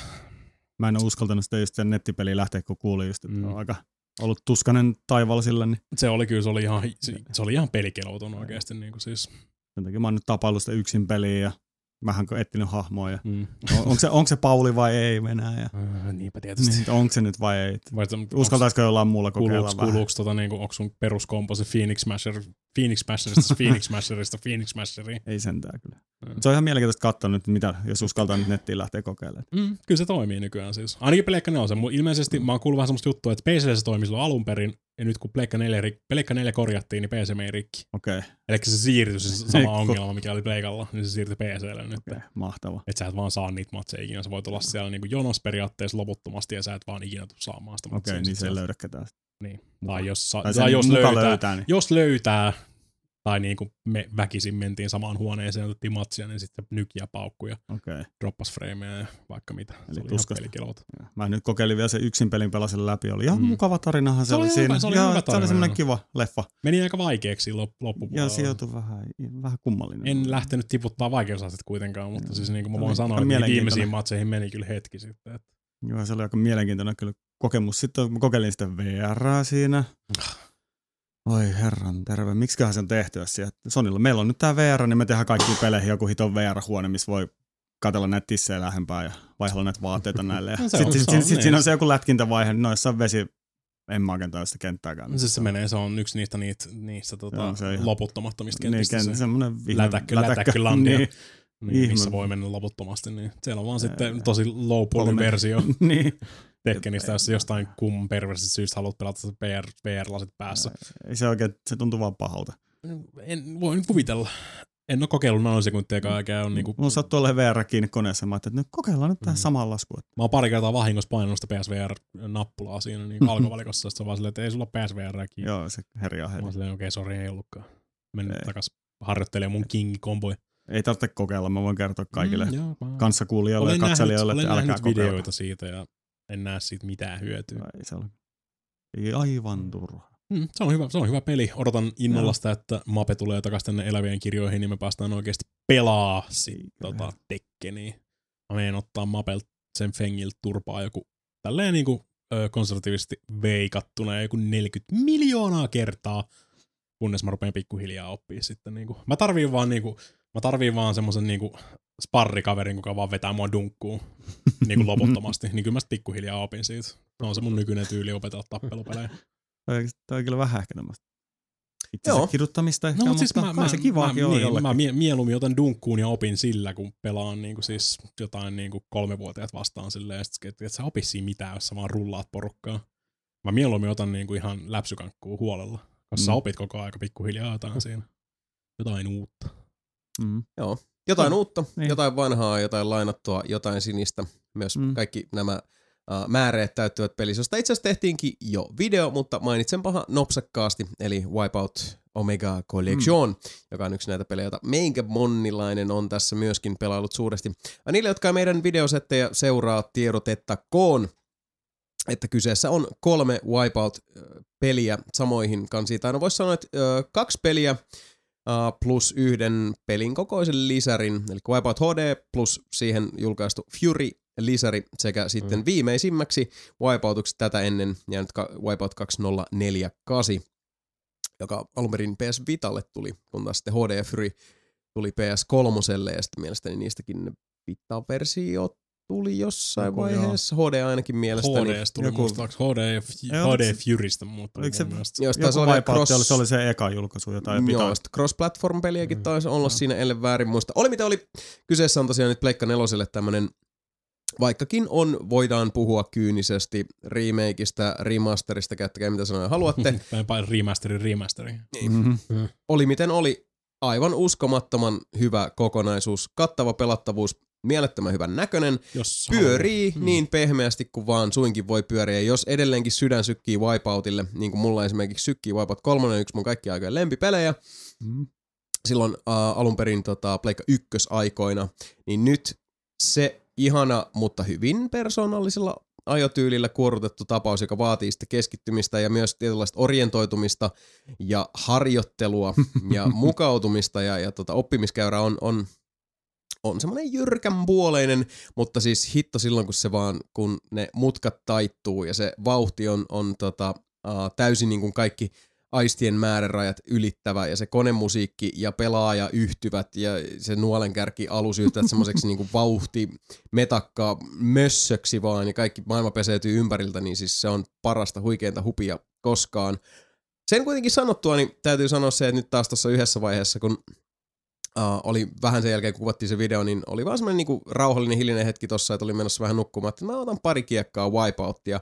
Mä en ole uskaltanut sitä just sen nettipeliin lähteä, kun kuulin just, että Mm. on aika ollut tuskanen taivaalla sillä, niin se oli kyllä, se oli ihan, se, se oli ihan pelikelouton oikeasti. Niin kuin siis. sen takia mä oon nyt tapaillut sitä yksin peliä ja vähän etsinyt hahmoja. Mm. On, onko, se, onko se Pauli vai ei Venäjä? Äh, niinpä tietysti. Niin, onko se nyt vai ei? Vai, Uskaltaisiko jollain muulla kokeilla Kuuluuko, vähän? kuuluuko tota, niinku, onko sun peruskompo se Phoenix Smasher, Phoenix Smasherista, Phoenix Smasherista, Phoenix Smasheriin? Ei sentään kyllä. Mm. Se on ihan mielenkiintoista katsoa nyt, mitä, jos uskaltaa nyt nettiin lähteä kokeilemaan. Mm, kyllä se toimii nykyään siis. Ainakin Pleikka 4. Mu- Ilmeisesti mä oon kuullut vähän semmoista juttua, että PC se toimi silloin alun perin, ja nyt kun Pleikka 4, rik- Pleikka 4 korjattiin, niin PC meni rikki. Okei, okay, Eli se siirtyi se Ei, sama ko- ongelma, mikä oli Pleikalla, niin se siirtyi PClle nyt. okay, mahtava. Että sä et vaan saa niitä matseja ikinä. Sä voit olla siellä niinku jonossa periaatteessa loputtomasti, ja sä et vaan ikinä tuu saamaan sitä Okei, matseja. okay, sit niin se ei löydä ketään. Niin. Tai jos, sa- Tai, tai jos löytää, löytää niin. jos löytää, tai niin kuin me väkisin mentiin samaan huoneeseen ja otettiin matsia, niin sitten nykiä paukkuja. Okay. droppas frameja ja vaikka mitä. Eli se oli tuskasta. ihan. Mä nyt kokeilin vielä sen yksin pelin pelasin läpi. Oli ihan Mm. mukava tarinahan se, Se oli oli hyvä- siinä. se oli Joo, hyvä se oli semmoinen kiva leffa. Meni aika vaikeaksi lop- Ja loppupuolella. sijoitui vähän, vähän kummallinen. En lähtenyt tiputtaa vaikeusastetta kuitenkaan, mutta Joo. siis niin kuin mä Se voin sanoa, että viimeisiin matseihin meni kyllä hetki sitten. Että Joo, se oli aika mielenkiintoinen kyllä kokemus. Sitten mä kokeilin sitä VR siinä. Oi herran terve, miksiköhän se on tehty siellä? Sonilla, meillä on nyt tää VR, niin me tehdään kaikki peleihin joku hiton VR-huone, missä voi katella näitä tissejä lähempää ja vaihdella näitä vaatteita näille. Ja No sitten on- sit, se sit, on sit, niin. siinä on se joku lätkintävaihe, no jossain vesi, en mä oikein sitä kenttääkään. siis se menee, se on yksi niistä, niitä, niistä tota, Joo, se on ihan- loputtomattomista niin, kentistä. kent, se semmoinen vihme, lätäkkö, lätäkkölandia. niin, niin, missä voi mennä loputtomasti. Niin siellä on vaan sitten tosi low poly versio. niin. Tekkenistä, jos sä jostain kumman perversistä syystä haluat pelata se VR, VR-lasit päässä. Ei se oikein, se tuntuu vaan pahalta. En voi nyt kuvitella. En ole kokeillut nanosekuntiakaan, eikä on niinku... Mulla sattuu olemaan VR kiinni koneessa, mä ajattelin, että no kokeillaan nyt tähän Mm. samaan laskuun. Mä oon pari kertaa vahingossa painanut sitä PSVR-nappulaa siinä niin alkuvalikossa, sitten se on vaan silleen, että ei sulla PSVR kiinni. Joo, se herjaa Mä heti. oon silleen, okei, sori, ei ollutkaan. Mennään Ei. takas harjoittelemaan mun King-komboja. Ei tarvitse kokeilla, mä voin kertoa kaikille Mm, joo, mä- kanssakuulijoille ja olen katselijoille, nähnyt, että olen älkää kokeilla. videoita siitä ja en näe siitä mitään hyötyä. Ei se. Ei aivan turha. Mm, se, on hyvä, se on hyvä peli. Odotan innolla sitä, että Mape tulee takaisin tänne elävien kirjoihin, niin me päästään oikeasti pelaa sit, Eiköhän. tota, Tekkeniä. Mä menen ottaa Mapelta sen Fengiltä turpaa joku tälleen niinku konservatiivisesti veikattuna joku 40 miljoonaa kertaa, kunnes mä rupean pikkuhiljaa oppia sitten niinku. Mä tarviin vaan niinku, mä tarviin vaan semmosen niinku sparrikaverin, joka vaan vetää mua dunkkuun niinku loputtomasti, niin kyllä mä pikkuhiljaa opin siitä. Se on se mun nykyinen tyyli opetella tappelupelejä. Toi, toi on kyllä vähän ehkä tämmöistä itsensä Joo. kiduttamista ehkä, No, mutta mutta siis mä, mä, se kivaakin mä, on niin, jollekin. mä mie- mieluummin otan dunkkuun ja opin sillä, kun pelaan niin kuin siis jotain niin kuin kolmevuotiaat vastaan silleen, että et sä opis siinä mitään, jos sä vaan rullaat porukkaa. Mä mieluummin otan niin kuin ihan läpsykankkuun huolella, koska mm. sä opit koko aika pikkuhiljaa jotain siinä. Jotain uutta. Mm. Jotain No, uutta, niin. jotain vanhaa, jotain lainattua, jotain sinistä. Myös mm. Kaikki nämä uh, määreet täyttyvät pelissä, josta itse asiassa tehtiinkin jo video, mutta mainitsenpahan nopsakkaasti, eli Wipeout Omega Collection, mm. joka on yksi näitä pelejä, joita meinkä monnilainen on tässä myöskin pelailut suuresti. Ja niille, jotka ei meidän videosettejä seuraa, tiedotettakoon, että kyseessä on kolme Wipeout-peliä samoihin kansiin. Tai no voisi sanoa, että ö, kaksi peliä Uh, plus yhden pelin kokoisen lisärin, eli Wipeout HD plus siihen julkaistu Fury-lisäri sekä sitten Mm. viimeisimmäksi Wipeoutuksi tätä ennen jäänyt Wipeout 2048, joka alun perin PS Vitalle tuli, kun taas sitten HD ja Fury tuli PS3 ja sitten mielestäni niistäkin Vita-versiot tuli jossain Joku joo. vaiheessa, HD ainakin mielestäni. HDS tuli joku- muistaakseni HD, F- Ei, HD se- Furysta muuttuu oliko se- mun mielestä. Jos Joku Wipeout cross- oli, se oli se eka julkaisu jotain. Joo, Joo, cross-platform-peliäkin Mm. taisi olla Joo. siinä, ellen väärin muista. Oli mitä oli, kyseessä on tosiaan nyt Pleikka neloselle tämmönen, vaikkakin on, voidaan puhua kyynisesti remakeista, remasterista, käyttäkää mitä sanoja haluatte. Päin remasteri, remasteri. mm-hmm. oli miten oli, aivan uskomattoman hyvä kokonaisuus, kattava pelattavuus, mielettömän hyvän näköinen, Jos pyörii haluaa. niin pehmeästi kuin vaan suinkin voi pyöriä. Jos edelleenkin sydän sykkii Wipeoutille, niin kuin mulla esimerkiksi sykkii Wipeout 3, yksi mun kaikki aikojen lempipelejä, Mm. silloin äh, alun perin tota, Pleikka ykkösaikoina, niin nyt se ihana, mutta hyvin persoonallisella ajotyylillä kuorutettu tapaus, joka vaatii sitten keskittymistä ja myös tietynlaista orientoitumista ja harjoittelua ja mukautumista ja, ja tota, oppimiskäyrä on, on, on semmoinen jyrkän puoleinen, mutta siis hitto silloin, kun se vaan, kun ne mutkat taittuu ja se vauhti on, on tota, uh, täysin niin kuin kaikki aistien määrärajat ylittävä ja se konemusiikki ja pelaaja yhtyvät ja se nuolenkärki alus yhtyvät semmoiseksi niinku vauhti metakka mössöksi vaan ja kaikki maailma peseytyy ympäriltä, niin siis se on parasta huikeinta hupia koskaan. Sen kuitenkin sanottua, niin täytyy sanoa se, että nyt taas tuossa yhdessä vaiheessa, kun Uh, oli vähän sen jälkeen, kun kuvattiin se video, niin oli vaan semmoinen niinku rauhallinen hiljainen hetki tossa, että oli menossa vähän nukkumaan, että mä otan pari kiekkaa wipeouttia.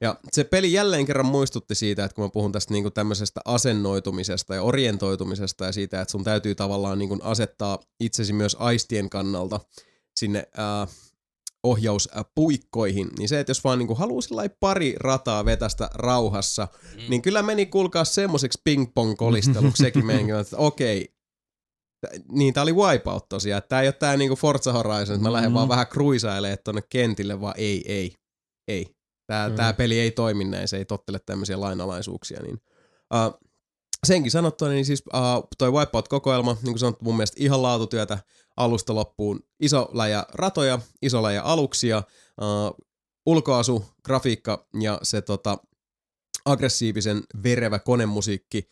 ja se peli jälleen kerran muistutti siitä, että kun mä puhun tästä niinku tämmöisestä asennoitumisesta ja orientoitumisesta ja siitä, että sun täytyy tavallaan niinku asettaa itsesi myös aistien kannalta sinne uh, ohjauspuikkoihin, niin se, että jos vaan niinku haluaa pari rataa vetästä rauhassa, mm. niin kyllä meni kuulkaa semmoiseksi ping-pong-kolisteluksi sekin meidänkin, että okei, niin tää oli Wipeout tosiaan, että tää ei ole tää niinku Forza Horizon, että mä lähden Mm. vaan vähän kruisailemaan tonne kentille, vaan ei, ei, ei. Tää, Mm. tää peli ei toimi näin, se ei tottele tämmöisiä lainalaisuuksia, niin uh, senkin sanottua, niin siis uh, toi Wipeout-kokoelma, niin kuin sanottu, mun mielestä ihan laatutyötä alusta loppuun. Iso läjä ratoja, iso läjä aluksia, uh, ulkoasu, grafiikka ja se tota, aggressiivisen verevä konemusiikki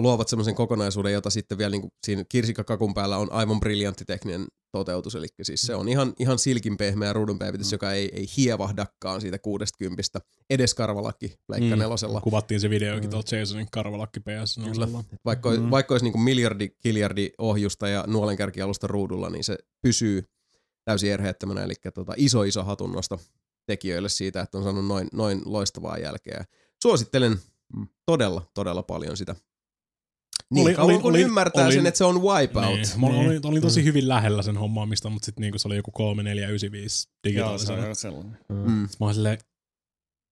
luovat semmoisen kokonaisuuden, jota sitten vielä niin siinä kirsikkakakun päällä on aivan briljantti tekninen toteutus. Eli siis se on ihan, ihan silkin pehmeä ruudunpäivitys, Mm. joka ei, ei hievahdakaan siitä 60 edes karvalakki Pleikka Mm. nelosella. Kuvattiin se videokin Mm. tuolta Jasonin karvalakki PS. Kyllä. Vaikka, mm. Vaikka olisi niin kuin miljardi, kiljardi ohjusta ja nuolenkärkialusta ruudulla, niin se pysyy täysin erheettömänä, eli tota, iso iso hatunnosto tekijöille siitä, että on saanut noin, noin loistavaa jälkeä. Suosittelen todella, todella paljon sitä. Niin Oli- kauan oli- kun oli- ymmärtää oli- sen, että se on Wipeout. Niin. Mä Niin. olin, olin tosi hyvin lähellä sen hommaamista, mutta sitten niinku se oli joku 3495 Joo, se digitaalisena. on sellainen. Mm. Mä olin silleen,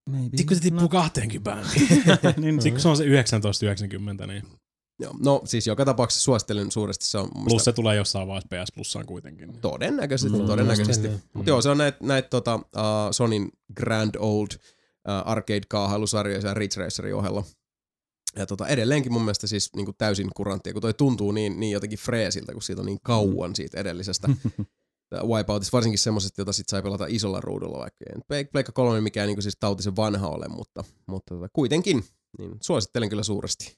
Maybe. kun se tippuu 20 niin, Sitten kun se on se 1990, niin Joo, no siis joka tapauksessa suosittelen suuresti. Se on mun plus se tulee jossain vaiheessa PS Plussaan kuitenkin. Niin. todennäköisesti, Mm. todennäköisesti. Just Mutta joo, se on näitä näit, tota, uh, Sonin Grand Old uh, arcade-kaahailusarjoja siellä Ridge Racerin ohella. Ja tota, edelleenkin mun mielestä siis niin kuin täysin kuranttia, kun toi tuntuu niin, niin jotenkin freesiltä, kun siitä on niin kauan siitä edellisestä Wipeoutista, varsinkin semmoisesta, jota sit sai pelata isolla ruudulla, vaikka ei Pleikka 3 mikään niin siis tautisen vanha ole, mutta, mutta tota, kuitenkin niin suosittelen kyllä suuresti.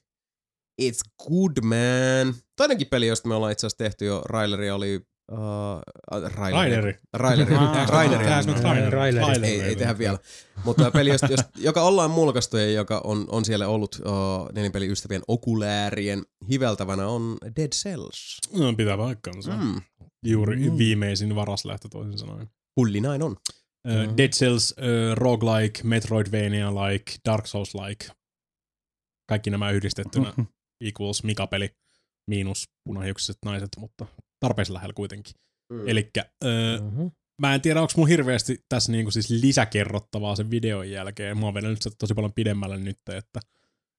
It's good man. Toinenkin peli, josta me ollaan itse asiassa tehty jo, Raileri oli... Uh, Raileri. Raideri. Raileri. Raileri. Raileri. Ei, ei tehdä vielä. Mutta peli, josta, josta, joka ollaan mulkaistu ja joka on, on siellä ollut uh, nelinpeliystävien okuläärien hiveltävänä on Dead Cells. No, pitää paikkaansa. Mm. Juuri Mm. viimeisin varaslähtö toisin sanoen. Hulli näin on. Uh, Mm. Dead Cells, uh, roguelike, Metroidvania-like, Dark Souls-like. Kaikki nämä yhdistettynä equals Mika-peli. Miinus punahiukset naiset, mutta tarpeeksi lähellä kuitenkin. Mm. Elikkä uh, Mhm. mä en tiedä, onko mun hirveästi tässä niinku siis lisäkerrottavaa sen videon jälkeen. Mä oon vedellyt sitä tosi paljon pidemmälle nyt, että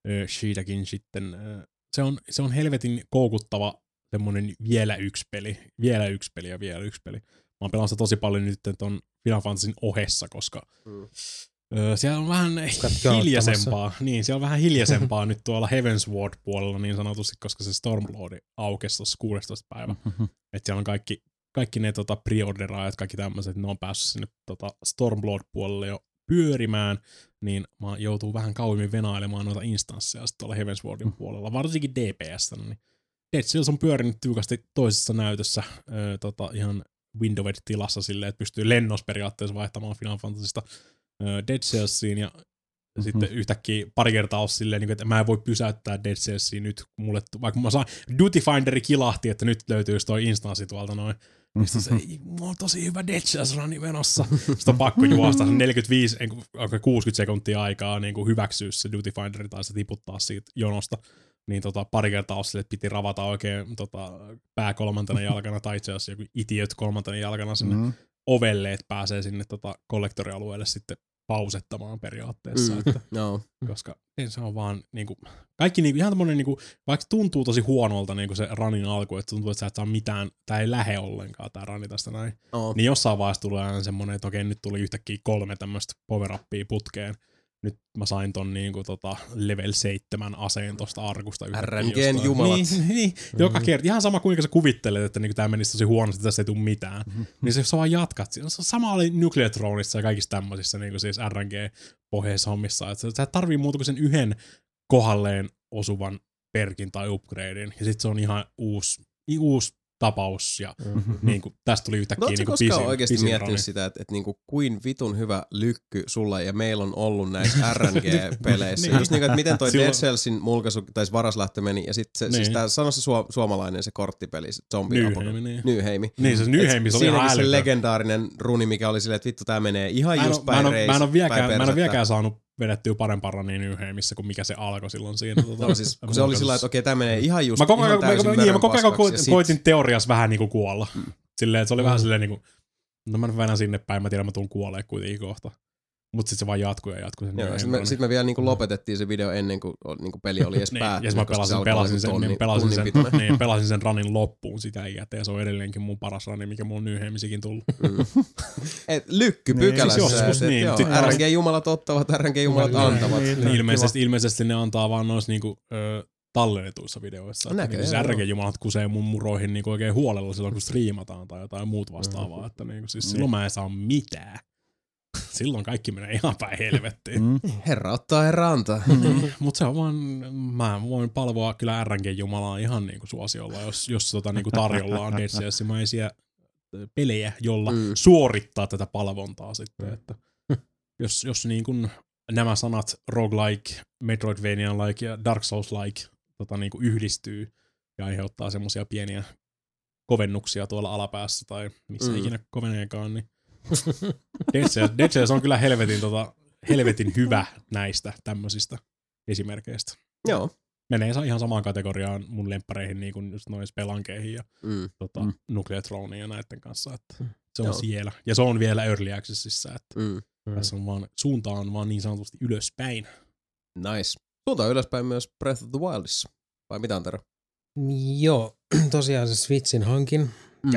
ö, siitäkin sitten. Ö, se, on, se on helvetin koukuttava semmonen vielä yksi peli, vielä yksi peli ja vielä yksi peli. Mä oon pelannut sitä tosi paljon nyt ton Final Fantasyn ohessa, koska Mm. Öö, siellä on vähän hiljaisempaa. Niin, siellä on vähän hiljaisempaa nyt tuolla Heavensward puolella niin sanotusti, koska se Stormlord aukesi tuossa 16. päivä. Että siellä on kaikki, kaikki ne tota, preorderaajat, kaikki tämmöiset, ne on päässyt sinne tota, Stormlord-puolelle jo pyörimään, niin mä joutuu vähän kauemmin venailemaan noita instansseja sitten tuolla Heavenswardin puolella, varsinkin DPS. Niin Dead Cells on pyörinyt tiukasti toisessa näytössä öö, tota, ihan windowed-tilassa silleen, että pystyy lennossa periaatteessa vaihtamaan Final Fantasysta Dead Cellsiin ja Mhm. sitten yhtäkkiä pari kertaa on silleen, niin kuin, että mä en voi pysäyttää Dead Cellsia nyt, kun mulle, vaikka mä saan, Duty Finderi kilahti, että nyt löytyy toi instanssi tuolta noin. Sitten se, mulla on tosi hyvä Dead Cells runi menossa. Sitten on pakko juosta se 45, ei, kun- onko 60 sekuntia aikaa niin kuin hyväksyä se Duty Finderi tai se tiputtaa siitä jonosta. Niin tota, pari kertaa on sille, että piti ravata oikein tota, pää kolmantena jalkana tai itse asiassa joku itiöt kolmantena jalkana sinne Mm. Ovelle, että pääsee sinne tota, kollektorialueelle sitten pausettamaan periaatteessa. Mm. Että No. koska se on vaan niinku, kaikki niinku, ihan tämmönen niinku, vaikka tuntuu tosi huonolta niinku se ranin alku, että tuntuu, että sä et saa mitään, tää ei lähe ollenkaan tää rani tästä näin, No. niin jossain vaiheessa tulee aina semmonen, että okei nyt tuli yhtäkkiä kolme tämmöistä power putkeen, nyt mä sain ton niinku tota level 7 aseen tosta arkusta. RNGn jostain. jumalat. Niin, niin. joka kerta. Ihan sama kuinka sä kuvittelet, että niinku tää menisi tosi huonosti, tästä ei tule mitään. Niin se, sä vaan jatkat. Sama oli Nuclear Throneissa ja kaikissa tämmöisissä niinku siis RNG-pohjeissa hommissa. Että sä, tarvii muuta kuin sen yhden kohalleen osuvan perkin tai upgradein. Ja sit se on ihan uusi, uusi tapaus. Ja Mhm. niin kuin, tästä tuli yhtäkkiä Oletko niin kuin koskaan pisin, oikeasti pisin miettinyt rani. sitä, että, että niinku, kuin vitun hyvä lykky sulla ja meillä on ollut näissä RNG-peleissä? Niin. Just niin kuin, että miten toi Silloin- Dead Cellsin mulkaisu tai varaslähtö meni, ja sitten se, Niin. siis tää, sano se su- suomalainen se korttipeli, se zombi Nyheimi, niin. Nyheimi. Niin, se Nyheimi, se oli ihan Siinäkin se legendaarinen runi, mikä oli silleen, että vittu tää menee ihan just päin mä, en ole vieläkään saanut vedettyä parempaa rania Nyheimissä kuin mikä se alkoi silloin siinä. Tota, No siis, kun se oli sillä että okei, tää menee ihan just Mä koko ajan, ihan mä, niin, mä koko ajan mörön ko- paskaksi, ja sit- koitin teoriassa vähän niinku kuolla. Silleen, että se oli Mm. vähän silleen niinku, no mä nyt venän sinne päin, mä tiedän, mä tuun kuolee kuitenkin kohta. Mut sit se vaan jatkuu ja jatkuu sen Joo, Nyheimin sitten me, sit me vielä niinku lopetettiin se video ennen kuin niinku peli oli edes Niin, päättynyt. ja mä koska se pelasin, pelasin, sen, tonni- niin, pelasin, tunnin sen, niin, pelasin sen ranin loppuun sitä iätä, ja se on edelleenkin mun paras rani, mikä mulla on Nyheimisikin tullut. Et lykky Niin, pykälässä. siis joskus et, niin, joo, sit RNG-jumalat ottavat, RNG-jumalat Niin, antavat. niin. Niin ilmeisesti, ilmeisesti ne antaa vaan noissa niinku, ö, tallennetuissa videoissa. Näkee, niin joo. RG-jumalat kusee mun muroihin niinku oikein huolella silloin, kun striimataan tai jotain muut vastaavaa. Että niinku, siis silloin mä en saa mitään. Silloin kaikki menee ihan päin helvettiin. Mm. Herra ottaa, herra antaa. Mutta se on vaan, mä voin palvoa kyllä RNG-jumalaa ihan niinku suosiolla, jos, jos tota niinku tarjolla on Dead Cellsimaisia pelejä, jolla Mm. mm. suorittaa tätä palvontaa sitten. Että jos, jos niin kuin nämä sanat roguelike, Metroidvania-like ja Dark Souls-like tota niin kuin yhdistyy ja aiheuttaa semmoisia pieniä kovennuksia tuolla alapäässä tai missä Mm. mm. ikinä koveneekaan, niin Dead Cells, Dead Cells on kyllä helvetin, tota, helvetin hyvä näistä tämmöisistä esimerkkeistä. Joo. Menee ihan samaan kategoriaan mun lemppareihin, niin kuin just noin Spelankeihin ja Mm. tota, Mm. mm. Nuclear Throneen ja näiden kanssa. Että se on Joo. siellä. Ja se on vielä Early Accessissa, että Mm. Mm. tässä on vaan, suunta on vaan niin sanotusti ylöspäin. Nice. Suuntaan ylöspäin myös Breath of the Wildissa. Vai mitä on Tero? Joo, tosiaan se Switchin hankin, Mm.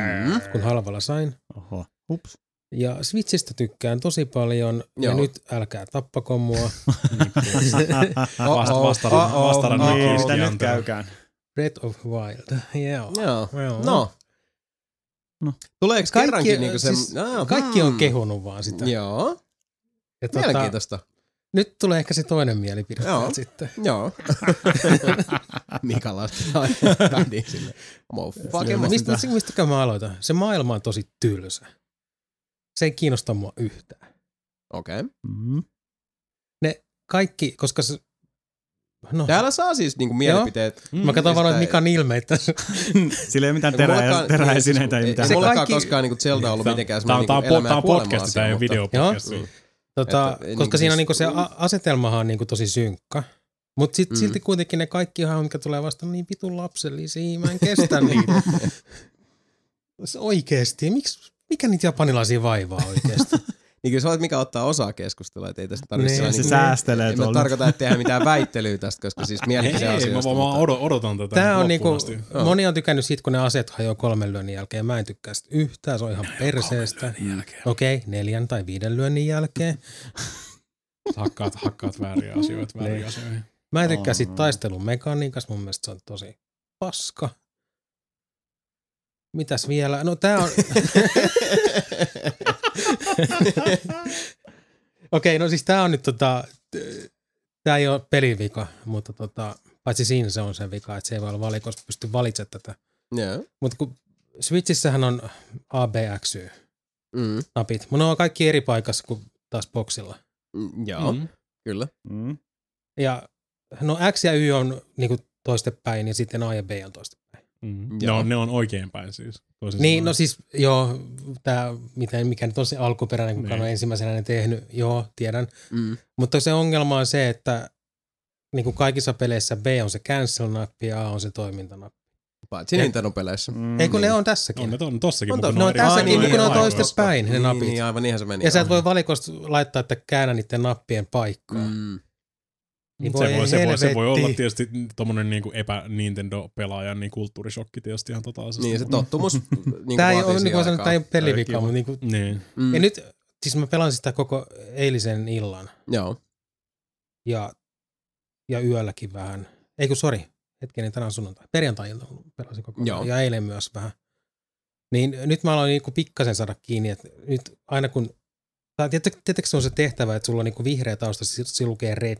kun halvalla sain. Oho. Ups. Ja Switchistä tykkään tosi paljon, Joo. ja nyt älkää tappako mua. Vasta, vastaran, vastaran uh Mitä nyt käykään? Breath of Wild, joo. Joo. Joo. No. No. Tuleeko Kaikki- kerrankin niinku se... siis Ah, Kaikki on kehunut vaan sitä. Joo. Ja tota, Mielenkiintoista. nyt tulee ehkä se toinen mielipide Joo. sitten. Joo. Mika lastaa sille. Mistä, mistä mä aloitan? Se maailma on tosi tylsä. Se ei kiinnosta mua yhtään. Okei. Okay. Mm. Kaikki, koska se... No, Täällä saa siis niinku mielipiteet. mä katson vaan ei- Mikan ilmeitä. Sillä ei ole mitään terä, niin, teräesineitä, ei siis- mitään. Se mullakaan kaikki- koskaan niinku Zelda ollut mitenkään semmoinen niinku po- elämä tää ja on podcast, tää ei ole videopodcast. Mm. Tota, Että, koska niinku siinä on siis- niinku se asetelmahan on niinku tosi synkkä. Mutta sit, Mm. mm. silti kuitenkin ne kaikki ihan, mitkä tulee vasta niin vitun lapsellisia, mä en kestä niitä. Oikeesti, miksi, mikä niitä japanilaisia vaivaa oikeesti? Niin kyllä sä voit mikä ottaa osaa keskustelua, että ei tästä tarvitse Niin. Se niinku- säästelee En mä tuolla. tarkoita, että tehdään mitään väittelyä tästä, koska siis Ei, mielipideasioista. ei, mä vaan mutta- odot- odotan tätä Tää on niinku. Joo. moni on tykännyt siitä, kun ne aseet hajoaa kolmen lyönnin jälkeen. Mä en tykkää sitä yhtään, se on ihan perseestä. Okei, okay, neljän tai viiden lyönnin jälkeen. Hakkaat, hakkaat vääriä asioita vääriä Niin. asioihin. Mä en tykkää siitä taistelun mekaniikasta, mun mielestä se on tosi paska. Mitäs vielä? No tää on... Okei, okay, no siis tää on nyt tota... Tää ei ole pelivika, mutta tota, paitsi siinä se on se vika, että se ei voi olla valikossa pysty valitsemaan tätä. Joo. Mutta kun Switchissähän on A, B, X, Y Mm. napit. Mun on kaikki eri paikassa kuin taas boxilla. Mm, Joo, Mm. kyllä. Mm. Ja no X ja Y on niinku toistepäin ja sitten A ja B on toistepäin. Mm. Ne, Joo. on, ne on oikeinpäin siis. Toisin Niin, sanoen. no siis joo, tää, miten, mikä nyt on se alkuperäinen, kuka Niin. on ensimmäisenä ne tehnyt, joo, tiedän. Mm. Mutta se ongelma on se, että niin kuin kaikissa peleissä B on se cancel-nappi ja A on se toimintanappi. Paitsi Ja- Nintendo-peleissä. Mm. Ei kun ne niin. on tässäkin. on ne on tossakin, On mutta tossa. ne on tässäkin, niin, mutta kun ne on niin, toistepäin ne niin, napit. Niin, aivan niinhän se meni. ja sä et voi valikosta laittaa, että käännä niiden nappien paikkaa. Mm. Mm. Niin se, voi se, voi, se voi olla tietysti tommonen niinku epä-Nintendo-pelaajan niin kulttuurishokki tietysti ihan totaalisesti. Niin, se tottumus niin Tää ei ole, niin kuin sanoin, tää ei ole pelivika, mutta niin kuin, Niin. Mm. ja nyt, siis mä pelan sitä koko eilisen illan Joo. ja, ja yölläkin vähän. Ei kun sori, hetkinen tänään sunnuntai. Perjantai-ilta pelasin koko Joo. ajan ja eilen myös vähän. Niin nyt mä aloin niinku pikkasen saada kiinni, että nyt aina kun, tai tiedätkö se on se tehtävä, että sulla on niinku vihreä tausta, se lukee red,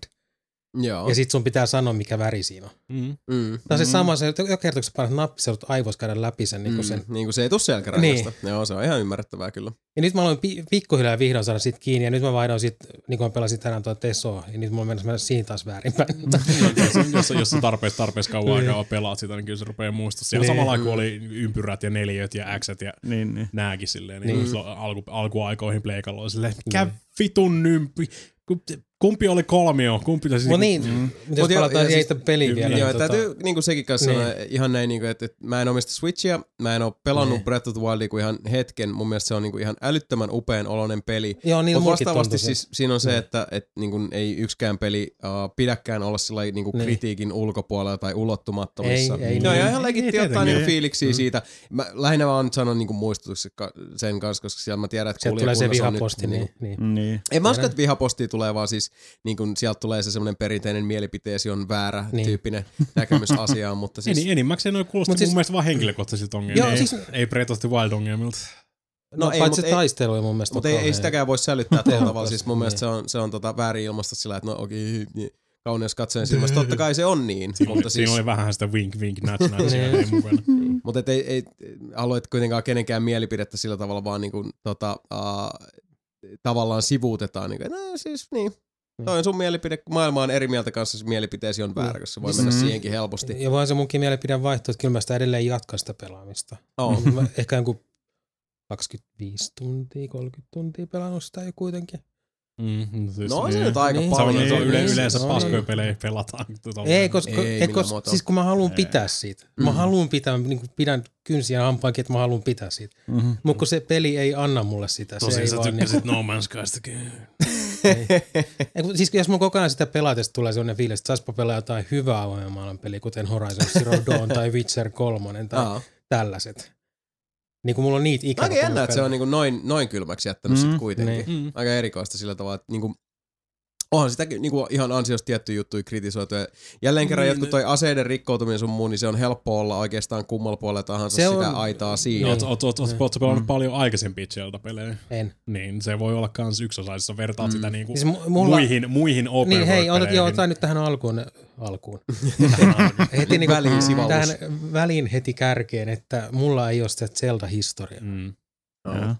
Joo. ja sit sun pitää sanoa, mikä väri siinä on. Mm. Mm. Tämä on se Mm. sama, se, joka kerta kun sä painat nappi, sä aivoissa käydä läpi sen, niin Mm. sen. Niin kuin se ei tuu selkärangasta. Niin. Joo, se on ihan ymmärrettävää kyllä. Ja nyt mä aloin pi- pikkuhiljaa vihdoin saada sit kiinni, ja nyt mä vaihdoin sit, niin kuin mä pelasin tänään tuo Tesoa, ja nyt mulla mennessä mennä siihen taas väärinpäin. jos, jos, jos sä tarpeeksi, tarpeeksi kauan aikaa pelaat sitä, niin kyllä se rupeaa muistaa. Siellä Niin. samalla kun oli ympyrät ja neliöt ja xet ja Niin, niin. nääkin silleen, Niin. niin, niin. alku, alkuaikoihin pleikalla oli silleen, mikä Niin. vitun nympi, kumpi oli kolmio, kumpi pitäisi... No niinku- niin, Mm. mutta Mut jos joo, palataan siis- siis, peliin vielä. Joo, niin tota, täytyy niinku sekin kanssa Niin. sanoa ihan näin, niinku, että, että mä en omista Switchia, mä en ole pelannut Niin. Breath of the Wildia kuin ihan hetken. Mun mielestä se on niinku ihan älyttömän upean oloinen peli. Joo, niin Mutta vastaavasti se. siis siinä on se, Niin. että et, niin ei yksikään peli uh, pidäkään olla sillä niin Niin. kritiikin ulkopuolella tai ulottumattomissa. Ei, ei no, niin. ja ihan legitti Ei ottaa niinku fiiliksiä Mm. siitä. Mä lähinnä vaan sanon niinku muistutuksen ka- sen kanssa, koska siellä mä tiedän, että Sieltä tulee se kuulijakunnassa on vihaposti, nyt, niin, niinku- niin. Niin. en mä usko, että vihapostia tulee, vaan siis niin kun sieltä tulee se semmoinen perinteinen mielipiteesi on väärä Niin. niin. tyyppinen näkemys asiaan, mutta siis... Eni, enimmäkseen noin kuulostaa Mut siis, siis- mun mielestä vaan henkilökohtaisilta ongelmilta. Joo, ei, siis- ei Breath of the Wild ongelmilta. No, No ei, paitsi se ei- taistelu ei mun mielestä Mutta ei, ei sitäkään voi sälyttää tuolla tavalla. Siis mun mielestä se niin. on, se on tota väärin ilmasta sillä, että no okei, niin, kauneus katsojen silmästä. Totta kai se on niin, Siinä, mutta oli, siis... siinä oli vähän sitä wink wink nudge nudge Niin. mukana. Mutta ei, ei halua et kuitenkaan kenenkään mielipidettä sillä tavalla vaan niin kuin, tota, uh, tavallaan sivuutetaan. Niin no siis niin, toi on sun mielipide, kun maailma on eri mieltä kanssa, se mielipiteesi on väärä, koska se voi mennä Mm. siihenkin helposti. Ja vaan se munkin mielipide vaihtoehto, että kyllä mä sitä edelleen jatkan sitä pelaamista. Oh. Mä Ehkä jonkun 25 tuntia, 30 tuntia pelannut sitä jo kuitenkin. Mm, siis No on se niin. nyt aika Niin. Se on, paljon. se on Niin, yle, niin, yleensä se on. paskoja pelejä pelataan. Ei, koska, Ei ei, koska siis kun mä haluan pitää siitä. Mä Mm. haluan pitää, niin kuin pidän kynsiä hampaankin, että mä haluan pitää siitä. Mm-hmm. Mutta kun se peli ei anna mulle sitä. se Tosi ei sä tykkäsit No Man's Skystakin. Ei, siis jos mun kokonaan sitä pelatessa tulee sellainen fiilis, että saispa pelaa jotain hyvää avoimen maailman peliä, kuten Horizon Zero Dawn tai Witcher 3 tai Aa. tällaiset. Niin kuin mulla on niitä ikävä. Aika jännä, että se on niinku noin, noin kylmäksi jättänyt Mm, sit kuitenkin. niin. Aika erikoista sillä tavalla, että niinku, onhan sitä niinku ihan ansiosta tiettyjä juttuja kritisoitu. Ja jälleen kerran Niin, jotkut ne- toi aseiden rikkoutuminen sun muu, niin se on helppo olla oikeastaan kummalla puolella tahansa Se sitä on- aitaa No, siinä. oot, oot, oot, oot, Niin. oot pelannut Mm. paljon aikaisempia Zelda-pelejä? En. Niin, se voi olla kans yksi osa, jos vertaat Mm. sitä niinku Siis mu- mulla, muihin, muihin open niin hei, otat, joo, otan nyt tähän alkuun. alkuun. Väliin heti niin kuin, sivallus. tähän väliin heti kärkeen, että mulla ei ole sitä Zelda-historiaa. Mm. Joo.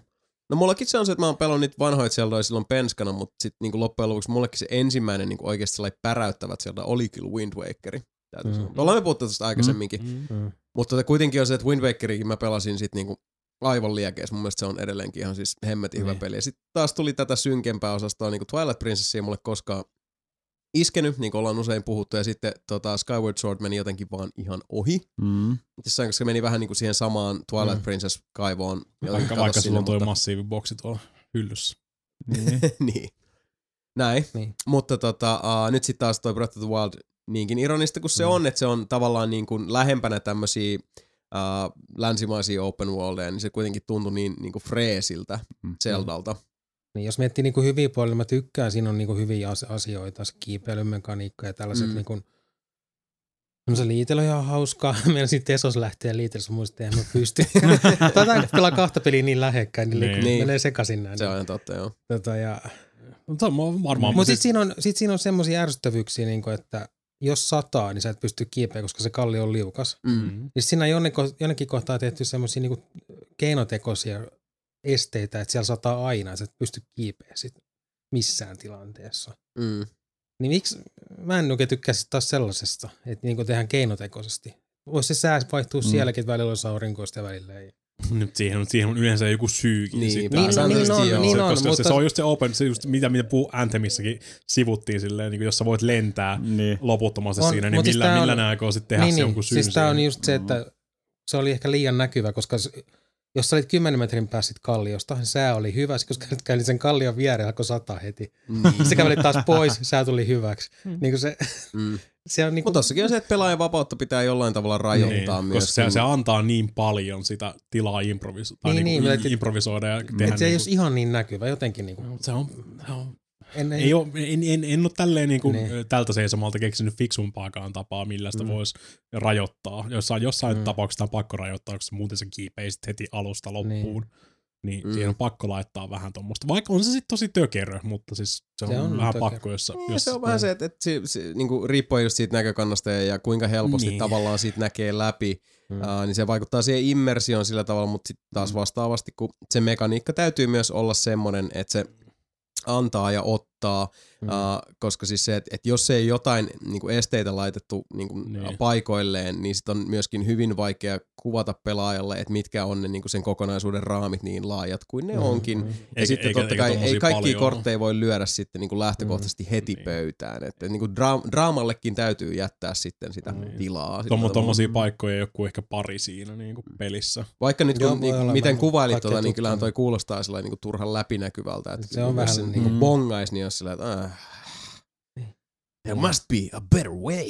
No mullakin se on se, että mä oon pelannut niitä vanhoja Zeldoja silloin penskana, mutta sitten niinku loppujen lopuksi mullekin se ensimmäinen niinku oikeasti sellainen päräyttävät Zelda oli kyllä Wind Wakeri. Täytyy Mm. Ollaan me puhuttu tästä aikaisemminkin. Mm. Mm. Mutta tota, kuitenkin on se, että Wind Wakerikin mä pelasin sit niinku aivan liekeis. Mun mielestä se on edelleenkin ihan siis hemmetin hyvä Niin. peli. Ja sitten taas tuli tätä synkempää osastoa, niinku Twilight Princess ei mulle koskaan iskenyt, niin kuin ollaan usein puhuttu, ja sitten tota, Skyward Sword meni jotenkin vaan ihan ohi. Mm. Jossain, koska se meni vähän niinku siihen samaan Twilight Mm. Princess-kaivoon. Vaikka, vaikka sinne, sulla on toi mutta- massiiviboksi tuolla hyllyssä. Niin. niin. Näin. Niin. Mutta tota, uh, nyt sitten taas toi Breath of the Wild niinkin ironista kuin se Mm. on, että se on tavallaan niin kuin lähempänä tämmöisiä uh, länsimaisia open worldeja, niin se kuitenkin tuntui niin, niin kuin freesiltä Mm. Zeldalta. Niin jos miettii niin kuin hyviä puolia, mä tykkään, siinä on niin kuin hyviä as- asioita, se kiipeilymekaniikka ja tällaiset Mm. niin kuin, No se liitely on ihan hauskaa. Meillä sitten Tesos lähtee liitelyssä, muistin, että en mä pysty. Tätä pelaa kahta peliä niin lähekkäin, niin, Niin. niin. Niin. menee sekaisin näin. Se on ihan totta, joo. Tota, ja, Mutta on varmaan... mutta sitten siinä on, sit siinä on semmoisia ärsyttävyyksiä, niin kuin, että jos sataa, niin sä et pysty kiipeä, koska se kalli on liukas. Mm. Mm. Niin siinä on jonnekin, jonnekin kohtaa tehty semmoisia niin keinotekoisia esteitä, että siellä sataa aina, että et pysty kiipeä sit missään tilanteessa. Mm. Niin miksi, mä en oikein tykkää sit taas sellaisesta, että niin tehdään keinotekoisesti. Voisi se sää vaihtua Mm. sielläkin, että välillä olisi aurinkoista ja välillä ei. Nyt siihen, siihen on yleensä joku syykin. Niin, sitten. niin, Se- niin se- on, se- niin on, koska se, mutta- se, on just se open, se just mitä, mitä puu Anthemissakin sivuttiin silleen, niin kuin jos sä voit lentää niin. loputtomasti On, siinä, niin mut siis millä, on- millä ne aikoo sitten tehdä niin, se niin. jonkun syyn Siis tää on just se, että se oli ehkä liian näkyvä, koska jos sä olit 10 metrin päässä kalliosta, niin sää oli hyvä, koska nyt käveli sen kallion viereen, alkoi sataa heti. Niin. Se käveli taas pois, sää tuli hyväksi. Mm. Niin kuin se, Mm. se on niin Mutta kuin, tossakin on se, että pelaajan vapautta pitää jollain tavalla rajoittaa niin, myös. koska se, kun- se antaa niin paljon sitä tilaa improviso- tai Niin, niin, niin, niin, mutta- improvisoida ja tehdä. että se ei niin olisi ihan niin näkyvä, jotenkin niin kuin, kuin, se on, se on en, ei ole, en, en, en ole tälleen niin kuin Niin. tältä seisomalta keksinyt fiksumpaakaan tapaa, millä sitä Mm. voisi rajoittaa. Jossain, jossain Mm. tapauksessa on pakko rajoittaa, koska muuten se kiipeisit heti alusta loppuun. Niin, Mm. niin siihen on pakko laittaa vähän tuommoista. Vaikka on se sitten tosi tökerö, mutta siis se on, Se on vähän tökerö. pakko, jos, Niin, jos se on vähän se, että, että se, se niinku, riippuen just siitä näkökannasta ja, ja kuinka helposti Niin. tavallaan siitä näkee läpi, Mm. mm. uh, niin se vaikuttaa siihen immersioon sillä tavalla, mutta sitten taas vastaavasti, kun se mekaniikka täytyy myös olla semmoinen, että se antaa ja ottaa, Mm. mm. uh, koska siis se, että, että jos ei jotain niin kuin esteitä laitettu niin kuin Niin. paikoilleen, niin sit on myöskin hyvin vaikea kuvata pelaajalle, että mitkä on ne niin kuin sen kokonaisuuden raamit niin laajat kuin ne Mm, onkin. mm. Ja Eikä- sitten eikä- totta eikä kai ei paljon kortteja voi lyödä sitten niin kuin lähtökohtaisesti heti Niin. pöytään. Että niin kuin dra- draamallekin täytyy jättää sitten sitä Niin. tilaa. Tommo, tommosia paikkoja joku ehkä pari siinä niin kuin pelissä. Vaikka nyt kun, niin, miten kuvailit tota, niin kyllähän toi kuulostaa sellainen niin kuin turhan läpinäkyvältä. Että Se on vähän niin kuin- kuin bongais, niin jos sillä, että äh, there must be a better way.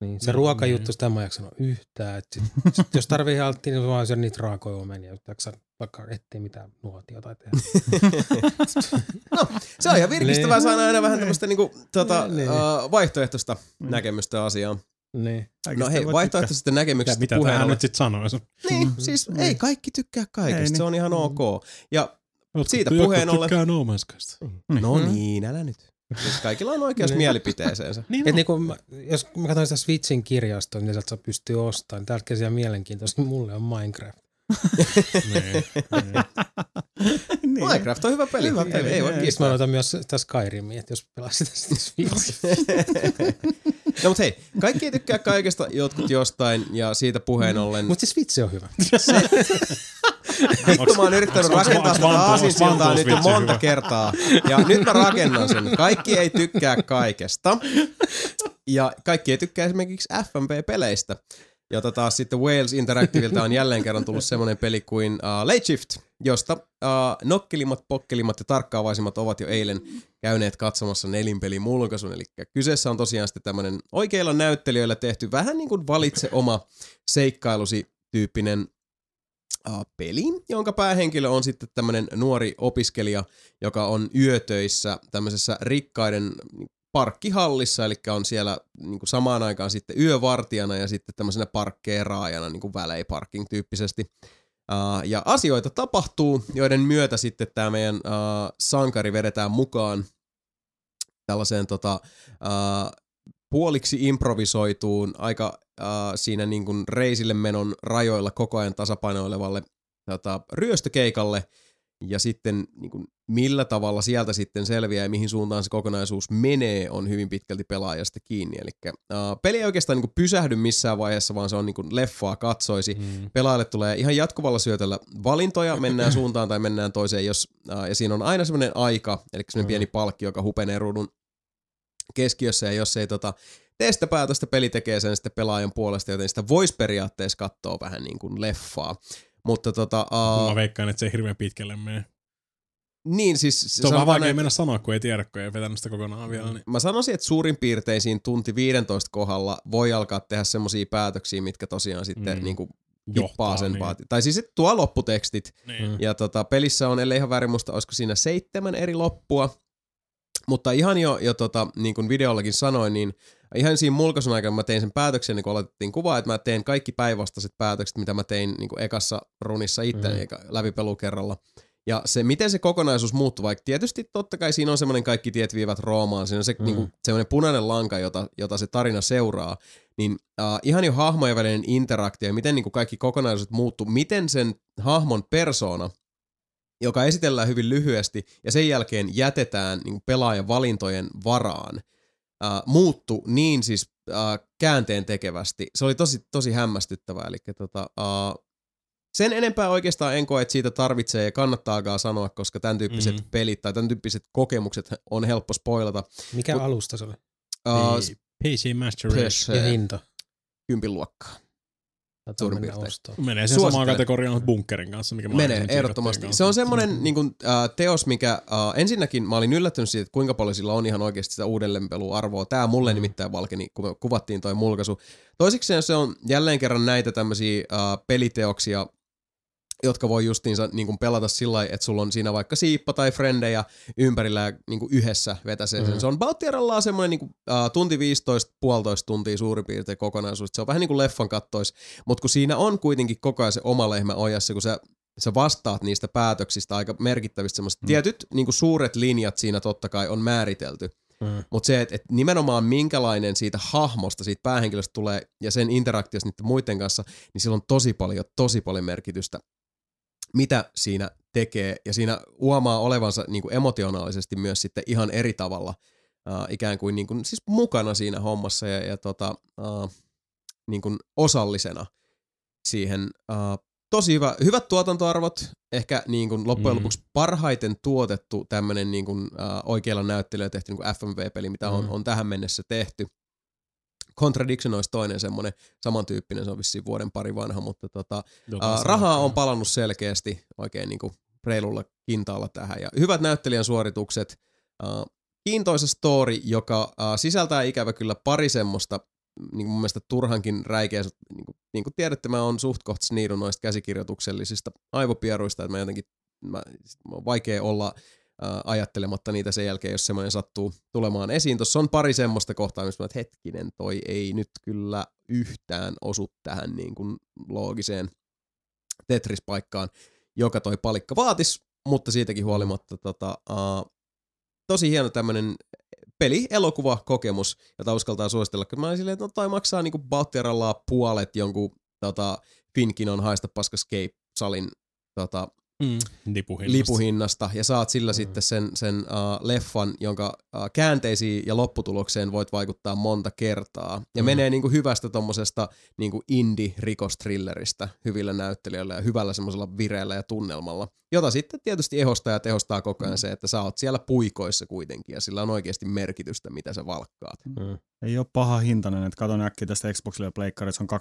Niin, se Niin, ruokajuttu, sitä mä en jaksanut yhtään. Et sit, sit, jos tarvii haltti, niin vaan syödä niitä raakoja omenia, jos jaksa vaikka etsiä mitään nuotia tai tehdä. no, se on ihan virkistävää Niin. saada aina vähän tämmöistä niin kuin, tota, Niin. uh, vaihtoehtoista Mm. näkemystä asiaan. niin. No hei, vaihtoehtoisesta Mitä, näkemyksestä mitä puheen tähän ollen- nyt sitten sanoisi? Niin, Mm. siis Mm. ei kaikki tykkää kaikesta, Ei se niin. on ihan ok. Ja Jotkut- Siitä puheen ollen- tykkää No Man's Skysta. no Mm. niin, älä nyt. Siis kaikilla on oikeus Niin. mielipiteeseensä. Niin Et niinku, mä- jos mä katsoin sitä Switchin kirjastoa, niin sieltä saa pystyy ostamaan, niin täältä käsiä mielenkiintoista, mulle on Minecraft. niin, niin. niin. Minecraft on hyvä peli. Hyvä ei, peli, ei voi ei. Sitten mä kiistää. otan myös sitä Skyrimia, että jos pelasit sitä Switchiä. No mutta hei, kaikki ei tykkää kaikesta, jotkut jostain, ja siitä puheen ollen... Mutta se Switch on hyvä. Vittu, mä oon yrittänyt rakentaa tätä aasinsiltaa nyt jo monta kertaa. Ja nyt mä rakennan sen. Kaikki ei tykkää kaikesta. Ja kaikki ei tykkää esimerkiksi FMV-peleistä. Jota taas sitten Wales Interactivilta on jälleen kerran tullut semmoinen peli kuin uh, Late Shift, josta uh, nokkelimmat, pokkelimmat ja tarkkaavaisimmat ovat jo eilen käyneet katsomassa nelinpelin mulkaisun. Eli kyseessä on tosiaan sitten tämmöinen oikeilla näyttelijöillä tehty vähän niin kuin valitse oma seikkailusi tyyppinen uh, peli, jonka päähenkilö on sitten tämmöinen nuori opiskelija, joka on yötöissä tämmöisessä rikkaiden parkkihallissa, eli on siellä niin kuin samaan aikaan sitten yövartijana ja sitten tämmöisenä parkkeeraajana niin kuin valet parking tyyppisesti. Uh, ja asioita tapahtuu, joiden myötä sitten tämä meidän uh, sankari vedetään mukaan tällaiseen tota, uh, puoliksi improvisoituun, aika uh, siinä niin kuin reisille menon rajoilla koko ajan tasapainoilevalle tota, ryöstökeikalle, ja sitten niin kuin, millä tavalla sieltä sitten selviää ja mihin suuntaan se kokonaisuus menee, on hyvin pitkälti pelaajasta kiinni. Eli uh, peli ei oikeastaan niin kuin, pysähdy missään vaiheessa, vaan se on niin kuin, leffaa katsoisi. Mm. Pelaajalle tulee ihan jatkuvalla syötöllä valintoja, mennään suuntaan tai mennään toiseen, jos, uh, ja siinä on aina semmoinen aika, eli semmoinen Mm. pieni palkki, joka hupenee ruudun keskiössä, ja jos ei tota, tee sitä päätöstä, peli tekee sen sitten pelaajan puolesta, joten sitä voisi periaatteessa katsoa vähän niin kuin leffaa. Mutta tota, Mä uh, veikkaan, että se ei hirveän pitkälle mene. niin siis... Se on vähän vaikea näin- mennä sanoa, kun ei tiedä, kun ei vetänyt sitä kokonaan vielä. Niin. Mä sanoisin, että suurin piirtein siinä tunti 15 kohdalla voi alkaa tehdä semmoisia päätöksiä, mitkä tosiaan sitten Mm. niin kuin Johtaa, sen niin. vaati. Tai siis että tuo lopputekstit. Niin. Ja tota, pelissä on, ellei ihan väärin muista, olisiko siinä seitsemän eri loppua. Mutta ihan jo, jo tota, niin kuin videollakin sanoin, niin ihan siinä mulkaisun aikana mä tein sen päätöksen, niin kun aloitettiin kuvaa, että mä teen kaikki päinvastaiset päätökset, mitä mä tein niin ekassa runissa itse Mm. mm. läpipelukerralla. Ja se, miten se kokonaisuus muuttuu, vaikka tietysti totta kai siinä on semmoinen kaikki tiet viivät Roomaan, siinä on se Mm. mm. niin kuin, semmoinen punainen lanka, jota, jota se tarina seuraa, niin uh, ihan jo hahmojen välinen interaktio ja miten niin kuin kaikki kokonaisuudet muuttuu, miten sen hahmon persona, joka esitellään hyvin lyhyesti ja sen jälkeen jätetään niin kuin pelaajan valintojen varaan, uh, muuttu niin siis uh, käänteen tekevästi. Se oli tosi, tosi hämmästyttävää. Eli tota, uh, sen enempää oikeastaan en koe, että siitä tarvitsee ja kannattaakaan sanoa, koska tämän tyyppiset Mhm. mm. pelit tai tämän tyyppiset kokemukset on helppo spoilata. Mikä Mut- alusta se oli? Uh, Niin, PC Master Race. Ja hinta? kympin luokkaa. Suurin piirtein. Menee sen samaan kategoriaan bunkerin kanssa, mikä Menee, ehdottomasti. Se on semmoinen niin kuin, äh, teos, mikä äh, ensinnäkin mä olin yllättynyt siitä, että kuinka paljon sillä on ihan oikeasti sitä uudelleenpeluarvoa. Tämä mulle Mm. nimittäin valkeni, kun me kuvattiin toi mulkaisu. Toiseksi se on jälleen kerran näitä tämmöisiä äh, peliteoksia, jotka voi justiinsa niin kuin pelata sillä lailla, että sulla on siinä vaikka siippa tai frendejä ympärillä ja niin kuin yhdessä vetäsee sen. Mhm. Se on Bautierallaan semmoinen niin kuin, uh, tunti 15, puolitoista tuntia suurin piirtein kokonaisuus. Se on vähän niin kuin leffan kattois, mutta kun siinä on kuitenkin koko ajan se oma lehmä ojassa, kun sä, sä vastaat niistä päätöksistä aika merkittävistä semmoista. Mm. Tietyt niin kuin suuret linjat siinä totta kai on määritelty, Mm. mutta se, että et nimenomaan minkälainen siitä hahmosta, siitä päähenkilöstä tulee ja sen interaktiosta niiden muiden kanssa, niin sillä on tosi paljon, tosi paljon merkitystä, mitä siinä tekee. Ja siinä huomaa olevansa niin kuin emotionaalisesti myös sitten ihan eri tavalla uh, ikään kuin, niin kuin siis mukana siinä hommassa ja, ja tota, uh, niin kuin osallisena siihen. Uh, tosi hyvä, hyvät tuotantoarvot, ehkä niin kuin loppujen Mm. lopuksi parhaiten tuotettu tämmöinen niin kuin, uh, oikealla näyttelyllä tehty niin kuin FMV-peli, mitä on, Mm. on tähän mennessä tehty. Contradiction olisi toinen semmoinen samantyyppinen, se on vissiin vuoden pari vanha, mutta tota, saa- rahaa on palannut selkeästi oikein niin kuin reilulla kintaalla tähän. Ja hyvät näyttelijän suoritukset, uh, kiintoisa story, joka uh, sisältää ikävä kyllä pari semmoista niin mun mielestä turhankin räikeä, niin kuin, niin kuin tiedätte, mä oon suht kohta noista käsikirjoituksellisista aivopieruista, että mä jotenkin, mä, mä on vaikea olla ää, ajattelematta niitä sen jälkeen, jos semmoinen sattuu tulemaan esiin. Tuossa on pari semmoista kohtaa, missä mä että hetkinen, toi ei nyt kyllä yhtään osu tähän niin kuin loogiseen Tetris-paikkaan, joka toi palikka vaatis, mutta siitäkin huolimatta tota, uh, tosi hieno tämmönen peli, elokuva, kokemus, jota uskaltaa suositella. Kun mä olin silleen, että no toi maksaa niinku puolet jonkun tota, Finkin on haista paska Escape-salin tota, Mm. Lipuhinnasta. lipuhinnasta ja saat sillä sitten sen, sen uh, leffan, jonka uh, käänteisiin ja lopputulokseen voit vaikuttaa monta kertaa. Ja mm. menee niinku hyvästä tommosesta niinku indie-rikostrilleristä hyvillä näyttelijöillä ja hyvällä semmoisella vireellä ja tunnelmalla, jota sitten tietysti ehostaa ja tehostaa koko ajan se, että sä oot siellä puikoissa kuitenkin ja sillä on oikeasti merkitystä, mitä sä valkkaat. Mm. Ei ole paha hintainen, että katon äkkiä tästä Xboxille ja Pleikkarissa on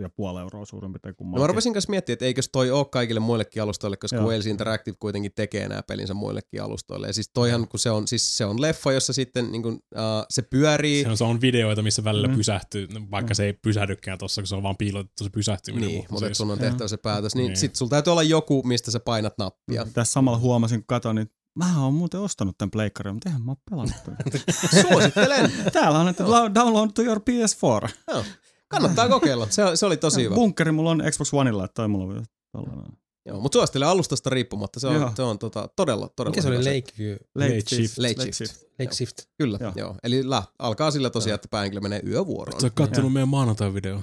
12,5 euroa suurin piirtein No kummallakin. mä rupesin kanssa miettimään, että eikös toi ole kaikille muillekin alustoille, koska. Wales Interactive kuitenkin tekee nämä pelinsä muillekin alustoille. Ja siis toihan, kun se on, siis se on leffa, jossa sitten niin kuin, uh, se pyörii. Se on, se on videoita, missä välillä Mm. mm. pysähtyy, vaikka se ei pysähdykään tossa, kun se on vaan piilotettu se pysähtyminen. Niin, mutta siis, sun on tehtävä se päätös. Niin, Niin. sit sulla täytyy olla joku, mistä sä painat nappia. Tässä samalla huomasin, kun katsoin, niin mä oon muuten ostanut tämän pleikkarin, mutta eihän mä oo pelannut. Suosittelen. Täällä on, että download to your PS4. Joo. Kannattaa kokeilla. Se, se oli tosi hyvä. Bunkkeri mulla on Xbox Oneilla, että toi mulla on tällainen. Joo, mutta suosittelen alustasta riippumatta. Se on, Joo. se on tota, todella, todella Mikä se oli Lakeview? Late shift. shift. Late shift. Lake Shift. Kyllä, joo. Joo. joo. Eli lä, alkaa sillä tosiaan, että päähenkilö menee yövuoroon. Sä oot kattonut meidän maanantai-video.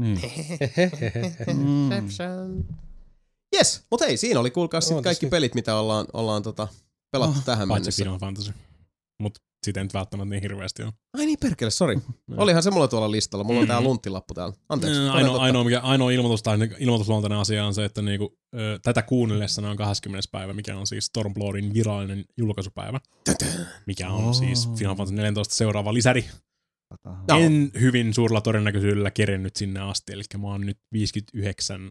Niin. Mm. Yes, mutta hei, siinä oli kuulkaa sit Ootas kaikki pelit, mitä ollaan, ollaan tota, pelattu Oh, tähän Paitsi mennessä. Final Fantasy. Mut sitä ei nyt välttämättä niin hirveästi ole. Ai niin, perkele, sori. Olihan se mulla tuolla listalla. Mulla on tää lunttilappu täällä. Anteeksi. Mm. toden Ainoa, ainoa, mikä, ainoa ilmoitus, tai ilmoitusluontainen asia on se, että niinku, ö, tätä kuunnellessa on 20. päivä, mikä on siis Stormbloodin virallinen julkaisupäivä. Mikä on Oh. siis Final Fantasy 14 seuraava lisäri. Joo. En hyvin suurella todennäköisyydellä kerennyt sinne asti, eli mä oon nyt 59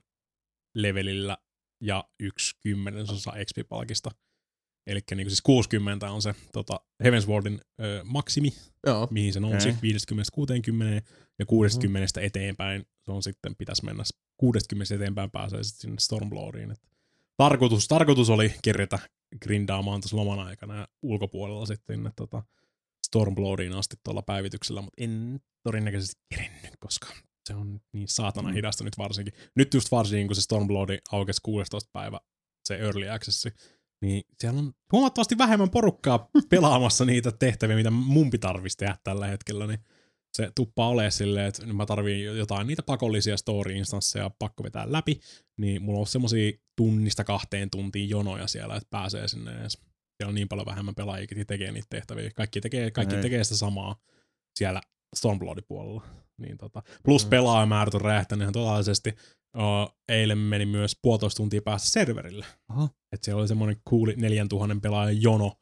levelillä ja yksi kymmenesosa XP-palkista. Eli niin siis 60 on se tota, Heavenswardin ö, maksimi, Joo. mihin se nousi Okei. 50-60 ja 60 eteenpäin se on sitten pitäisi mennä 60 eteenpäin pääsee sitten sinne Stormbloodiin. Et tarkoitus, tarkoitus oli kerätä grindaamaan tuossa loman aikana ja ulkopuolella sitten tota Stormbloodiin asti tuolla päivityksellä, mutta en todennäköisesti kerennyt, koska se on niin saatana Mm. hidasta nyt varsinkin. Nyt just varsinkin, kun se Stormbloodi aukesi 16 päivä, se Early Access, niin siellä on huomattavasti vähemmän porukkaa pelaamassa niitä tehtäviä, mitä mun tarvitsisi tehdä tällä hetkellä, niin se tuppaa olemaan silleen, että nyt mä tarviin jotain niitä pakollisia story-instansseja pakko vetää läpi, niin mulla on semmosia tunnista kahteen tuntiin jonoja siellä, että pääsee sinne edes. Siellä on niin paljon vähemmän pelaajia, jotka tekee niitä tehtäviä. Kaikki tekee, kaikki Ei. tekee sitä samaa siellä Stormbloodin puolella. Niin tota. Plus pelaajamäärät on räjähtänyt ihan totaalisesti. Uh, eilen meni myös puolitoista tuntia päästä serverille. Aha. Et siellä oli semmoinen kuuli 4000 pelaajan jono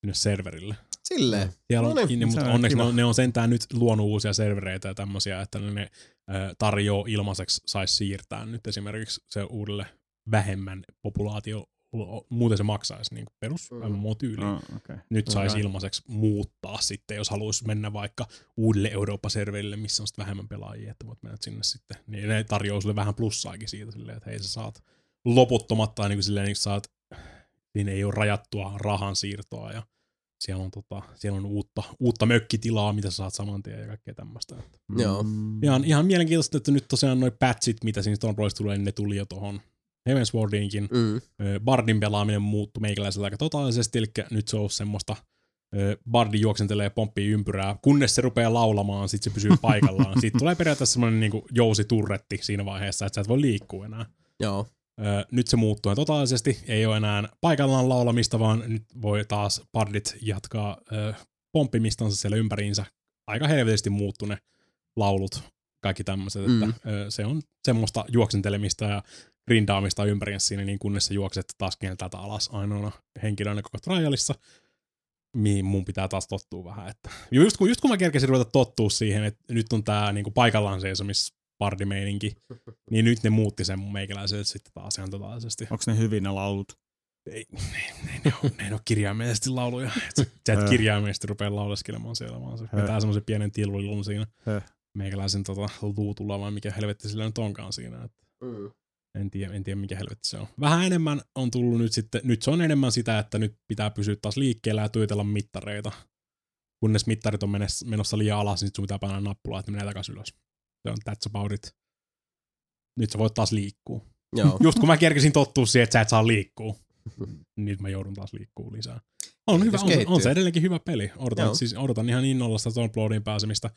sinne serverille. Silleen. Siellä on, No niin, niin, se mutta on onneksi ne on, ne on sentään nyt luonut uusia servereitä ja tämmöisiä, että ne ö, tarjoaa ilmaiseksi, saisi siirtää nyt esimerkiksi se uudelle vähemmän populaatio, muuten se maksaisi niin perus Mm. MMO-tyyliin. Oh, okay. Nyt saisi Alright. ilmaiseksi muuttaa sitten, jos haluaisi mennä vaikka uudelle Eurooppa-serverille, missä on sitten vähemmän pelaajia, että voit mennä sinne sitten. Niin ne tarjoaa sulle vähän plussaakin siitä silleen, että hei sä saat loputtomat tai niin kuin silleen, niin saat, siinä ei ole rajattua rahan siirtoa ja siellä on, tota, siellä on uutta, uutta mökkitilaa, mitä sä saat saman tien ja kaikkea tämmöistä. Joo. Mm. Ihan, ihan mielenkiintoista, että nyt tosiaan noi patchit, mitä siinä Stormbloodissa tulee, niin ne tuli jo tohon Heavenswardiinkin. Mm. Bardin pelaaminen muuttui meikäläisellä aika totaalisesti, eli nyt se on semmoista, Bardi juoksentelee pomppii ympyrää, kunnes se rupeaa laulamaan, sit se pysyy paikallaan. Siitä tulee periaatteessa semmoinen niinku jousiturretti siinä vaiheessa, että sä et voi liikkua enää. Joo. Nyt se muuttuu totaalisesti, ei ole enää paikallaan laulamista, vaan nyt voi taas Bardit jatkaa pomppimistansa siellä ympäriinsä. Aika helvetisti muuttu ne laulut, kaikki tämmöiset, Mm. että se on semmoista juoksentelemista ja grindaamista ympäriinsä siinä, niin kunnes sä juokset taas täältä alas ainoana henkilönä koko trialissa, mihin mun pitää taas tottua vähän. Että just, kun, just kun mä kerkesin ruveta tottua siihen, että nyt on tää niinku paikallaan seisomis pardimeininki, niin nyt ne muutti sen mun meikäläiselle sitten taas ihan totaalisesti. Onko ne hyvin ne laulut? Ei, ne, ne, ne, on, ne ole kirjaimellisesti lauluja. Sä, et kirjaimellisesti rupea lauleskelemaan siellä, vaan se vetää semmoisen pienen tilulilun siinä meikäläisen tota, luutulla, vai mikä helvetti sillä nyt onkaan siinä. Et Mm. En tiedä, en tiedä, mikä helvetti se on. Vähän enemmän on tullut nyt sitten, nyt se on enemmän sitä, että nyt pitää pysyä taas liikkeellä ja tuitella mittareita. Kunnes mittarit on menossa, liian alas, niin sun pitää painaa nappulaa, että ne menee takaisin ylös. Se on that's about it. Nyt sä voit taas liikkua. Joo. Just kun mä kerkesin tottua siihen, että sä et saa liikkua. nyt mä joudun taas liikkuu lisää. On, hyvä, on, se- on se edelleenkin hyvä peli. Odotan, Joo. siis, odotan ihan innolla sitä Stormbloodiin pääsemistä.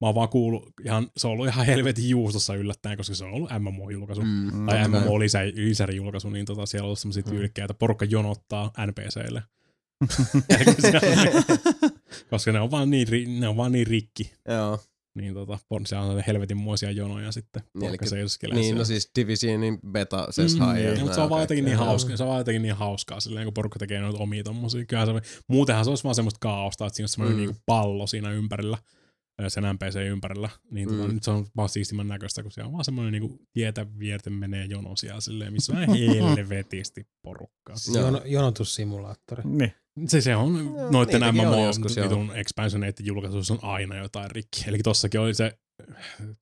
Mä oon vaan kuullut, ihan, se on ollut ihan helvetin juustossa yllättäen, koska se on ollut MMO-julkaisu. Mm. Tai totta kai. MMO lisä, lisärijulkaisu, niin tota, siellä on ollut semmosia tyylikkäitä. Porukka jonottaa NPCille. koska ne on vaan niin, ne on vaan niin rikki. Joo. Niin tota, on siellä on helvetinmoisia jonoja sitten. Niin, Porukka eli- seisoskelee Niin, siellä. no siis Divisionin beta, se Mm, niin, mutta se on vaan jotenkin niin hauskaa, se on vaan jotenkin niin hauskaa silleen, kun porukka tekee noita omia tommosia. Kyllähän se, muutenhan se olisi vaan semmoista kaaosta, että siinä on semmoinen Mm. niinku pallo siinä ympärillä, sen NPC ympärillä. Niin tota, Mm. nyt se on vaan siistimän näköistä, kun siellä on vaan semmoinen niinku tietä vierten menee jono siellä silleen, missä on helvetisti porukkaa. Joo. Jono, jonotussimulaattori. Niin. Se, se on noitten niitäkin on MMO joskus, joo. vitun expansioneiden julkaisuissa on aina jotain rikki. Eli tossakin oli se,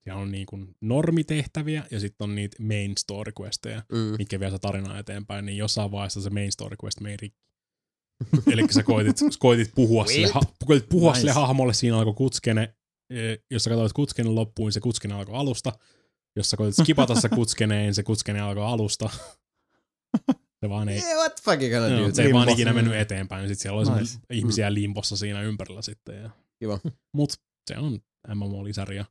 siellä on niinku normitehtäviä ja sitten on niitä main story questeja Mm. mitkä vie se tarinaa eteenpäin, niin jossain vaiheessa se main story quest meni rikki. Eli sä koitit, koitit puhua, sille, ha, koitit puhua Nice. sille hahmolle, siinä alkoi kutskene, eh, jos sä katsoit kutskenen loppuun, niin se kutskene alkoi alusta. Jos sä koitit skipata se kutskeneen, se kutskene alkoi alusta. Se vaan ei, Yeah, what the fuck you gonna joo, do? se ei vaan ikinä mennyt eteenpäin. Sitten siellä oli Nice. ihmisiä limpossa siinä ympärillä sitten. Ja. Kiva. Mut se on MMO-lisäri. Ja,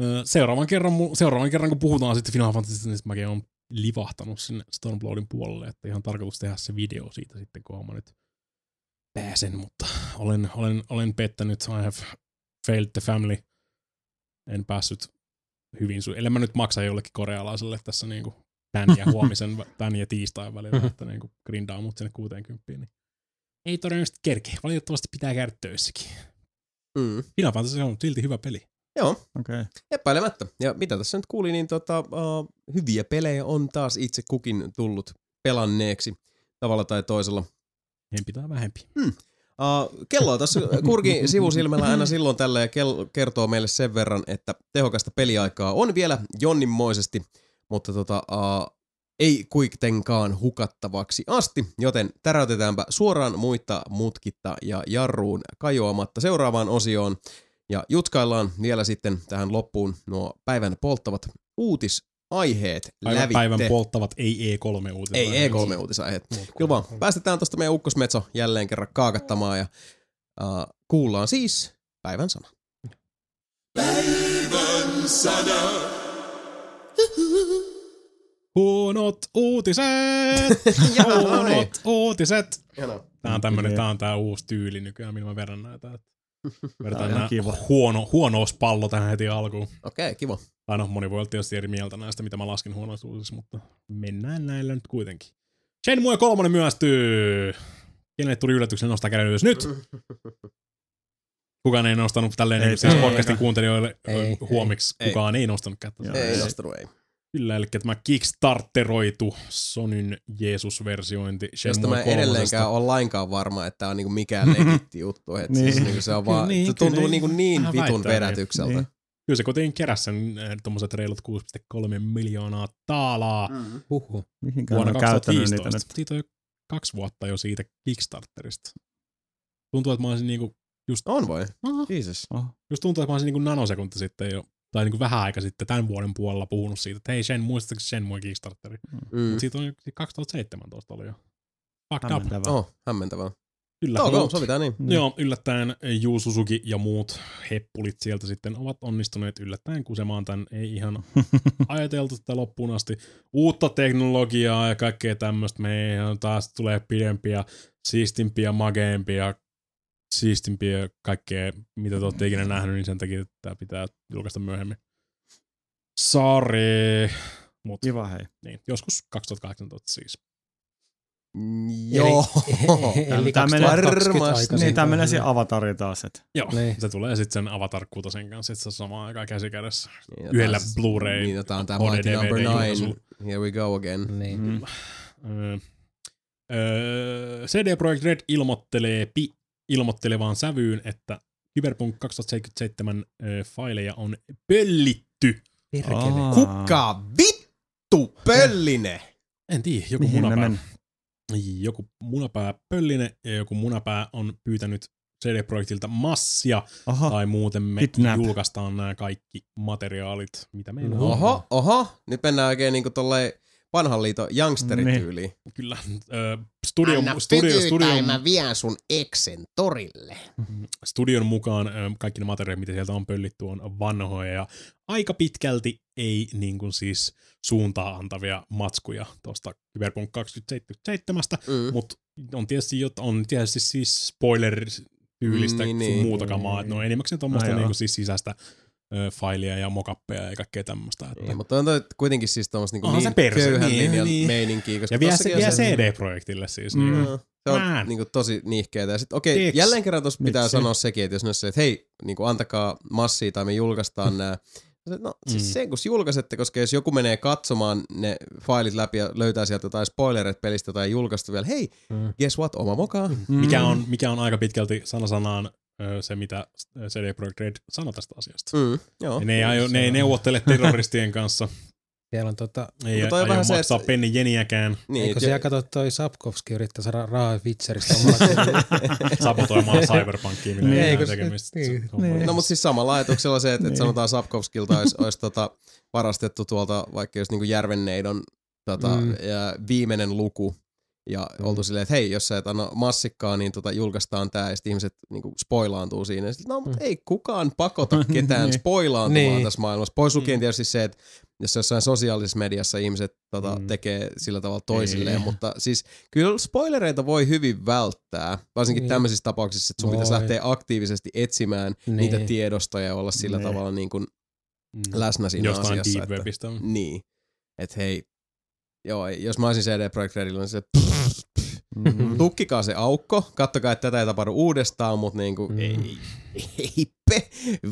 ö, seuraavan, kerran, seuraavan kerran, kun puhutaan sitten Final Fantasysta, niin mäkin on livahtanut sinne Stormbloodin puolelle, että ihan tarkoitus tehdä se video siitä sitten, kun mä nyt pääsen, mutta olen, olen, olen pettänyt, I have failed the family. En päässyt hyvin, su- ellei mä nyt maksa jollekin korealaiselle tässä niinku tän ja huomisen, tän ja tiistain välillä, että niinku grindaa mut sinne 60, niin ei todennäköisesti kerkeä. Valitettavasti pitää käydä töissäkin. Mm. Final Fantasy on silti hyvä peli. Joo, Okei. Okay. epäilemättä. Ja mitä tässä nyt kuuli, niin tota, uh, hyviä pelejä on taas itse kukin tullut pelanneeksi tavalla tai toisella. En pitää vähempi. Uh, kelloa tässä kurki sivusilmällä aina silloin tällä ja kel- kertoo meille sen verran, että tehokasta peliaikaa on vielä jonninmoisesti, mutta tota, uh, ei kuitenkaan hukattavaksi asti, joten täräytetäänpä suoraan muita mutkitta ja jarruun kajoamatta seuraavaan osioon ja jutkaillaan vielä sitten tähän loppuun nuo päivän polttavat uutisaiheet Päivän, lävitte. päivän polttavat ei E3-uutiset. Ei E3-uutisaiheet. Kyllä vaan. Päästetään tuosta meidän ukkosmetso jälleen kerran kaakattamaan ja uh, kuullaan siis päivän sana. Huonot uutiset! Huonot uutiset! Tää on tämmönen, tää on tää uusi tyyli nykyään, millä mä verran näitä. ihan nää kiva. huono, huonouspallo tähän heti alkuun. Okei, okay, kiva. Tai no, moni voi olla tietysti eri mieltä näistä, mitä mä laskin huonousuusissa, mutta mennään näillä nyt kuitenkin. Shenmue 3 myöstyy! Kenelle tuli yllätyksen nostaa käden ylös nyt? Kukaan ei nostanut tälleen Ei, niin siis ei, podcastin eikä. kuuntelijoille Ei, ei, huomiksi. ei. Kukaan ei nostanut kättä. Joo. Ei Ei. nostanut, ei. Kyllä, eli tämä Kickstarteroitu Sonyn Jeesus-versiointi Josta mä edelleenkään ole lainkaan varma, että tää on niinku mikään legitti juttu. Et Niin. siis niinku se on vaan, Niin, se tuntuu ne niinku niin vähän vitun väittää niin. vedätykseltä. Niin. Kyllä se kuitenkin keräsi sen eh, tommoset reilut 6,3 miljoonaa taalaa Mm. Huhhuh. Vuonna on käyttänyt niitä 2015. nyt. Siitä on jo kaksi vuotta jo siitä Kickstarterista. Tuntuu, että mä olisin niinku, On voi. Jesus. Oh. just tuntuu, että mä olisin niinku nanosekunti sitten jo, tai niinku vähän aika sitten tämän vuoden puolella puhunut siitä, että hei Shen, muistatko Shenmue Kickstarteri? Mm. Mut siitä on jo 2017 oli jo. Fucked up. Hämmentävää. Oh, hämmentävää. Go, Mut- sovitaan niin. Mm. Joo, yllättäen Juu Suzuki ja muut heppulit sieltä sitten ovat onnistuneet yllättäen kusemaan tämän ei ihan ajateltu tätä loppuun asti. Uutta teknologiaa ja kaikkea tämmöistä. Me taas tulee pidempiä, siistimpiä, mageempia, siistimpiä ja kaikkea, mitä te olette ikinä nähnyt, niin sen takia että tämä pitää julkaista myöhemmin. Sorry. Mut, Kiva hei. niin, joskus 2018 siis. Mm, Joo. Eli menee 2020 varmasti. aikaisin. Niin, tää menee siihen avatariin taas. Et. Joo, Niin. se tulee sitten sen Avatar 6 kanssa, että se on samaan aikaan käsikädessä. Niin, Yhdellä taas- Blu-ray Niin, tää on HD Mighty Number DVD 9. julkaisu. Here we go again. Niin. Mm. Öö, öö, CD Projekt Red ilmoittelee pi ilmoittelevaan sävyyn, että Cyberpunk 2077 öö, faileja on pöllitty. Perkele. Kuka vittu pöllinen? En tiedä, joku Mihin munapää. Joku munapää pöllinen ja joku munapää on pyytänyt CD Projektilta massia Aha. tai muuten me Kidnap. julkaistaan nämä kaikki materiaalit, mitä meillä No. on. Oho, oho. Nyt mennään oikein niinku tolleen vanhan liiton youngsterityyliin. Kyllä. Ö, studion, studio, studion, mä vien sun eksen torille. studion mukaan kaikki ne materiaalit, mitä sieltä on pöllitty, on vanhoja ja aika pitkälti ei niin kuin siis suuntaa antavia matskuja tuosta Cyberpunk 2077, Mm. mutta on tietysti, on tietysti siis spoiler-tyylistä Niin, niin, niin. niin, muuta kamaa, että ne on enimmäkseen tuommoista niin siis sisäistä ö, failia ja mokappeja ja kaikkea tämmöistä. Että. Niin, mutta on toi kuitenkin siis tommoista niinku niin perse, köyhän niin, linjan niin. meininkiä. Koska ja vielä se- CD-projektille siis. Mm. Niin. Joo. Se on Man. niinku tosi niihkeetä. Ja sit, okei, Tiiäks? jälleen kerran tuossa pitää Miksi? sanoa sekin, että jos ne se, että hei, niinku antakaa massia tai me julkaistaan nämä. No siis Mm. sen kun julkaisette, koska jos joku menee katsomaan ne failit läpi ja löytää sieltä jotain spoilereita pelistä tai julkaistu vielä, hei, Mm. guess what, oma mokaa. Mikä, on, mikä on aika pitkälti sana sanaan ö, se, mitä CD Projekt Red sanoi tästä asiasta. Mm, joo. Ja ne ei, aio, ne ei neuvottele terroristien kanssa. Siellä on tota, Ei Mutta toi aio vähän se, maksaa että- penni jeniäkään Niin, eikö siellä kato toi Sapkovski yrittää saada rahaa Witcheristä omalla sabotoimaan Cyberpunkia, millä Niin, ei se- tekemistä. niin, Se niin. No mutta siis samalla ajatuksella se, että, että Niin. sanotaan Sapkovskilta olisi, olisi tota, varastettu tuolta vaikka just niinku Järvenneidon tota, Mm. mm. ja viimeinen luku ja Mm. oltu silleen, että hei, jos sä et anna massikkaa, niin tota, julkaistaan tää ja sitten ihmiset niinku spoilaantuu siinä. Ja sit, no mutta Mm. ei kukaan pakota ketään Niin. spoilaantumaan Niin. tässä maailmassa. Pois lukien Mm. tietysti se, että jos jossain sosiaalisessa mediassa ihmiset tota, Mm. tekee sillä tavalla toisilleen, Ei. mutta siis kyllä spoilereita voi hyvin välttää, varsinkin Niin. tämmöisissä tapauksissa, että sun pitäisi Voi. lähteä aktiivisesti etsimään Niin. niitä tiedostoja ja olla sillä Niin. tavalla niin kuin Mm. läsnä siinä Jostain asiassa. Deep että, niin, että hei, joo, jos mä olisin CD Projekt Redillä, niin se, Mm. tukkikaa se aukko, kattokaa, että tätä ei tapahdu uudestaan, mutta niinku, Mm. ei, ei pe,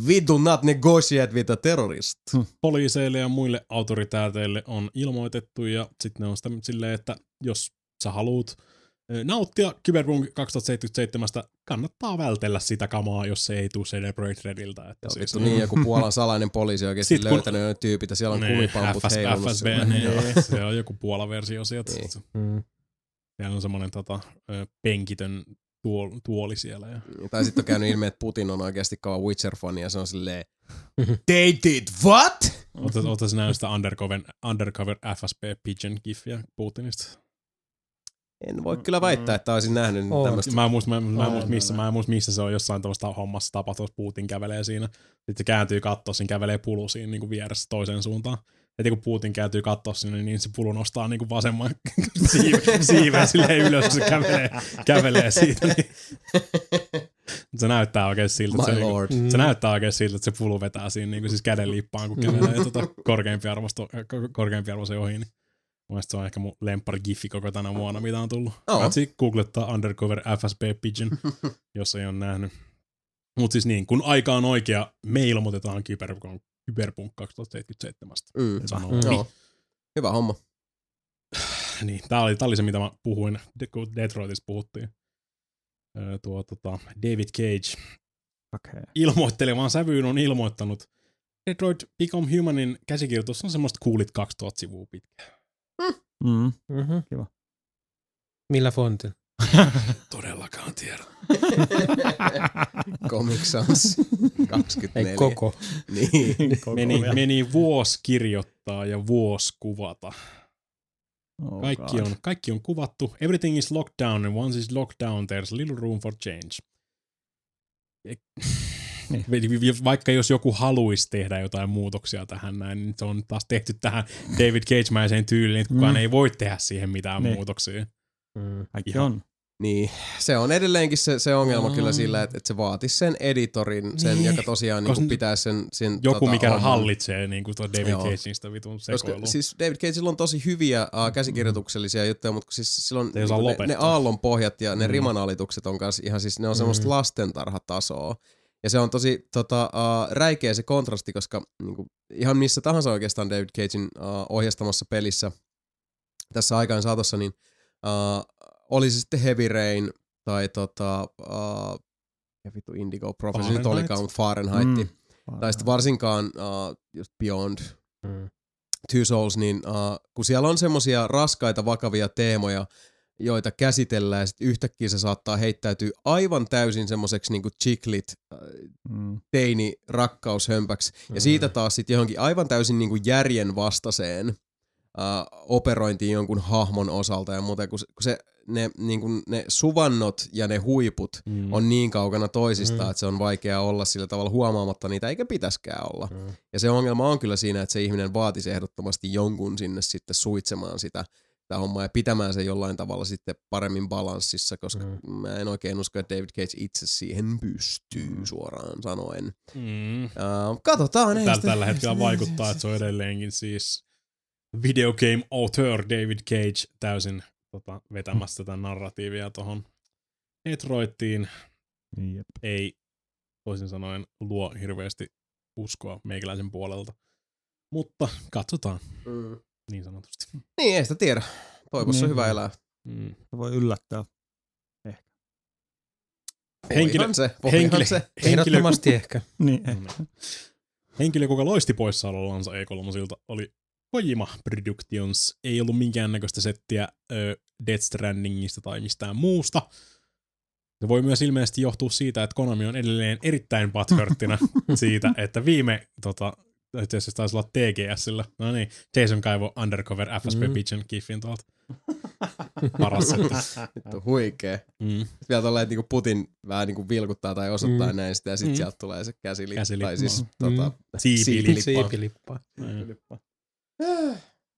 we do not negotiate with a terrorist. Poliiseille ja muille autoritäärteille on ilmoitettu ja sitten ne on sitä silleen, että jos sä haluut nauttia Cyberpunk 2077, kannattaa vältellä sitä kamaa, jos se ei tule CD Projekt Rediltä. Että Joo, siis, vittu niin, joku Puolan salainen poliisi oikeasti Sit kun- löytänyt ne tyypit ja siellä on niin, kumipamput FS, heilunut. FSB, sillä. niin, se on joku Puola-versio sieltä. Niin. Mm. Siellä on semmoinen tota, ö, penkitön tuol, tuoli siellä. Ja... Tai sitten on käynyt ilmi, että Putin on oikeasti kova Witcher-fani ja se on silleen, they did what? Oletko nähnyt sitä Undercover, Undercover FSB Pigeon gifia Putinista? En voi kyllä väittää, että olisin nähnyt On. tämmöistä. Mä en muista, mä, mä en muista, missä, mä en muista, missä se on jossain tuollaista hommassa tapahtumassa. Putin kävelee siinä. Sitten se kääntyy kattoon, siinä kävelee pulu siinä niin kuin vieressä toiseen suuntaan. Heti kun Putin kääntyy katsoa sinne, niin se pulu nostaa niin kuin vasemman siiven, siiven silleen ylös, kun se kävelee, kävelee siitä. Niin. Se näyttää oikein siltä, että My se, niinku- lord. Mm. se näyttää oikein siltä, että se pulu vetää siinä niin kuin siis käden liippaan, kun kävelee tota korkeampi, arvosto, korkeampi arvoisen ohi. Niin. Mun mielestä se on ehkä mun lempari giffi koko tänä vuonna, mitä on tullut. Oo. Katsi googlettaa Undercover FSB Pigeon, jos ei ole nähnyt. Mutta siis niin, kun aika on oikea, me ilmoitetaan Cyberpunk, Cyberpunk 2077. Mm. Sanoo. Mm. Joo. Hyvä homma. Niin, tää oli, tää oli se, mitä mä puhuin, kun Detroitista puhuttiin. Öö, tuo tota, David Cage Okay. ilmoittelevaan sävyyn on ilmoittanut, Detroit Become Humanin käsikirjoitus on semmoista kuulit 2000 sivua pitkä. Mm. Mm-hmm. Kiva. Millä fontilla? Todellakaan tiedä. Comic Sans 24. Ei koko. Niin. Meni, meni vuosi kirjoittaa ja vuosi kuvata. Oh Kaikki on, kaikki on kuvattu. Everything is locked down and once is locked down, there's little room for change. Niin. Vaikka jos joku haluaisi tehdä jotain muutoksia tähän näin, niin se on taas tehty tähän David Cage-mäiseen tyyliin, että kukaan Mm. ei voi tehdä siihen mitään Niin. muutoksia. Mm. Ihan- on. Niin, se on edelleenkin se, se ongelma Mm. kyllä sillä, että, että se vaatisi sen editorin, sen, Niin. joka tosiaan niin kuin pitää sen, sen Joku, tota, mikä homman. hallitsee niin kuin tuo David Joo. Cagein sitä vitun Koska siis David Cageilla on tosi hyviä uh, käsikirjoituksellisia juttuja, mutta siis silloin osaa ne, ne lopettaa. aallon pohjat ja ne Mm. rimanalitukset on kanssa ihan siis, ne on semmoista Mm. lastentarhatasoa. Ja se on tosi tota, uh, räikeä se kontrasti, koska niin kuin, ihan missä tahansa oikeastaan David Cagein uh, ohjastamassa pelissä tässä aikaan saatossa, niin uh, oli se sitten Heavy Rain tai tota, uh, ja vittu Indigo Prophecy nyt Fahrenheit. olikaan, mutta Fahrenheit. Mm. Mm. Tai sitten varsinkaan uh, just Beyond Mm. Two Souls, niin uh, kun siellä on semmosia raskaita, vakavia teemoja, joita käsitellään, ja sitten yhtäkkiä se saattaa heittäytyä aivan täysin semmoiseksi niinku chiklit, äh, Mm. teini rakkaushömpäksi, ja Mm. siitä taas sitten johonkin aivan täysin niinku järjen vastaiseen uh, operointiin jonkun hahmon osalta ja muuten, kun se, kun se ne, niin kuin ne suvannot ja ne huiput Mm. on niin kaukana toisistaan, Mm. mm. että se on vaikea olla sillä tavalla huomaamatta niitä, eikä pitäskään olla. Mm. Ja se ongelma on kyllä siinä, että se ihminen vaatisi ehdottomasti jonkun sinne sitten suitsemaan sitä, sitä hommaa ja pitämään se jollain tavalla sitten paremmin balanssissa, koska Mm. mm. mä en oikein usko, että David Cage itse siihen pystyy suoraan sanoen. Mm. Uh, katsotaan. Tällä, sitä- tällä hetkellä sitä- vaikuttaa, että se on edelleenkin siis video game author David Cage täysin tota, vetämässä tätä narratiivia tuohon Detroittiin. Jep. Ei toisin sanoen luo hirveästi uskoa meikäläisen puolelta. Mutta katsotaan Mm. Niin sanotusti. Niin, ei sitä tiedä. Toivossa Niin. hyvä elää. Mm. Se voi yllättää. Henkilö, Henkilö- se, henkilö- se. Ehdottomasti ehkä. Niin, No niin. Henkilö, joka loisti poissaolollansa E3 oli Kojima Productions. Ei ollut minkäännäköistä settiä ö, Death Strandingista tai mistään muusta. Se voi myös ilmeisesti johtua siitä, että Konami on edelleen erittäin butthurttina siitä, että viime tota, itse asiassa taisi olla TGSillä. No niin, Jason kaivo Undercover FSP Mm. Pigeon kiffin tuolta. Paras setti. Vittu huikee. Mm. Vielä tolleen, että niinku Putin vähän niinku vilkuttaa tai osoittaa Mm. näin sitä ja sit Mm. sieltä tulee se käsilippu. Käsilippu. Tai siis Mm. tota, Siipilippu. Siipilippaa.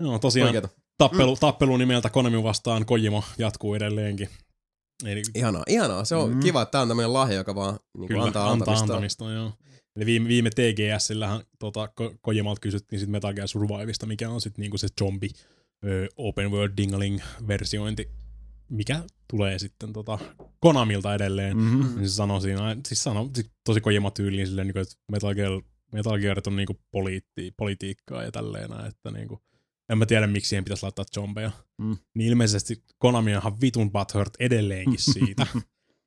No tosiaan Oikeeta. tappelu, mm. tappelu nimeltä Konami vastaan Kojima jatkuu edelleenkin. Eli Ihanaa, ihanaa. Se on Mm. mm. kiva, että tää on tämmöinen lahja, joka vaan niin Kyllä, antaa, antaa antamista. antamista. joo. Eli viime, viime TGSillähän tota, Ko- Kojimalta kysyttiin sit Metal Gear Survivesta, mikä on sitten niinku se zombi ö, open world dingling versiointi, mikä tulee sitten tota Konamilta edelleen. Mm-hmm. Mm. Niin se sanoi siinä, siis sanoi siis tosi Kojima tyyliin silleen, niinku, että Metal Gear, Metal Gear on niinku poliitti, politiikkaa ja tälleen, että niinku, en mä tiedä miksi siihen pitäisi laittaa zombeja. Mm. Niin ilmeisesti Konami on ihan vitun butthurt edelleenkin siitä.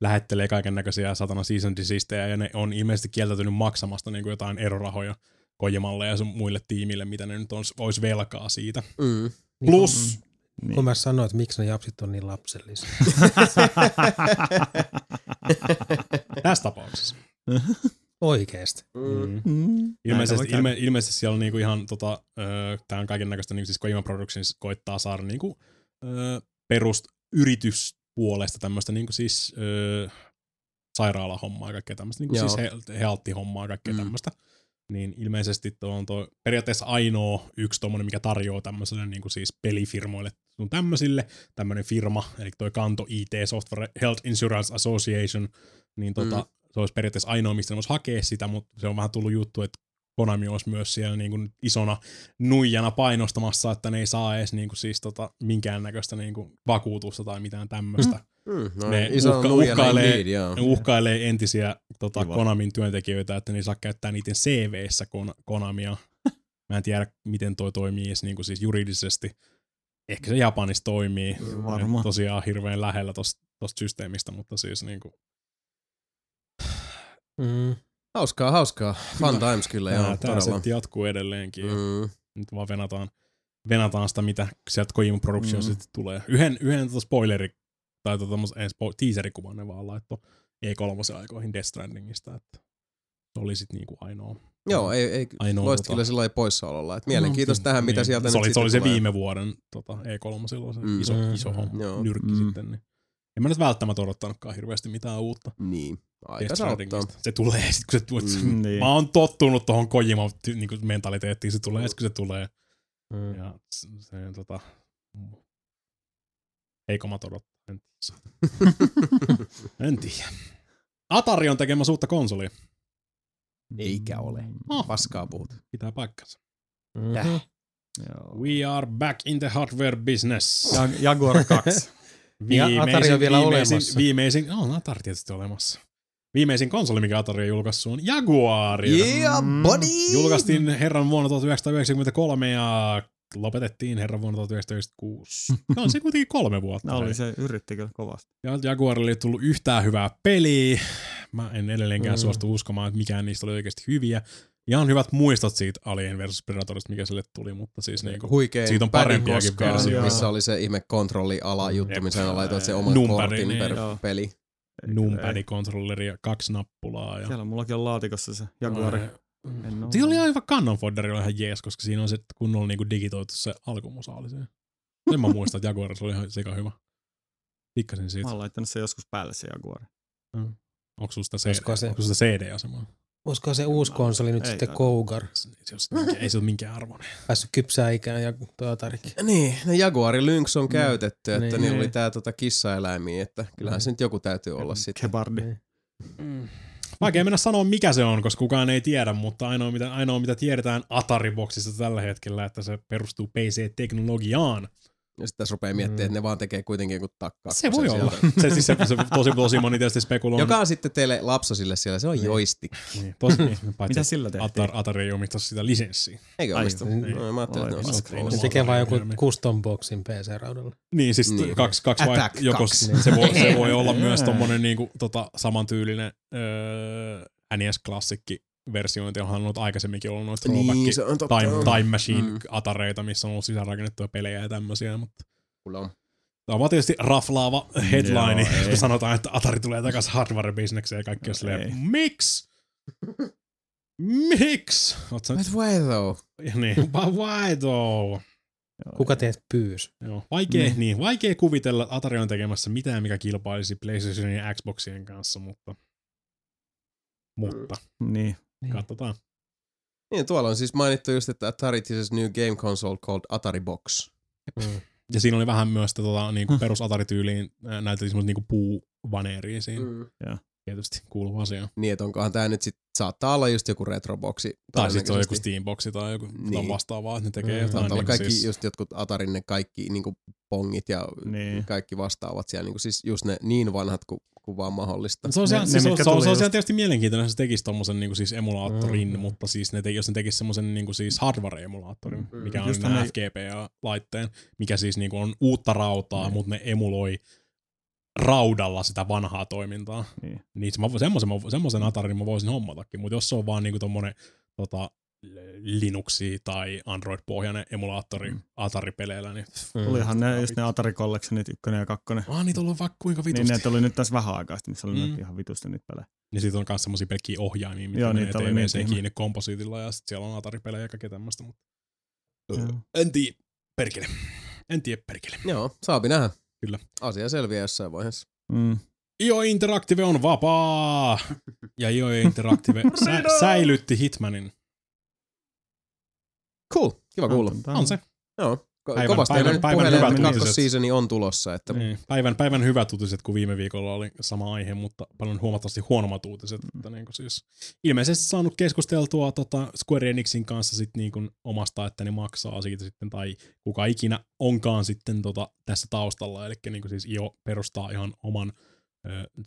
Lähettelee kaiken näköisiä satana season desistejä ja ne on ilmeisesti kieltäytynyt maksamasta niinku jotain erorahoja Kojimalle ja sun muille tiimille, mitä ne nyt olisi, olisi velkaa siitä. Mm. Niin Plus, Niin. Kun mä sanoin, että miksi ne japsit on niin lapsellisia. tässä tapauksessa. Oikeesti. Mm. Mm. Ilmeisesti, Näin ilme, ilmeisesti siellä on niinku ihan tota, tää on kaiken näköistä, niinku siis Kojima Productions koittaa saada niinku, öö, perust yrityspuolesta tämmöistä niinku siis öö, sairaalahommaa ja kaikkea tämmöistä, niinku Joo. siis he, healtti-hommaa ja kaikkea Mm. mm. tämmöistä. Niin ilmeisesti tuo on tuo periaatteessa ainoa yksi tommonen, mikä tarjoaa tämmöiselle niinku siis pelifirmoille sun tämmöisille, tämmönen firma, eli toi Kanto IT Software Health Insurance Association, niin tota, Mm. se olisi periaatteessa ainoa, mistä ne voisi hakea sitä, mutta se on vähän tullut juttu, että Konami olisi myös siellä niin kuin isona nuijana painostamassa, että ne ei saa edes niin kuin siis tota, minkäännäköistä niin kuin vakuutusta tai mitään tämmöistä. Mm. No, Ne iso uhka- nuijana uhkailee- indeed, joo. Ne uhkailee entisiä tota, Kiva. Konamin työntekijöitä, että ne ei saa käyttää niiden CV-ssä kon- Konamia. Mä en tiedä, miten toi toimii edes niin kuin siis juridisesti. Ehkä se Japanissa toimii. Varmaan. Ne Tosiaan hirveän lähellä tosta, tosta systeemistä, mutta siis niin kuin, Mm. Hauskaa, hauskaa. Fun times kyllä, joo, todella. setti jatkuu edelleenkin. Mm. Nyt vaan venataan, venataan sitä, mitä sieltä Kojima Productions Mm. sitten tulee. Yhden, yhden tota spoileri, tai tota, ei, spo, teaserikuvan ne vaan laittoi E3 aikoihin Death Strandingista, että se oli sitten niinku ainoa. Joo, ei, ei ainoa loisti tota- kyllä sillä lailla poissaololla. Et mielenkiintoista No, tähän, mitä niin. sieltä se nyt oli, se oli se sitten tulee. viime vuoden tota, E3 silloin, se Mm. mm. iso, Mm. iso homma, Joo. nyrkki Mm. sitten. Niin. En mä nyt välttämättä odottanutkaan hirveästi mitään uutta Niin, aika saattaa. Se tulee sit, kun se tulee. Mm. Niin. Mä oon tottunut tohon Kojima niinku mentaliteettiin, se tulee sit, kun se tulee. Mm. Ja se, se tota, heikommat odottaa. En tiedä. en tiedä. Atari on tekemässä uutta konsolia. Eikä ole. Oh. Paskaa puhut. Pitää paikkansa. Mhm. Täh. Joo. We are back in the hardware business. Ja- Jaguar 2. Ja Atari on vielä viimeisin, olemassa. Viimeisin, no, on Atari tietysti olemassa. Viimeisin konsoli, mikä Atari on julkaissut, on Jaguar. Yeah, Mm. buddy! Julkaistiin herran vuonna 1993 ja lopetettiin herran vuonna 1996. No, on se kuitenkin kolme vuotta. No oli se, yritti kyllä kovasti. Ja Jaguarille ei tullut yhtään hyvää peliä. Mä en edelleenkään mm. suostu uskomaan, että mikään niistä oli oikeasti hyviä. Ihan hyvät muistot siitä Alien vs. Predatorista, mikä sille tuli, mutta siis niinku... Huikein Siitä on parempiakin versioita. missä oli se ihme kontrolliala juttu, missä aina laitoit sen oman Numpadi, kortin niin, per joo. peli. Ei, Numpad-kontrolleri ja kaksi nappulaa. Ja... Siellä mullakin on laatikossa se Jaguari. En oo. Siinä oli aivan Cannon Fodderilla ihan jees, koska siinä on se kunnolla niinku digitoitu se alkumusa oli se. Sen mä muistan, että Jaguarissa oli ihan sika hyvä. Pikkasin siitä. Mä oon laittanut se joskus päälle se Jaguar. Onko susta CD, Olisiko se- onko susta CD-asemaa? Olisiko se uusi konsoli nyt Ei sitten minkään- ei se ole minkään arvoinen. Päässyt kypsää ikään ja tuo Atarikin. Niin, ne Jaguari Lynx on käytetty, että Niin. niillä oli tää tota kissaeläimiä, että kyllähän se nyt joku täytyy olla sitten. Kebardi. Niin. Vaikea mennä sanoa mikä se on, koska kukaan ei tiedä, mutta ainoa mitä, ainoa mitä tiedetään Atari-boksista tällä hetkellä, että se perustuu PC-teknologiaan. Ja sitten tässä rupeaa miettimään, että ne vaan tekee kuitenkin joku takkaa. Se voi olla. Se, siis se, se, tosi, tosi moni tietysti spekuloi. Joka on sitten teille lapsosille siellä, se on joystick. Niin, tosi, niin, paitsi Mitä sillä tehtiin? Atar, Atari ei omista sitä lisenssiä. Eikö omista? niin. No, mä ajattelin, että ne on okay. Ne Osa tekee vaan joku custom boxin PC-raudalla. Niin, siis Niin. niin. kaksi, kaksi vai, joko se, voi, se voi olla myös tommonen niinku, tota, samantyylinen öö, NES-klassikki versiointi, onhan ollut aikaisemminkin ollut noita Niin, se on totta. time, time Machine Mm. atareita, missä on ollut sisäänrakennettuja pelejä ja tämmöisiä, mutta Kyllä on. Tämä on tietysti raflaava headline, Joo, kun sanotaan, että Atari tulee takaisin hardware-bisnekseen ja kaikki on ei. silleen, miksi? Miksi? Sä But why though? niin, but why though? Kuka teet pyys? Joo, vaikea, Niin. niin, vaikea kuvitella, että Atari on tekemässä mitään, mikä kilpailisi PlayStationin ja Xboxien kanssa, mutta, mutta Niin. Katsotaan. Niin, tuolla on siis mainittu just, että Atari teases new game console called Atari Box. Mm. Ja siinä oli vähän myös sitä, tota, niin kuin perus Atari-tyyliin ää, näyteltiin semmoista niin puuvaneeria siinä. Mm. Mm. Tietysti kuuluva asia. Niin, että onkohan tää nyt sit, saattaa olla just joku retroboksi. Tai sitten se on joku. Steamboxi tai joku Niin. niin. vastaavaa, että ne tekee Mm. jotain. Saattaa olla niin kaikki siis, just jotkut Atarin ne kaikki niinku pongit ja Niin. kaikki vastaavat siellä. Niinku siis just ne niin vanhat kuin, kuin vaan mahdollista. Se on, Ne- se, ne, siis, se, on, se, on, tuli se on just- siellä tietysti mielenkiintoinen, jos se tekisi tommosen niin siis emulaattorin, Mm. mutta siis ne te, jos ne tekisi semmoisen niin siis hardware-emulaattorin, Mm. mikä on Just nämä ne- FGPA-laitteen, mikä siis niin on uutta rautaa, Mm. mutta ne emuloi raudalla sitä vanhaa toimintaa. Niin. Niin se, mä, semmoisen, semmoisen Atarin mä voisin hommatakin, mutta jos se on vaan niinku tommonen tota, Linuxi tai Android-pohjainen emulaattori Mm. Atari-peleillä, niin Mm. Tulihan ne, just ne Atari Collectionit, ykkönen ja kakkonen. ah, niitä on ollut vaikka kuinka Niin vitusti. ne tuli nyt tässä vähän aikaa sitten, missä oli Mm. ihan vitusti niitä pelejä. Ja sitten on myös semmosia pelkkiä ohjaimia, mitkä Joo, menee oli TVC niitä kiinni komposiitilla ja sitten siellä on Atari-pelejä ja kaikkea tämmöistä. Mutta... Joo. En tiedä, perkele. En tiedä, perkele. Joo, saapi nähdä. Kyllä. Asia selviää jossain vaiheessa. Mm. IO Interactive on vapaa! Ja IO Interactive sä- säilytti Hitmanin. Cool, kiva kuulla. On se. Joo, ko- Päivän- kovasti päivän- päivän puhelee, hyvät kakkosseasoni on tulossa. Että Niin. Päivän, päivän hyvät uutiset, kun viime viikolla oli sama aihe, mutta paljon huomattavasti huonommat uutiset. Mm. Että niin kuin siis, ilmeisesti saanut keskusteltua tota Square Enixin kanssa sit niin kuin omasta, että ne maksaa siitä sitten, tai kuka ikinä onkaan sitten tota tässä taustalla. Eli niin kuin siis IO perustaa ihan oman,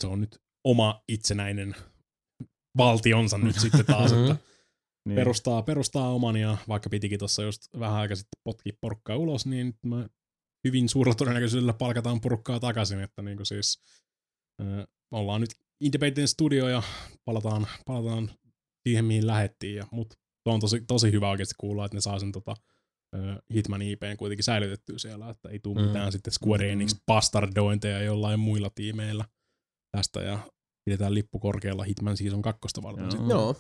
se on nyt oma itsenäinen valtionsa nyt sitten taas, että Niin. perustaa, perustaa oman ja vaikka pitikin tuossa just vähän aikaa sitten potki porukkaa ulos, niin nyt mä hyvin suurella todennäköisyydellä palkataan porukkaa takaisin, että niin kuin siis ö, ollaan nyt Independent Studio ja palataan, palataan siihen, mihin lähettiin, ja, mutta on tosi, tosi hyvä oikeasti kuulla, että ne saa sen tota, ö, Hitman IPn kuitenkin säilytettyä siellä, että ei tule Mm. mitään sitten Square Enix bastardointeja jollain muilla tiimeillä tästä, ja pidetään lippu korkealla Hitman Season 2 varten. Joo. sitten. joo,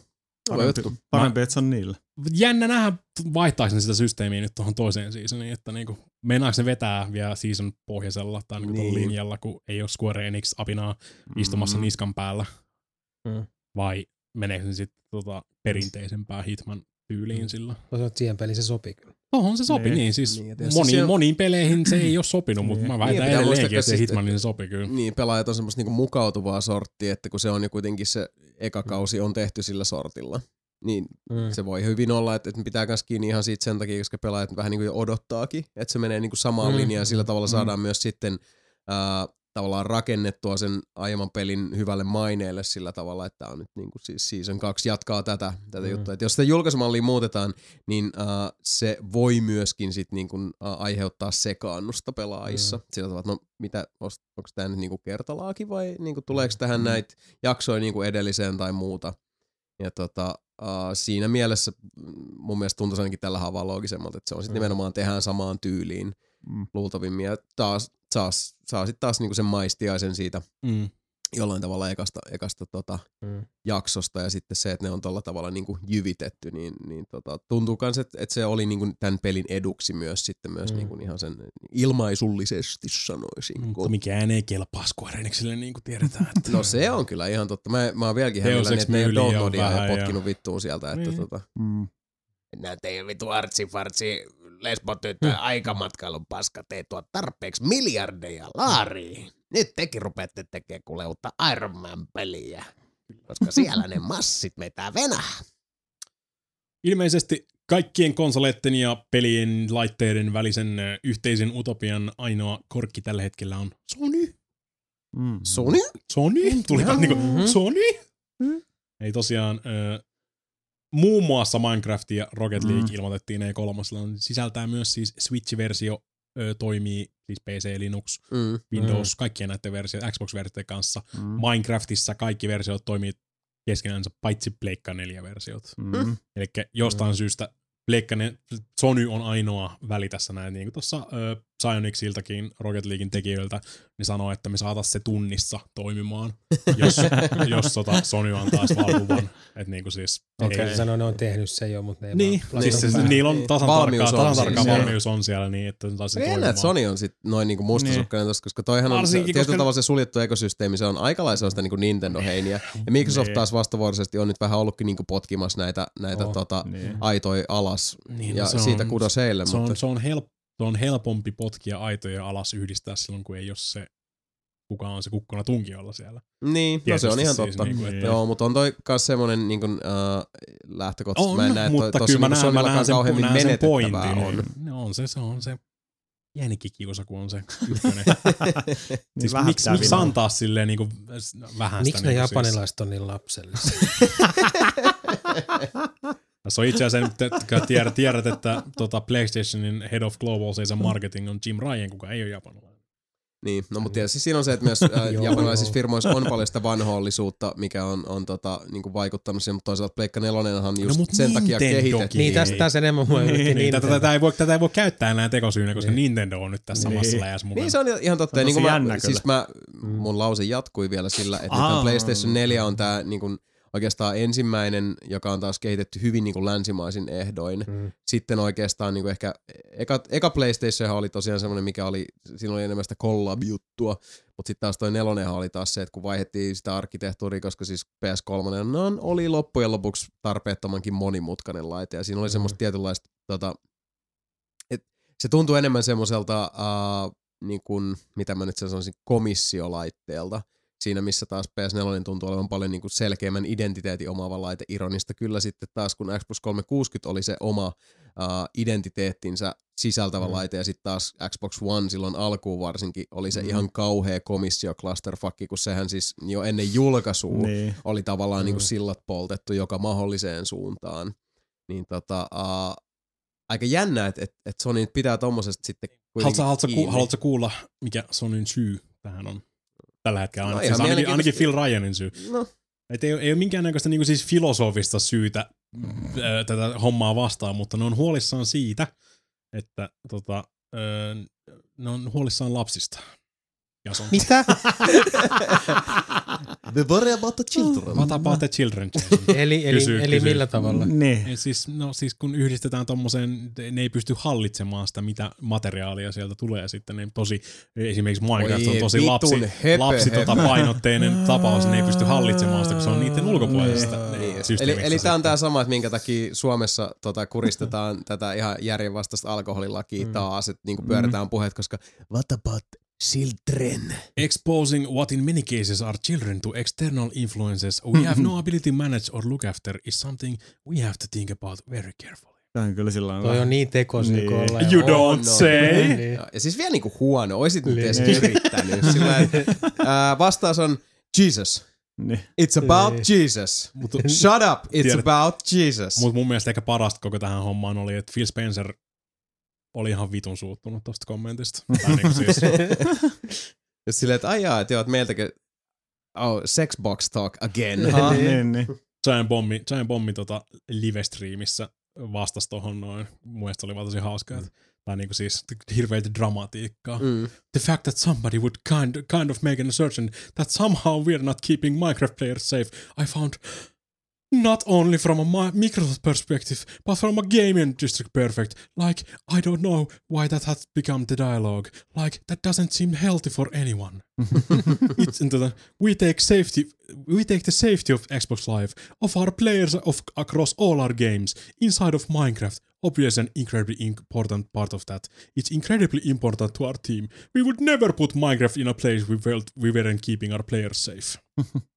Parempi, juttu. parempi että se on niillä. jännä nähdä, vaihtaako ne sitä systeemiä nyt tuohon toiseen seasoniin, että niinku, meinaako ne vetää vielä season pohjaisella tai niinku Niin. niin. linjalla, kun ei ole Square Enix apinaa istumassa Mm. niskan päällä, Mm. vai meneekö se sitten tota perinteisempää Hitman tyyliin sillä? Toisaalta siihen peliin se sopii kyllä. Tohon se sopi, Niin. niin, niin siis Niin, niin, moniin, se on- moniin peleihin se ei ole sopinut, mutta Niin. mä Niin, väitän muistaa edelleenkin, että se Hitmanin se sopii kyllä. Niin, pelaajat on semmoista niinku mukautuvaa sorttia, että kun se on jo kuitenkin se eka kausi on tehty sillä sortilla, niin Mm. se voi hyvin olla, että, että ne pitää myös kiinni ihan siitä sen takia, koska pelaajat vähän niin kuin jo odottaakin, että se menee niin kuin samaan Mm. mm. linjaan. Sillä tavalla Mm. saadaan myös sitten ää, tavallaan rakennettua sen aiemman pelin hyvälle maineelle sillä tavalla, että on nyt niin kuin siis Season 2 jatkaa tätä, tätä Mm. juttua. Että jos sitä julkaisumallia muutetaan, niin ää, se voi myöskin sit niin kuin, ää, aiheuttaa sekaannusta pelaajissa. Mm. Sillä tavalla, että no mitä, onko tämä nyt niin kuin kertalaaki vai niin kuin, tuleeko tähän Mm. näitä jaksoja niin kuin edelliseen tai muuta. Ja tota, uh, siinä mielessä mm, mun mielestä tuntuisi ainakin tällä havaa loogisemmalta, että se on sitten Mm. nimenomaan tehdään samaan tyyliin Mm. luultavimmin. Ja taas, taas saa sitten taas niinku sen maistiaisen siitä Mm. jollain tavalla ekasta, ekasta tota, Mm. jaksosta ja sitten se, että ne on tuolla tavalla niin kuin jyvitetty, niin, niin tota, tuntuu myös, että, että se oli niin kuin tämän pelin eduksi myös sitten myös Mm. mm. niin kuin ihan sen ilmaisullisesti sanoisin. Mutta mikään ei kelpaa Square Enixille, niin kuin tiedetään. Että No se on kyllä ihan totta. Mä, mä oon vieläkin hämilläni, Ex että ne downloadia ja vähän ja- potkinut vittuun sieltä. Että Niin. tota, Mm. Nää teidän vitu artsi lesbotyttö aikamatkailun paskat ei tuo tarpeeksi miljardeja laariin. Nyt tekin rupeatte tekemään kuule uutta Iron Man peliä. Koska siellä ne massit vetää venää. ilmeisesti kaikkien konsoleitten ja pelien laitteiden välisen yhteisen utopian ainoa korkki tällä hetkellä on Sony. Mm. Sony? Sony? Tuli vaan niinku, Mhm. Sony? Ei tosiaan, ö, muun muassa Minecraft ja Rocket League Mm. ilmoitettiin E3. Sisältää myös siis Switch-versio, ö, toimii siis PC, Linux, Mm. Windows, kaikkien näiden versioiden, Xbox-versioiden kanssa. Mm. Minecraftissa kaikki versiot toimii keskenänsä, paitsi Pleikka 4-versiot. Mm. Eli jostain syystä Pleikka Sony on ainoa väli tässä näin, niin kuin tuossa ö, Psyonixiltakin, Rocket Leaguein tekijöiltä, ne sanoo, että me saatas se tunnissa toimimaan, jos, jos tota Sony antaa vaan luvan. Että niin kuin siis, Okei. ei- Okay. Sanoo, ne on tehnyt se jo, mutta ne ei niin, vaan siis se, laittanut niillä on tasan Valmius tarkkaa, on tasan siis, tarkkaa valmius on siellä niin, että se saisi Jännä, toimimaan. että Sony on sit noin niinku mustasukkainen tossa, koska toihan on se, Varsinkin, tietyllä koska- tavalla se suljettu ekosysteemi, se on aika lailla sellaista niinku Nintendo-heiniä. Ja Microsoft Niin. taas vastavuoroisesti on nyt vähän ollutkin niinku potkimassa näitä, näitä Oh. tota, Niin. aitoja alas. Niin, ja no se siitä on- kudos heille, se mutta on, se on, help, se on helpompi potkia aitoja alas yhdistää silloin, kun ei ole se kuka on se kukkona tunkiolla siellä. niin, no se on ihan siis totta. niinku, että- Joo, mutta on toi kans semmonen niin kuin, äh, lähtökohtaisesti. On, mä en näe, että mutta toi, kyllä mä tossa näen, mä niin näen sen, näen sen pointin. on. No on se, se on se pienikin kiusa, kun on se ykkönen. Niin siis vähän miksi, vinaa. antaa silleen niinku vähän Miksi sitä ne niinku siis- japanilaiset on niin lapsellisia? Tässä on itse asiassa, nyt, että tiedät, tiedät, että tota PlayStationin Head of Global Sales and Marketing on Jim Ryan, kuka ei ole japanilainen. Niin, no mutta tietysti siinä on se, että myös äh, japanilaisissa firmoissa on paljon sitä vanhoollisuutta, mikä on, on tota, niin kuin vaikuttanut siihen, mutta toisaalta Pleikka 4 just No, sen takia kehitetty. niin, tästä taas enemmän mua yllätti Niin, Nintendo. tätä, tätä, ei voi, tätä ei voi käyttää enää tekosyynä, koska Niin. Nintendo on nyt tässä samassa Niin. läjässä mukana. Niin se on ihan totta. Se on niin mä, siis mä, mun lause jatkui vielä sillä, että nyt. PlayStation 4 on tää niin kuin, oikeastaan ensimmäinen, joka on taas kehitetty hyvin niin kuin länsimaisin ehdoin. Mm. Sitten oikeastaan niin kuin ehkä, eka, eka PlayStation oli tosiaan semmoinen, mikä oli, siinä oli enemmän sitä collab-juttua, mutta sitten taas toi nelonenhan oli taas se, että kun vaihdettiin sitä arkkitehtuuria, koska siis PS3 no, oli loppujen lopuksi tarpeettomankin monimutkainen laite, ja siinä oli Mm. semmoista tietynlaista, tota, et se tuntuu enemmän semmoiselta, uh, niin kuin, mitä mä nyt sanoisin, komissiolaitteelta, siinä missä taas PS4 tuntuu olevan paljon niin kuin selkeämmän identiteetin omaava laite. Ironista kyllä sitten taas, kun Xbox 360 oli se oma uh, identiteettinsä sisältävä Mm. laite, ja sitten taas Xbox One silloin alkuun varsinkin oli se Mm. ihan kauhea komissio clusterfuck, kun sehän siis jo ennen julkaisua Niin. oli tavallaan Mm. mm. niin kuin sillat poltettu joka mahdolliseen suuntaan. Niin tota, uh, aika jännä, että et, et Sony pitää tommosesta sitten Haluatko, haluatko, ku, haluatko kuulla, mikä Sonyn syy tähän on? Tällä hetkellä No siis ainakin, ainakin Phil. Ryanin syy. No, Et ei, ei ole minkäännäköistä niinku siis filosofista syytä ö, tätä hommaa vastaan, mutta ne on huolissaan siitä, että tota, ö, ne on huolissaan lapsista. Ja se on Mitä? The worry about the children. What about the children? Eli eli, Kysy, eli kysy. millä tavalla? Niin. Ei siis, no siis kun yhdistetään tommoseen, ne ei pysty hallitsemaan sitä, mitä materiaalia sieltä tulee sitten. Ne tosi, esimerkiksi Minecraft on tosi lapsi, höpö, lapsi höpö. tota painotteinen tapaus, ne ei pysty hallitsemaan sitä, kun se on niiden ulkopuolisesta Niin. Eli, eli tämä on tämä sama, että minkä takia Suomessa tota, kuristetaan tätä ihan järjenvastaista alkoholilakia Mm. taas, että niinku pyöritään puheet, koska what about children? Exposing what in many cases are children to external influences we have no ability to manage or look after is something we have to think about very carefully. Tämä on kyllä sillä Toi on niin tekosyy Niin. You On, don't on. say. Niin. Ja, siis vielä niinku huono, oisit nyt Niin. edes yrittänyt. Sillä, että, ää, vastaus on Jesus. Niin. It's about Niin. Jesus. Mutta Shut up, it's Tiedät- about Jesus. mut mun mielestä ehkä parasta koko tähän hommaan oli, että Phil Spencer oli ihan vitun suuttunut tosta kommentista. Tai niinku siis, Ja silleen, että aijaa, että joo, että meiltäkin, oh, sex box talk again. huh? niin, niin. Giant Bombi, Giant Bombi tota live-streamissä vastasi tohon noin. Mun mielestä se oli vaan tosi hauskaa, että tai niinku siis hirveitä dramatiikkaa. Mm. The fact that somebody would kind, kind of make an assertion that somehow we're not keeping Minecraft players safe, I found not only from a Mi- Microsoft perspective, but from a game industry perfect. Like, I don't know why that has become the dialogue. Like, that doesn't seem healthy for anyone. it's into the, we take safety, we take the safety of Xbox Live, of our players of across all our games, inside of Minecraft. Obviously, an incredibly important part of that. It's incredibly important to our team. We would never put Minecraft in a place we felt we weren't keeping our players safe.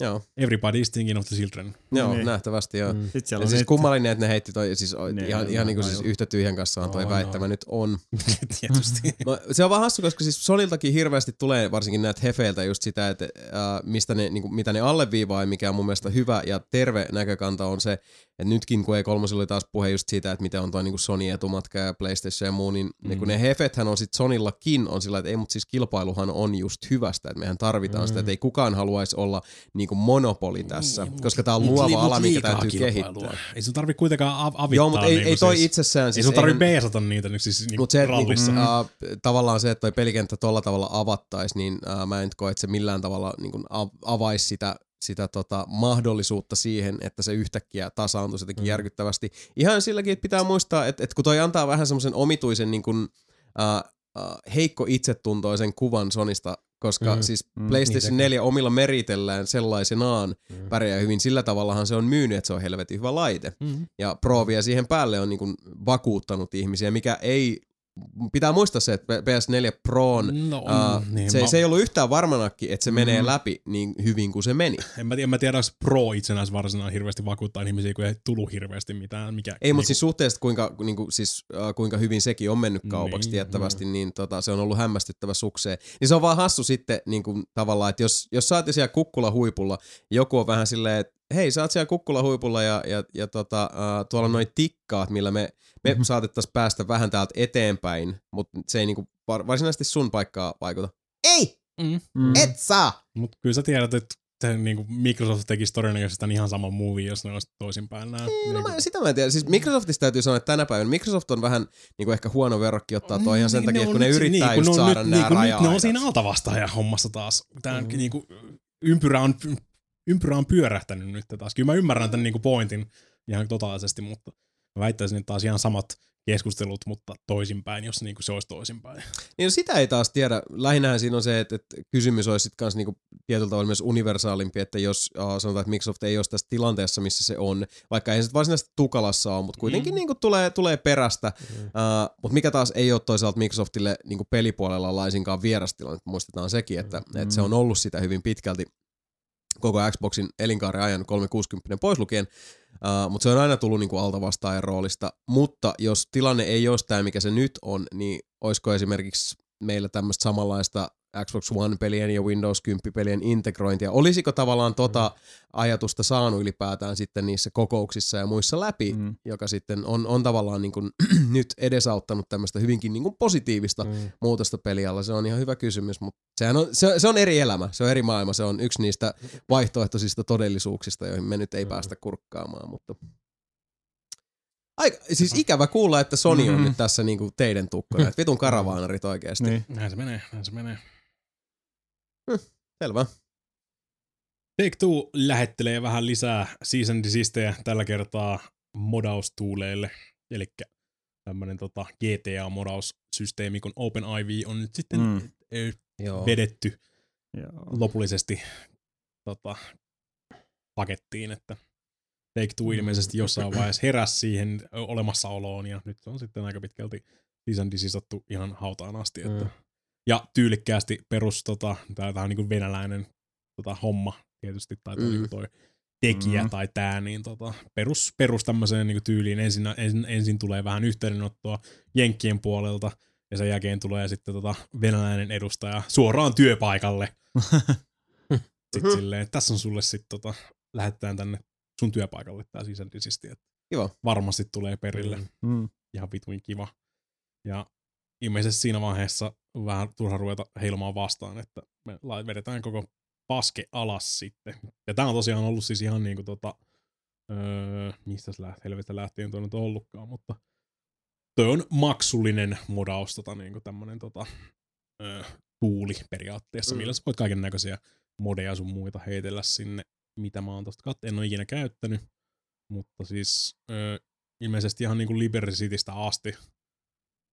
Joo, Everybody is thinking of the children. joo Niin. nähtävästi joo. Mm. Sitten siellä Ja on siis kummallinen, että ne heitti toi, siis Ne, ihan, ne, ihan ne, niin kuin siis yhtä tyhjän kanssaan toi On, väittämä on. nyt on. Tietysti. No, se on vaan hassu, koska siis Soniltakin hirveästi tulee varsinkin näitä hefeiltä just sitä, että äh, mistä ne, niin kuin, mitä ne alleviivaa ja mikä on mun mielestä hyvä ja terve näkökanta on se, että nytkin kun E3 oli taas puhe just siitä, että miten on toi niin kuin Sony etumatka ja PlayStation ja muu, niin mm. ne, kun ne hefethän on sit Sonillakin on sillä, että ei, mutta siis kilpailuhan on just hyvästä, että mehän tarvitaan mm. sitä, että ei kukaan haluaisi olla niin kuin monopoli tässä, koska tämä on luova ala, mikä täytyy kehittää. Ei sun tarvi kuitenkaan av- avittaa. Joo, mutta ei, niinku ei toi siis, itsessään. Ei Siis sun tarvi eihän- beesata niitä nyt siis niinku Mutta se, että niinku, rallissa. mm. uh, tavallaan se, että toi pelikenttä tolla tavalla avattaisi, niin uh, mä en koe, että se millään tavalla niinku, av- avaisi sitä, sitä tota, mahdollisuutta siihen, että se yhtäkkiä tasaantuisi jotenkin mm. järkyttävästi. Ihan silläkin, että pitää muistaa, että, että kun toi antaa vähän semmoisen omituisen niin kuin, uh, uh, heikko itsetuntoisen kuvan Sonista, koska Mm, siis mm, PlayStation niin 4 omilla meritellään sellaisenaan Mm. pärjää hyvin. Sillä tavallahan se on myynyt, että se on helvetin hyvä laite. Mm. Ja Pro vielä siihen päälle on niin vakuuttanut ihmisiä, mikä ei pitää muistaa se, että PS4 Proon No, uh, niin, se, mä, se ei ollut yhtään varmanakin, että se Mm. menee läpi niin hyvin kuin se meni. en, mä tiedä, mä tiedä, Pro itsenäis varsinaisesti hirveästi vakuuttaa ihmisiä, kun ei tullut hirveästi mitään. Mikä, Ei, mutta niinku- siis suhteessa kuinka, niin kuin, siis, uh, kuinka hyvin sekin on mennyt kaupaksi Niin, tiettävästi, niin tota, se on ollut hämmästyttävä sukseen. Niin se on vaan hassu sitten niin kuin, tavallaan, että jos, jos sä oot siellä kukkula huipulla, joku on vähän silleen, että hei, sä oot siellä kukkula huipulla ja, ja, ja tota, uh, tuolla noin tikkaat, millä me, me mm-hmm. saatettaisiin päästä vähän täältä eteenpäin, mutta se ei niin kuin, var, varsinaisesti sun paikkaa vaikuta. Ei, Mm. Mm. et saa! Mutta kyllä sä tiedät, että te, niinku Microsoft tekisi todennäköisesti tämän ihan saman movie, jos ne olisi toisinpäin nää. Ei, no niinku- mä, sitä mä en tiedä. Siis Microsoftista täytyy sanoa, että tänä päivänä Microsoft on vähän niin kuin ehkä huono verrokki ottaa toi ihan sen Niin, takia, että on kun ne yrittää niin, kun just ne on saada nyt, nämä niin, kun nyt raja ne on siinä altavastaajan hommassa taas. Tää mm. niinku, ympyrä, on, ympyrä on pyörähtänyt nyt taas. Kyllä mä ymmärrän tämän niinku pointin ihan totaalisesti, mutta mä väittäisin, että taas ihan samat keskustelut, mutta toisinpäin, jos niinku se olisi toisinpäin. Niin no sitä ei taas tiedä. Lähinnähän siinä on se, että, että kysymys olisi sitten kanssa niinku tietyllä tavalla myös universaalimpi, että jos uh, sanotaan, että Microsoft ei ole tässä tilanteessa, missä se on, vaikka ei se varsinaisesti tukalassa ole, mutta kuitenkin Mm. mm. niinku tulee, tulee perästä. Mm. Uh, mutta mikä taas ei ole toisaalta Microsoftille niinku pelipuolella laisinkaan vierastilanne, muistetaan sekin, että, mm. että se on ollut sitä hyvin pitkälti koko Xboxin elinkaaren ajan 360 pois lukien, uh, mutta se on aina tullut niinku altavastaajan roolista, mutta jos tilanne ei olisi tämä, mikä se nyt on, niin olisiko esimerkiksi meillä tämmöistä samanlaista Xbox One-pelien ja Windows 10-pelien integrointia. Olisiko tavallaan tota ajatusta saanut ylipäätään sitten niissä kokouksissa ja muissa läpi, mm. Mm. joka sitten on, on tavallaan niin kuin nyt edesauttanut tämmöistä hyvinkin niin kuin positiivista Mm. muutosta pelialla? Se on ihan hyvä kysymys, mutta sehän on, se, se on eri elämä, se on eri maailma, se on yksi niistä vaihtoehtoisista todellisuuksista, joihin me nyt ei Mm. päästä kurkkaamaan, mutta... Aika, siis ikävä kuulla, että Sony on Mhm. nyt tässä niinku teidän tukkona, että vitun karavaanarit oikeasti. Niin. Näin se menee, näin se menee. Selvä. Take Two lähettelee vähän lisää season desistejä tällä kertaa modaustuuleille. Eli tämmönen tota GTA-modaussysteemi, kun OpenIV on nyt sitten Mm. Joo. vedetty Joo. lopullisesti tota, pakettiin, että Take Two Mm. ilmeisesti jossain vaiheessa heräsi siihen olemassaoloon ja nyt se on sitten aika pitkälti season desisattu ihan hautaan asti. Että. Mm. Ja tyylikkäästi perus, tota, tää, tää on niinku venäläinen tota, homma tietysti, tai toi, Mm. mm. niinku toi tekijä Mm. tai tää, niin tota, perus, perus tämmöiseen niinku tyyliin. Ensin, ensin, ensin tulee vähän yhteydenottoa Jenkkien puolelta, ja sen jälkeen tulee sitten tota venäläinen edustaja suoraan työpaikalle. sitten silleen, että tässä on sulle sitten tota, lähetetään tänne sun työpaikalle tää sisällisesti, että Kiva. varmasti tulee perille. Mm. ihan vituin kiva. Ja ilmeisesti siinä vaiheessa vähän turha ruveta heilumaan vastaan, että me vedetään koko paske alas sitten. Ja tää on tosiaan ollut siis ihan niinku tota, öö, mistä se lähtee, helvetä lähtien tuo nyt on ollutkaan, mutta toi on maksullinen modaus, tota, niinku tämmönen tota, ö, tuuli periaatteessa, Mm. millä sä voit kaiken näköisiä modeja sun muita heitellä sinne, mitä mä oon tosta kat- en ole ikinä käyttänyt, mutta siis ö, ilmeisesti ihan niinku Liberty Citystä asti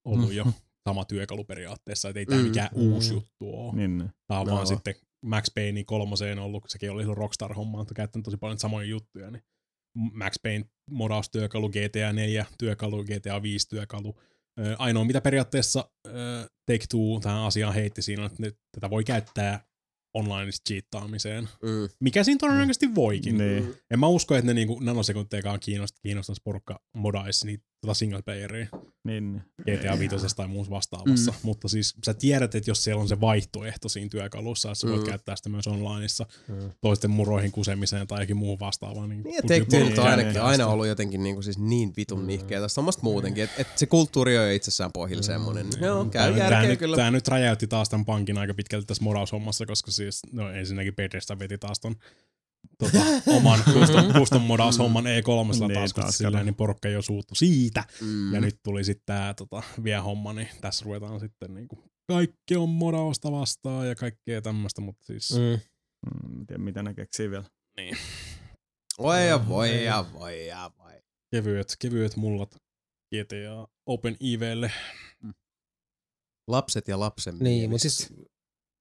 ollut jo sama työkalu periaatteessa, että ei tää Mm. mikään Mm. uusi juttu oo. Niin, niin. Tää on No. vaan sitten Max Payne kolmoseen ollut, sekin oli se Rockstar-homma, että käyttänyt tosi paljon samoja juttuja, niin Max Payne modaustyökalu, GTA 4 työkalu, GTA 5 työkalu. Ainoa mitä periaatteessa ö, Take-Two tähän asiaan heitti siinä, että ne, tätä voi käyttää online cheattaamiseen. Mm. Mikä siinä todennäköisesti voikin. Niin. En mä usko, että ne niinku nanosekuntejakaan kiinnost, kiinnostaisi porukka modaisi niitä tota single playeria Niin, niin. GTA 5 tai muussa vastaavassa. Mm. Mutta siis sä tiedät, että jos siellä on se vaihtoehto siinä työkalussa, että sä voit Mm. käyttää sitä myös onlineissa Mm. toisten muroihin kusemiseen tai jokin muuhun vastaavaan. Niin, Niin, ja nyt on ainakin your aina ollut jotenkin niinku siis niin vitun nihkeetä. Samasta muutenkin, että et se kulttuuri on jo itsessään pohjilla semmonen. Joo, käy Tää- tää, järkeä nyt, kyllä. tää nyt räjäytti taas tämän pankin aika pitkälti tässä modaushommassa, koska siis no ensinnäkin Bethesda veti taas ton tota, oman custom, custom modaushomman E3 Niin, taas, silleen, niin porukka jo suuttu siitä. Mm. Ja nyt tuli sitten tää tota, vie homma, niin tässä ruvetaan sitten niinku, kaikki on modausta vastaan ja kaikkea tämmöistä, mutta siis mm. Mm. Mm, en tiedä, mitä ne keksii vielä. Voi ja voi ja voi ja voi. kevyet, kevyet mullat GTA Open IVlle. Lapset ja lapsen Niin, mutta siis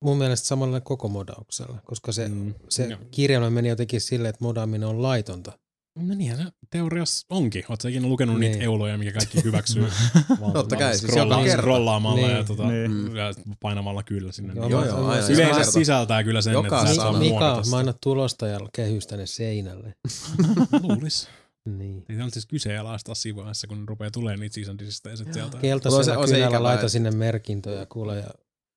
mun mielestä samalla koko modauksella, koska se, Mm. se Joo. kirjelmä meni jotenkin silleen, että modaaminen on laitonta. No niinhän se teoriassa onkin. Oletko ikinä lukenut Niin. niitä euloja, mikä kaikki hyväksyy? Vaan Totta kai, siis scrolla- joka kerta. Scrollaamalla ja, Niin. tota, Niin. ja painamalla kyllä sinne. Joo, Joo, mä- joo, mä- aina. siis Yleensä kerta. sisältää kyllä sen, Joka että sä et saa Mika, mä annan tulostajalla kehys tänne seinälle. Luulis. Niin. Ei tämä siis kyseenalaistaa siinä vaiheessa, kun rupeaa tulemaan niitä season ja sitten sieltä. On se- Keltaisella on se kynällä laita sinne merkintöjä kuule. Ja,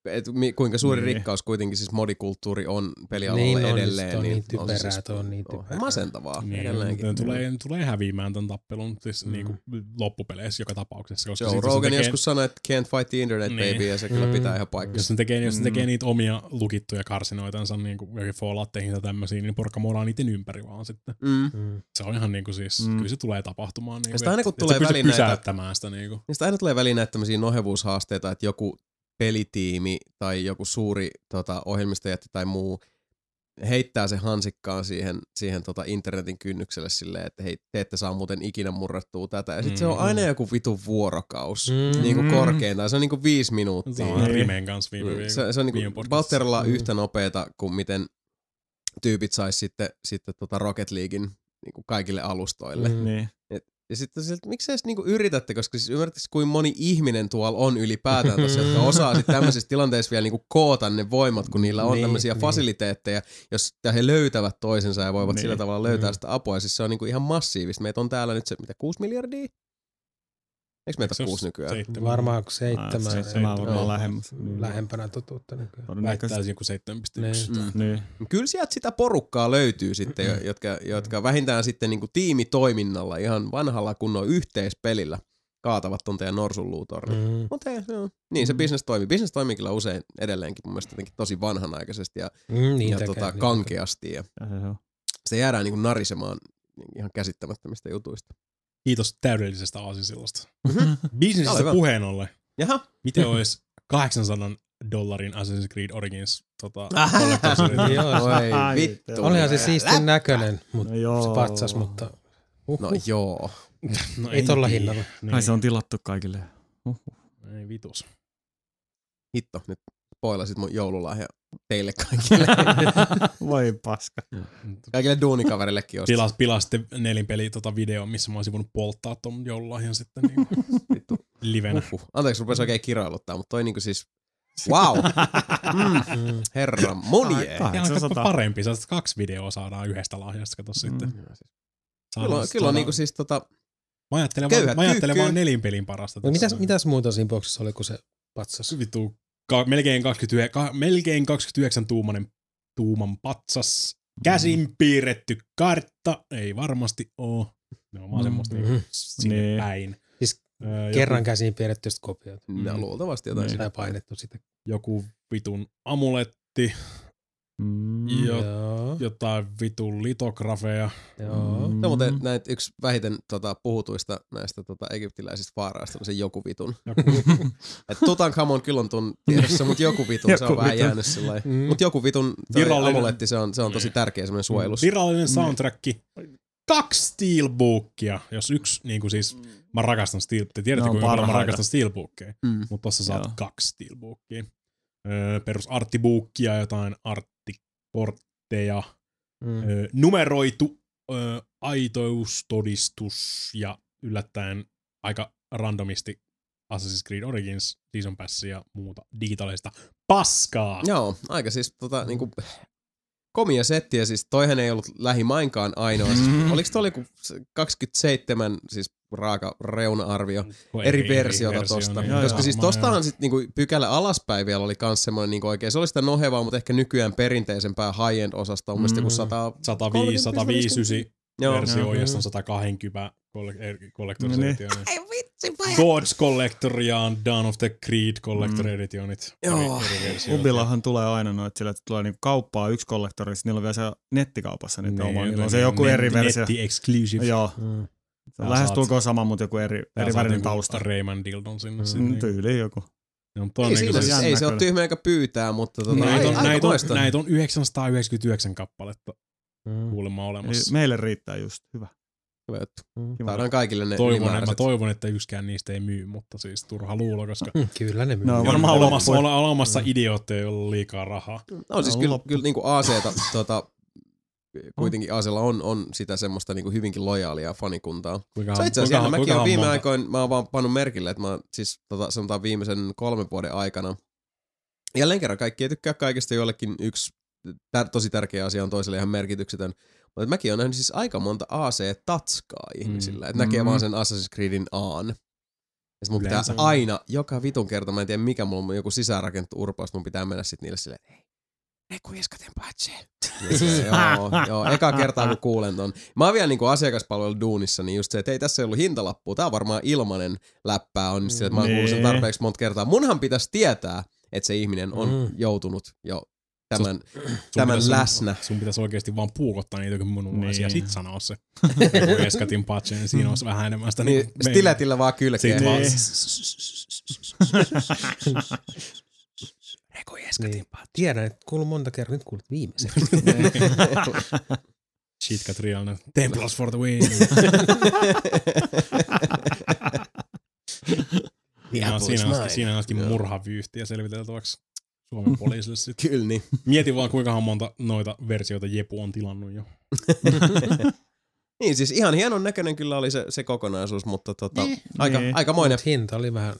Et mi, kuinka suuri Niin. rikkaus kuitenkin siis modikulttuuri on pelialalla Niin on, edelleen. on niin on se typerää, siis- toi on niin on typerää. Masentavaa Niin, edelleenkin. ne tulee, ne tulee häviämään tämän tappelun siis Mm. mm. niinku loppupeleissä joka tapauksessa. Koska se Rogan tekee- joskus sanoi, että can't fight the internet, Niin. baby, ja se kyllä Mm. pitää ihan Jos paikkansa. ne tekee, jos ne Mm. tekee niitä omia lukittuja karsinoitansa, niin kuin jokin Falloutteihin tai tämmöisiä, niin porukka moraa niiden ympäri vaan sitten. Mm. mm. Se on ihan niinku siis, Mm. mm. kyllä se tulee tapahtumaan. Niinku, sitten aina kun tulee väliin näitä- pysäyttämään sitä. Niinku. Niin sitä aina tulee väliin näitä tämmöisiä nohevuushaasteita, että joku pelitiimi tai joku suuri tota, ohjelmistojätti tai muu heittää se hansikkaan siihen, siihen tota internetin kynnykselle silleen, että hei, te ette saa muuten ikinä murrettua tätä. Ja sitten se on Mm. aina joku vitu vuorokaus, Mm. niin kuin Mm. korkeintaan. Se on niin kuin viisi minuuttia. Sama Niin. Rimen kanssa viime Mm, viikolla. Se, se on niinku podcastissa. Valtterilla on Mm. yhtä nopeeta kuin miten tyypit sais sitten, sitten tota Rocket Leaguein niinku kaikille alustoille. Mm. Mm. Niin. Ja sitten sieltä, miksi edes niinku yritätte, koska siis ymmärrättekö kuin moni ihminen tuolla on ylipäätään tossa, jotka osaa sitten tämmöisissä tilanteissa vielä niinku koota ne voimat, kun niillä on Niin, tämmöisiä niin. fasiliteetteja, jos ja he löytävät toisensa ja voivat Niin. sillä tavalla löytää Mm. sitä apua. Ja siis se on niinku ihan massiivista. Meitä on täällä nyt se, mitä, 6 miljardia? Eikö meitä on kuusi nykyään? seitsemän. Varmaan Ah, seitsemän. seitsemän on varmaan lähemmäs. Mm, Lähempänä totuutta nykyään. Todennäköisesti. Väittäisin joku 7,1. Niin. Mm. Niin. Kyllä sieltä sitä porukkaa löytyy sitten, jo- jotka, jotka vähintään sitten niin kuin tiimitoiminnalla, ihan vanhalla kunnon yhteispelillä kaatavat ton teidän norsunluutorni. Mm. Mm. Mutta joo, niin se bisnes toimii. Bisnes toimii kyllä usein edelleenkin mun mielestä jotenkin tosi vanhanaikaisesti ja, Mm, niin ja tekee, tota, niin kankeasti. Ja Ja se jäädään niin kuin narisemaan ihan käsittämättömistä jutuista. Kiitos täydellisestä aasisillasta. Ole Businessista hyvä. puheen ollen. Jaha. Miten olisi 800 dollarin Assassin's Creed Origins tota, Aha. Collector's Edition? Joo, Oi Ai, vittu. Olihan se siistin näköinen, mutta No se patsas, mutta uhuh. No joo. No, ei tolla hinnalla. Niin. Ai se on tilattu kaikille. Uhuh. Ei vitus. Hitto, nyt spoilasit mun joululahja teille kaikille. Voi paska. kaikille duunikaverillekin ostaa. Pilas, pilas sitten nelinpeli tota video, missä mä olisin voinut polttaa ton joululahjan sitten niin Vittu. livenä. Uhuh. Anteeksi, rupesi oikein kiroiluttaa, mutta toi niinku siis... Wow! Mm, Mm. herra Ihan 800. parempi, sä kaksi videoa saadaan yhdestä lahjasta, kato sitten. Mm. Saadaan, Kyllä, on- kyllä on niinku siis tota... Mä ajattelen, köyhät vaan, mä ajattelen vaan nelinpelin parasta. No, mitäs, mitäs muuta siinä boksissa oli kuin se patsas? Vittu, ka, melkein, 29, ka, melkein 29 tuumanen tuuman patsas, käsin piirretty kartta, ei varmasti oo. Ne on vaan Mm. semmoista niinku sinne Niin. päin. Siis Öö, Kerran käsiin piirretty sitä kopiota. No, Mm. luultavasti jotain Niin. sitä painettu sitä. Joku, joku vitun amuletti, Mm. Jo, Joo. jotain vitun litografeja. Joo. Mm. No muuten näitä yksi vähiten tota, puhutuista näistä tota, egyptiläisistä vaaraista on se joku vitun. Et Tutankhamon kyllä on tun tiedossa, mutta joku vitun se on Joku vähän vitun. jäänyt sillä Mm. Mutta joku vitun Virallinen- amuletti, se on, se on tosi tärkeä semmoinen suojelus. Virallinen soundtrack. Kaksi steelbookia. Jos yksi, niin kuin siis, mä rakastan steel, te tiedätte kuinka paljon mä rakastan steelbookia. Mm. Mutta tossa saat Joo. kaksi steelbookia. Öö, perus artibookia, jotain arttikortteja, Mm. öö, numeroitu öö, aitoustodistus ja yllättäen aika randomisti Assassin's Creed Origins, Season Pass ja muuta digitaalista paskaa. Joo, aika siis tota, niinku, komia settiä, siis toihan ei ollut lähimainkaan ainoa. Siis, Mhm. Oliko toi joku 27 siis raaka reuna-arvio Kun eri versiota versio, tosta. niin Koska joo. siis tostahan sit niinku pykälä alaspäin vielä oli kans semmoinen niinku oikein, se oli sitä nohevaa, mutta ehkä nykyään perinteisempää high-end osasta on mm. joku Mm. 100... 105, 159 Joo. versio, Joo. ja sitten on 120 kolle- Collector's No niin. Edition. Ei vitsi, vai? Gods Collector ja Dawn of the Creed Collector Editionit. Joo. Eri. Ubillahan tulee aina noita sillä, että tulee niinku kauppaa yksi kollektori, sitten niillä on vielä se nettikaupassa niitä Niin, omaa. Niillä on se joku net- eri versio. Netti exclusive. Joo, Mm. se on Tää lähestulkoon sama, mutta joku eri, Tää eri värinen niinku tausta. Rayman Dildon sinne. Mm, sinne. Mm, tyyliin joku. No, mutta on Ei, niinku siinä, siis- ei se ole tyhmä eikä pyytää, mutta tota, näitä, ai- on, näitä, on, näitä on 999 kappaletta Mm. kuulemma olemassa. meille riittää just. Hyvä. Hyvä juttu. Mm. Saadaan kaikille ne Toivon, että, mä toivon, että yksikään niistä ei myy, mutta siis turha luulo, koska Mm, Kyllä ne myy. No, on varmaan olemassa, ole, olemassa idiootteja, joilla on liikaa rahaa. No siis on kyllä, kyllä niin kuin ACta, tota, kuitenkin AClla on, on sitä semmoista niin kuin hyvinkin lojaalia fanikuntaa. Kuinka, Se on itse asiassa jännä. Mäkin olen viime aikoina, mä oon vaan pannut merkille, että mä oon siis tota, sanotaan viimeisen kolmen vuoden aikana. Jälleen kerran kaikki ei tykkää kaikesta, joillekin yksi tär- tosi tärkeä asia on toiselle ihan merkityksetön. Mutta mäkin olen nähnyt siis aika monta AC-tatskaa ihmisillä. Että näkee Mm. vaan sen Assassin's Creedin Aan. Ja mun pitää Yleensä. aina, joka vitun kerta, mä en tiedä mikä mulla on joku sisäänrakennettu urpaus, mun pitää mennä sit niille silleen, hei, ne kuiskaten patse. joo, joo, eka kertaa kun kuulen ton. Mä oon vielä niinku asiakaspalvelu duunissa, niin just se, että ei tässä ei ollut hintalappua, tää on varmaan ilmanen läppää on, niin se, että mä oon kuullut sen Nee. tarpeeksi monta kertaa. Munhan pitäisi tietää, että se ihminen on Mm. joutunut jo tämän, Sun tämän pitäisi- läsnä. Sun pitäisi oikeasti vaan puukottaa niitä jokin munuaisia Niin. ja sit sanoa se. Eskatin patche, niin siinä olisi vähän enemmän sitä Niin, meininkiä. stiletillä vaan kylkeen. Vaan Niin. Reku Eskatin Niin. Tiedän, että kuullut monta kertaa, nyt kuulet viimeisen. shit got real. now. Templars for the win. Siinä on, siinä on, siinä Joo. murhavyyhtiä selviteltäväksi Suomen poliisille sitten. Kyllä niin. Mietin vaan kuinka monta noita versioita Jepu on tilannut jo. Niin siis ihan hienon näköinen kyllä oli se, se kokonaisuus, mutta tota, aika, Niin. aikamoinen Mut hinta oli vähän...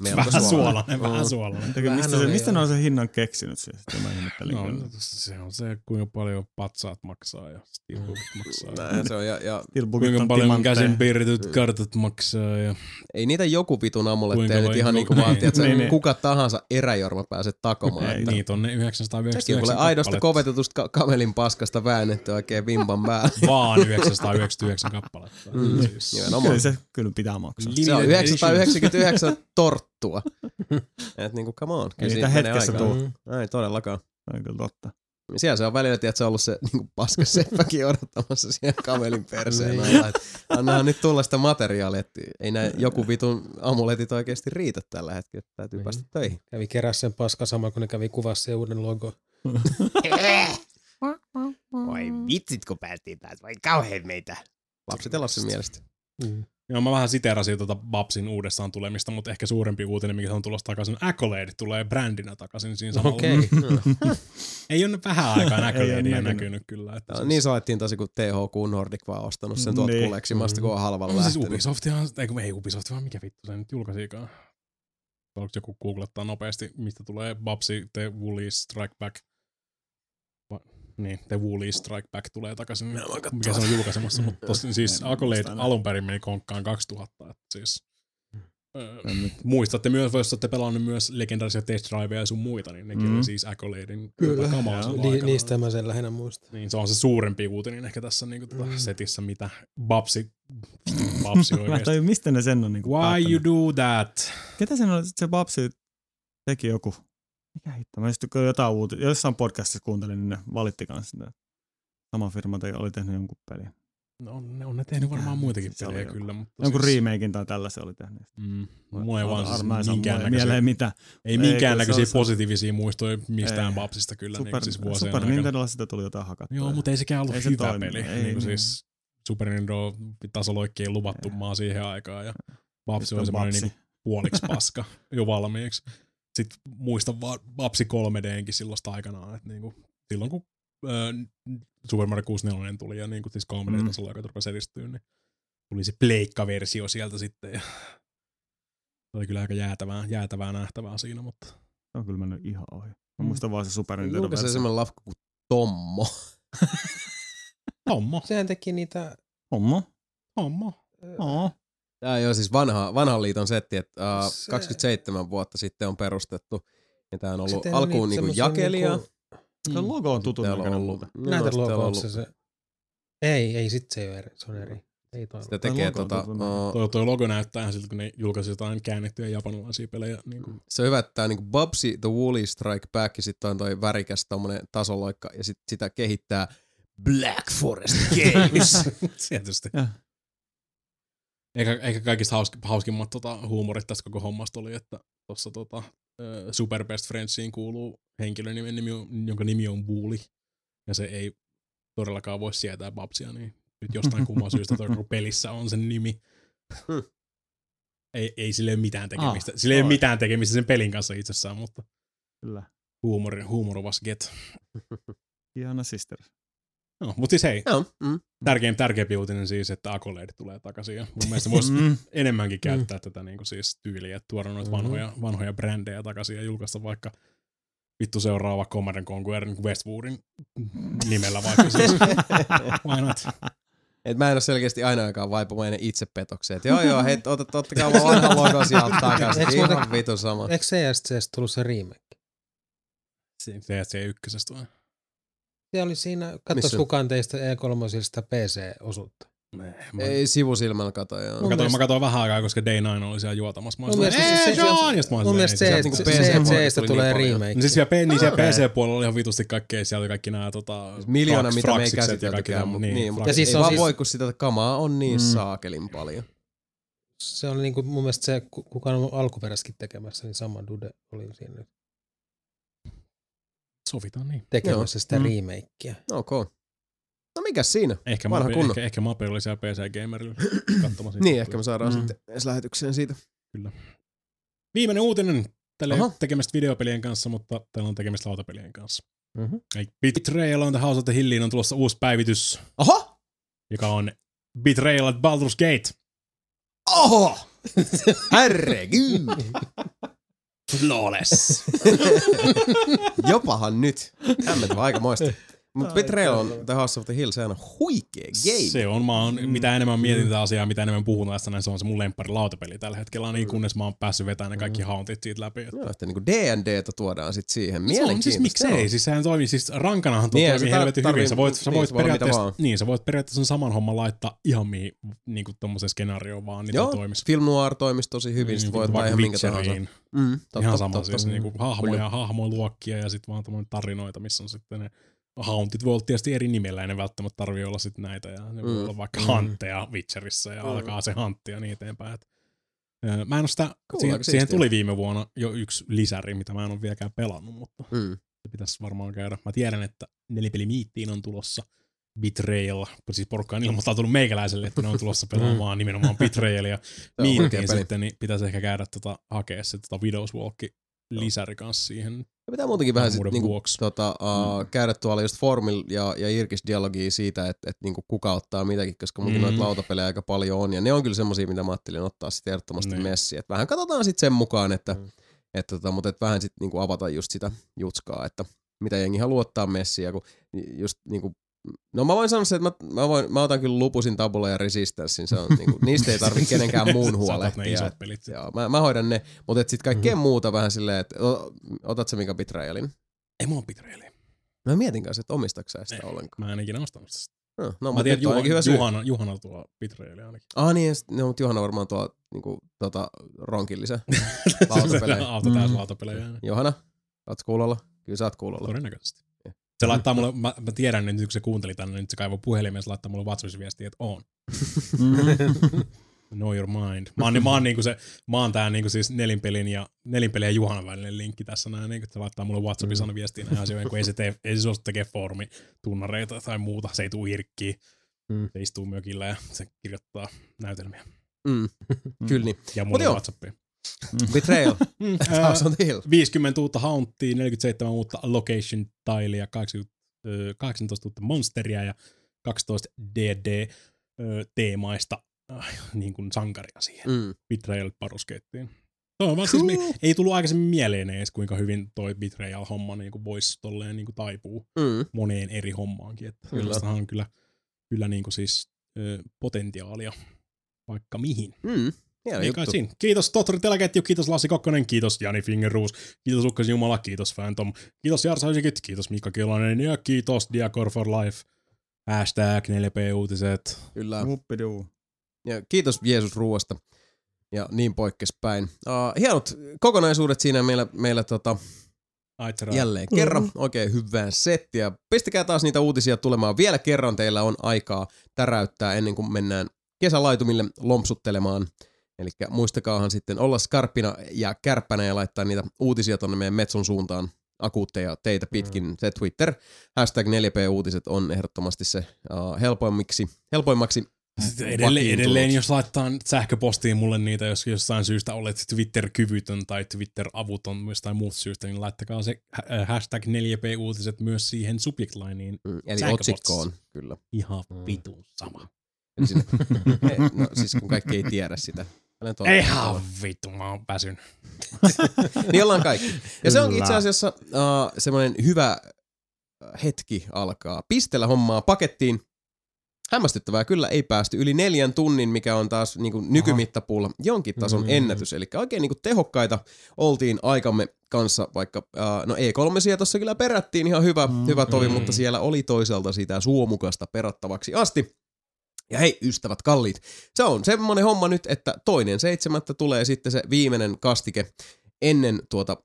melko Vähän suolainen. suolainen, vähän suolainen. Eikä, mistä, Vähän se, mistä ne on sen hinnan keksinyt siis? No, kyllä. se on se, kuinka paljon patsaat maksaa ja steelbookit maksaa. Ja Näinhän se on, ja, ja Steelbookit kuinka on paljon timantteja. käsin piirretyt kartat maksaa ja ei niitä joku vitun amuletteja Kuinka nyt ihan niinku niin, vaan, tiedätkö, niin, niin. kuka tahansa eräjorma pääset takomaan. Ei, että niitä on ne Sekin on 999 kuule aidosta kovetetusta ka- kamelin paskasta väännetty oikein vimpan päälle. Vaan 999 kappaletta. Mm. Siis. Kyllä se kyllä pitää maksaa. Se on Limited 999 torttua. Et niinku, come on. Ei Kyllä menee hetkessä tuu. Mm. Ei todellakaan. Se on kyllä totta. Siellä se on välillä, että se on ollut se niin paskaseppäkin odottamassa siellä kamelin perseen Niin. alla. että Annahan nyt tulla sitä materiaalia, että ei näin joku vitun amuletit oikeasti riitä tällä hetkellä, että täytyy Niin. päästä töihin. Kävi keräs sen paska sama, kun ne kävi kuvassa ja uuden logo. Voi vitsit, kun päästiin taas. Vai kauhean meitä. Lapset elasi mielestä. Mm. Joo, mä vähän siterasin tuota Babsin uudestaan tulemista, mutta ehkä suurempi uutinen, mikä on tulossa takaisin, Accolade tulee brändinä takaisin siinä samalla. Okei. Okay. Ei ole vähän aikaa Accoladea näkynyt. näkynyt kyllä. Että siis, niin salettiin tosi, kun THQ Nordic vaan ostanut sen tuolta Niin. kuleksimasta, kun on halvalla no, siis lähtenyt. Ubisoftihan, ei, kun ei Ubisoft, vaan mikä vittu se nyt julkaisikaan. Haluatko joku googlettaa nopeasti, mistä tulee Babsi, The Woolly Strike Back? Niin, The Woolly Strike Back tulee takaisin, mikä se on julkaisemassa, mutta tosin siis Accolade alun perin meni konkkaan 2000, että siis öö, En nyt- muistatte myös, jos olette pelannut myös legendaarisia test driveja ja sun muita, niin nekin Mm. oli siis Accoladein Kyllä. kamaa Ni, niistä mä sen lähinnä muistan. Niin, se on se suurempi uutinen ehkä tässä niin kuin, Mm. setissä, mitä Babsi, Babsi Mä oikeasti. tajua, mistä ne sen on niinku Why päättänyt. you do that? Ketä sen oli, se Babsi teki joku Mikä hitto? Mä just kun jotain uuti, jossain podcastissa kuuntelin, niin ne valitti kanssa sitä. Sama firma te- oli tehnyt jonkun pelin. No, on, ne on ne tehnyt varmaan muitakin Se pelejä joku- kyllä. Mutta Jonkun siis, remakein tai tällaisen oli tehnyt. Mm, mulla ei vaan siis minkäännäköisiä, mieleen mitä. ei minkäännäköisiä se se- positiivisia muistoja mistään Ei. Babsista kyllä. Super, niin, siis vuosien Super. Nintendolla sitä tuli jotain hakattua. Joo, mutta ei sekään ollut Ei se hyvä toimi. peli. Ei niin niin. siis Super Nintendo tasoloikki ei luvattu Ei. maa siihen aikaan ja Babsi oli semmoinen niinku puoliksi paska jo valmiiksi. Sitten muistan vaan Babsi 3Dnkin silloista aikanaan, että niinku, silloin kun ö, Super Mario 64 tuli ja niinku siis 3D-tasolla, joka rupesi edistyä, niin tuli se pleikka-versio sieltä sitten. Ja se oli kyllä aika jäätävää, jäätävää nähtävää siinä, mutta Se on kyllä mennyt ihan ohi. Mä Mm. muistan vaan se Super Nintendo Julkaisee versio. semmoinen lafka kuin Tommo. homma, Sehän teki niitä... Homma. homma. Oo. Tämä on siis vanha, vanhan liiton setti, että uh, Se- 27 vuotta sitten on perustettu. Ja tämä on ollut Sitten alkuun niitä niinku jakelija. niinku- Se logo on tutun näköinen ollut, Näitä sitten täällä on ollut- se... Ei, ei, sit se ei ole eri. Se on eri. Ei toi. Sitä tekee logo tota, uh, Toi, toi logo näyttää ihan siltä, kun ne julkaisi jotain käännettyjä japanilaisia pelejä. Niin kuin, se on hyvä, että tämä niinku Bubsy the Woolly Strike Back ja sitten on toi värikäs tommonen tasoloikka ja sitten sitä kehittää Black Forest Games. Tietysti. Eikä, eikä kaikista hausk, hauskimmat tota, huumorit tästä koko hommasta oli, että tuossa tota, Super Best Friendsiin kuuluu henkilö, nimi, nimi on, jonka nimi on Wooli, ja se ei todellakaan voi sietää Babsia, niin nyt jostain kumman syystä toi pelissä on sen nimi. Hmm. Ei, ei sille ole mitään tekemistä. Ah, sille ei ole mitään tekemistä sen pelin kanssa itsessään, mutta Kyllä. huumori, huumor was get. Ihana sister. No, mutta siis hei, Joo, mm. tärkein, tärkeämpi uutinen siis, että Accolade tulee takaisin. Ja mun mielestä voisi Mm. enemmänkin käyttää mm. tätä niin kuin siis tyyliä, että tuoda noita Mhm. vanhoja, vanhoja brändejä takaisin ja julkaista vaikka vittu seuraava Command Conquer niin kuin Westwoodin nimellä vaikka siis. Why not? Et mä en ole selkeästi aina aikaan vaipumainen itsepetokseen. Et joo joo, hei, ot, ottakaa vaan vanha logo sieltä takaisin. Eiks Ihan muuten- vitun sama. Eikö CSCstä tullut se remake? CSC ykkösestä vai? Se oli siinä, katsos Missä? kukaan teistä E3 sitä PC-osuutta. Mä, Ei sivusilmällä kato, joo. mä, katsoin, mielestä- mä katsoin vähän aikaa, koska Day 9 oli siellä juotamassa. Mä Mun olin mielestä silleen, se- "Ee, se- John!" Ja Mun mielestä "Ei se- niinku CSCstä PC-puolella tuli tulee niin remake. No siis siellä, niin siellä. PC-puolella oli ihan vitusti kaikkea, siellä oli kaikki nämä tota, Miljoona, fraks- mitä me ei nämä- mutta niin, mutta Ja siis ei se on vaan siis- voi, kun sitä kamaa on niin Mm. saakelin paljon. Se oli niinku mun mielestä se, ku- kuka on alkuperäiskin tekemässä, niin sama Dude oli siinä nyt Sovitaan niin. tekemässä sitä Mm. remakea. Ok. No mikäs siinä? Ehkä, Vanha Mape, kunno. ehkä, ehkä Mape oli siellä PC Gamerilla katsomassa. Niin, ehkä me saadaan Mm. sitten edes lähetykseen siitä. Viimeinen uutinen. Tällä ei Aha. ole tekemistä videopelien kanssa, mutta tällä on tekemistä lautapelien kanssa. Mm-hmm. Eli Betrayal on The House of the Hilliin on tulossa uusi päivitys, Oho! joka on Betrayal at Baldur's Gate. Oho! Herregud! Flawless. Jopahan nyt. Hämmentävä aika moista. Mutta Betrayal on The House of the Hill, sehän on huikea game. Se on, mä oon, mitä enemmän mietin tätä asiaa, mitä enemmän puhun tästä, niin se on se mun lemppari lautapeli tällä hetkellä, niin kunnes mä oon päässyt vetämään ne kaikki hauntit siitä läpi. Että Joo, että niinku D&Dtä tuodaan sit siihen. Se on, Mielenkiintoista. siis miksei, siis sehän toimii, siis rankanahan tuo Niin, toimii se helvetin hyvin. Sä voit, sä niin, voit se periaatteessa, vaan. niin, sä voit periaatteessa saman homman laittaa ihan mihin, niin kuin tommoseen skenaarioon vaan, niin Joo, toi toimisi. Film Noir toimisi tosi hyvin, Niin, sit kuin voi ottaa vaikka ihan minkä tahansa. Mm, totta, Ihan sama totta. siis Mm. niin kuin hahmoja, hahmoluokkia ja sitten vaan tarinoita, missä on sitten ne hauntit voi olla tietysti eri nimellä, ne välttämättä tarvii olla sitten näitä, ja ne voi Mm. olla vaikka Mm. hantteja Witcherissa, ja Mm. alkaa se hantti ja niin eteenpäin. Et, ö, mä en ole sitä, siihen, siihen tuli viime vuonna jo yksi lisäri, mitä mä en ole vieläkään pelannut, mutta Mm. se pitäisi varmaan käydä. Mä tiedän, että nelipeli Miittiin on tulossa Betrayal, siis porukka on ilmoittautunut meikäläiselle, että ne on tulossa pelaamaan nimenomaan Betrayalia Miittiin sitten, niin pitäisi ehkä käydä tota, hakea se tota Widows Walk lisäri kanssa siihen Ja pitää muutenkin vähän sit, niinku, vuoksi. tota, uh, käydä tuolla just Formil ja, ja Irkis dialogia siitä, että et, niinku, kuka ottaa mitäkin, koska munkin Mm. noita lautapelejä aika paljon on. Ja ne on kyllä semmosia, mitä mä ajattelin ottaa sitten ehdottomasti Niin. messiin. Et vähän katsotaan sitten sen mukaan, että Mm. et, tota, mutta et vähän sitten niinku, avata just sitä jutskaa, että mitä jengi haluaa ottaa messiin. Ja kun just niinku, No mä voin sanoa se, että mä, mä, voin, mä otan kyllä lupusin tabula ja resistanssin. Se on, niinku, niistä ei tarvitse kenenkään muun otat ne huolehtia. isot Et, pelit. joo, mä, mä hoidan ne, mutta sitten kaikkea Mhm. muuta vähän silleen, että otat sä mikä Betrayalin? Ei mulla ole Betrayalia. Mä mietin kanssa, että omistatko sä sitä Ei. ollenkaan. Mä en ikinä ostanut sitä. No, no Mä tiedän, että hyvä Juhana, syy. Juhana, Juhana tuo Betrayalia ainakin. Ah niin, sit- no, mutta Johanna varmaan tuo niinku, tota, ronkillisen lautapelejä. Auto täys Mm. lautapelejä. Johanna, Oot kuulolla? Kyllä sä oot kuulolla. Todennäköisesti. Se laittaa mulle, mä, mä tiedän nyt, kun se kuunteli tänne, niin nyt se kaivoi puhelimeen ja se laittaa mulle WhatsApp-viestiä, että on. Know your mind. Mä oon, mä oon, niinku se, mä oon tää niinku siis nelinpelin ja, nelinpelin ja Juhanan välinen linkki tässä näin, niinku, että se laittaa mulle WhatsAppissa mm. viestiä näihin asioihin, kun ei se, tee, ei se suostu tekee foorumi tunnareita tai muuta, se ei tuu hirkkiä. Mm. Se istuu mökillä ja se kirjoittaa näytelmiä. Mm. Kyllä niin. Ja Mut mulle joo. WhatsAppia. Betrayal. Mm, House on the Hill. 50 uutta hauntia, 47 uutta location tileja, 80, ö, 18 uutta monsteria ja 12 DD-teemaista niin kuin sankaria siihen. Mm. Betrayal paruskettiin. Se on vaan siis, me, ei tullut aikaisemmin mieleen edes, kuinka hyvin toi Betrayal-homma niin kuin voisi tolleen niin kuin taipuu Mm. moneen eri hommaankin. Että Kyllä. kyllä. on kyllä, kyllä niin kuin siis ö, potentiaalia vaikka mihin. Mm. Hieno Ei kai juttu. siinä. Kiitos Tohtori Teleketju, kiitos Lassi Kokkonen, kiitos Jani Fingerruus, kiitos Ukkas Jumala, kiitos Phantom, kiitos Jarsa Ysikit, kiitos Mikka Kilanen ja kiitos Diacor for Life. Hashtag 4P-uutiset. Kyllä. Muppiduu. Ja kiitos Jeesus ruuasta. Ja niin poikkespäin. Uh, hienot kokonaisuudet siinä meillä, meillä tota, jälleen kerran. Oikein hyvää settiä. Pistäkää taas niitä uutisia tulemaan. Vielä kerran teillä on aikaa täräyttää ennen kuin mennään kesälaitumille lompsuttelemaan. Eli muistakaahan sitten olla skarppina ja kärppänä ja laittaa niitä uutisia tonne meidän Metson suuntaan akuutteja teitä pitkin. Se Twitter, hashtag 4P-uutiset on ehdottomasti se uh, helpoimmiksi, helpoimmaksi Sitten Edelleen, edelleen, jos laittaa sähköpostiin mulle niitä, jos jostain syystä olet Twitter-kyvytön tai Twitter-avuton jostain muusta syystä, niin laittakaa se hashtag 4P-uutiset myös siihen subject lineen. Mm, eli otsikkoon, kyllä. Ihan Mm. vitun sama. Eli sinne, no siis kun kaikki ei tiedä sitä. Olen totta. Ihan vittu, mä oon väsynyt. Niin ollaan kaikki. Ja se Kyllä. itse asiassa uh, semmoinen hyvä hetki alkaa pistellä hommaa pakettiin. Hämmästyttävää kyllä ei päästy yli neljän tunnin, mikä on taas niin kuin nykymittapuulla jonkin tason Mm. ennätys. Eli oikein niin kuin tehokkaita oltiin aikamme kanssa, vaikka uh, no E3 tuossa kyllä perättiin ihan hyvä, mm. hyvä tovi, mutta siellä oli toisaalta sitä suomukasta perattavaksi asti. Ja hei, ystävät kalliit, se on semmoinen homma nyt, että toinen seitsemättä tulee sitten se viimeinen kastike ennen tuota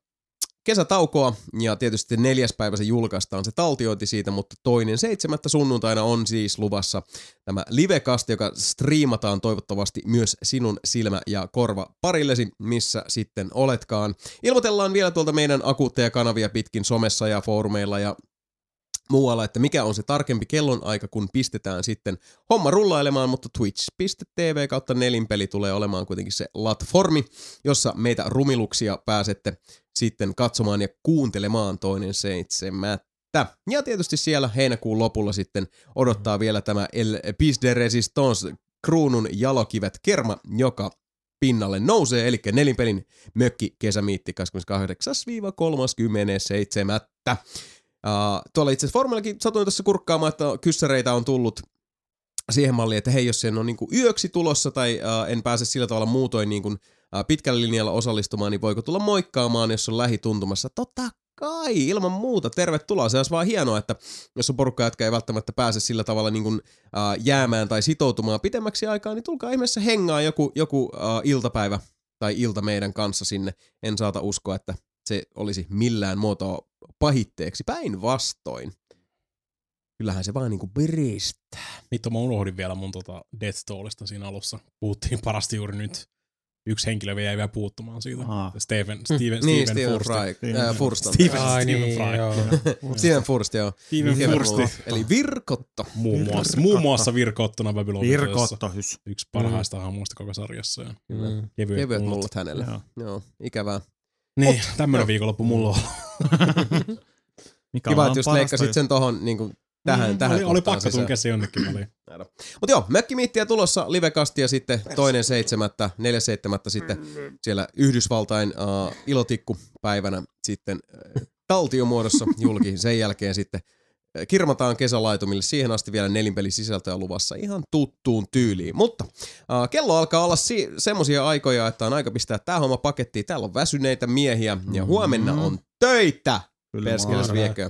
kesätaukoa, ja tietysti neljäs päivä se julkaistaan se taltiointi siitä, mutta toinen seitsemättä sunnuntaina on siis luvassa tämä livekasti, joka striimataan toivottavasti myös sinun silmä- ja korva parillesi, missä sitten oletkaan. Ilmoitellaan vielä tuolta meidän akuutteja kanavia pitkin somessa ja foorumeilla ja muualla, että mikä on se tarkempi kellonaika, kun pistetään sitten homma rullailemaan, mutta twitch.tv kautta nelinpeli tulee olemaan kuitenkin se latformi, jossa meitä rumiluksia pääsette sitten katsomaan ja kuuntelemaan toinen seitsemättä. Ja tietysti siellä heinäkuun lopulla sitten odottaa vielä tämä El Pis de Resistance kruunun jalokivet kerma, joka pinnalle nousee, eli nelinpelin mökki kesämiitti 28-37. Uh, tuolla itse asiassa Formullakin satuin tässä kurkkaamaan, että kyssäreitä on tullut siihen malliin, että hei, jos sen on niinku yöksi tulossa tai uh, en pääse sillä tavalla muutoin niinku, uh, pitkällä linjalla osallistumaan, niin voiko tulla moikkaamaan, jos on lähituntumassa? Totta kai, ilman muuta, tervetuloa. Se olisi vaan hienoa, että jos on porukka, jotka ei välttämättä pääse sillä tavalla niin kuin, uh, jäämään tai sitoutumaan pidemmäksi aikaa, niin tulkaa ihmeessä hengaa joku, joku uh, iltapäivä tai ilta meidän kanssa sinne. En saata uskoa, että se olisi millään muotoa pahitteeksi. Päinvastoin. Kyllähän se vaan niinku piristää. Vittu, mä unohdin vielä mun tota Death Stallista siinä alussa. Puhuttiin parasti juuri nyt. Yksi henkilö vielä jäi vielä puuttumaan siitä. Aha. Steven, Steven, Niin, Steven, Steven Furst. Fry. Steven- Äh, Furst on. Steven- Ai Steven niin, Fry. joo. Steven Furst, joo. Steven Steven Fursti. Furst. Eli Virkotto. Muun muassa, muun muassa virkottuna Babylon Virkotto. Yksi parhaista hahmoista koko sarjassa. Ja Mm. kevyet, Kevyet mullat hänelle. Joo. Joo, ikävää. Niin, tämmönen viikonloppu mulla on. Mikä Kiva, että just leikkasit sen tohon niin kuin, tähän, Mm, tähän oli, oli pakko sisään. tunkea se jonnekin väliin. Mutta joo, mökkimiittiä tulossa livekastia sitten toinen seitsemättä, neljäs seitsemättä sitten siellä Yhdysvaltain uh, ilotikkupäivänä sitten uh, taltiomuodossa julki. Sen jälkeen sitten kirmataan kesälaitumille. Siihen asti vielä nelinpeli sisältöä luvassa ihan tuttuun tyyliin. Mutta uh, kello alkaa olla si- semmosia aikoja, että on aika pistää tää homma pakettiin. Täällä on väsyneitä miehiä ja huomenna on töitä. Perskeles viekö.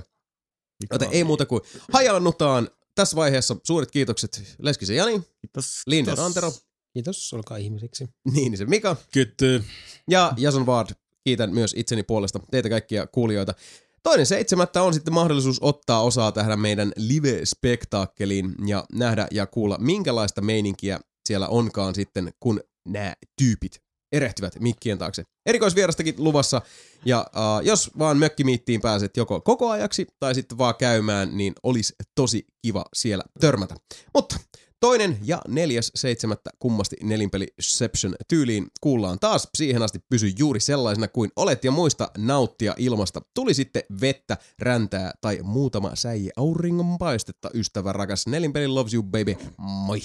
Joten ei muuta kuin hajannutaan tässä vaiheessa suuret kiitokset Leskisen Jani, Kiitos. Linden kiitos. Antero, Kiitos, olkaa ihmisiksi. Niinisen Mika Kytty. ja Jason Ward. kiitän myös itseni puolesta teitä kaikkia kuulijoita. Toinen seitsemättä on sitten mahdollisuus ottaa osaa tähän meidän live-spektaakkeliin ja nähdä ja kuulla, minkälaista meininkiä siellä onkaan sitten, kun nämä tyypit erehtyvät mikkien taakse. Erikoisvierastakin luvassa, ja uh, jos vaan mökkimiittiin pääset joko koko ajaksi tai sitten vaan käymään, niin olisi tosi kiva siellä törmätä. Mutta toinen ja neljäs seitsemättä kummasti nelinpeliception tyyliin kuullaan taas. Siihen asti pysy juuri sellaisena kuin olet ja muista nauttia ilmasta. Tuli sitten vettä, räntää tai muutama säie auringon paistetta, ystävä rakas. Nelinpeli loves you baby. Moi!